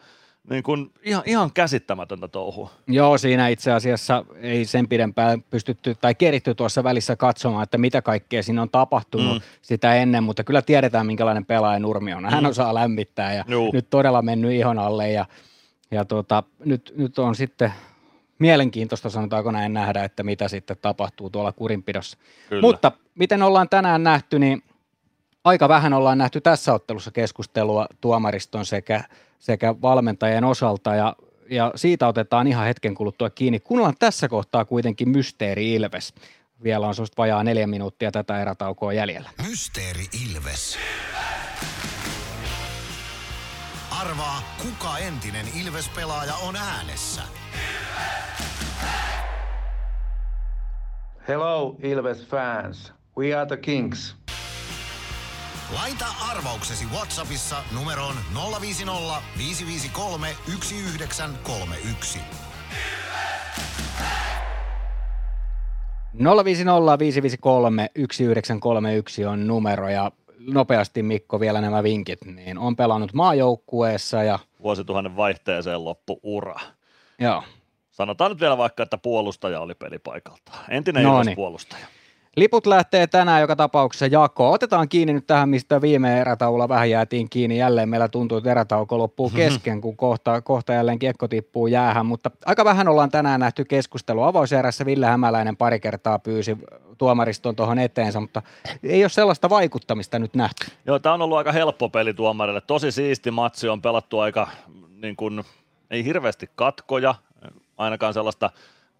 niin kuin, ihan, ihan käsittämätöntä touhua. Joo, siinä itse asiassa ei sen pidempään pystytty tai keritty tuossa välissä katsomaan, että mitä kaikkea siinä on tapahtunut Mm. sitä ennen, mutta kyllä tiedetään, minkälainen pelaaja Nurmi on. Hän Mm. osaa lämmittää ja Juu. nyt todella mennyt ihon alle ja, ja tuota, nyt, nyt on sitten mielenkiintoista, sanotaanko näin, nähdä, että mitä sitten tapahtuu tuolla kurinpidossa. Kyllä. Mutta miten ollaan tänään nähty, niin aika vähän ollaan nähty tässä ottelussa keskustelua tuomariston sekä, sekä valmentajien osalta ja, ja siitä otetaan ihan hetken kuluttua kiinni. Kuunnellaan tässä kohtaa kuitenkin Mysteeri Ilves. Vielä on sellaista vajaa neljä minuuttia tätä erätaukoa jäljellä. Mysteeri Ilves. Arvaa, kuka entinen Ilves-pelaaja on äänessä. Hello, Ilves fans. We are the Kings. Laita arvauksesi Whatsappissa numeroon 050 553 1931. 050 553 1931 on numero ja nopeasti Mikko vielä nämä vinkit, niin on pelannut maajoukkueessa ja Vuosituhannen vaihteeseen loppu ura. joo, Sanotaan nyt vielä vaikka, että puolustaja oli pelipaikaltaan. Entinen No niin. puolustaja. Liput lähtee tänään joka tapauksessa jakoon. Otetaan kiinni nyt tähän, mistä viime erätauolla vähän jäätiin kiinni. Jälleen meillä tuntuu, että erätauko loppuu kesken, kun kohta, kohta jälleen kiekko tippuu jäähän. Mutta aika vähän ollaan tänään nähty keskustelua. Avauserässä Ville Hämäläinen pari kertaa pyysi tuomariston tuohon eteensä, mutta ei ole sellaista vaikuttamista nyt nähty. Joo, tämä on ollut aika helppo peli tuomarille. Tosi siisti matsi on pelattu aika, niin kuin, ei hirveästi katkoja, ainakaan sellaista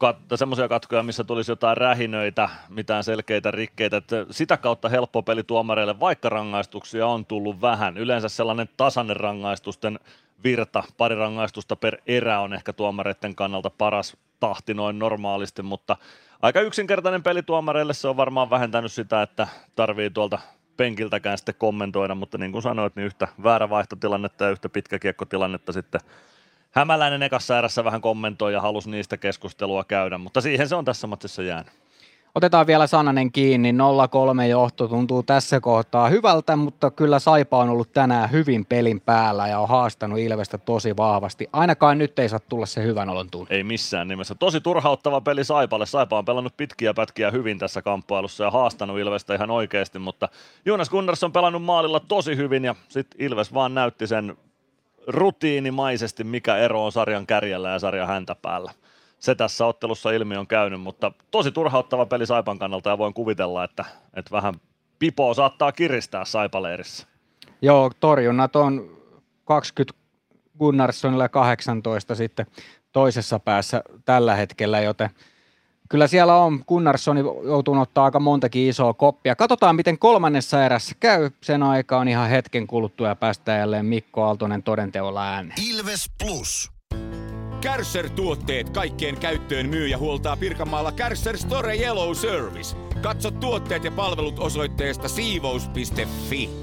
kat- semmoisia katkoja, missä tulisi jotain rähinöitä, mitään selkeitä rikkeitä. Että sitä kautta helppo peli tuomareille, vaikka rangaistuksia on tullut vähän. Yleensä sellainen tasainen rangaistusten virta, pari rangaistusta per erä on ehkä tuomareiden kannalta paras tahti noin normaalisti, mutta aika yksinkertainen peli tuomareille. Se on varmaan vähentänyt sitä, että tarvii tuolta penkiltäkään sitten kommentoida, mutta niin kuin sanoit, niin yhtä väärä vaihtotilannetta ja yhtä pitkä kiekkotilannetta sitten Hämäläinen ekassa erässä vähän kommentoi ja halusi niistä keskustelua käydä, mutta siihen se on tässä matsissa jäänyt. Otetaan vielä sananen kiinni. 0-3 johto tuntuu tässä kohtaa hyvältä, mutta kyllä Saipa on ollut tänään hyvin pelin päällä ja on haastanut Ilvestä tosi vahvasti. Ainakaan nyt ei saa tulla se hyvän olon tunne. Ei missään nimessä. Tosi turhauttava peli Saipalle. Saipa on pelannut pitkiä pätkiä hyvin tässä kamppailussa ja haastanut Ilvestä ihan oikeasti, mutta Jonas Gunnars on pelannut maalilla tosi hyvin ja sitten Ilves vaan näytti sen rutiinimaisesti, mikä ero on sarjan kärjellä ja sarjan häntä päällä. Se tässä ottelussa ilmi on käynyt, mutta tosi turhauttava peli Saipan kannalta ja voin kuvitella, että, että vähän pipoa saattaa kiristää Saipaleirissä. Joo, torjunnat on 20 Gunnarssonilla ja 18 sitten toisessa päässä tällä hetkellä, joten kyllä siellä on, Gunnarsson joutuu ottaa aika montakin isoa koppia. Katsotaan, miten kolmannessa erässä käy. Sen aika on ihan hetken kuluttua ja päästään jälleen Mikko Aaltonen todenteolla ääneen. Ilves Plus. Kärsser-tuotteet kaikkeen käyttöön myy ja huoltaa Pirkanmaalla Kärsser Store Yellow Service. Katso tuotteet ja palvelut osoitteesta siivous.fi.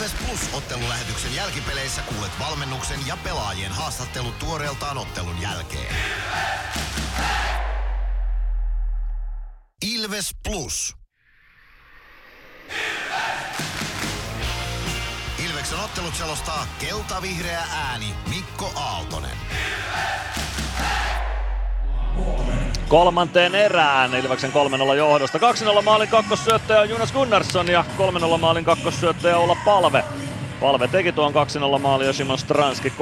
Ilves Plus ottelulähetyksen jälkipeleissä kuulet valmennuksen ja pelaajien haastattelut tuoreeltaan ottelun jälkeen. Ilves Plus. Ilveksen ottelut selostaa kelta-vihreä ääni Mikko Aaltonen. Kolmanteen erään Ilveksen 3-0 johdosta. 2-0 maalin kakkossyöttäjä Jonas Gunnarsson ja 3-0 maalin kakkossyöttäjä Olla Palve. Palve teki tuon 2-0 maali ja Simon Stranski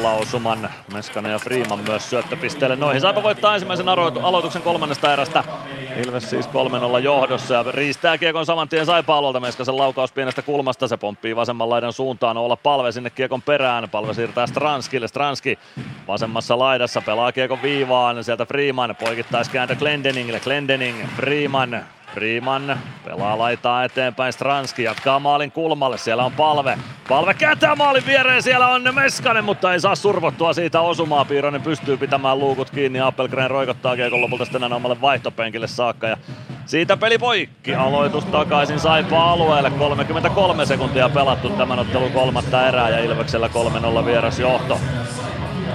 3-0 osuman. Meskanen ja Freeman myös syöttöpisteelle noihin. Saipa voittaa ensimmäisen aloituksen kolmannesta erästä. Ilves siis 3-0 johdossa ja riistää kiekon saman tien Saipa alueelta. Meskasen laukaus pienestä kulmasta. Se pomppii vasemman laidan suuntaan. Olla palve sinne kiekon perään. Palve siirtää Stranskille. Stranski vasemmassa laidassa pelaa kiekon viivaan. Sieltä Freeman poikittaiskääntö Glendeningille. Glendening, Freeman, Freeman pelaa laitaa eteenpäin, Stranski jatkaa maalin kulmalle, siellä on palve. Palve kääntää maalin viereen, siellä on Meskanen, mutta ei saa survottua siitä osumaa. Piironen pystyy pitämään luukut kiinni, Appelgren roikottaa kiekon lopulta sitten omalle vaihtopenkille saakka. Ja siitä peli poikki, aloitus takaisin Saipa alueelle, 33 sekuntia pelattu tämän ottelun kolmatta erää ja Ilveksellä 3-0 vieras johto.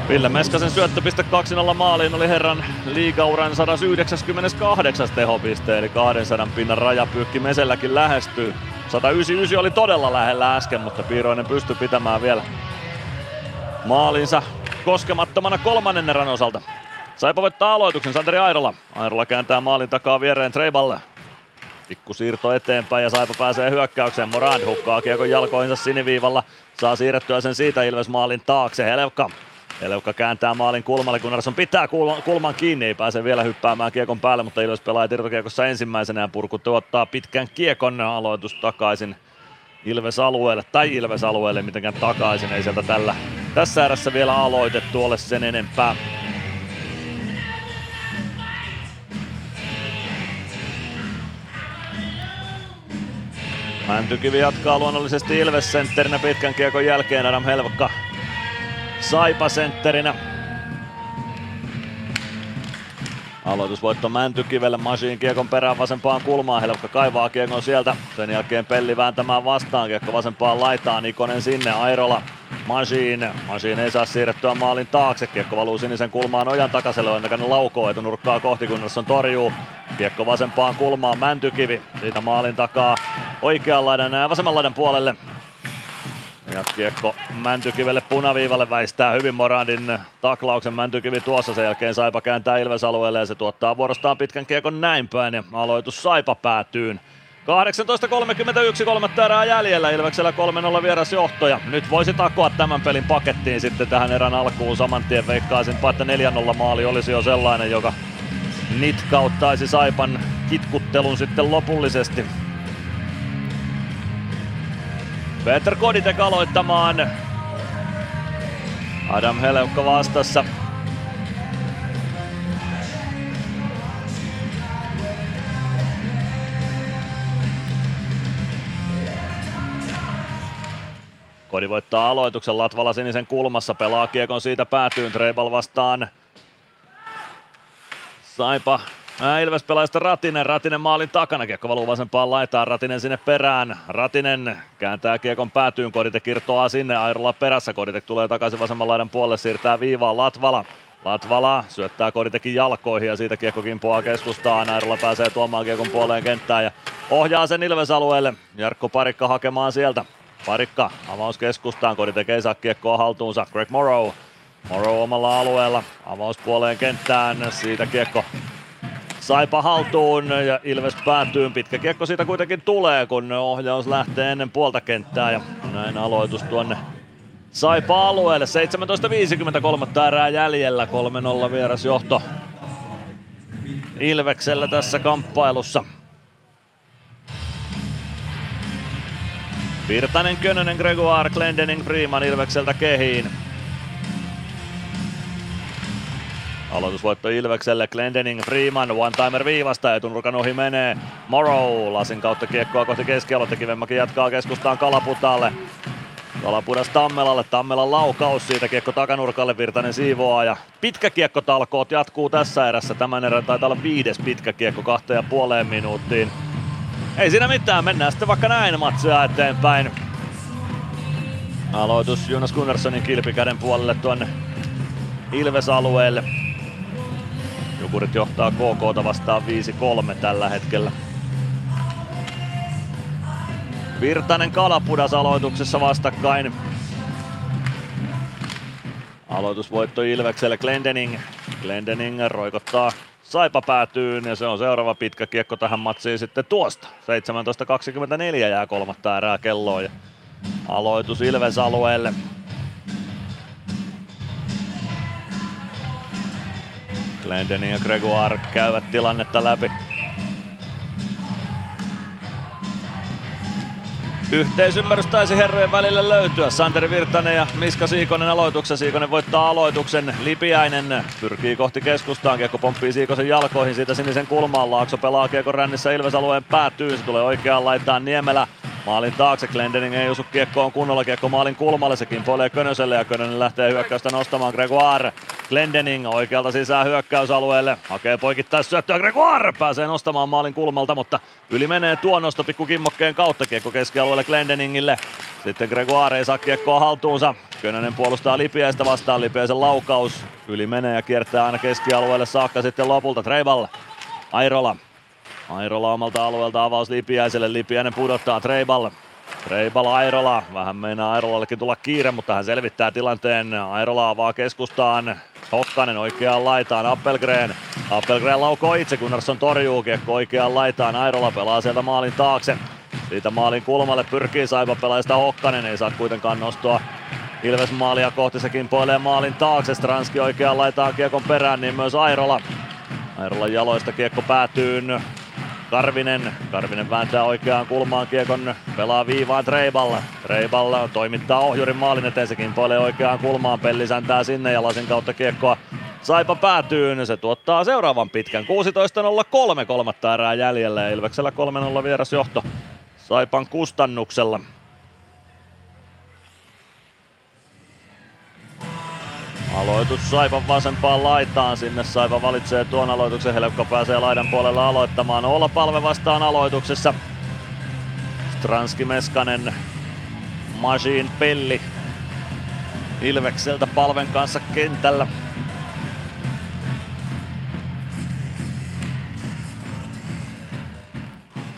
Ville Meskasen syöttöpiste 2-0 maaliin oli herran liigauran 198 tehopiste, eli 200 pinnan rajapyykki Meselläkin lähestyy. 199 oli todella lähellä äsken, mutta Piiroinen pystyi pitämään vielä maalinsa koskemattomana kolmannen erän osalta. Saipa voittaa aloituksen Santeri Airola. Airola kääntää maalin takaa viereen Treiballe. Pikku siirto eteenpäin ja Saipa pääsee hyökkäykseen. Morand hukkaa kiekon jalkoihinsa siniviivalla. Saa siirrettyä sen siitä Ilves maalin taakse. Helevka Eleuka kääntää maalin kulmalle, kun Arson pitää kulman kiinni, ei pääse vielä hyppäämään kiekon päälle, mutta Ilves pelaa tirtokiekossa ensimmäisenä. Ja Purku tuottaa pitkän kiekon aloitus takaisin Ilves-alueelle, tai Ilves-alueelle mitenkään takaisin, ei sieltä tällä, tässä erässä vielä aloitettu ole sen enempää. Mäntykivi jatkaa luonnollisesti Ilves sentterinä pitkän kiekon jälkeen. Adam Helvokka Saipa sentterinä. Aloitusvoitto Mäntykivelle, Masiin kiekon perään vasempaan kulmaan, Helpka kaivaa kiekon sieltä, sen jälkeen Pelli vääntämään vastaan, kiekko vasempaan laitaan, Ikonen sinne, Airola, Masiin, Masiin ei saa siirrettyä maalin taakse, kiekko valuu sinisen kulmaan ojan takaselle, on laukoo, etunurkkaa kohti, on torjuu, kiekko vasempaan kulmaan, Mäntykivi, siitä maalin takaa oikean laidan vasemman laidan puolelle, ja kiekko Mäntykivelle punaviivalle väistää hyvin Morandin taklauksen. Mäntykivi tuossa sen jälkeen Saipa kääntää Ilves ja se tuottaa vuorostaan pitkän kiekon näin päin ja aloitus Saipa päätyy. 18.31 kolmatta erää jäljellä, Ilveksellä 3-0 vieras johtoja. Nyt voisi takoa tämän pelin pakettiin sitten tähän erän alkuun saman tien veikkaisin, että 4-0 maali olisi jo sellainen, joka nitkauttaisi Saipan kitkuttelun sitten lopullisesti. Peter Koditek aloittamaan. Adam Heleukka vastassa. Kodi voittaa aloituksen Latvala sinisen kulmassa, pelaa kiekon siitä päätyyn, Treibal vastaan. Saipa Ilves pelaa sitten Ratinen, Ratinen maalin takana, kiekko valuu vasempaan laitaan, Ratinen sinne perään, Ratinen kääntää kiekon päätyyn, Kodite kirtoaa sinne, Airola perässä, Kodite tulee takaisin vasemman laidan puolelle, siirtää viivaan Latvala, Latvala syöttää Koditekin jalkoihin ja siitä kiekko kimpoaa keskustaan. Airola pääsee tuomaan kiekon puoleen kenttään ja ohjaa sen Ilves-alueelle. Jarkko Parikka hakemaan sieltä. Parikka avaus keskustaan, Kodite ei saa kiekkoa haltuunsa. Greg Morrow. Morrow omalla alueella, avaus puoleen kenttään, siitä kiekko Saipa haltuun ja Ilves päätyy. Pitkä kiekko siitä kuitenkin tulee, kun ohjaus lähtee ennen puolta kenttää ja näin aloitus tuonne Saipa alueelle. 17.53 erää jäljellä, 3-0 vieras johto. Ilveksellä tässä kamppailussa. Virtanen, Könönen, Gregoire, Glendening, Freeman Ilvekseltä kehiin. Aloitusvoitto Ilvekselle, Glendening, Freeman, one-timer viivasta, etunurkan ohi menee. Morrow, lasin kautta kiekkoa kohti keskialuetta, Kivenmäki jatkaa keskustaan Kalaputalle. Kalapudas Tammelalle, Tammelan laukaus siitä kiekko takanurkalle, Virtanen siivoaa ja pitkä kiekko talkoot jatkuu tässä erässä. Tämän erän taitaa olla viides pitkä kiekko kahteen ja puoleen minuuttiin. Ei siinä mitään, mennään sitten vaikka näin matsia eteenpäin. Aloitus Jonas Gunnarssonin kilpikäden puolelle tuonne Ilves-alueelle. Jukurit johtaa KK vastaan 5-3 tällä hetkellä. Virtanen Kalapudas aloituksessa vastakkain. Aloitusvoitto Ilvekselle Glendening. Glendening roikottaa Saipa päätyyn ja se on seuraava pitkä kiekko tähän matsiin sitten tuosta. 17.24 jää kolmatta erää kelloon ja aloitus Ilves alueelle. Glendening ja Gregoire käyvät tilannetta läpi. Yhteisymmärrys taisi herrojen välillä löytyä. Santeri Virtanen ja Miska Siikonen aloituksessa. Siikonen voittaa aloituksen. Lipiäinen pyrkii kohti keskustaan. Kiekko pomppii Siikosen jalkoihin siitä sinisen kulmaan. Laakso pelaa Kiekko rännissä Ilves-alueen päätyy. Se tulee oikeaan laitaan Niemelä. Maalin taakse, Glendening ei osu kiekkoon kunnolla, kiekko maalin kulmalle, se kimpoilee Könöselle ja Könönen lähtee hyökkäystä nostamaan Gregoire. Glendening oikealta sisään hyökkäysalueelle, hakee poikittais syöttöä, Gregoire pääsee nostamaan maalin kulmalta, mutta yli menee tuon nosto pikku kimmokkeen kautta, kiekko keskialueelle Glendeningille. Sitten Gregoire saa kiekkoa haltuunsa, Könönen puolustaa Lipiäistä vastaan, Lipiäisen laukaus yli menee ja kiertää aina keskialueelle saakka sitten lopulta Treibal. Airola Airola omalta alueelta avaus Lipiäiselle, Lipiäinen pudottaa Treibal. Treibal Airola, vähän meinaa Airolallekin tulla kiire, mutta hän selvittää tilanteen. Airola avaa keskustaan, Hokkanen oikeaan laitaan, Appelgren. Appelgren laukoo itse, Gunnarsson torjuu kiekko oikeaan laitaan, Airola pelaa sieltä maalin taakse. Siitä maalin kulmalle pyrkii Saipa pelaajista Hokkanen, ei saa kuitenkaan nostoa Ilves maalia kohti, se kimpoilee maalin taakse, Stranski oikeaan laitaan kiekon perään, niin myös Airola. Airolan jaloista kiekko päätyy Karvinen. Karvinen vääntää oikeaan kulmaan kiekon, pelaa viivaan Treiballa. Treiballa toimittaa ohjurin maalin eteen, se kimpoilee oikeaan kulmaan, Pelli säntää sinne ja lasin kautta kiekkoa Saipa päätyy, se tuottaa seuraavan pitkän. 16.03 kolmatta erää jäljellä ja Ilveksellä 3-0 vierasjohto Saipan kustannuksella. Aloitus Saipan vasempaan laitaan, sinne Saipa valitsee tuon aloituksen, Helpka pääsee laidan puolella aloittamaan. Olla palve vastaan aloituksessa. Stranski Meskanen, Machine Pelli Ilvekseltä palven kanssa kentällä.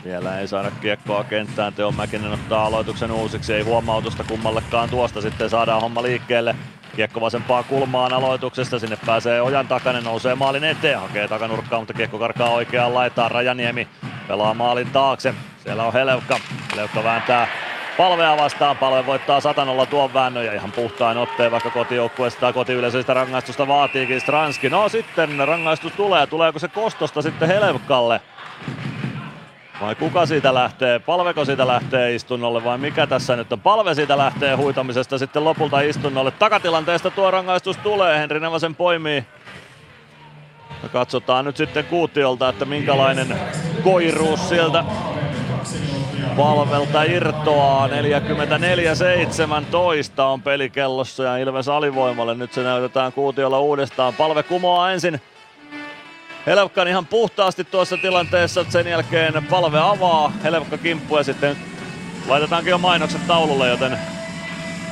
Vielä ei saada kiekkoa kenttään. Teo Mäkinen ottaa aloituksen uusiksi. Ei huomautusta kummallekaan tuosta. Sitten saadaan homma liikkeelle. Kiekko vasempaa kulmaan aloituksesta, sinne pääsee Ojan takainen, nousee maalin eteen, hakee takanurkkaa, mutta kiekko karkaa oikeaan laitaan. Rajaniemi pelaa maalin taakse, siellä on Helevka, Helevka vääntää palvea vastaan, palve voittaa satanolla tuon väännön ja ihan puhtain otteen, vaikka kotijoukkueesta tai kotiyleisöistä rangaistusta vaatiikin Stranski. No sitten rangaistus tulee, tuleeko se kostosta sitten Helevkalle? Vai kuka siitä lähtee? Palveko siitä lähtee istunnolle vai mikä tässä nyt on? Palve siitä lähtee huitamisesta sitten lopulta istunnolle. Takatilanteesta tuo rangaistus tulee. Henri Nevasen poimii. Ja katsotaan nyt sitten Kuutiolta, että minkälainen koiruus sieltä palvelta irtoaa. 44-17 on pelikellossa ja Ilves alivoimalle. Nyt se näytetään Kuutiolla uudestaan. Palve kumoaa ensin Helvkan ihan puhtaasti tuossa tilanteessa, sen jälkeen palve avaa, Helvkka kimppu ja sitten laitetaankin jo mainokset taululle, joten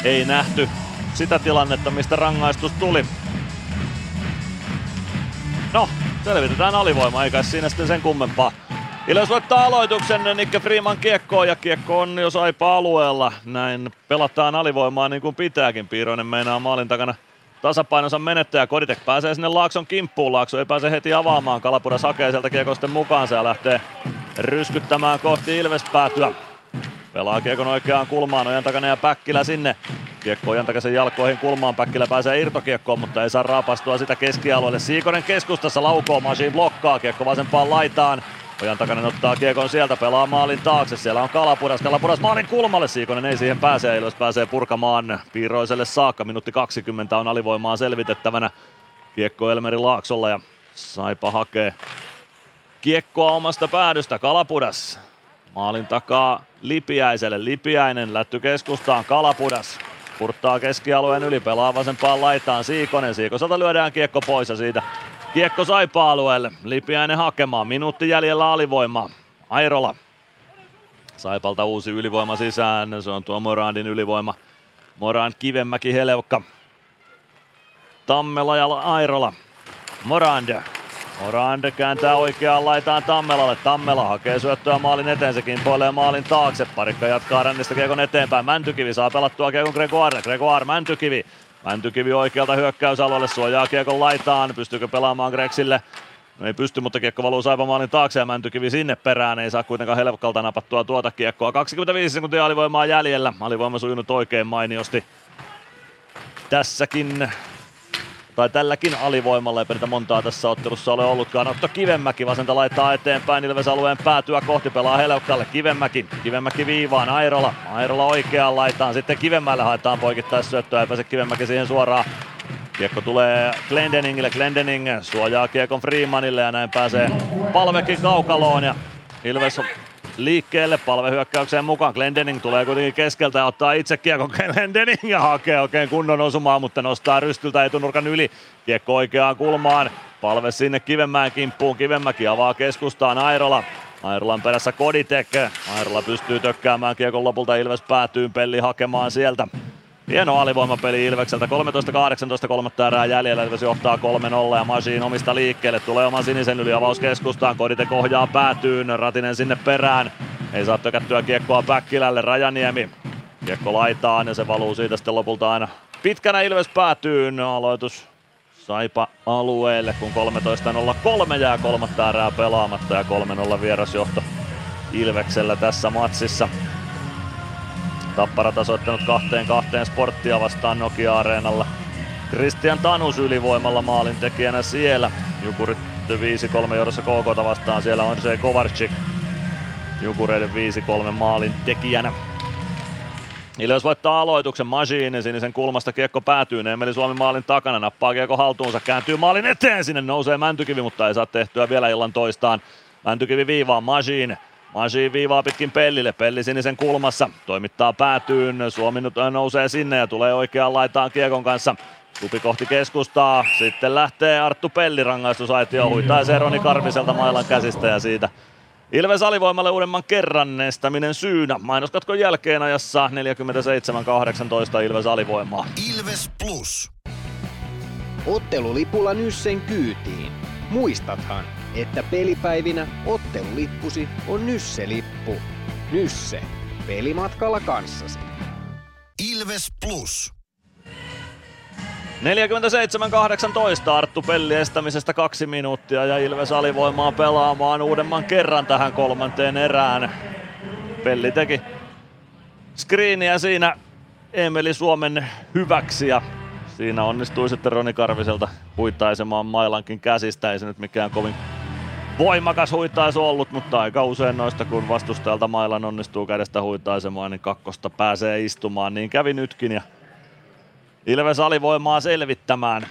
ei nähty sitä tilannetta, mistä rangaistus tuli. No, selvitetään alivoima, eikä siinä sitten sen kummempaa. Ilves voittaa aloituksen, Nikke Freeman kiekkoon ja kiekko on jo saipa alueella. Näin pelataan alivoimaa niin kuin pitääkin. Piiroinen meinaa maalin takana tasapainonsa menettäjä. Koditek pääsee sinne Laakson kimppuun. Laakso ei pääse heti avaamaan. Kalapudas hakee sieltä kiekosten mukaan ja lähtee ryskyttämään kohti Ilves päätyä. Pelaa kiekon oikeaan kulmaan, Ojan takana ja Päkkilä sinne. Kiekko Ojan takaisen jalkoihin kulmaan, Päkkilä pääsee irtokiekkoon, mutta ei saa raapastua sitä keskialueelle. Siikonen keskustassa laukoo, Masiin blokkaa, kiekko vasempaan laitaan. Ojan takana ottaa kiekon sieltä, pelaa maalin taakse. Siellä on Kalapudas, Kalapudas maalin kulmalle. Siikonen ei siihen pääse, Ilves pääsee purkamaan Piiroiselle saakka. Minuutti 20 on alivoimaa selvitettävänä. Kiekko Elmeri Laaksolla ja Saipa hakee kiekkoa omasta päädystä. Kalapudas maalin takaa Lipiäiselle. Lipiäinen lätty keskustaan. Kalapudas purttaa keskialueen yli, pelaa vasempaan laitaan Siikonen. Siikoselta lyödään kiekko pois ja siitä kiekko Saipa-alueelle. Lipiäinen hakemaan. Minuutti jäljellä alivoimaa. Airola. Saipalta uusi ylivoima sisään. Se on tuo Morandin ylivoima. Morand, Kivemäki, Helevka. Tammela ja Airola. Morand. Morand kääntää oikeaan laitaan Tammelalle. Tammela hakee syöttöä maalin eteen, se kimpoilee maalin taakse. Parikka jatkaa rännistä kiekon eteenpäin. Mäntykivi saa pelattua kiekon Gregoire. Gregoire, Mäntykivi. Mäntykivi oikealta hyökkäysalueelle, suojaa kiekon laitaan. Pystyykö pelaamaan Greksille? No ei pysty, mutta kiekko valuu Saipamaalin taakse ja Mäntykivi sinne perään. Ei saa kuitenkaan Helvkalta napattua tuota kiekkoa. 25 sekuntia alivoimaa jäljellä. Alivoima sujunut oikein mainiosti. Tässäkin tai tälläkin alivoimalla ei perätä montaa tässä ottelussa ole ollutkaan. Otto Kivemäki vasenta laittaa eteenpäin Ilves alueen päätyä kohti, pelaa Helevkalle. Kivemäki, Kivemäki viivaan, Airola, Airola oikeaan laitaan, sitten Kivemäelle haetaan poikittaisyöttöä, ei pääse Kivemäki siihen suoraan. Kiekko tulee Glendeningille, Glendening suojaa kiekon Freemanille ja näin pääsee palvekin kaukaloon. Ja Ilves liikkeelle palvehyökkäykseen mukaan. Glendening tulee kuitenkin keskeltä ja ottaa itse kiekko Glendening ja hakee oikein kunnon osumaa, mutta nostaa rystyltä etunurkan yli. Kiekko oikeaan kulmaan. Palve sinne Kivenmäen kimppuun. Kivenmäki avaa keskustaan Airola. Airolan perässä Koditek. Airola pystyy tökkäämään kiekon lopulta Ilves päätyy Pelli hakemaan sieltä. Hieno alivoimapeli Ilvekseltä. 13-18 kolmatta erää jäljellä. Ilves johtaa 3-0 ja Masiin omista liikkeelle. Tulee oman sinisen yli avaus keskustaan. Kodite kohjaa päätyyn. Ratinen sinne perään. Ei saa tökättyä kiekkoa Päkkilälle. Rajaniemi. Kiekko laitaan ja se valuu siitä sitten lopulta aina pitkänä Ilves päätyyn. Aloitus Saipa alueelle, kun 13.03 jää kolmatta erää pelaamatta ja 3-0 vierasjohto Ilveksellä tässä matsissa. Tappara tasoittanut kahteen kahteen sporttia vastaan Nokia-areenalla. Christian Tanus ylivoimalla maalintekijänä siellä. Jukurit 5-3 johdossa KK vastaan. Siellä on se Kovarczyk. Jukureiden 5-3 maalin tekijänä. Ilves voittaa aloituksen Machine, sinisen kulmasta kiekko päätyy Emeli Suomi maalin takana, nappaa kiekko haltuunsa, kääntyy maalin eteen, sinne nousee Mäntykivi, mutta ei saa tehtyä vielä illan toistaan. Mäntykivi viivaa Machine, Masi viivaa pitkin Pellille, Pelli sinisen kulmassa, toimittaa päätyyn, Suomi nyt nousee sinne ja tulee oikeaan laitaan Kiekon kanssa. Tupi kohti keskustaa, sitten lähtee Arttu Pelli rangaistusaitio, huitaisee Roni Karviselta mailan käsistä ja siitä Ilves alivoimalle uudemman kerran estäminen syynä. Mainoskatkon jälkeen ajassa 47-18 Ilves alivoimaa. Ilves Plus. Ottelulipulla Nyssen kyytiin. Muistathan, että pelipäivinä ottelulippusi on Nysse-lippu. Nysse. Pelimatkalla kanssasi. Ilves Plus. 47-18 Arttu Pelli estämisestä kaksi minuuttia ja Ilves alivoimaa pelaamaan uudemman kerran tähän kolmanteen erään. Pelli teki screeniä siinä Emeli Suomen hyväksi ja siinä onnistui sitten Roni Karviselta huittaisemaan mailankin käsistä. Ei se nyt mikään kovin voimakas huitaisu ollut, mutta aika usein noista kun vastustajalta mailan onnistuu kädestä huitaisemaan, niin kakkosta pääsee istumaan. Niin kävi nytkin ja Ilves alivoimaa selvittämään.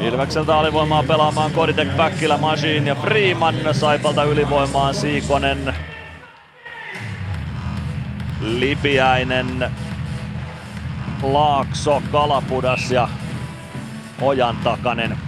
Ilvekseltä alivoimaa pelaamaan Koditek, Päkkilä, Machine ja Freeman. Saipalta ylivoimaan Siikonen, Lipiäinen, Laakso, Kalapudas ja Ojan takanen.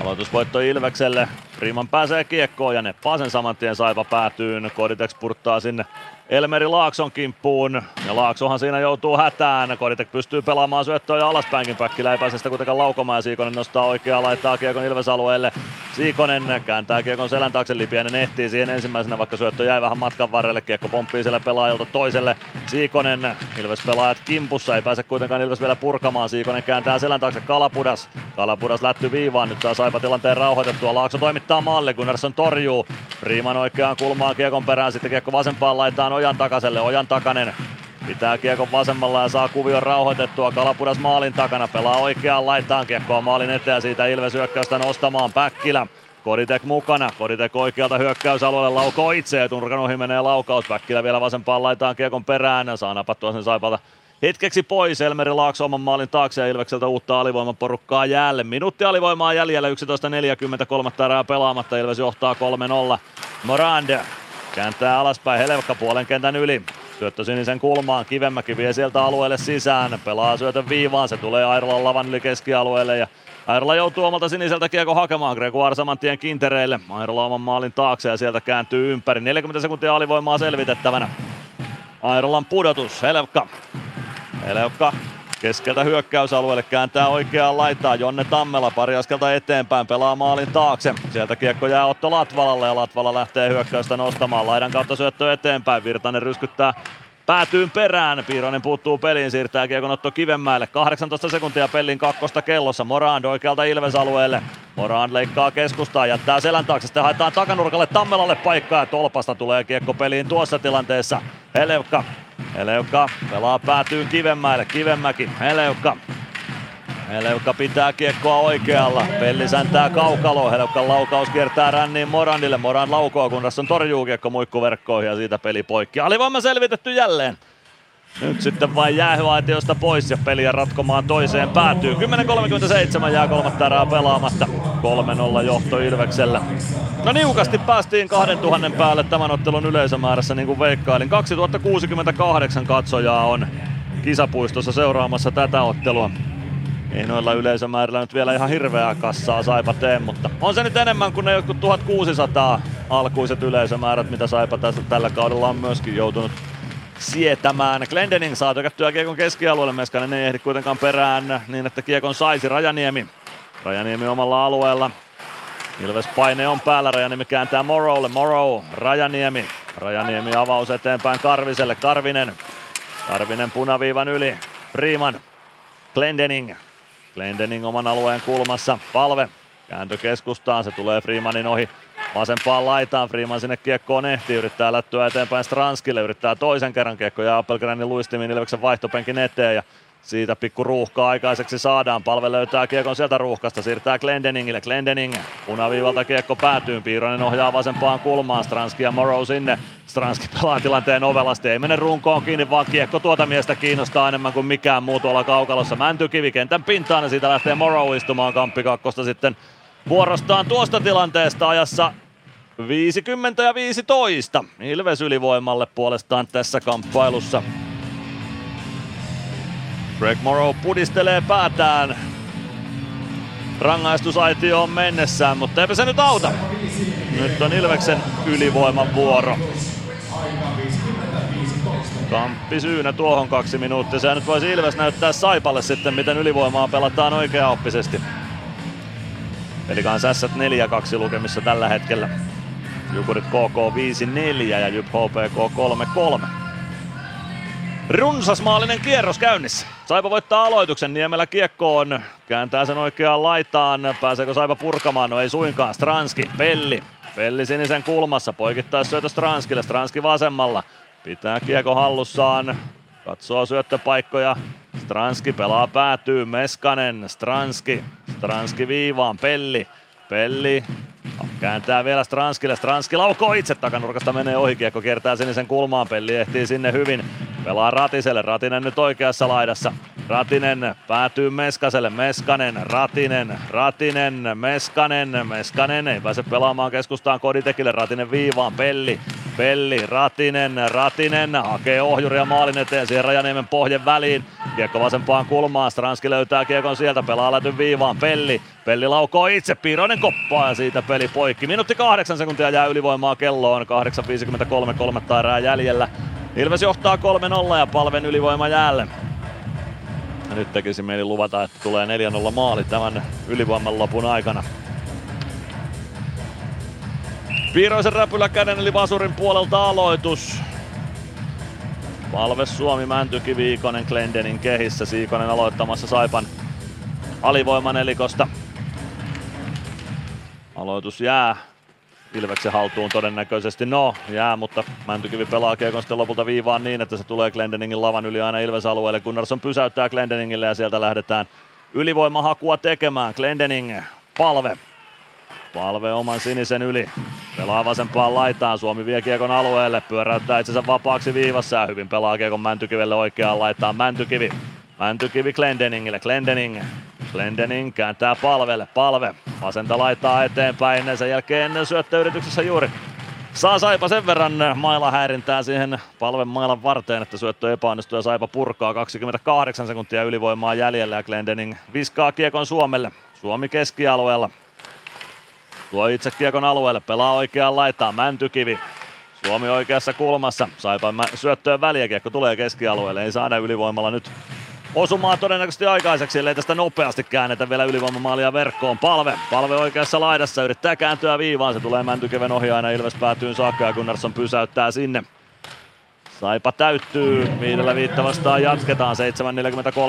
Aloitusvoitto Ilvekselle. Riman pääsee kiekkoon ja neppaa sen saman tien Saipa päätyyn. Koditex purttaa sinne Elmeri Laakson kimppuun. Ja Laaksohan siinä joutuu hätään. Koditek pystyy pelaamaan syöttöä alaspäinkin. Päkkilä ei pääse sitä kuitenkaan laukomaan ja Siikonen nostaa oikeaa, laittaa Kiekon Ilves-alueelle. Siikonen kääntää Kiekon selän taakse, Lipiäinen ehtii siihen ensimmäisenä, vaikka syöttö jäi vähän matkan varrelle. Kiekko pomppii siellä pelaajalta toiselle. Siikonen, Ilves pelaajat kimpussa, ei pääse kuitenkaan Ilves vielä purkamaan. Siikonen kääntää selän taakse Kalapudas. Kalapudas lätty viivaan, nyt saa Saipa tilanteen rauhoitettua. Laakso toimittaa maalle, Gunnarsson torjuu. Riiman oikeaan kulmaan Kiekon perään, sitten Kiekko vasempaan laitaan Ojan takaselle. Ojan takanen Pitää kiekon vasemmalla ja saa kuvion rauhoitettua. Kalapudas maalin takana, pelaa oikeaan laitaan kiekkoa maalin eteen ja siitä Ilves hyökkäystä nostamaan Päkkilä. Koditek mukana, Koditek oikealta hyökkäysalueelle laukoo itse ja Turkan ohi menee laukaus. Päkkilä vielä vasempaan laitaan kiekon perään, saa napattua sen Saipalta hetkeksi pois. Elmeri Laakso oman maalin taakse ja Ilvekseltä uutta alivoimaporukkaa jälleen. Minuutti alivoimaa jäljellä, 11.43 erää pelaamatta. Ilves johtaa 3-0. Morande kääntää alaspäin Helevka puolen kentän yli. Syöttö sinisen kulmaan, Kivemäki vie sieltä alueelle sisään, pelaa syötön viivaan, se tulee Airolan lavan yli keskialueelle ja Airola joutuu omalta siniseltä kiekko hakemaan Gregoire saman tien kintereille. Airola oman maalin taakse ja sieltä kääntyy ympäri. 40 sekuntia alivoimaa selvitettävänä. Airolan pudotus, Helevka. Helevka keskeltä hyökkäysalueelle kääntää oikeaan laitaa Jonne Tammela pari askelta eteenpäin pelaa maalin taakse. Sieltä kiekko jää Otto Latvalalle ja Latvala lähtee hyökkäystä nostamaan laidan kautta syöttö eteenpäin. Virtanen ryskyttää päätyyn perään. Piironen puuttuu peliin, siirtää kiekon Otto Kivenmäelle. 18 sekuntia pelin kakkosta kellossa. Morand oikealta Ilves-alueelle. Morand leikkaa keskustaa, jättää selän taakse. Sitten haetaan takanurkalle Tammelalle paikkaa ja tolpasta tulee kiekko peliin tuossa tilanteessa. Helevka Heleuka pelaa päätyyn Kivenmäelle, Kivenmäki, Heleuka. Heleuka pitää kiekkoa oikealla, Pelli säntää kaukalo, Heleukan laukaus kiertää ränniin Morandille, Morand laukoa, kun tässä on torjuu kiekko muikkuverkkoihin ja siitä peli poikki. Alivoima selvitetty jälleen. Nyt sitten vain jäähyaitiosta pois ja peliä ratkomaan toiseen päätyy. 10.37 jää kolmatta erää pelaamatta. 3-0 johto Ilveksellä. No niukasti päästiin 2000 päälle tämän ottelun yleisömäärässä niin kuin veikkailin. 2068 katsojaa on kisapuistossa seuraamassa tätä ottelua. Ei noilla yleisömäärillä nyt vielä ihan hirveää kassaa Saipa tee, mutta on se nyt enemmän kuin ne jotkut 1600 alkuiset yleisömäärät, mitä Saipa tässä, tällä kaudella on myöskin joutunut sietämään. Glendening saa tökättyä Kiekon keskialueelle, Meskanen ei ehdi kuitenkaan perään niin, että Kiekon saisi Rajaniemi. Rajaniemi omalla alueella. Ilves paine on päällä, Rajaniemi kääntää Morrowlle, Morrow, Rajaniemi. Rajaniemi avaus eteenpäin Karviselle, Karvinen. Karvinen punaviivan yli, Freeman, Glendening. Glendening oman alueen kulmassa, palve. Kääntö keskustaan, se tulee Freemanin ohi Vasempaan laitaan, Freeman sinne kiekkoon ehtii, yrittää lättyä eteenpäin Stranskille, yrittää toisen kerran kiekko ja Appelgrenin luistimin Ilveksen vaihtopenkin eteen ja siitä pikku ruuhkaa aikaiseksi saadaan. Palve löytää kiekon sieltä ruuhkasta, siirtää Glendeningille. Glendening punaviivalta kiekko päätyy. Piironen ohjaa vasempaan kulmaan. Stranski ja Morrow sinne. Stranski pelaa tilanteen ovelasti. Ei mene runkoon kiinni, vaan kiekko tuota miestä kiinnostaa enemmän kuin mikään muu tuolla kaukalossa. Mäntykivi kentän pintaan ja siitä lähtee Morrow istumaan kamppi kakkosta sitten vuorostaan tuosta tilanteesta ajassa 50 ja 15. Ilves ylivoimalle puolestaan tässä kamppailussa. Greg Morrow pudistelee päätään rangaistusaitioon mennessään, mutta eipä se nyt auta. Nyt on Ilveksen ylivoiman vuoro. Kamppi syynä tuohon kaksi minuuttia. Se nyt voisi Ilves näyttää Saipalle sitten, miten ylivoimaa pelataan oikeaoppisesti. Eli kanssa 4-2 lukemissa tällä hetkellä. Jukurit KK 5-4 ja Jyp HPK 3-3. Runsasmaalinen kierros käynnissä. Saipa voittaa aloituksen Niemelä kiekkoon. Kääntää sen oikeaan laitaan. Pääseekö Saipa purkamaan? No ei suinkaan. Stranski, Pelli. Pelli sinisen kulmassa. Poikittaa syötö Stranskille. Stranski vasemmalla. Pitää kiekko hallussaan. Katsoo syöttöpaikkoja. Stranski pelaa päätyy. Meskanen. Stranski. Stranski viivaan. Pelli. Pelli Kääntää vielä Stranskille. Stranski laukoo itse takanurkasta, menee ohi. Kiekko kiertää sinisen kulmaan. Pelli ehtii sinne hyvin. Pelaa Ratiselle. Ratinen nyt oikeassa laidassa. Ratinen päätyy Meskaselle. Meskanen, Ratinen, Ratinen, Meskanen, Meskanen ei pääse pelaamaan keskustaan Koditekille. Ratinen viivaan, Pelli, Pelli, Ratinen, Ratinen hakee ohjuria maalin eteen siihen Rajaniemen pohjen väliin. Kiekko vasempaan kulmaan, Stranski löytää kiekon sieltä, pelaa lätyn viivaan, Pelli, Pelli laukoo itse, Piironen koppaa ja siitä peli poikki. Minuutti kahdeksan sekuntia jää ylivoimaa kelloon, 8.53, kolmatta erää jäljellä. Ilves johtaa 3-0 ja palven ylivoima jäälle. Ja nyt tekisi mieli luvata, että tulee 4-0 maali tämän ylivoiman lopun aikana. Piiroisen räpylä käden eli Vasurin puolelta aloitus. Valve Suomi, Mäntyki, Viikonen, Glendenin kehissä. Siikonen aloittamassa Saipan alivoiman elikosta. Aloitus jää Ilveksen haltuun todennäköisesti. No, jää, mutta Mäntykivi pelaa kiekon sitten lopulta viivaan niin, että se tulee Glendeningin lavan yli aina Ilves alueelle. Gunnarsson pysäyttää Glendeningille ja sieltä lähdetään ylivoimahakua tekemään. Glendening, palve. Palve oman sinisen yli. Pelaa vasempaan laitaan. Suomi vie kiekon alueelle. Pyöräyttää itsensä vapaaksi viivassa ja hyvin pelaa kiekon Mäntykivelle oikeaan laitaan. Mäntykivi. Mäntykivi Glendeningille. Glendening. Glendening kääntää palvelle. Palve. Vasenta laittaa eteenpäin. Sen jälkeen syöttöyrityksessä juuri Saa Saipa sen verran maila häirintää siihen palven mailan varteen, että syöttö epäonnistuu ja Saipa purkaa 28 sekuntia ylivoimaa jäljellä ja Glendening viskaa kiekon Suomelle. Suomi keskialueella. Tuo itse kiekon alueelle, pelaa oikeaan laitaan, Mäntykivi. Suomi oikeassa kulmassa, Saipa syöttöön väliä, kiekko tulee keskialueelle, ei saada ylivoimalla nyt osumaan todennäköisesti aikaiseksi, ellei tästä nopeasti käännetä vielä ylivoimamaalia verkkoon. Palve, palve oikeassa laidassa, yrittää kääntyä viivaan, se tulee Mäntykiven ohi aina Ilves päätyyn saakka ja Gunnarsson pysäyttää sinne. Saipa täyttyy, viidellä viitta vastaan jatketaan,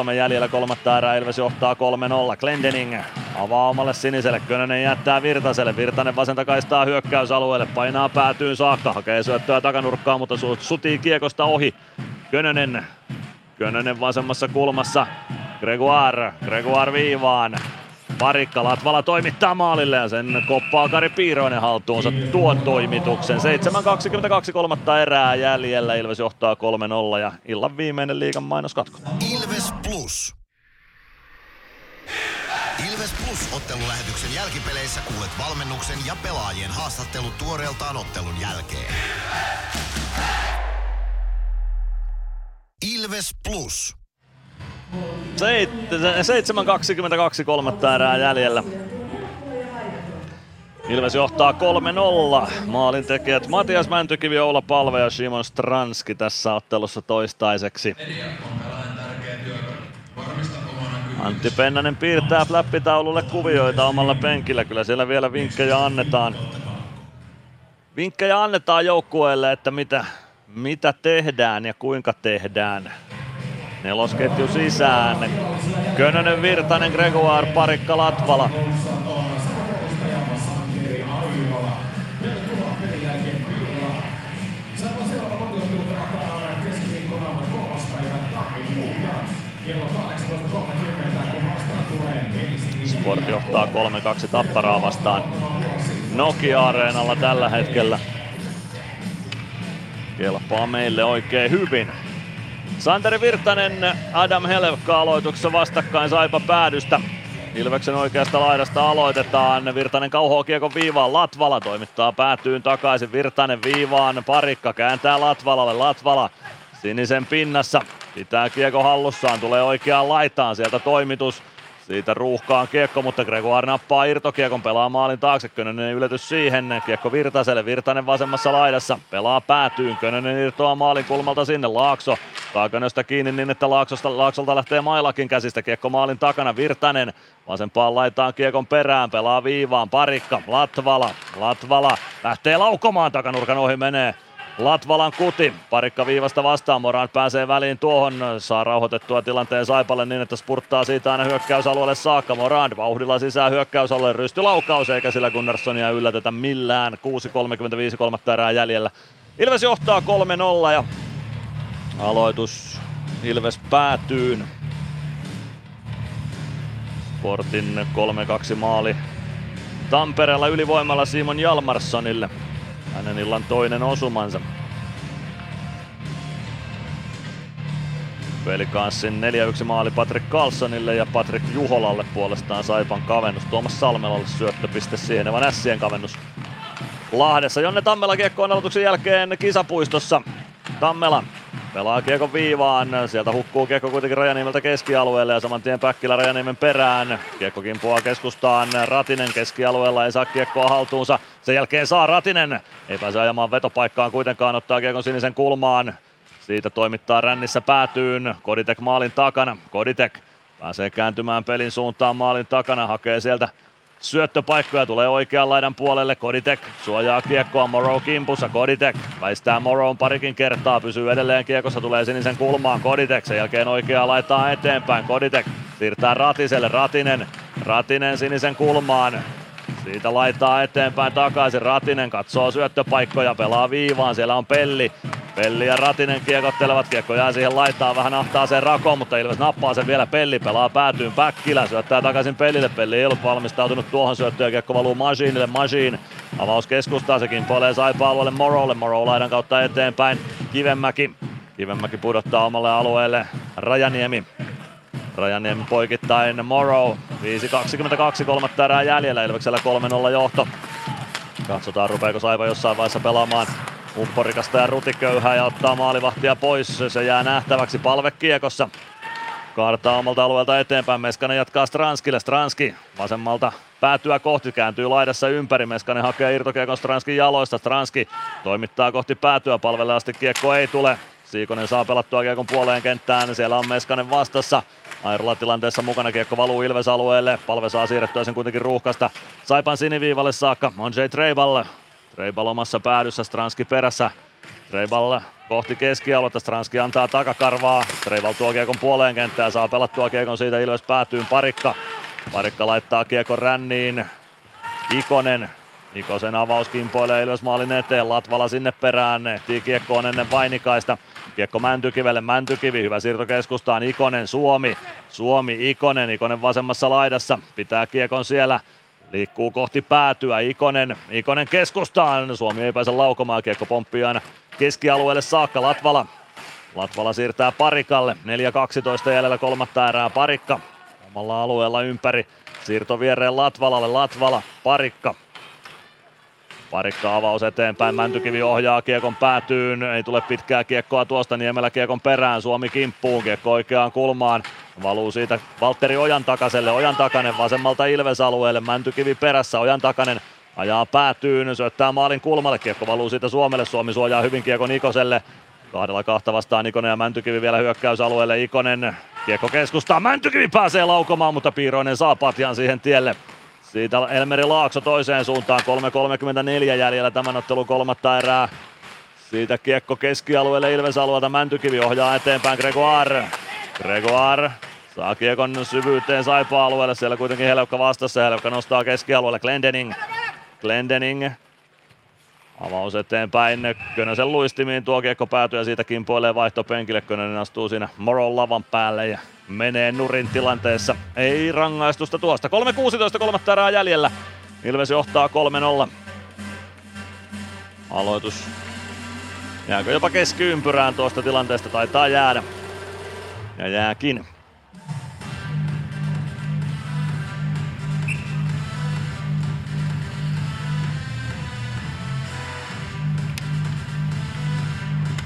7.43 jäljellä kolmatta erää, Ilves johtaa 3-0. Glendening avaa omalle siniselle, Könönen jättää Virtaselle, Virtanen vasenta kaistaa hyökkäysalueelle, painaa päätyyn saakka, hakee syöttöä takanurkkaan, mutta sutii kiekosta ohi. Könönen, Könönen vasemmassa kulmassa, Gregoire, Gregoire viivaan, Parikka Latvala toimittaa maalille ja sen koppaa Kari Piiroinen haltuunsa tuon toimituksen. 7.22 kolmatta erää jäljellä. Ilves johtaa 3-0 ja illan viimeinen liigan mainoskatko. Ilves Plus. Ilves Plus ottelulähetyksen jälkipeleissä kuulet valmennuksen ja pelaajien haastattelut tuoreeltaan ottelun jälkeen. Ilves Plus. 7.22 kolmatta erää jäljellä. Ilves johtaa 3-0. Maalin tekijät Matias Mäntykivi, Oula Palve ja Simon Stranski tässä ottelussa toistaiseksi. Antti Pennanen piirtää flappitaululle kuvioita omalla penkillä. Kyllä siellä vielä vinkkejä annetaan. Vinkkejä annetaan joukkueelle, että mitä, mitä tehdään ja kuinka tehdään. Nelosketju sisään. Könönen, Virtanen, Gregoire, Parikka, Latvala. Sport johtaa 3-2 Tapparaa vastaan Nokia-areenalla tällä hetkellä. Kelpaa meille oikein hyvin. Santeri Virtanen, Adam Helvka aloituksessa vastakkain Saipa päädystä. Ilveksen oikeasta laidasta aloitetaan. Virtanen kauhoo kiekon viivaan. Latvala toimittaa päätyyn takaisin. Virtanen viivaan. Parikka kääntää Latvalalle. Latvala sinisen pinnassa. Pitää kiekko hallussaan. Tulee oikeaan laitaan. Sieltä toimitus. Siitä ruuhkaan kiekko, mutta Gregoire nappaa irtokiekon, pelaa maalin taakse, Könönen yllätys siihen, kiekko Virtaselle, Virtanen vasemmassa laidassa, pelaa päätyyn, Könönen irtoaa maalin kulmalta sinne, Laakso Könöstä kiinni niin, että Laaksosta, Laaksolta lähtee mailakin käsistä, kiekko maalin takana, Virtanen vasempaan laitaan kiekon perään, pelaa viivaan, Parikka, Latvala, Latvala lähtee laukomaan, takanurkan ohi menee, Latvalan kuti. Parikka viivasta vastaan. Moran pääsee väliin tuohon. Saa rauhoitettua tilanteen Saipalle niin, että spurttaa siitä aina hyökkäysalueelle saakka. Moran vauhdilla sisään hyökkäysalueelle. Rystylaukaus eikä sillä Gunnarssonia yllätetä millään. 6.35 kolmatta erää jäljellä. Ilves johtaa 3-0 ja aloitus Ilves päätyyn. Sportin 3-2 maali Tampereella ylivoimalla Simon Jalmarssonille hänen illan toinen osumansa. Pelikanssin 4-1 maali Patrick Carlsonille ja Patrick Juholalle puolestaan Saipan kavennus. Tuomas Salmelalle syöttöpiste siihen, vaan Ässien kavennus Lahdessa. Jonne Tammela kiekkoon aloituksen jälkeen kisapuistossa. Tammela pelaa kiekon viivaan. Sieltä hukkuu kiekko kuitenkin Rajaniemeltä keskialueelle ja saman tien Päkkilä Rajaniemen perään. Kiekko kimpuaa keskustaan. Ratinen keskialueella ei saa kiekkoa haltuunsa. Sen jälkeen saa Ratinen. Ei pääse ajamaan vetopaikkaan kuitenkaan. Ottaa kiekon sinisen kulmaan. Siitä toimittaa rännissä päätyyn. Koditek maalin takana. Koditek pääsee kääntymään pelin suuntaan maalin takana. Hakee sieltä syöttöpaikkoja. Tulee oikean laidan puolelle. Koditek suojaa kiekkoa. Morrow kimpussa. Koditek väistää Morrown parikin kertaa. Pysyy edelleen kiekossa. Tulee sinisen kulmaan. Koditek sen jälkeen oikeaa laittaa eteenpäin. Koditek siirtää Ratiselle. Ratinen. Ratinen sinisen kulmaan. Siitä laittaa eteenpäin takaisin. Ratinen katsoo syöttöpaikkoja, pelaa viivaan. Siellä on Pelli. Pelli ja Ratinen kiekottelevat. Kiekko jää siihen laittaa vähän ahtaa sen rakoon, mutta Ilves nappaa sen vielä. Pelli pelaa päätyyn Päkkilä. Syöttää takaisin Pellille. Pelli ei ollut valmistautunut tuohon syöttöön. Kiekko valuu Machineille. Machine. Avaus keskustaa. Se kimpoilee Saipa alueelle Morrowlle. Morrow laidan kautta eteenpäin. Kivenmäki. Kivenmäki pudottaa omalle alueelle. Rajaniemi Rajaniemi poikittain Morrow. 5.22 kolmatta erää jäljellä. Ilveksellä 3-0 johto. Katsotaan rupeeko Saipa jossain vaiheessa pelaamaan Upporikasta ja Rutiköyhää ja ottaa maalivahtia pois. Se jää nähtäväksi palve kiekossa. Kaartaa omalta alueelta eteenpäin. Meskanen jatkaa Stranskille. Stranski vasemmalta päätyä kohti, kääntyy laidassa ympäri. Meskanen hakee irtokiekon Stranskin jaloista. Stranski toimittaa kohti päätyä. Palvelle asti kiekko ei tule. Siikonen saa pelattua kiekon puoleen kenttään. Siellä on Meskanen vastassa. Airola tilanteessa mukana kiekko valuu Ilves-alueelle. Palve saa siirrettyä sen kuitenkin ruuhkasta. Saipan siniviivalle saakka. On J. Treiball. Treiball omassa päädyssä. Stranski perässä. Treiball kohti keskialuetta. Stranski antaa takakarvaa. Treiball tuo kiekon puoleen kenttään. Saa pelattua kiekon siitä Ilves päätyyn parikka. Parikka laittaa kiekon ränniin. Ikonen Ikosen avaus kimpoilee Ilves maalin eteen, Latvala sinne perään, ehtii kiekkoon ennen Vainikaista. Kiekko Mäntykivelle, Mäntykivi, hyvä siirto keskustaan, Ikonen, Suomi, Suomi, Ikonen, Ikonen vasemmassa laidassa, pitää kiekon siellä, liikkuu kohti päätyä, Ikonen, Ikonen keskustaan, Suomi ei pääse laukomaan, kiekko pomppii aina keskialueelle saakka, Latvala, Latvala siirtää Parikalle, 4-12 jäljellä kolmatta erää, Parikka. Omalla alueella ympäri, siirto viereen Latvalalle, Latvala, Parikka, Parikka avaus eteenpäin, Mäntykivi ohjaa kiekon päätyyn, ei tule pitkää kiekkoa tuosta Niemelä kiekon perään, Suomi kimppuun, kiekko oikeaan kulmaan, valuu siitä Valtteri Ojan takaselle, Ojan takanen vasemmalta Ilves-alueelle, Mäntykivi perässä, Ojan takanen ajaa päätyyn, syöttää maalin kulmalle, kiekko valuu siitä Suomelle, Suomi suojaa hyvin kiekon Ikoselle, Kahdella kahta vastaan Ikonen ja Mäntykivi vielä hyökkäysalueelle. Ikonen kiekko keskustaa. Mäntykivi pääsee laukomaan, mutta Piiroinen saa patjan siihen tielle. Siitä Elmeri Laakso toiseen suuntaan, 3.34 jäljellä tämän ottelun kolmatta erää. Siitä kiekko keskialueelle Ilves-alueelta, Mäntykivi ohjaa eteenpäin Gregoire. Gregoire saa kiekon syvyyteen Saipa-alueelle, siellä kuitenkin Helevka vastassa, Helevka nostaa keskialueelle Glendening. Glendening Avaus eteenpäin, Könösen luistimiin tuo kiekko päätyy ja siitä kimpoilee vaihtopenkille. Könönen astuu siinä Moron lavan päälle ja menee nurin tilanteessa. Ei rangaistusta tuosta. 3.16 kolmatta erää jäljellä. Ilves johtaa 3-0. Aloitus. Jääkö jopa keskiympyrään tuosta tilanteesta? Taitaa jäädä. Ja jääkin.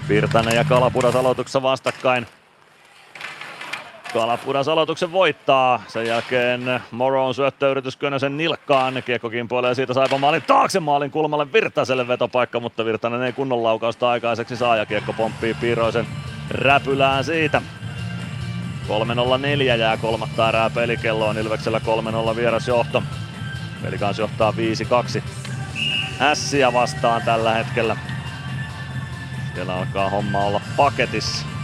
Virtanen ja Kalapudas aloituksessa vastakkain. Kalapudas aloituksen voittaa. Sen jälkeen Moron syöttöyritys Könösen nilkkaan. Kiekko kimpoilee siitä saipa maalin taakse maalin kulmalle Virtaselle vetopaikka, mutta Virtanen ei kunnon laukausta aikaiseksi saa ja kiekko pomppii Piiroisen räpylään siitä. 3.04 jää kolmatta erää pelikelloon. Ilveksellä 3-0 vierasjohto. Pelikans johtaa 5-2. Ässiä vastaan tällä hetkellä. Siellä alkaa homma olla paketissa.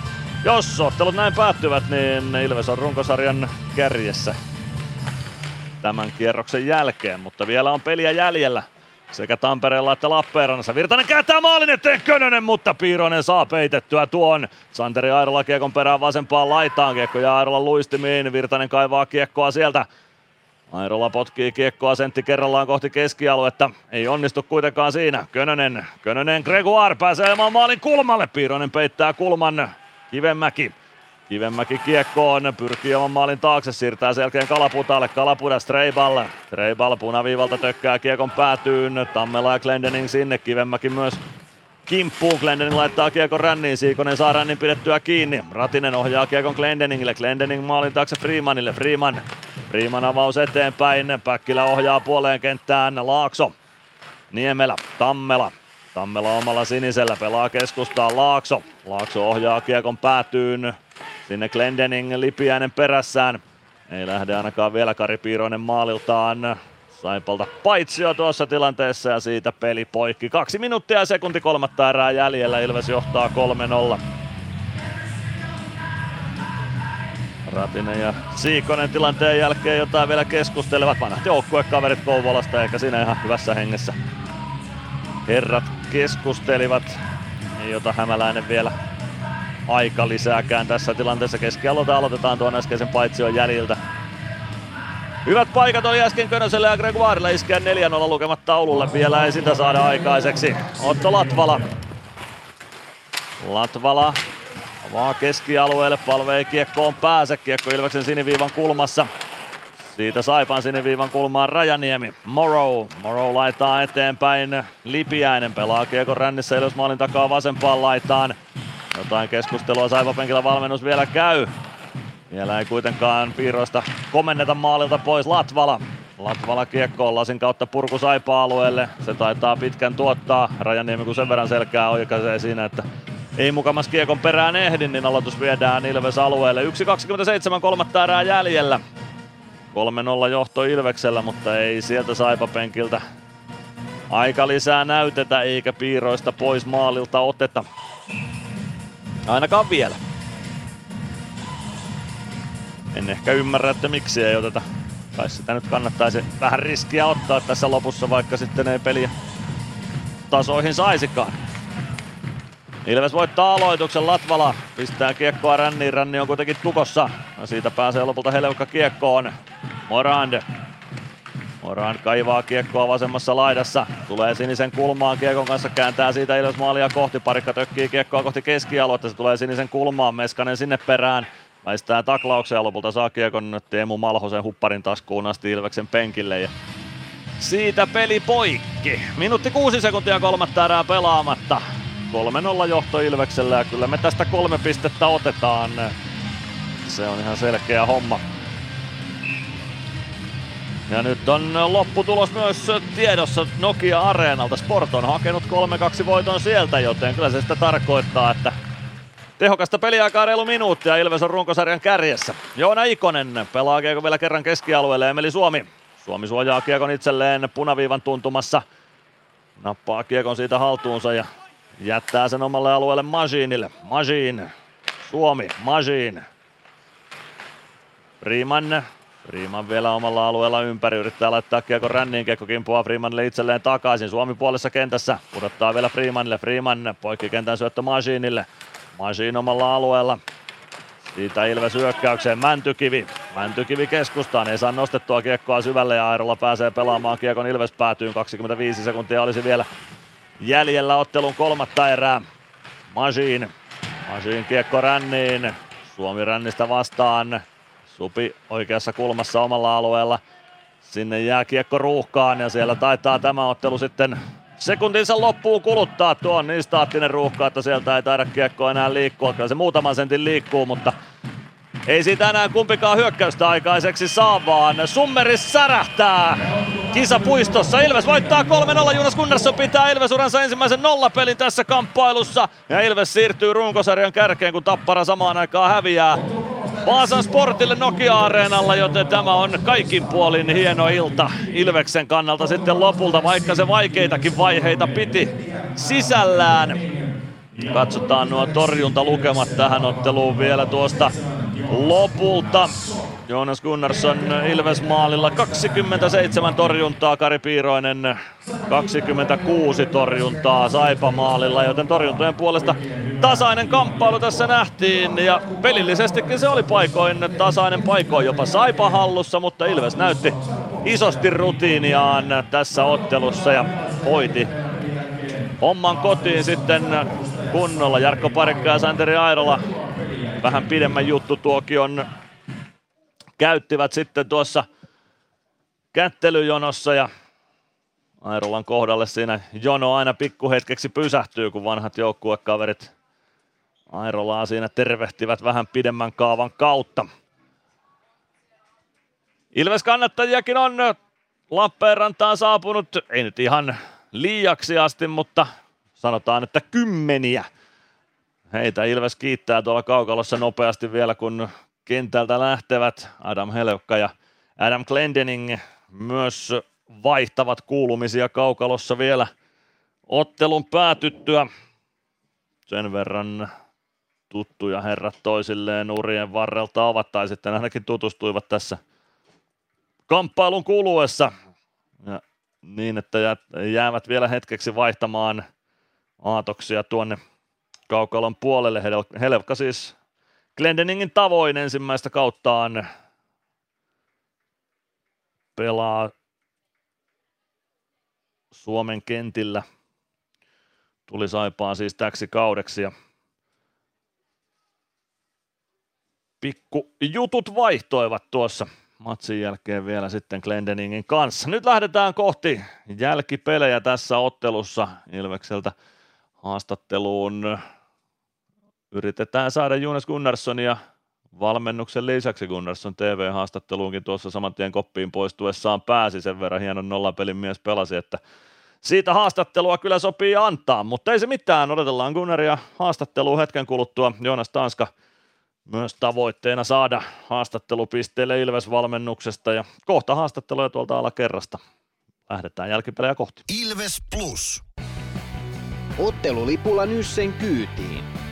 Jos ottelut näin päättyvät, niin Ilves on runkosarjan kärjessä tämän kierroksen jälkeen, mutta vielä on peliä jäljellä sekä Tampereella että Lappeenrannassa. Virtanen kääntää maalin eteen Könönen, mutta Piironen saa peitettyä tuon. Santeri Airola kiekon perään vasempaan laitaan. Kiekko ja Airola luistimiin. Virtanen kaivaa kiekkoa sieltä. Airola potkii kiekkoa sentti kerrallaan kohti keskialuetta. Ei onnistu kuitenkaan siinä. Könönen, Könönen Gregoire pääsee maalin kulmalle. Piironen peittää kulman. Kivenmäki. Kivenmäki kiekkoon, pyrkii oman maalin taakse, siirtää selkeän Kalaputalle, Kalapuda Streiball. Streiball punaviivalta tökkää kiekon päätyyn, Tammela ja Glendening sinne, Kivenmäki myös kimppuun. Glendening laittaa kiekon ränniin, Siikonen saa rännin pidettyä kiinni. Ratinen ohjaa kiekon Glendeningille, Glendening maalin taakse Freemanille, Freeman. Freeman avaus eteenpäin, Päkkilä ohjaa puoleen kenttään, Laakso. Niemelä, Tammela, Tammela omalla sinisellä pelaa keskustaan Laakso. Laakso ohjaa kiekon päätyyn. Sinne Glendening Lipiäinen perässään. Ei lähde ainakaan vielä Kari Piiroinen maaliltaan. Saipalta paitsio tuossa tilanteessa ja siitä peli poikki. Kaksi minuuttia ja sekunti kolmatta erää jäljellä. Ilves johtaa 3-0. Ratinen ja Siikonen tilanteen jälkeen jotain vielä keskustelevat. Vanhat joukkuekaverit Kouvolasta eikä siinä ihan hyvässä hengessä. Herrat keskustelivat. Ei ota Hämäläinen vielä aika lisääkään tässä tilanteessa. Keskialota aloitetaan tuon äskeisen paitsion jäljiltä. Hyvät paikat oli äsken Könöselle ja Gregoirelle iskeä 4-0 lukemat taululle. Vielä ei sitä saada aikaiseksi. Otto Latvala. Latvala avaa keskialueelle, palve ei kiekkoon pääse. Kiekko Ilveksen siniviivan kulmassa. Siitä Saipan siniviivan kulmaan Rajaniemi. Morrow. Morrow laittaa eteenpäin. Lipiäinen pelaa kiekon rännissä Ilves maalin takaa vasempaan laitaan. Jotain keskustelua Saipapenkillä valmennus vielä käy. Vielä ei kuitenkaan piiroista komenneta maalilta pois Latvala. Latvala kiekkoon lasin kautta purku Saipa-alueelle. Se taitaa pitkän tuottaa. Rajaniemi kun sen verran selkää oikaisee siinä, että ei mukamas kiekon perään ehdi, niin aloitus viedään Ilves alueelle. 1.27 kolmatta erää jäljellä. 3-0 johto Ilveksellä, mutta ei sieltä Saipa-penkiltä aika lisää näytetä eikä piiroista pois maalilta oteta. Ainakaan vielä. En ehkä ymmärrä, että miksi ei oteta. Tai sitä nyt kannattaisi vähän riskiä ottaa tässä lopussa, vaikka sitten ei peliä tasoihin saisikaan. Ilves voittaa aloituksen, Latvala pistää kiekkoa ränniin, ränni on kuitenkin tukossa. Ja siitä pääsee lopulta Helevka kiekkoon. Morand. Morand kaivaa kiekkoa vasemmassa laidassa. Tulee sinisen kulmaan kiekon kanssa, kääntää siitä Ilves maalia kohti. Parikka tökkii kiekkoa kohti keskialuetta, se tulee sinisen kulmaan. Meskanen sinne perään. Väistää taklauksen ja lopulta saa kiekon Teemu Malhosen hupparin taskuun asti Ilveksen penkille. Ja siitä peli poikki. Minuutti kuusi sekuntia kolmatta erää pelaamatta. 3-0 johto Ilveksellä ja kyllä me tästä kolme pistettä otetaan. Se on ihan selkeä homma. Ja nyt on lopputulos myös tiedossa Nokia Areenalta. Sport on hakenut 3-2 voiton sieltä, joten kyllä se sitä tarkoittaa, että tehokasta peliaikaa reilu minuuttia. Ilves on runkosarjan kärjessä. Joona Ikonen pelaa kiekko vielä kerran keskialueelle. Emeli Suomi. Suomi suojaa kiekon itselleen punaviivan tuntumassa. Nappaa kiekon siitä haltuunsa ja jättää sen omalle alueelle Majinille. Majin. Suomi. Majin. Freeman. Freeman vielä omalla alueella ympäri, yrittää laittaa kiekko ränniin, kiekko kimpuaa Freemanille itselleen takaisin. Suomi puolessa kentässä, pudottaa vielä Freemanille. Freeman poikki kentän syöttö Majinille. Majin omalla alueella. Siitä Ilves hyökkäykseen Mäntykivi. Mäntykivi keskustaan, ei saa nostettua kiekkoa syvälle ja Airolla pääsee pelaamaan kiekon Ilves päätyyn. 25 sekuntia olisi vielä jäljellä ottelun kolmatta erää. Majin. Majin kiekko ränniin. Suomi rännistä vastaan. Supi oikeassa kulmassa omalla alueella. Sinne jää kiekko ruuhkaan ja siellä taitaa tämä ottelu sitten sekuntinsa loppuun kuluttaa. Tuo on niin staattinen ruuhka, että sieltä ei taida kiekko enää liikkua. Kyllä se muutaman sentin liikkuu, mutta ei siitä enää kumpikaan hyökkäystä aikaiseksi saa, vaan Summeris särähtää kisapuistossa. Ilves voittaa 3-0. Jonas Gunnarsson pitää Ilves uransa ensimmäisen nollapelin tässä kamppailussa. Ja Ilves siirtyy runkosarjan kärkeen, kun Tappara samaan aikaan häviää. Vaasan Sportille Nokia-areenalla, joten tämä on kaikin puolin hieno ilta Ilveksen kannalta sitten lopulta, vaikka se vaikeitakin vaiheita piti sisällään. Katsotaan nuo torjuntalukemat tähän otteluun vielä tuosta lopulta. Jonas Gunnarsson Ilves maalilla 27 torjuntaa, Kari Piiroinen 26 torjuntaa Saipa maalilla, joten torjuntojen puolesta tasainen kamppailu tässä nähtiin ja pelillisestikin se oli paikoin tasainen paikoin jopa Saipa hallussa, mutta Ilves näytti isosti rutiiniaan tässä ottelussa ja hoiti homman kotiin sitten kunnolla. Jarkko Parikka ja Santeri Airola vähän pidemmän juttutuokion käyttivät sitten tuossa kättelyjonossa ja Airolan kohdalle siinä jono aina pikkuhetkeksi pysähtyy, kun vanhat joukkuekaverit Airolaa siinä tervehtivät vähän pidemmän kaavan kautta. Ilves kannattajiakin on Lappeenrantaan saapunut, ei nyt ihan liiaksi asti, mutta sanotaan, että kymmeniä. Heitä Ilves kiittää tuolla kaukalossa nopeasti vielä, kun kentältä lähtevät Adam Helevka ja Adam Glendening myös vaihtavat kuulumisia kaukalossa vielä ottelun päätyttyä. Sen verran tuttuja herrat toisilleen urien varrelta ovat, tai sitten ainakin tutustuivat tässä kamppailun kuluessa. Ja niin, että jäävät vielä hetkeksi vaihtamaan aatoksia tuonne kaukalon puolelle. Helevka siis Glendeningin tavoin ensimmäistä kauttaan pelaa Suomen kentillä. Tuli saipaan siis täksi kaudeksi ja pikku jutut vaihtoivat tuossa matsin jälkeen vielä sitten Glendeningin kanssa. Nyt lähdetään kohti jälkipelejä tässä ottelussa Ilvekseltä haastatteluun. Yritetään saada Jonas Gunnarssonia valmennuksen lisäksi Gunnarsson TV-haastatteluunkin tuossa saman tien koppiin poistuessaan pääsi sen verran hienon nollapelin mies pelasi, että siitä haastattelua kyllä sopii antaa, mutta ei se mitään, odotellaan Gunnaria haastatteluun hetken kuluttua. Joonas Tanska myös tavoitteena saada haastattelupisteelle Ilves-valmennuksesta ja kohta haastatteluja tuolta alakerrasta. Lähdetään jälkipelejä kohti. Ilves Plus. Ottelulipulla Nyssen kyytiin.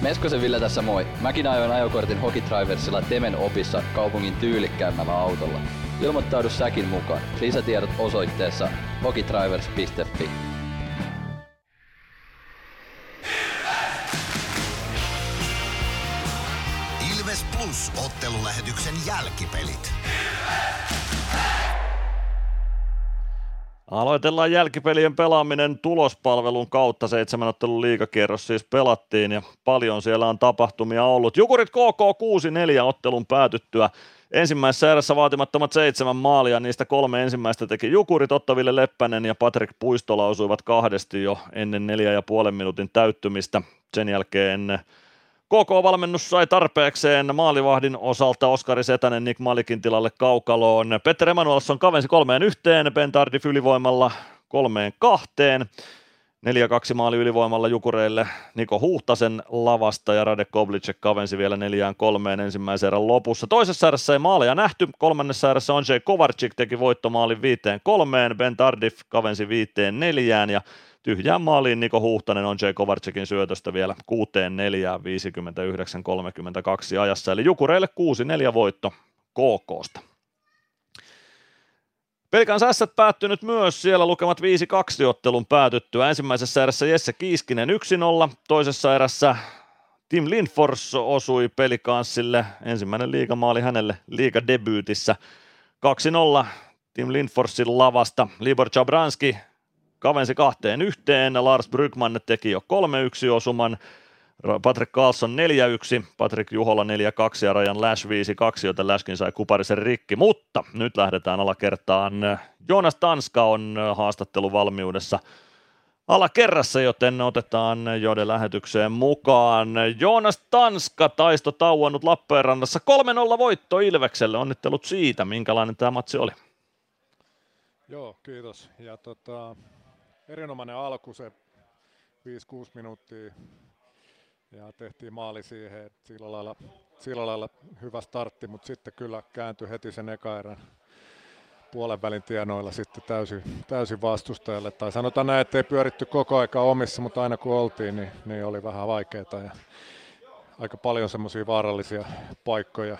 Meskosen Ville tässä moi. Mäkin ajoin ajokortin Hokitriversilla Temen opissa kaupungin tyylikkäämmällä autolla. Ilmoittaudu säkin mukaan. Lisätiedot osoitteessa hokitrivers.fi. Ilves Plus ottelulähetyksen jälkipelit. Aloitellaan jälkipelien pelaaminen tulospalvelun kautta. Seitsemän ottelun liikakierros siis pelattiin ja paljon siellä on tapahtumia ollut. Jukurit KK 6-4 ottelun päätyttyä. Ensimmäisessä erässä vaatimattomat seitsemän maalia, niistä kolme ensimmäistä teki Jukurit, Ottaville Leppänen ja Patrick Puistola osuivat kahdesti jo ennen neljä ja puolen minuutin täyttymistä. Sen jälkeen KK-valmennus sai tarpeekseen maalivahdin osalta Oskari Setänen Nick Malikin tilalle kaukaloon. Petter Emanuelsson kavensi kolmeen yhteen, Ben Tardif ylivoimalla kolmeen kahteen. 4-2 maali ylivoimalla Jukureille Niko Huhtasen lavasta ja Rade Koblicek kavensi vielä neljään kolmeen ensimmäisen erän lopussa. Toisessa erässä ei maaleja nähty, kolmannessa erässä Onjay Kovarczyk teki voittomaalin viiteen kolmeen, Ben Tardif kavensi viiteen neljään ja tyhjään maaliin Niko Huhtanen on Jay Kovarczykin syötöstä vielä 6 4 59 32 ajassa, eli Jukureille 6-4 voitto KKsta. Pelkän sässät päättynyt myös siellä lukemat 5-2 ottelun päätyttyä. Ensimmäisessä erässä Jesse Kiiskinen 1-0, toisessa erässä Tim Lindfors osui pelikanssille. Ensimmäinen liigamaali hänelle liigadebyytissä 2-0 Tim Lindforsin lavasta. Libor Chabranski kavensi kahteen yhteen, Lars Brygman teki jo 3-1 osuman, Patrick Carlson 4-1, Patrick Juhola 4-2 ja Rajan Lash 5-2, joten Lashkin sai kuparisen rikki, mutta nyt lähdetään alakertaan. Joonas Tanska on haastatteluvalmiudessa alakerrassa, joten otetaan Jode lähetykseen mukaan. Joonas Tanska taisto tauonnut Lappeenrannassa 3-0 voitto Ilvekselle. Onnittelut siitä, minkälainen tämä matsi oli. Joo, kiitos. Ja tota, erinomainen alku, se 5-6 minuuttia ja tehtiin maali siihen, sillä lailla, sillä lailla hyvä startti, mutta sitten kyllä kääntyi heti sen eka erän puolen välin tienoilla sitten täysin, täysin vastustajalle. Tai sanotaan näin, että ei pyöritty koko aika omissa, mutta aina kun oltiin, niin, niin oli vähän vaikeaa ja aika paljon semmoisia vaarallisia paikkoja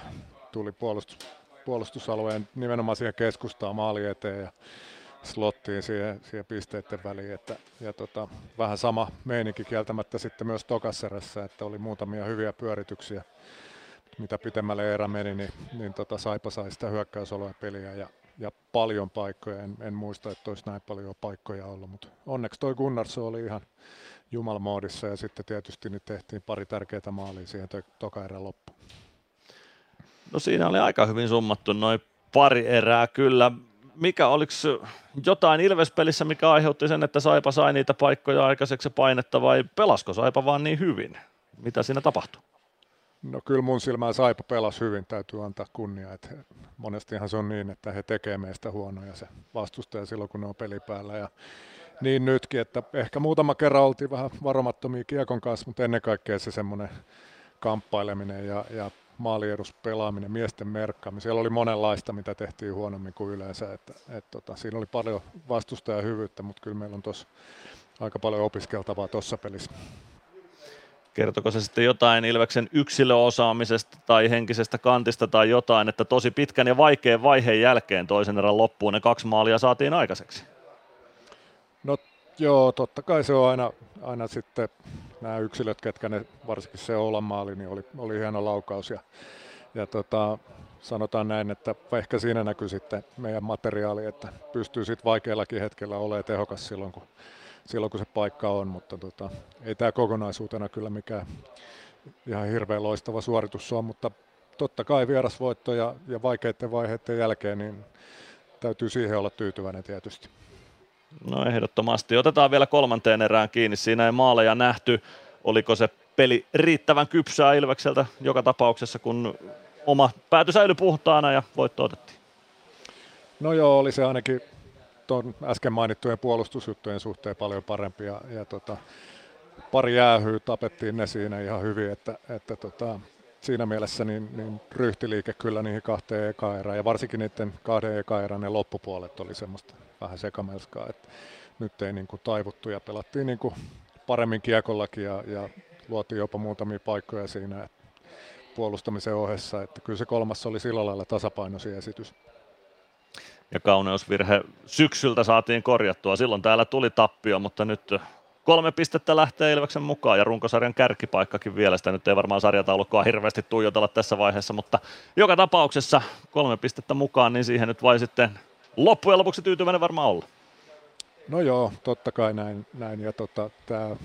tuli puolustus, puolustusalueen nimenomaan siihen keskustaan maali eteen ja slottiin siihen, siihen pisteiden väliin. Että, ja tota, vähän sama meininki kieltämättä sitten myös tokasserässä, että oli muutamia hyviä pyörityksiä. Mitä pitemmälle erä meni, niin, niin tota, Saipa sai sitä hyökkäysoloa peliä ja, ja paljon paikkoja. En, en muista, että olisi näin paljon paikkoja ollut, mutta onneksi toi Gunnarsson oli ihan, jumalmoodissa ja sitten tietysti niin tehtiin pari tärkeää maalia siihen to- toka erän loppuun. No siinä oli aika hyvin summattu noin pari erää kyllä. Mikä oliko jotain Ilves-pelissä, mikä aiheutti sen, että Saipa sai niitä paikkoja aikaiseksi painetta vai pelasko Saipa vaan niin hyvin? Mitä siinä tapahtui? No kyllä mun silmään Saipa pelasi hyvin, täytyy antaa kunnia. Että monestihan se on niin, että he tekee meistä huonoja se vastustaja silloin, kun ne on peli päällä. Ja niin nytkin, että ehkä muutama kerran oltiin vähän varomattomia kiekon kanssa, mutta ennen kaikkea se semmoinen kamppaileminen ja, ja maaliedus pelaaminen, miesten merkkaaminen. Siellä oli monenlaista, mitä tehtiin huonommin kuin yleensä. Että, et tota, siinä oli paljon vastustajan hyvyyttä, mutta kyllä meillä on tuossa aika paljon opiskeltavaa tuossa pelissä. Kertoko se sitten jotain Ilveksen yksilöosaamisesta tai henkisestä kantista tai jotain, että tosi pitkän ja vaikean vaiheen jälkeen toisen erän loppuun ne kaksi maalia saatiin aikaiseksi? No joo, totta kai se on aina, aina sitten nämä yksilöt, ketkä ne, varsinkin se Oulan maali, niin oli, oli hieno laukaus ja, ja tota, sanotaan näin, että ehkä siinä näkyy sitten meidän materiaali, että pystyy sitten vaikeallakin hetkellä olemaan tehokas silloin, kun, silloin, kun se paikka on, mutta tota, ei tämä kokonaisuutena kyllä mikään ihan hirveän loistava suoritus on, mutta totta kai vierasvoitto ja, ja vaikeiden vaiheiden jälkeen, niin täytyy siihen olla tyytyväinen tietysti. No ehdottomasti. Otetaan vielä kolmanteen erään kiinni. Siinä ei maaleja nähty. Oliko se peli riittävän kypsää Ilvekseltä joka tapauksessa, kun oma pääty säilyi puhtaana ja voitto otettiin? No joo, oli se ainakin tuon äsken mainittujen puolustusjuttujen suhteen paljon parempi ja, ja tota, pari jäähyä tapettiin ne siinä ihan hyvin, että, että tota, siinä mielessä niin, niin ryhtiliike kyllä niihin kahteen eka erään ja varsinkin niiden kahden eka erän ne loppupuolet oli semmoista vähän sekamelskaa, että nyt ei niin kuin taivuttu ja pelattiin niin kuin paremmin kiekollakin ja, ja luotiin jopa muutamia paikkoja siinä että puolustamisen ohessa, että kyllä se kolmas oli sillä lailla tasapainoisin esitys. Ja kauneusvirhe syksyltä saatiin korjattua. Silloin täällä tuli tappio, mutta nyt kolme pistettä lähtee Ilveksen mukaan ja runkosarjan kärkipaikkakin vielä. Sitä nyt ei varmaan sarjataulukkoa hirveästi tuijotella tässä vaiheessa, mutta joka tapauksessa kolme pistettä mukaan, niin siihen nyt vai sitten loppujen lopuksi tyytyväinen varmaan olla. No joo, totta kai näin. näin. Ja tota, tämä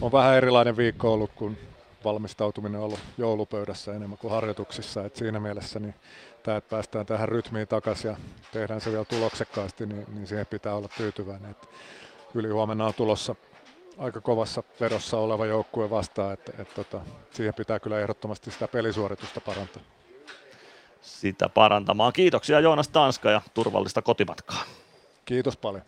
on vähän erilainen viikko ollut, kun valmistautuminen on ollut joulupöydässä enemmän kuin harjoituksissa. Et siinä mielessä niin tämä, että päästään tähän rytmiin takaisin ja tehdään se vielä tuloksekkaasti, niin, niin siihen pitää olla tyytyväinen. Et ylihuomenna on tulossa aika kovassa verossa oleva joukkue vastaan, että et, tota, siihen pitää kyllä ehdottomasti sitä pelisuoritusta parantaa. Sitä parantamaan. Kiitoksia Joonas Tanska ja turvallista kotimatkaa. Kiitos paljon.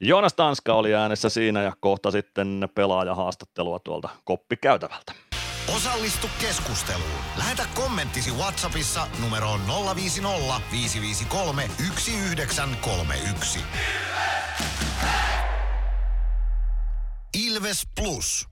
Joonas Tanska oli äänessä siinä ja kohta sitten pelaajahaastattelua tuolta koppikäytävältä. Osallistu keskusteluun. Lähetä kommenttisi Whatsappissa numeroon 050 553 1931. Ilves Plus.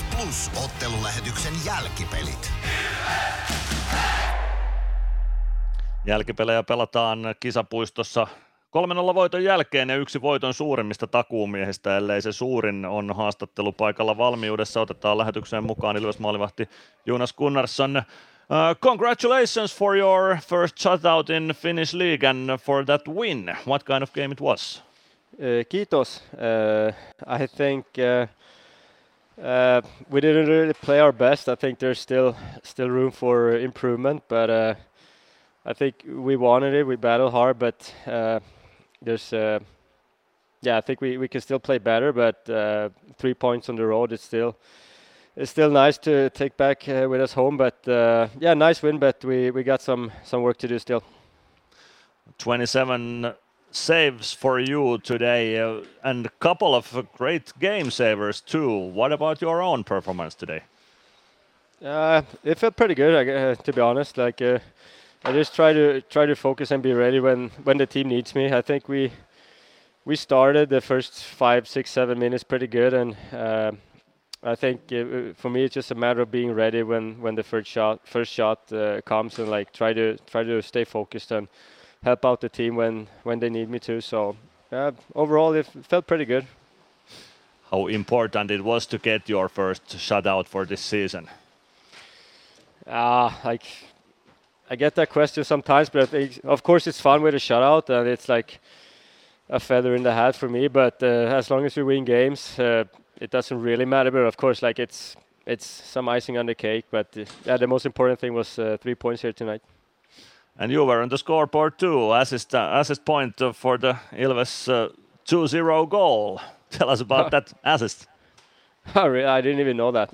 Ilves Plus ottelulähetyksen jälkipelit. Jälkipelejä pelataan kisapuistossa 3-0 voiton jälkeen ja yksi voiton suurimmista takuumiehistä, ellei se suurin on haastattelupaikalla valmiudessa. Otetaan lähetykseen mukaan Ilves maalivahti Jonas Gunnarsson. Uh, congratulations for your first shutout in Finnish League and for that win. What kind of game it was? Uh, kiitos. Uh, I think uh, we didn't really play our best. I think there's still still room for improvement, but uh, I think we wanted it. We battled hard, but uh, there's uh, yeah, I think we, we can still play better. But uh, three points on the road is still it's still nice to take back uh, with us home. But uh, yeah, nice win, but we, we got some some work to do still. 27 saves for you today uh, and a couple of great game savers too. What about your own performance today? Uh, it felt pretty good, uh, to be honest. Like uh, I just try to try to focus and be ready when when the team needs me. I think we we started the first five, six, seven minutes pretty good, and uh, I think uh, for me it's just a matter of being ready when when the first shot first shot uh, comes and like try to try to stay focused and help out the team when when they need me to. So uh, overall, it felt pretty good. How important it was to get your first shutout for this season? Ah, like I get that question sometimes, but of course it's fun with a shutout, and it's like a feather in the hat for me. But uh, as long as we win games, uh, it doesn't really matter. But of course, like it's it's some icing on the cake. But uh, yeah, the most important thing was uh, three points here tonight. And you were on the scoreboard too, assist, uh, assist point uh, for the Ilves uh, 2-0 goal. Tell us about that assist. Oh, really? I didn't even know that.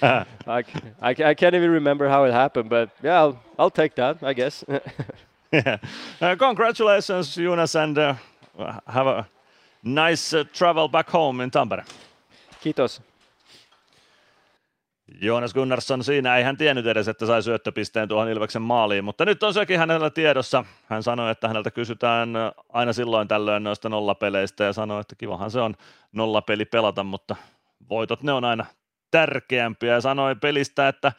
I, c- I, c- I can't even remember how it happened. But yeah, I'll, I'll take that, I guess. yeah. Uh, congratulations, Jonas, and uh, have a nice uh, travel back home in Tampere. Kiitos. Joonas Gunnarsson siinä ei hän tiennyt edes, että sai syöttöpisteen tuohon Ilveksen maaliin, mutta nyt on sekin hänellä tiedossa. Hän sanoi, että häneltä kysytään aina silloin tällöin noista nollapeleistä ja sanoi, että kivahan se on nollapeli pelata, mutta voitot ne on aina tärkeämpiä ja sanoi pelistä, että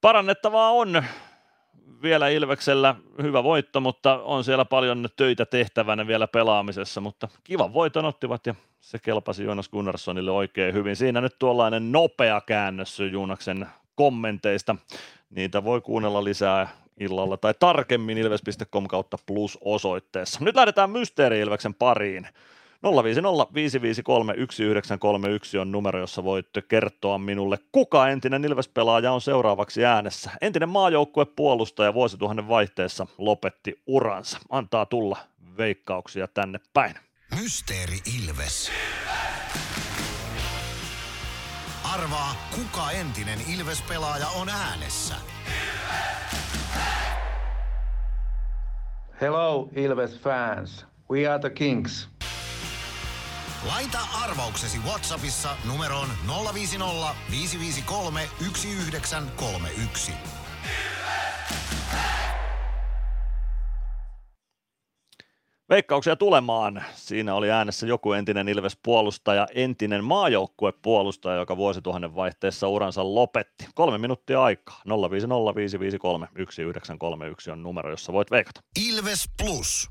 parannettavaa on vielä Ilveksellä hyvä voitto, mutta on siellä paljon töitä tehtävänä vielä pelaamisessa, mutta kivan voiton ottivat ja se kelpasi Joonas Gunnarssonille oikein hyvin. Siinä nyt tuollainen nopea käännös Juunaksen kommenteista. Niitä voi kuunnella lisää illalla tai tarkemmin ilves.com kautta plus osoitteessa. Nyt lähdetään Mysteeri-Ilveksen pariin. 050 553 1931 on numero, jossa voitte kertoa minulle, kuka entinen Ilves-pelaaja on seuraavaksi äänessä. Entinen maajoukkuepuolustaja vuosituhannen vaihteessa lopetti uransa. Antaa tulla veikkauksia tänne päin. Mysteeri Ilves. Arvaa, kuka entinen Ilves-pelaaja on äänessä. Hello, Ilves fans. We are the Kings. Laita arvauksesi Whatsappissa numeroon 050 553 1931. Veikkauksia tulemaan. Siinä oli äänessä joku entinen Ilves-puolustaja, entinen maajoukkuepuolustaja, joka vuosituhannen vaihteessa uransa lopetti. Kolme minuuttia aikaa. 050 553 1931 on numero, jossa voit veikata. Ilves Plus.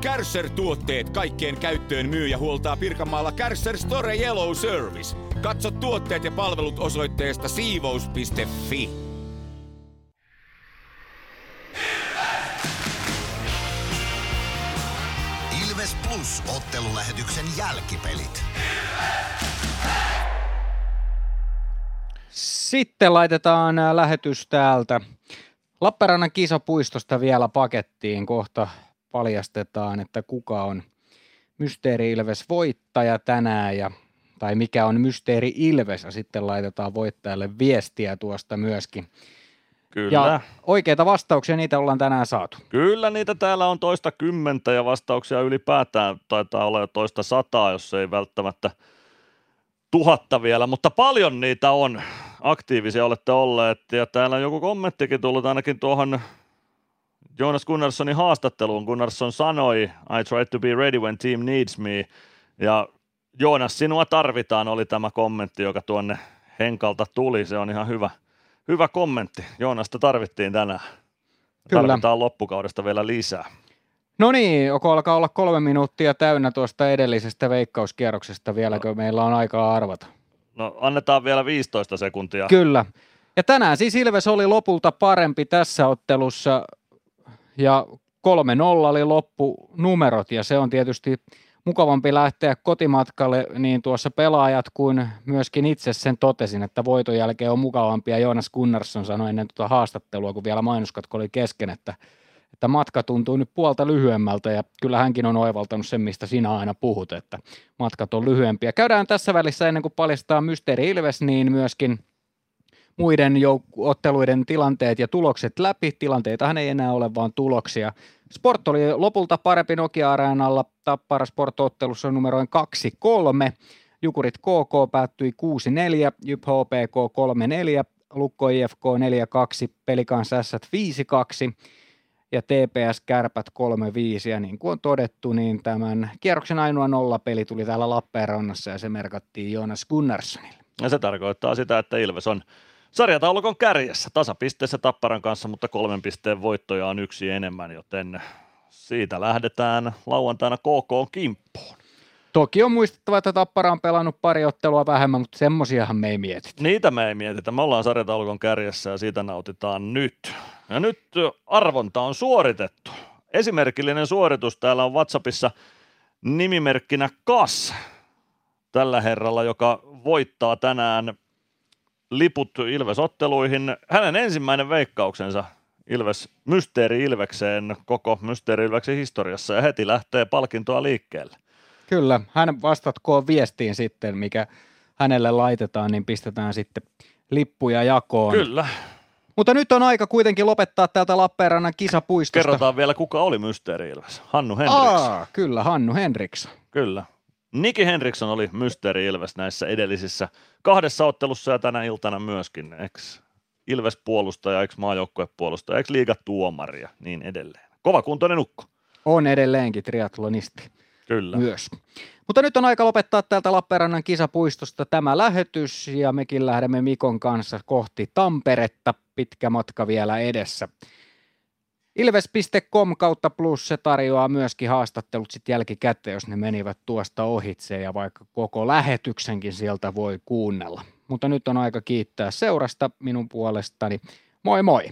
Kärsser-tuotteet kaikkeen käyttöön myy ja huoltaa Pirkanmaalla Kärsser Store Yellow Service. Katso tuotteet ja palvelut osoitteesta siivous.fi. Ilves Plus ottelulähetyksen jälkipelit. Sitten laitetaan ää, lähetys täältä Lappeenrannan kisapuistosta vielä pakettiin. Kohta paljastetaan, että kuka on Mysteeri Ilves voittaja tänään ja tai mikä on Mysteeri Ilves ja sitten laitetaan voittajalle viestiä tuosta myöskin. Kyllä. Ja oikeita vastauksia niitä ollaan tänään saatu. Kyllä niitä täällä on toista kymmentä ja vastauksia ylipäätään taitaa olla jo toista sataa, jos ei välttämättä tuhatta vielä, mutta paljon niitä on. Aktiivisia olette olleet ja täällä on joku kommenttikin tullut ainakin tuohon Jonas Gunnarssonin haastatteluun. Gunnarsson sanoi, I try to be ready when team needs me. Ja Joonas, sinua tarvitaan, oli tämä kommentti, joka tuonne Henkalta tuli. Se on ihan hyvä, hyvä kommentti. Joonasta tarvittiin tänään. Kyllä. Tarvitaan loppukaudesta vielä lisää. No niin, joko alkaa olla kolme minuuttia täynnä tuosta edellisestä veikkauskierroksesta. Vieläkö meillä on aikaa arvata? No annetaan vielä 15 sekuntia. Kyllä. Ja tänään siis Ilves oli lopulta parempi tässä ottelussa ja 3-0 oli loppunumerot ja se on tietysti mukavampi lähteä kotimatkalle, niin tuossa pelaajat kuin myöskin itse sen totesin, että voiton jälkeen on mukavampia. Joonas Gunnarsson sanoi ennen tuota haastattelua, kun vielä mainoskatko oli kesken, että, että matka tuntuu nyt puolta lyhyemmältä ja kyllä hänkin on oivaltanut sen, mistä sinä aina puhut, että matkat on lyhyempiä. Käydään tässä välissä ennen kuin paljastetaan Mysteeri Ilves, niin myöskin muiden otteluiden tilanteet ja tulokset läpi. Tilanteitahan ei enää ole, vaan tuloksia. Sport oli lopulta parempi Nokia-areenalla Tappara Sport-ottelussa numeroin 2-3. Jukurit KK päättyi 6-4, Jyp HPK 3-4, Lukko IFK 4-2, Pelikans S 5-2 ja TPS Kärpät 3-5. Ja niin kuin on todettu, niin tämän kierroksen ainoa nollapeli tuli täällä Lappeenrannassa ja se merkattiin Jonas Gunnarssonille. Ja se tarkoittaa sitä, että Ilves on sarjataulukon kärjessä tasapisteessä Tapparan kanssa, mutta kolmen pisteen voittoja on yksi enemmän, joten siitä lähdetään lauantaina KK kimppuun. Toki on muistettava, että Tappara on pelannut pari ottelua vähemmän, mutta semmosiahan me ei mietitä. Niitä me ei mietitä. Me ollaan sarjataulukon kärjessä ja siitä nautitaan nyt. Ja nyt arvonta on suoritettu. Esimerkillinen suoritus täällä on WhatsAppissa nimimerkkinä Kas tällä herralla, joka voittaa tänään liput Ilves-otteluihin. Hänen ensimmäinen veikkauksensa Ilves, Mysteeri Ilvekseen koko Mysteeri Ilveksen historiassa ja heti lähtee palkintoa liikkeelle. Kyllä, hän vastatkoon viestiin sitten, mikä hänelle laitetaan, niin pistetään sitten lippuja jakoon. Kyllä. Mutta nyt on aika kuitenkin lopettaa täältä Lappeenrannan kisapuistosta. Kerrotaan vielä, kuka oli Mysteeri Ilves. Hannu Henriksson. Aa, kyllä, Hannu Henriksson. Kyllä. Niki Henriksson oli Mysteeri Ilves näissä edellisissä kahdessa ottelussa ja tänä iltana myöskin. Eks Ilves puolustaja, ex maajoukkuepuolustaja, ex liigatuomari ja niin edelleen. Kova kuntoinen ukko. On edelleenkin triatlonisti. Kyllä. Myös. Mutta nyt on aika lopettaa täältä Lappeenrannan kisapuistosta tämä lähetys ja mekin lähdemme Mikon kanssa kohti Tamperetta. Pitkä matka vielä edessä. Ilves.com kautta plus se tarjoaa myöskin haastattelut sitten jälkikäteen, jos ne menivät tuosta ohitse ja vaikka koko lähetyksenkin sieltä voi kuunnella. Mutta nyt on aika kiittää seurasta minun puolestani. Moi moi!